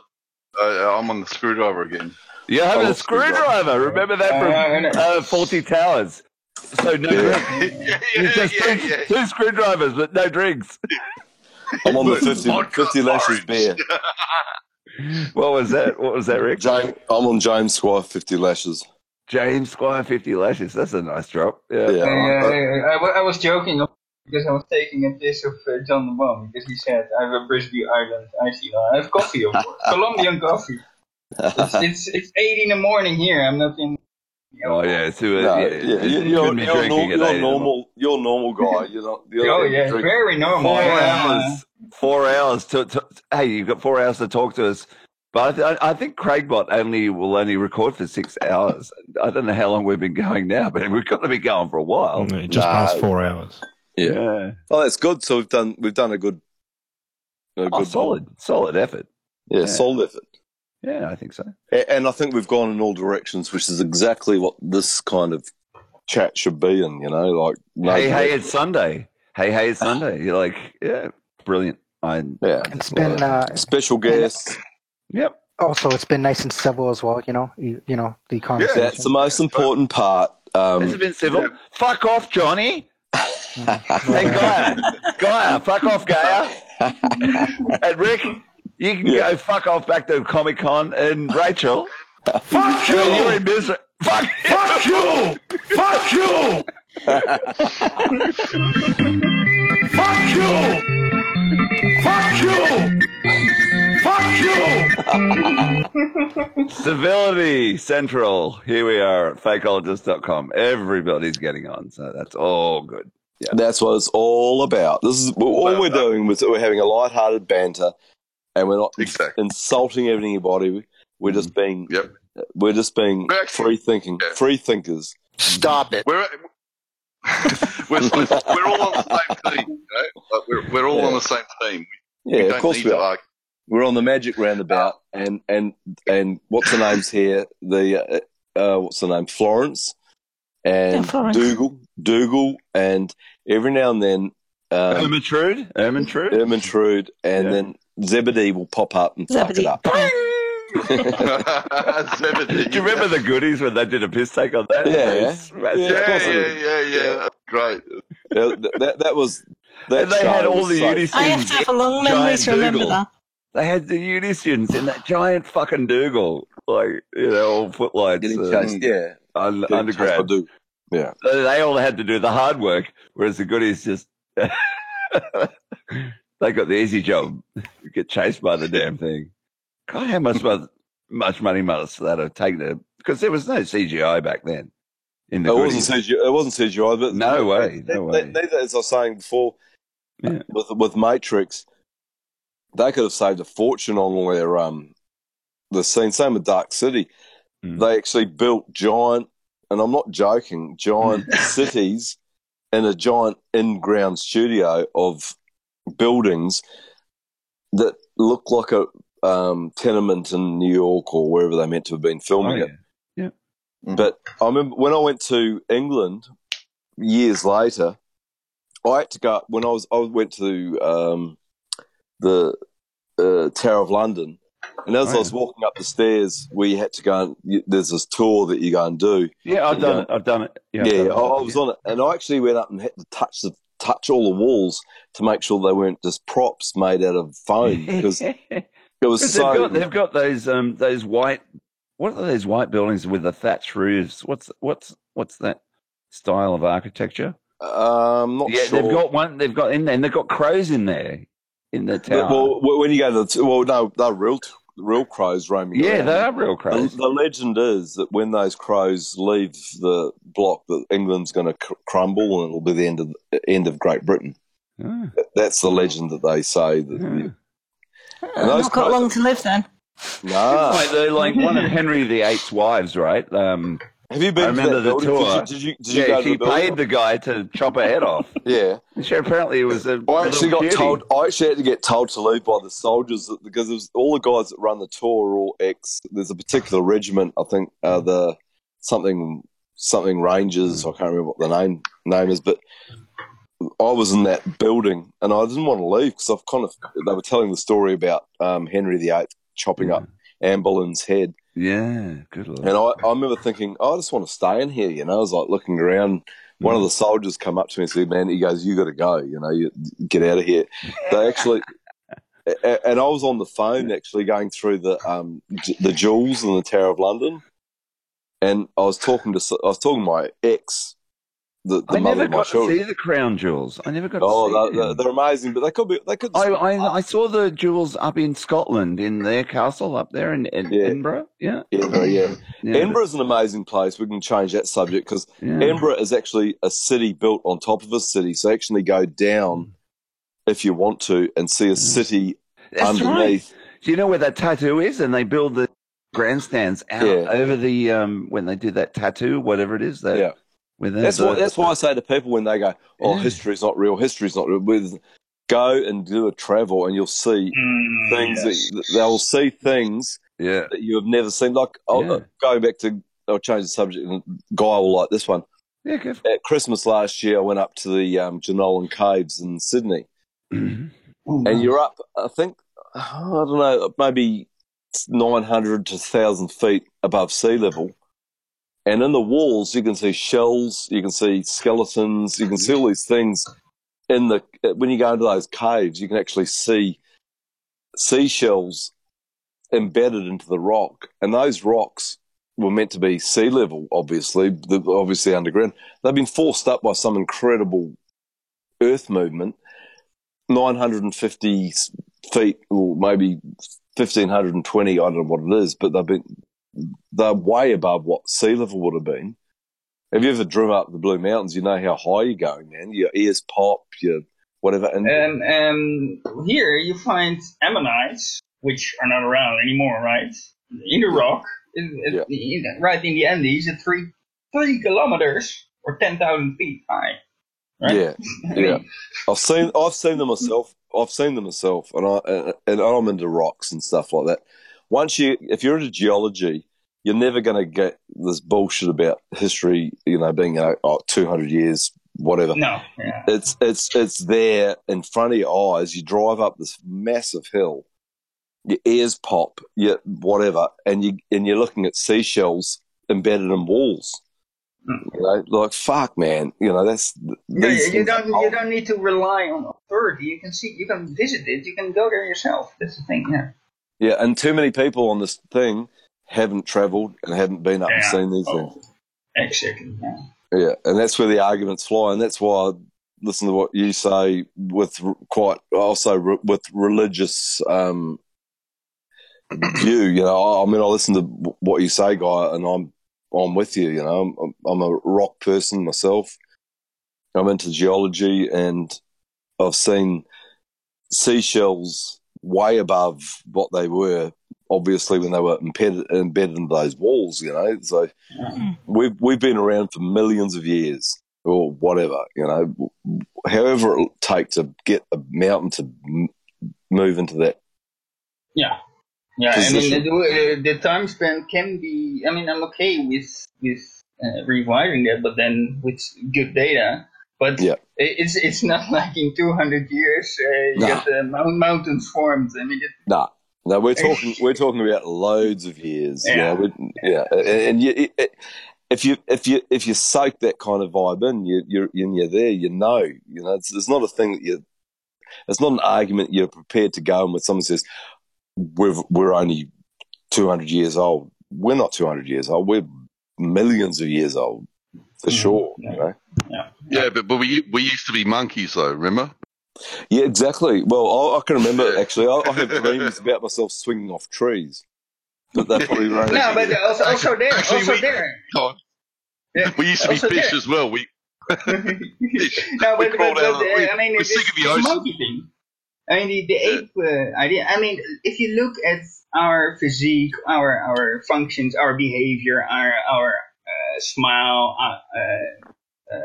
uh, I'm on the screwdriver again. You're having Oh, a screwdriver. Remember that from uh, Fawlty Towers. So no drink. You just two, two screwdrivers, but no drinks. I'm on the 50, 50 lashes beer. What was that? What was that, Rick? James, I'm on James Squire 50 lashes. James Squire 50 lashes. That's a nice drop. Yeah. Yeah. I, wa- I was joking. Because I was taking a piss of uh, John the Bomb because he said I have a Brisbane Island iced I have coffee, of course, Colombian coffee. It's, it's it's eight in the morning here. I'm not in. Oh yeah, it's too, No, yeah, yeah, you- you you're, be you're, drinking you're eight normal. You're a normal guy. You're not. You're Oh yeah, drink- very normal. Four yeah. hours. Four hours to, to. Hey, you've got four hours to talk to us. But I, th- I think Craigbot only will only record for six hours. I don't know how long we've been going now, but we've got to be going for a while. Mm, Just past four hours. Yeah. Oh, that's good. So we've done. We've done a good. A Oh, good solid, solid effort. Yeah, Yeah. solid effort. Yeah, I think so. And I think we've gone in all directions, which is exactly what this kind of chat should be in. You know, like no hey, hey, it's Sunday. Hey, hey, it's Sunday. You're like, yeah, brilliant. I yeah, It's been uh, special guests. Yep. also it's been nice and civil as well. You know, you, you know the conversation. That's the most important part. Um, Has it been civil? Fuck off, Johnny. hey, Gaia. Gaia, fuck off, Gaia. and Rick, you can go fuck off back to Comic Con. And Rachel, fuck you. You're in. Fuck, fuck you. Fuck you. fuck you. Fuck you. Fuck you. Civility Central. Here we are at fakeologist.com. Everybody's getting on, so that's all good. Yeah. That's what it's all about. This is all we're doing. Was we're having a light-hearted banter, and we're not insulting anybody. We're just being. We're just being free thinking, free thinkers. Stop it. We're, we're, we're all on the same team. You know? like we're, we're all on the same team. We, Yeah, we of course we are. argue. We're on the magic roundabout, and and and what's the name's here? The uh, uh, what's the name? Florence and Yeah, Florence. Dougal, Dougal, and every now and then um, Ermintrude, Ermintrude, Ermintrude, and then Zebedee will pop up and fuck it Zebedee. up. Do you remember the goodies when they did a piss take on that? Yeah, They yeah. Yeah, it. of course Yeah, yeah, yeah. Great. Yeah, that that was that And they had all the so Unisys. I have to have a long memory to remember that. They had the Unisians in that giant fucking Dougal, like you know, all footlights, Getting chased, yeah. un- Getting chased undergrad. Dougal. Yeah. So they all had to do the hard work, whereas the goodies just they got the easy job. Get chased by the damn thing. God, how much mu- much money must that have taken to? Because there was no CGI back then. In the It wasn't. CGI. It wasn't CGI, but No way, no They- way. they- they- as I was saying before, Yeah. with with Matrix, they could have saved a fortune on all their um the scene. Same with Dark City. Mm. They actually built giant, and I'm not joking, giant cities in a giant in-ground studio of buildings that look like a um, tenement in New York or wherever they meant to have been filming Oh, it. yeah. But I remember when I went to England years later, I had to go when I was I went to um, the uh, Tower of London, and as Oh, I was walking up the stairs, we had to go and there's this tour that you go and do. Yeah, I've done go- it. I've done it. Yeah, I've done I, it. I was on it, and I actually went up and had to touch the touch all the walls to make sure they weren't just props made out of foam because it was so. they've got they've got those um those white what are those white buildings with the thatched roofs? What's what's what's that style of architecture? um, not yeah, sure. they've got one. They've got in there, and they've got crows in there in the But, tower. well, when you go to the t- well, no, they're real real crows roaming. yeah, around. they are real crows. the legend is that when those crows leave the block, that England's going to cr- crumble and it'll be the end of end of Great Britain. Ah. That's the legend that they say. That And I've those not got long to live then. Nah. like they're like one of Henry VIII's wives, right? Um, Have you been I to remember that the tour. Did you, did you, did you yeah, go to she the paid the guy to chop her head off. Yeah. She apparently it was a I actually got cutie. told. I actually had to get told to leave by the soldiers because it was, all the guys that run the tour are all ex. There's a particular regiment. I think uh, the something something Rangers. I can't remember what the name name is, but I was in that building and I didn't want to leave because I've kind of they were telling the story about um, Henry VIII chopping up Anne Boleyn's head. Yeah, good lord. And I, I remember thinking, I just want to stay in here. You know, I was like looking around. One of the soldiers come up to me and said, "Man," he goes, "You got to go. You know, you get out of here." They actually, and I was on the phone actually going through the um the jewels in the Tower of London, and I was talking to I was talking to my ex the, the I never got to see the crown jewels. I never got Oh, to see they're, them. they're, they're amazing, but they could be. They could. I, I I saw the jewels up in Scotland in their castle up there in, in Yeah. Edinburgh. Yeah. Edinburgh, yeah. Yeah, Edinburgh's an amazing place. We can change that subject because Yeah. Edinburgh is actually a city built on top of a city. So actually go down if you want to and see a city That's underneath. right. Do you know where that tattoo is? And they build the grandstands out over the um when they do that tattoo, whatever it is. That, Yeah. With That's the, why. That's why I say to people when they go, "Oh, Yeah. history's not real. History's not real." With go and do a travel, and you'll see things that they'll see things yeah. that you have never seen. Like I'll, Yeah. go back to, I'll change the subject. And Guy will like this one. Yeah, go for At Christmas last year, I went up to the um, Jenolan Caves in Sydney, and you're up. I think I don't know, maybe nine hundred to thousand feet above sea level. And in the walls, you can see shells, you can see skeletons, you can see all these things. In the when you go into those caves, you can actually see seashells embedded into the rock, and those rocks were meant to be sea level. Obviously, obviously underground. They've been forced up by some incredible earth movement, nine hundred and fifty feet, or maybe fifteen hundred and twenty. I don't know what it is, but they've been they're way above what sea level would have been. Have you ever driven up the Blue Mountains? You know how high you're going, man. Your ears pop, your whatever. And And um, here you find ammonites, which are not around anymore, right? In the rock, in, in- in- right in the Andes, at three three kilometers or ten thousand feet high. Right? Yeah, yeah. I've seen I've seen them myself. I've seen them myself, and I and, and I'm into rocks and stuff like that. Once you, if you're into geology, you're never going to get this bullshit about history. You know, being uh, oh, 200 years, whatever. No, yeah. It's it's it's there in front of your eyes. You drive up this massive hill, your ears pop, you whatever, and you and you're looking at seashells embedded in walls. You know, like fuck, man. You know that's Yeah, you don't you don't need to rely on authority. You can see, you can visit it, you can go there yourself. That's the thing. Yeah. Yeah, and too many people on this thing haven't travelled and haven't been up and seen these things. Exactly. Yeah. Yeah, and that's where the arguments fly, and that's why I listen to what you say with quite also re- with religious um, view. You know, I, I mean, I listen to what you say, guy, and I'm I'm with you. You know, I'm, I'm a rock person myself. I'm into geology, and I've seen seashells way above what they were. Obviously, when they were embedded, embedded in those walls, you know, so we've we've been around for millions of years or whatever, you know, however it'll take to get a mountain to m- move into that. Yeah. Yeah, I mean, the, the time span can be. I mean, I'm okay with with uh, rewiring that, but then with good data. But Yeah. it's it's not like in 200 years uh, you No. get the mountains formed. I mean, it, Nah, no, we're talking we're talking about loads of years. Yeah, Yeah. yeah, and, and you, it, it- if you if you if you soak that kind of vibe in, you you're and you're there. You know, you know, it's, it's not a thing that you. It's not an argument you're prepared to go in with someone says we're we're only two hundred years old. We're not two hundred years old. We're millions of years old for sure. You know. Yeah, but, but we we used to be monkeys though. Remember? Yeah, exactly. Well, I, I can remember actually. I, I have dreams about myself swinging off trees, but they're probably right. no, but also, also there, actually, also we- there. God. we used to be also fish there. as well. We No, We but, but, but out uh, we- I mean, we're it's, the it's a monkey thing. I mean, the, the ape uh, idea. I mean, if you look at our physique, our our functions, our behavior, our our uh, smile, uh, uh,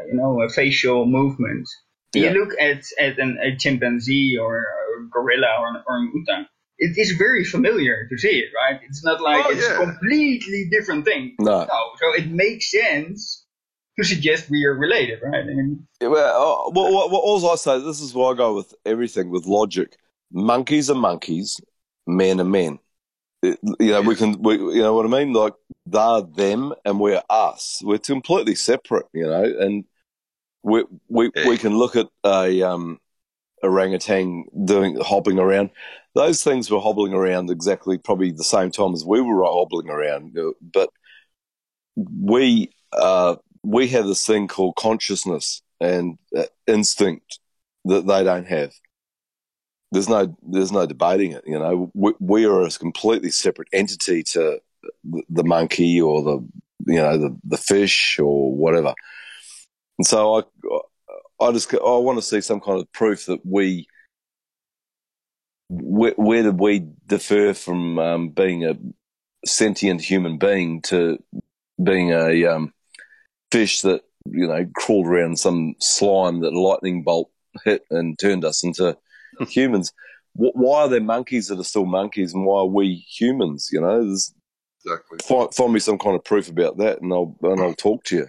you know, a facial movement. Yeah. You look at at an, a chimpanzee or a gorilla or an orangutan. It is very familiar to see it, right? It's not like Oh, it's yeah. a completely different thing. No. No, so it makes sense to suggest we are related, right? I mean, Yeah, Well, uh, well, well, all I say, this is where I go with everything with logic. Monkeys are monkeys, men are men. It- you know, we can, we, you know what I mean? Like they're them and we're us. We're completely separate, you know, and we we we can look at a um, orangutan doing hopping around. Those things were hobbling around exactly probably the same time as we were hobbling around, but we uh, we have this thing called consciousness and uh, instinct that they don't have. There's no there's no debating it. You know, we, we are a completely separate entity to the, monkey or the you know the the fish or whatever. And so I I just I want to see some kind of proof that we where, where did we differ from um, being a sentient human being to being a um, fish that you know crawled around some slime that a lightning bolt hit and turned us into humans. Why are there monkeys that are still monkeys, and why are we humans? You know, There's, Exactly. find, find me some kind of proof about that, and I'll and I'll talk to you.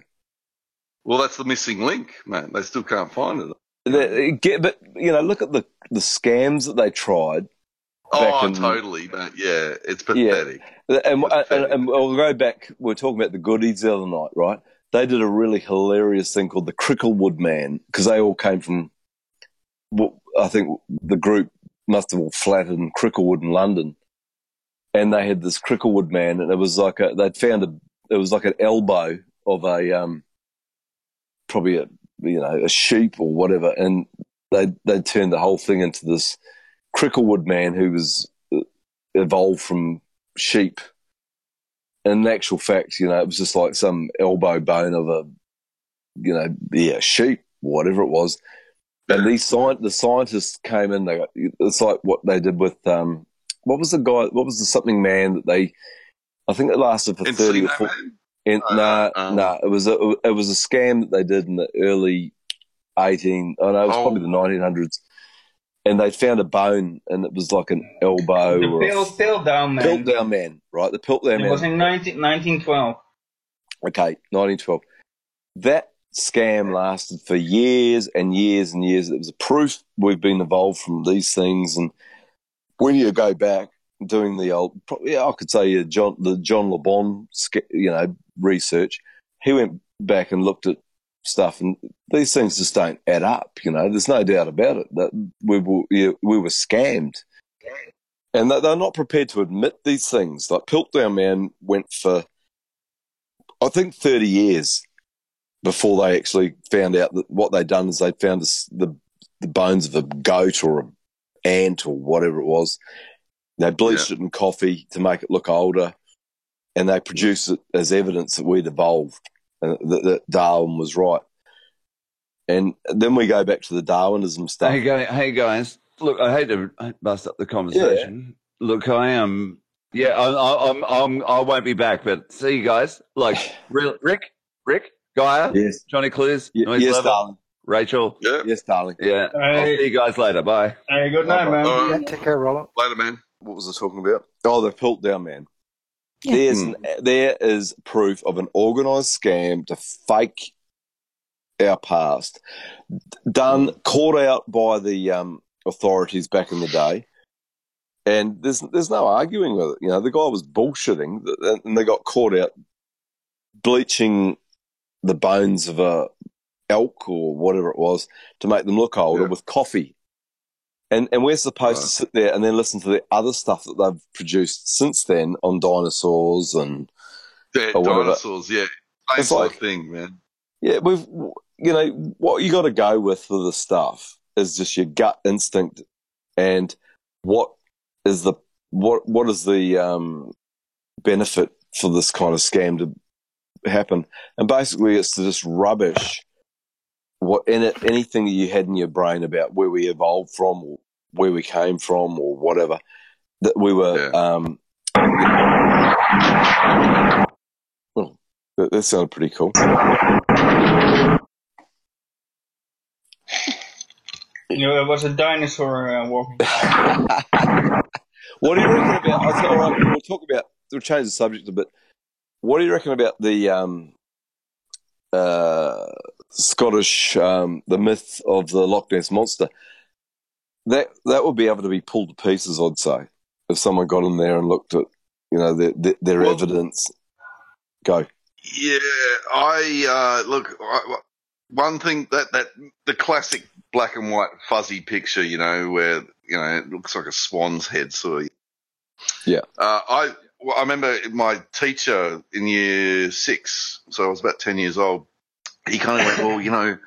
Well, that's the missing link, man. They still can't find it. That- Get, but you know, look at the the scams that they tried. Oh, in- totally, man. Yeah, it's pathetic. And, and, and we'll go back. We are talking about the goodies the other night, right? They did a really hilarious thing called the Cricklewood Man because they all came from. Well, I think the group must have all flattered in Cricklewood in London, and they had this Cricklewood Man, and it was like a they'd found a it was like an elbow of a um probably a you know a sheep or whatever, and they they turned the whole thing into this Cricklewood Man who was uh, evolved from sheep. In actual fact, you know, it was just like some elbow bone of a, you know, yeah, sheep, whatever it was. And these sci- the scientists came in. They got, it's like what they did with um, what was the guy? What was the something man that they? I think it lasted for thirty or Encino four. In, nah, um, nah, it was a it was a scam that they did in the early eighteen. Oh know it was Oh. probably the nineteen hundreds. And they found a bone, and it was like an elbow. The or a Pill, pill Down Man. Piltdown Man, right? The Piltdown It Man. It was in 19, 1912. Okay, 1912. That scam lasted for years and years and years. It was a proof we've been evolved from these things. And when you go back doing the old, probably, I could say John, the John Le Bon, sca- you know, research, he went back and looked at stuff and these things just don't add up. You know, there's no doubt about it that we were, yeah, we were scammed. And they- they're not prepared to admit these things. Like Piltdown Man went for I think 30 years before they actually found out that what they'd done is they'd found the, the bones of a goat or an ant or whatever it was. They bleached it in coffee to make it look older and they produced it as evidence that we'd evolved and that, that Darwin was right. And then we go back to the Darwinism stuff. Hey, guy, hey guys, look, I hate to bust up the conversation. Look, I am. Yeah, I, I, I'm. I'm. I won't be back, but see you guys. Like Rick, Rick, Gaia, Yes. Johnny Clues, Y- Noise yes, Level, darling. Rachel. Yeah. Yes, darling. Yeah, I'll Hey. see you guys later. Bye. Hey, good night, man. Uh, Take care, Rollo. later, man. What was I talking about? Oh, the Piltdown Man. Yeah. There's an, there is proof of an organised scam to fake our past, done caught out by the um, authorities back in the day, and there's there's no arguing with it. You know, the guy was bullshitting, th- and they got caught out bleaching the bones of a elk or whatever it was to make them look older with coffee. And and we're supposed to sit there and then listen to the other stuff that they've produced since then on dinosaurs and Yeah, dinosaurs, yeah. Same It's like- thing, man. Yeah, we've you know what you got to go with for the stuff is just your gut instinct and what is the what what is the um, benefit for this kind of scam to happen? And basically, it's to just rubbish what in it, anything that you had in your brain about where we evolved from, or where we came from, or whatever that we were. Um, well, that, that sounded pretty cool. You know, there was a dinosaur uh, walking. What do you reckon about? I'll tell, all right, we'll talk about. We'll change the subject a bit. What do you reckon about the um, uh, Scottish, um, the myth of the Loch Ness monster? That that would be able to be pulled to pieces. I'd say if someone got in there and looked at, you know, their their, their evidence. Go. Yeah, I uh, look. I, one thing that that the classic black and white fuzzy picture, you know, where you know it looks like a swan's head, of. Yeah. Uh, I well, I remember my teacher in year six, so I was about ten years old. He kind of went, well, you know,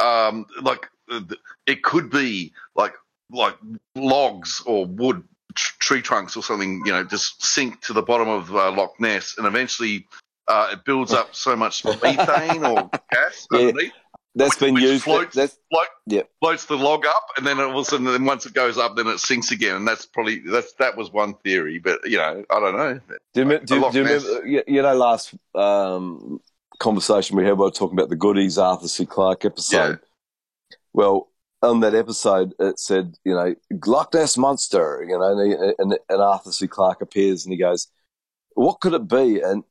um, like uh, it could be like like logs or wood tr- tree trunks or something, you know, just sink to the bottom of uh, Loch Ness, and eventually uh, it builds up so much methane or gas Yeah, underneath. that's been which used. floats, That's float, yeah. floats the log up, and then all of a sudden, then once it goes up, then it sinks again, and that's probably that's that was one theory, but you know, I don't know. Do you, me- do, do you remember? You know, last um, conversation we had, were talking about the Goodies Arthur C. Clarke episode. Well, on that episode, it said, you know, Loch Ness monster, you know, and, he, and, and Arthur C. Clarke appears and he goes, "What could it be?" And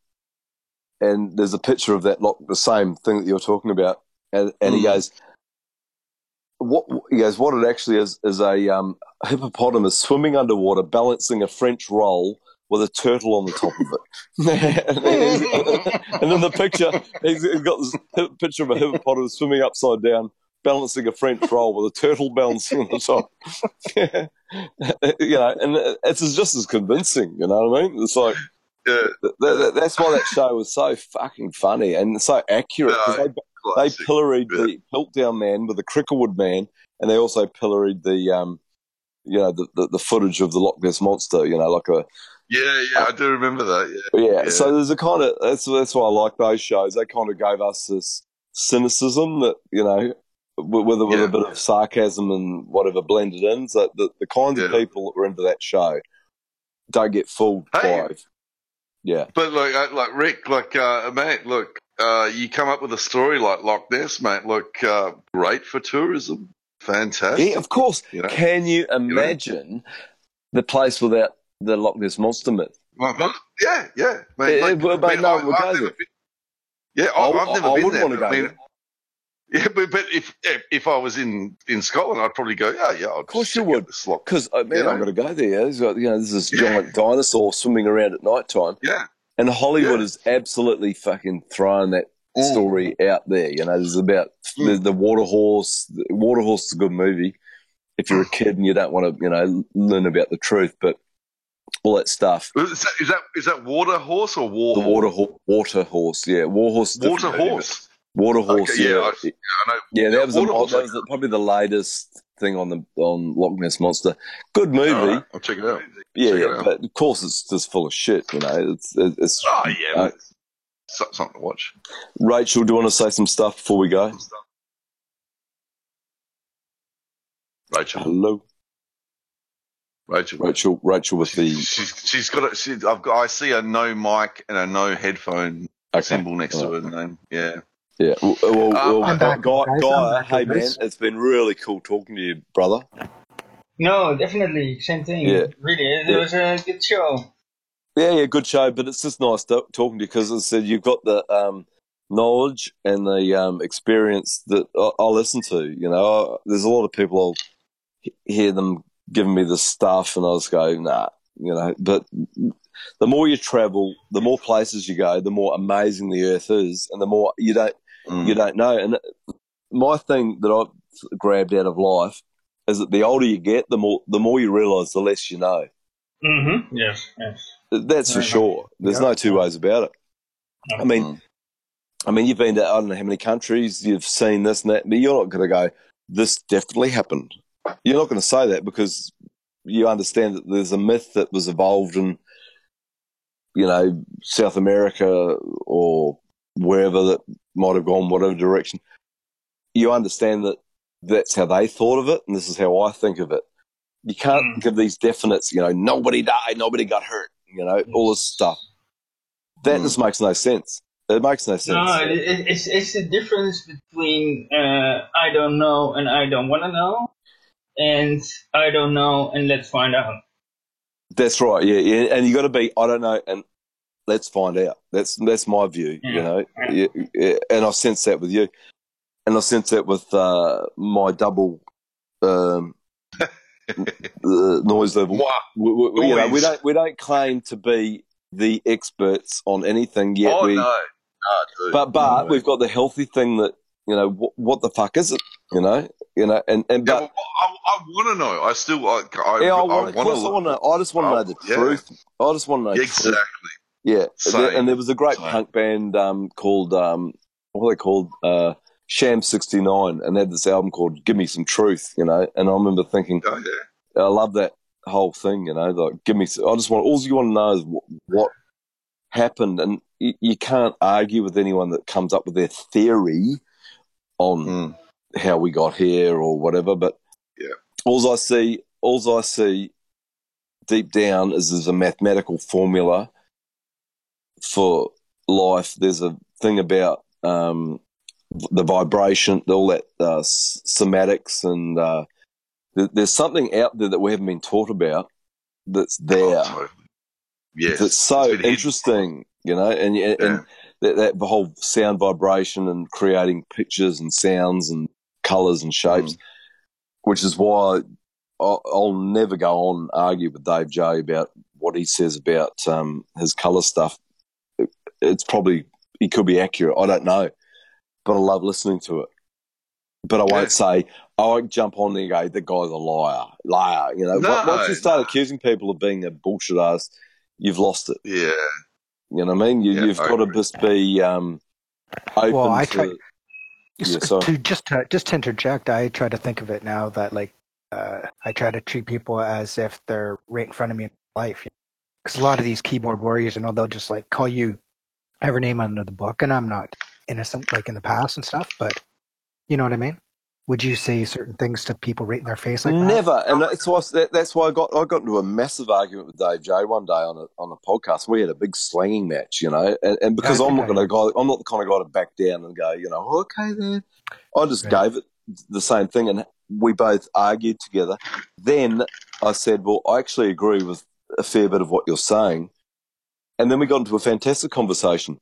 and there's a picture of that lock, the same thing that you're talking about, and, and he Mm. goes, "What?" He goes, "What it actually is is a um, hippopotamus swimming underwater, balancing a French roll." With a turtle on the top of it, and, in the picture he's, got this picture of a hippopotamus swimming upside down, balancing a French roll with a turtle balancing on the top. you know, and it's just as convincing. You know what I mean? It's like th- th- that's why that show was so fucking funny and so accurate. 'cause they, they pilloried the Piltdown Man with the Cricklewood Man, and they also pilloried the um, you know, the, the, the footage of the Loch Ness monster. You know, like a Yeah, yeah, I do remember that. Yeah, yeah. So there's a kind of that's that's why I like those shows. They kind of gave us this cynicism that you know, with, with, a- with a bit of sarcasm and whatever blended in. So the the kinds of people that were into that show don't get fooled by. Yeah. But like, uh, like Rick, like uh, mate, look, uh, you come up with a story like Loch Ness, mate. Look, uh, great for tourism, fantastic. Yeah, of course. You know? Can you imagine the place without the Loch Ness monster myth? Like, yeah, yeah, mate. Yeah, like, but- but I mean, no, I, I've never been- yeah, I- I, I've never I been there. but I mean, yeah, but but if, if if I was in in Scotland, I'd probably go. Yeah, yeah. Of course you would, because uh, man, I've got to go there. There's got, you know, there's this giant dinosaur swimming around at night time. Yeah, and Hollywood is absolutely fucking throwing that story out there. You know, there's about there's the water horse. The water horse is a good movie if you're a kid and you don't want to, you know, learn about the truth, but that stuff. Is that is that, is that water horse or war? The water ho- water horse, yeah, war horse. Water horse. Water horse, Okay, yeah, yeah, I- I know. yeah. That was, Water horse, that was the, probably the latest thing on the on Loch Ness Monster. Good movie. Right, I'll check it out. Yeah, Check it out. but of course it's just full of shit. You know, it's it's. Oh yeah, uh, so- something to watch. Rachel, do you want to say some stuff before we go? Rachel. Hello. Rachel. Rachel. Rachel with the. She's she's got a. She, I've got. I see a no mic and a no headphone symbol next to her name. Yeah. Yeah. Well, well, well, I'm Guy, back, guys. I'm Guy, hey man, this. it's been really cool talking to you, brother. No, definitely. Same thing. Yeah. Really. It Yeah. was a good show. Yeah, yeah, good show, but it's just nice to, talking to you because, as I said, you've got the um, knowledge and the um, experience that I, I listen to. You know, I, there's a lot of people I'll hear them giving me this stuff, and I was going, nah, you know. But the more you travel, the more places you go, the more amazing the earth is, and the more you don't you don't know. And my thing that I've grabbed out of life is that the older you get, the more the more you realise, the less you know. Mm-hmm. Yes. Yes. That's for Fair enough. sure. There's Yeah. no two ways about it. I mean, I mean, you've been to I don't know how many countries, you've seen this and that, but you're not going to go, this definitely happened. You're not going to say that because you understand that there's a myth that was evolved in, you know, South America or wherever that might have gone, whatever direction. You understand that that's how they thought of it, and this is how I think of it. You can't hmm. give these definites, you know, nobody died, nobody got hurt, you know, hmm. all this stuff. That hmm. just makes no sense. It makes no sense. No, it, it's it's the difference between uh, I don't know and I don't want to know, and I don't know and let's find out. That's right. Yeah, yeah. And you got to be. I don't know. And let's find out. That's that's my view. You know. Yeah, yeah. And I sense that with you, and I sense that with uh, my double um, uh, noise level. We, we, we- you know, we don't we don't claim to be the experts on anything yet. oh we, no. No, but but No. we've got the healthy thing that you know what, what the fuck is it? You know. You know. And and but. Yeah, well, I, I want to know. I still. I, I, Yeah, I, want, course I to. I just want to know the yeah. truth. I just want to know. The truth. exactly. Yeah, Same. and there was a great Same. punk band um, called um, what they called? Uh, Sham 69 and they had this album called Give Me Some Truth, you know. And I remember thinking, Oh, yeah. I love that whole thing, you know. Like, give me, Some, I just want, all you want to know is what, what happened. And you, you can't argue with anyone that comes up with their theory on how we got here or whatever. But yeah. all I see, all I see deep down is there's a mathematical formula for life. There's a thing about um, the vibration, all that uh, somatics, and uh, th- there's something out there that we haven't been taught about that's there. Yes. That's so interesting, you know, and and, and that, that the whole sound vibration and creating pictures and sounds and colors and shapes, which is why I'll, I'll never go on argue with Dave J about what he says about um, his color stuff. It- it's probably he could be accurate. I don't know, but I love listening to it. But I won't say I won't jump on there and go, "The guy's a liar, liar." You know, No, once you start accusing people of being a bullshit ass, you've lost it. Yeah. You know what I mean? You, you've I got to just be um, open Well, I to. try- yeah, So to just to, just to interject, I try to think of it now that like uh, I try to treat people as if they're right in front of me in life. Because a lot of these keyboard warriors, you know, they'll just like call you every name under the book, and I'm not innocent like in the past and stuff. But you know what I mean? Would you say certain things to people right in their face like that? Never, and that's why that, that's why I got I got into a massive argument with Dave J one day on a on a podcast. We had a big slanging match, you know, and, and because I'm not going to go, I'm not the kind of guy to back down and go, you know, oh, okay then. I just gave it the same thing, and we both argued together. Then I said, well, I actually agree with a fair bit of what you're saying, and then we got into a fantastic conversation.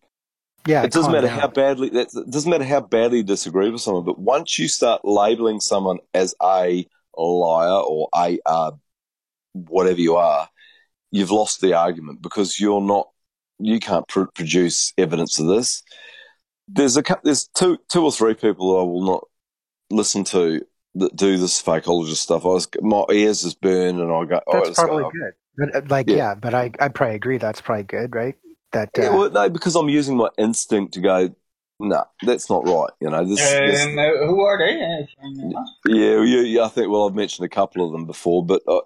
Yeah, it doesn't matter how badly that it doesn't matter how badly you disagree with someone, but once you start labeling someone as a liar or a uh, whatever you are, you've lost the argument because you're not you can't pr- produce evidence of this. There's a there's two two or three people that I will not listen to that do this fakeologist stuff. I was my ears just burn and I go. That's just go, probably good. But, uh, like, Yeah. yeah. but I I probably agree that's probably good, right? That uh, Yeah, well, no, because I'm using my instinct to go. No, that's not right. You know, this, this Um, uh, who are they? uh, if I may ask? Yeah, yeah, yeah, I think. Well, I've mentioned a couple of them before, but uh,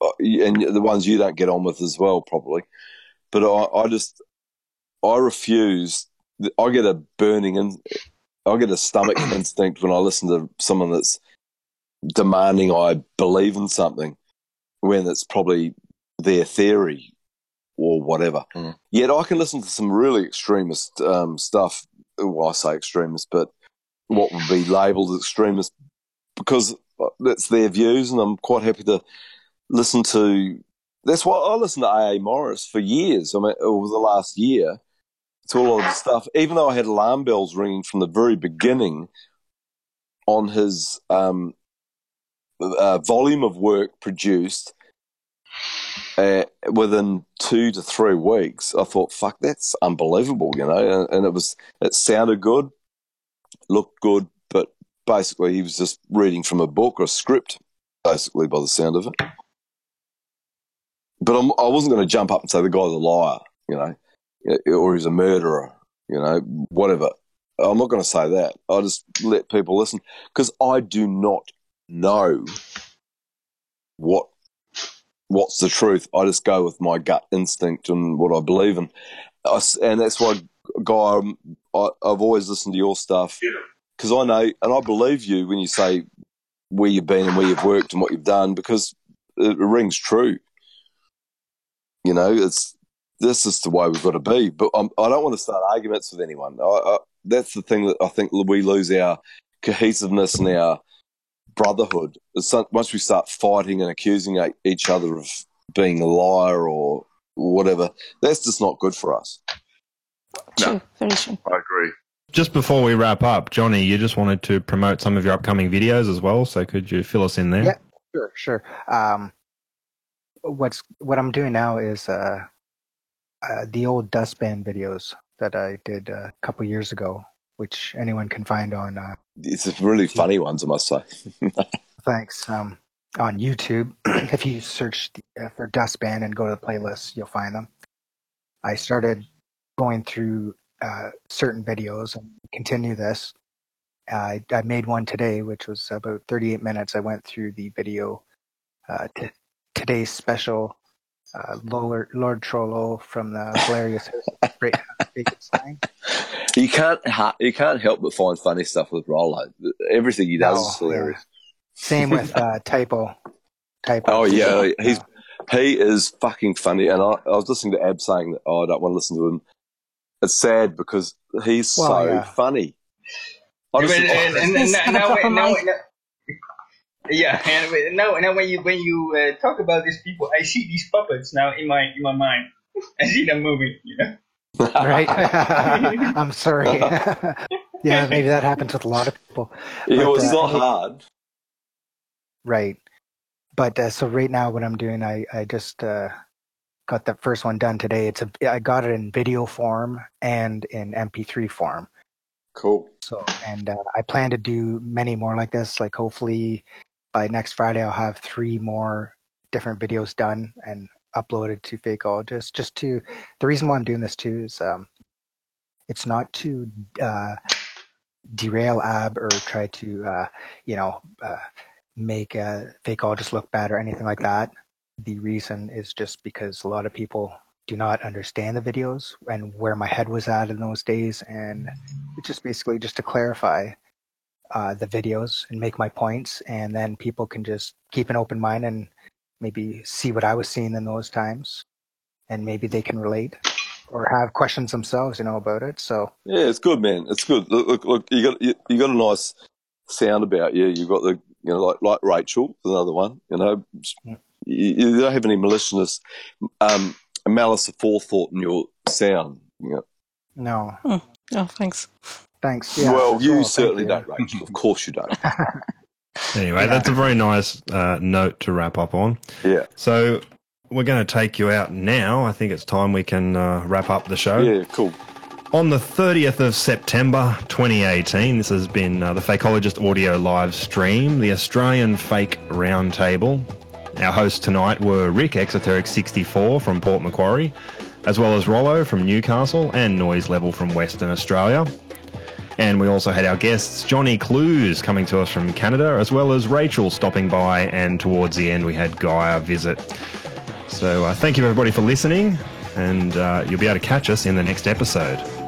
uh, and the ones you don't get on with as well, probably. But I, I just, I refuse. I get a burning and I get a stomach instinct when I listen to someone that's demanding I believe in something when it's probably their theory or whatever. Yet I can listen to some really extremist um, stuff. Well, I say extremist, but what would be labelled as extremist because that's their views, and I'm quite happy to listen to. That's why I listened to AA Morris for years. I mean, over the last year, to all of the stuff. Even though I had alarm bells ringing from the very beginning on his um, uh, volume of work produced uh, within two to three weeks, I thought, "Fuck, that's unbelievable," you know. And, and it was, it sounded good, looked good, but basically he was just reading from a book or a script, basically by the sound of it. But I'm, I wasn't going to jump up and say the guy's a liar, you know, or he's a murderer, you know, whatever. I'm not going to say that. I just let people listen because I do not know what what's the truth. I just go with my gut instinct and what I believe in, I and that's why, guy, I'm, I, I've always listened to your stuff because I know and I believe you when you say where you've been and where you've worked and what you've done because it, it rings true. You know, it's this is the way we've got to be. But I'm, I don't want to start arguments with anyone. I, I, that's the thing that I think we lose our cohesiveness and our brotherhood. Once we start fighting and accusing each other of being a liar or whatever, that's just not good for us. True, very true. I agree. Just before we wrap up, Johnny, you just wanted to promote some of your upcoming videos as well. So could you fill us in there? Yeah, sure, sure. Um, what's what I'm doing now is uh, uh, the old dustband videos that I did uh, a couple years ago, which anyone can find on. Uh, It's really funny ones, I must say. thanks. Um, on YouTube, if you search the, uh, for dustband and go to the playlist, you'll find them. I started going through uh, certain videos and continue this. I I made one today, which was about 38 minutes. I went through the video. Uh, t- today's special, uh, Lord, Lord Trollo from the hilarious Great Frankenstein. You can't ha- you can't help but find funny stuff with Rollo. Everything he does No, is hilarious. Same with uh, Typo. Typo. Oh yeah, he's he is fucking funny. And I, I was listening to Ab saying that oh, I don't want to listen to him. It's sad because he's Well, so yeah. funny. I And, and, and, and now, now, now, now, yeah, and now, now when you when you uh, talk about these people, I see these puppets now in my in my mind. I see them moving, you know. Right? I'm sorry. yeah, maybe that happens with a lot of people. it But, was uh, not hard. Right. But uh, so right now, what I'm doing, I I just uh, got the first one done today. It's a I got it in video form and in MP3 form. Cool. So and uh, I plan to do many more like this. Like hopefully by next Friday, I'll have three more different videos done and uploaded to Fakeologist. Just just to the reason why I'm doing this too is um, it's not to uh, derail Ab or try to uh, you know uh, make uh, Fakeologist look bad or anything like that. The reason is just because a lot of people do not understand the videos and where my head was at in those days, and it's just basically just to clarify uh, the videos and make my points, and then people can just keep an open mind and maybe see what I was seeing in those times, and maybe they can relate or have questions themselves, you know, about it. So Yeah, it's good, man. It's good. Look, look, look you got you, you got a nice sound about you. You've got the you know like like Rachel, another one. You know, you, you don't have any maliciousness, um, malice of forethought in your sound. You know. no, Oh, thanks. thanks. Yeah, well, you all. Certainly you. don't, Rachel. Of course you don't. Anyway, that's a very nice uh, note to wrap up on. Yeah. So we're going to take you out now. I think it's time we can uh, wrap up the show. Yeah, cool. On the 30th of September 2018, this has been uh, the Fakeologist audio live stream, the Australian Fake Roundtable. Our hosts tonight were Rick Exoteric64 from Port Macquarie, as well as Rollo from Newcastle and Noise Level from Western Australia. And we also had our guests, Johnny Clues, coming to us from Canada, as well as Rachel stopping by, and towards the end we had Gaia visit. So uh, thank you everybody for listening, and uh, you'll be able to catch us in the next episode.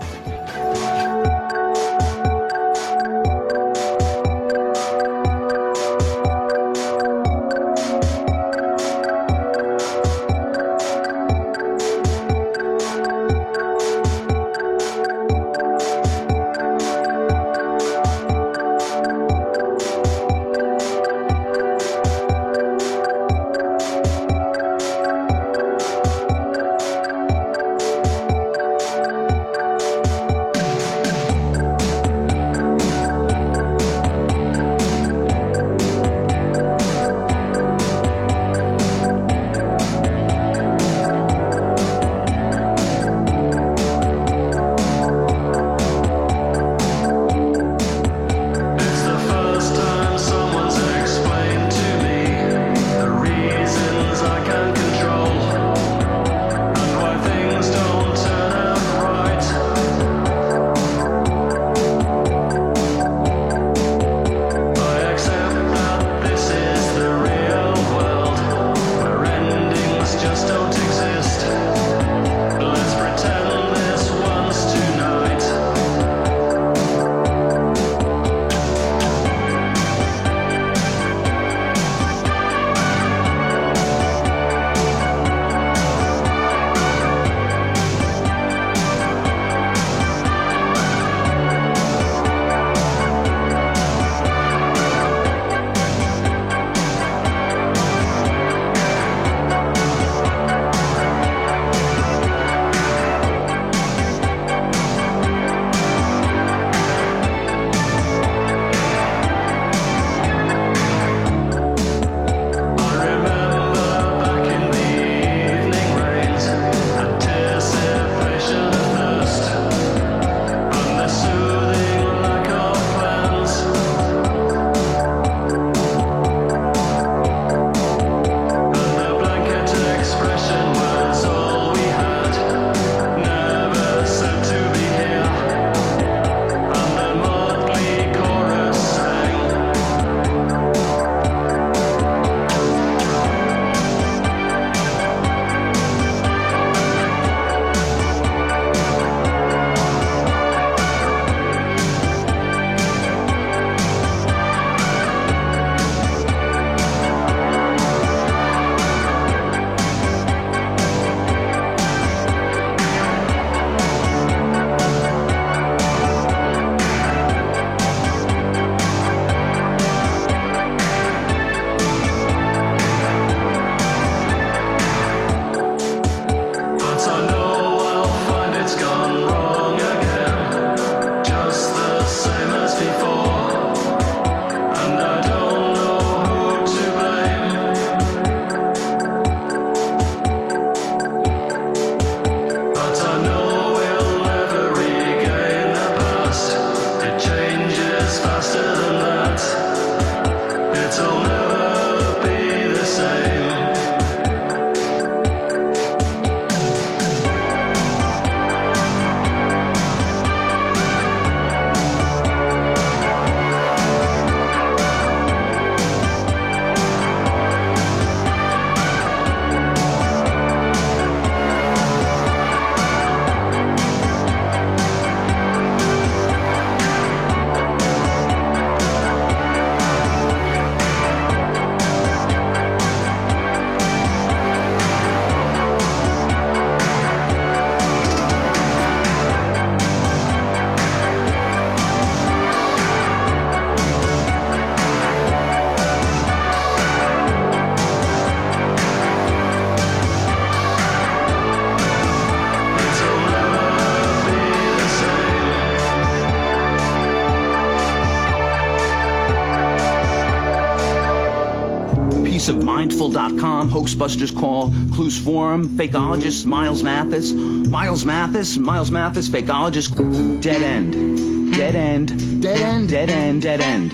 pieceofmindful.com, Hoaxbusters Call, Clues Forum, Fakeologist, Miles Mathis, Miles Mathis, Miles Mathis, Fakeologist, Dead End, Dead End, Dead End, Dead End, Dead End,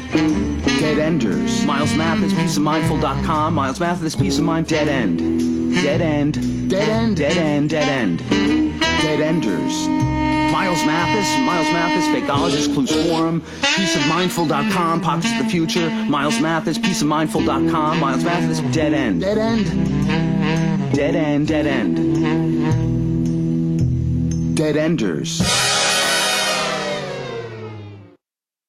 Dead Enders, Miles Mathis, pieceofmindful.com, Miles Mathis, Peace of Mind, Dead End, Dead End, Dead End, Dead End, Dead End, Dead Enders. Miles Mathis, Miles Mathis, Fakeologist, Clues Forum, pieceofmindful.com, Pockets of the Future, Miles Mathis, pieceofmindful.com, Miles Mathis, Dead End. Dead End. Dead End, Dead End. Dead Enders.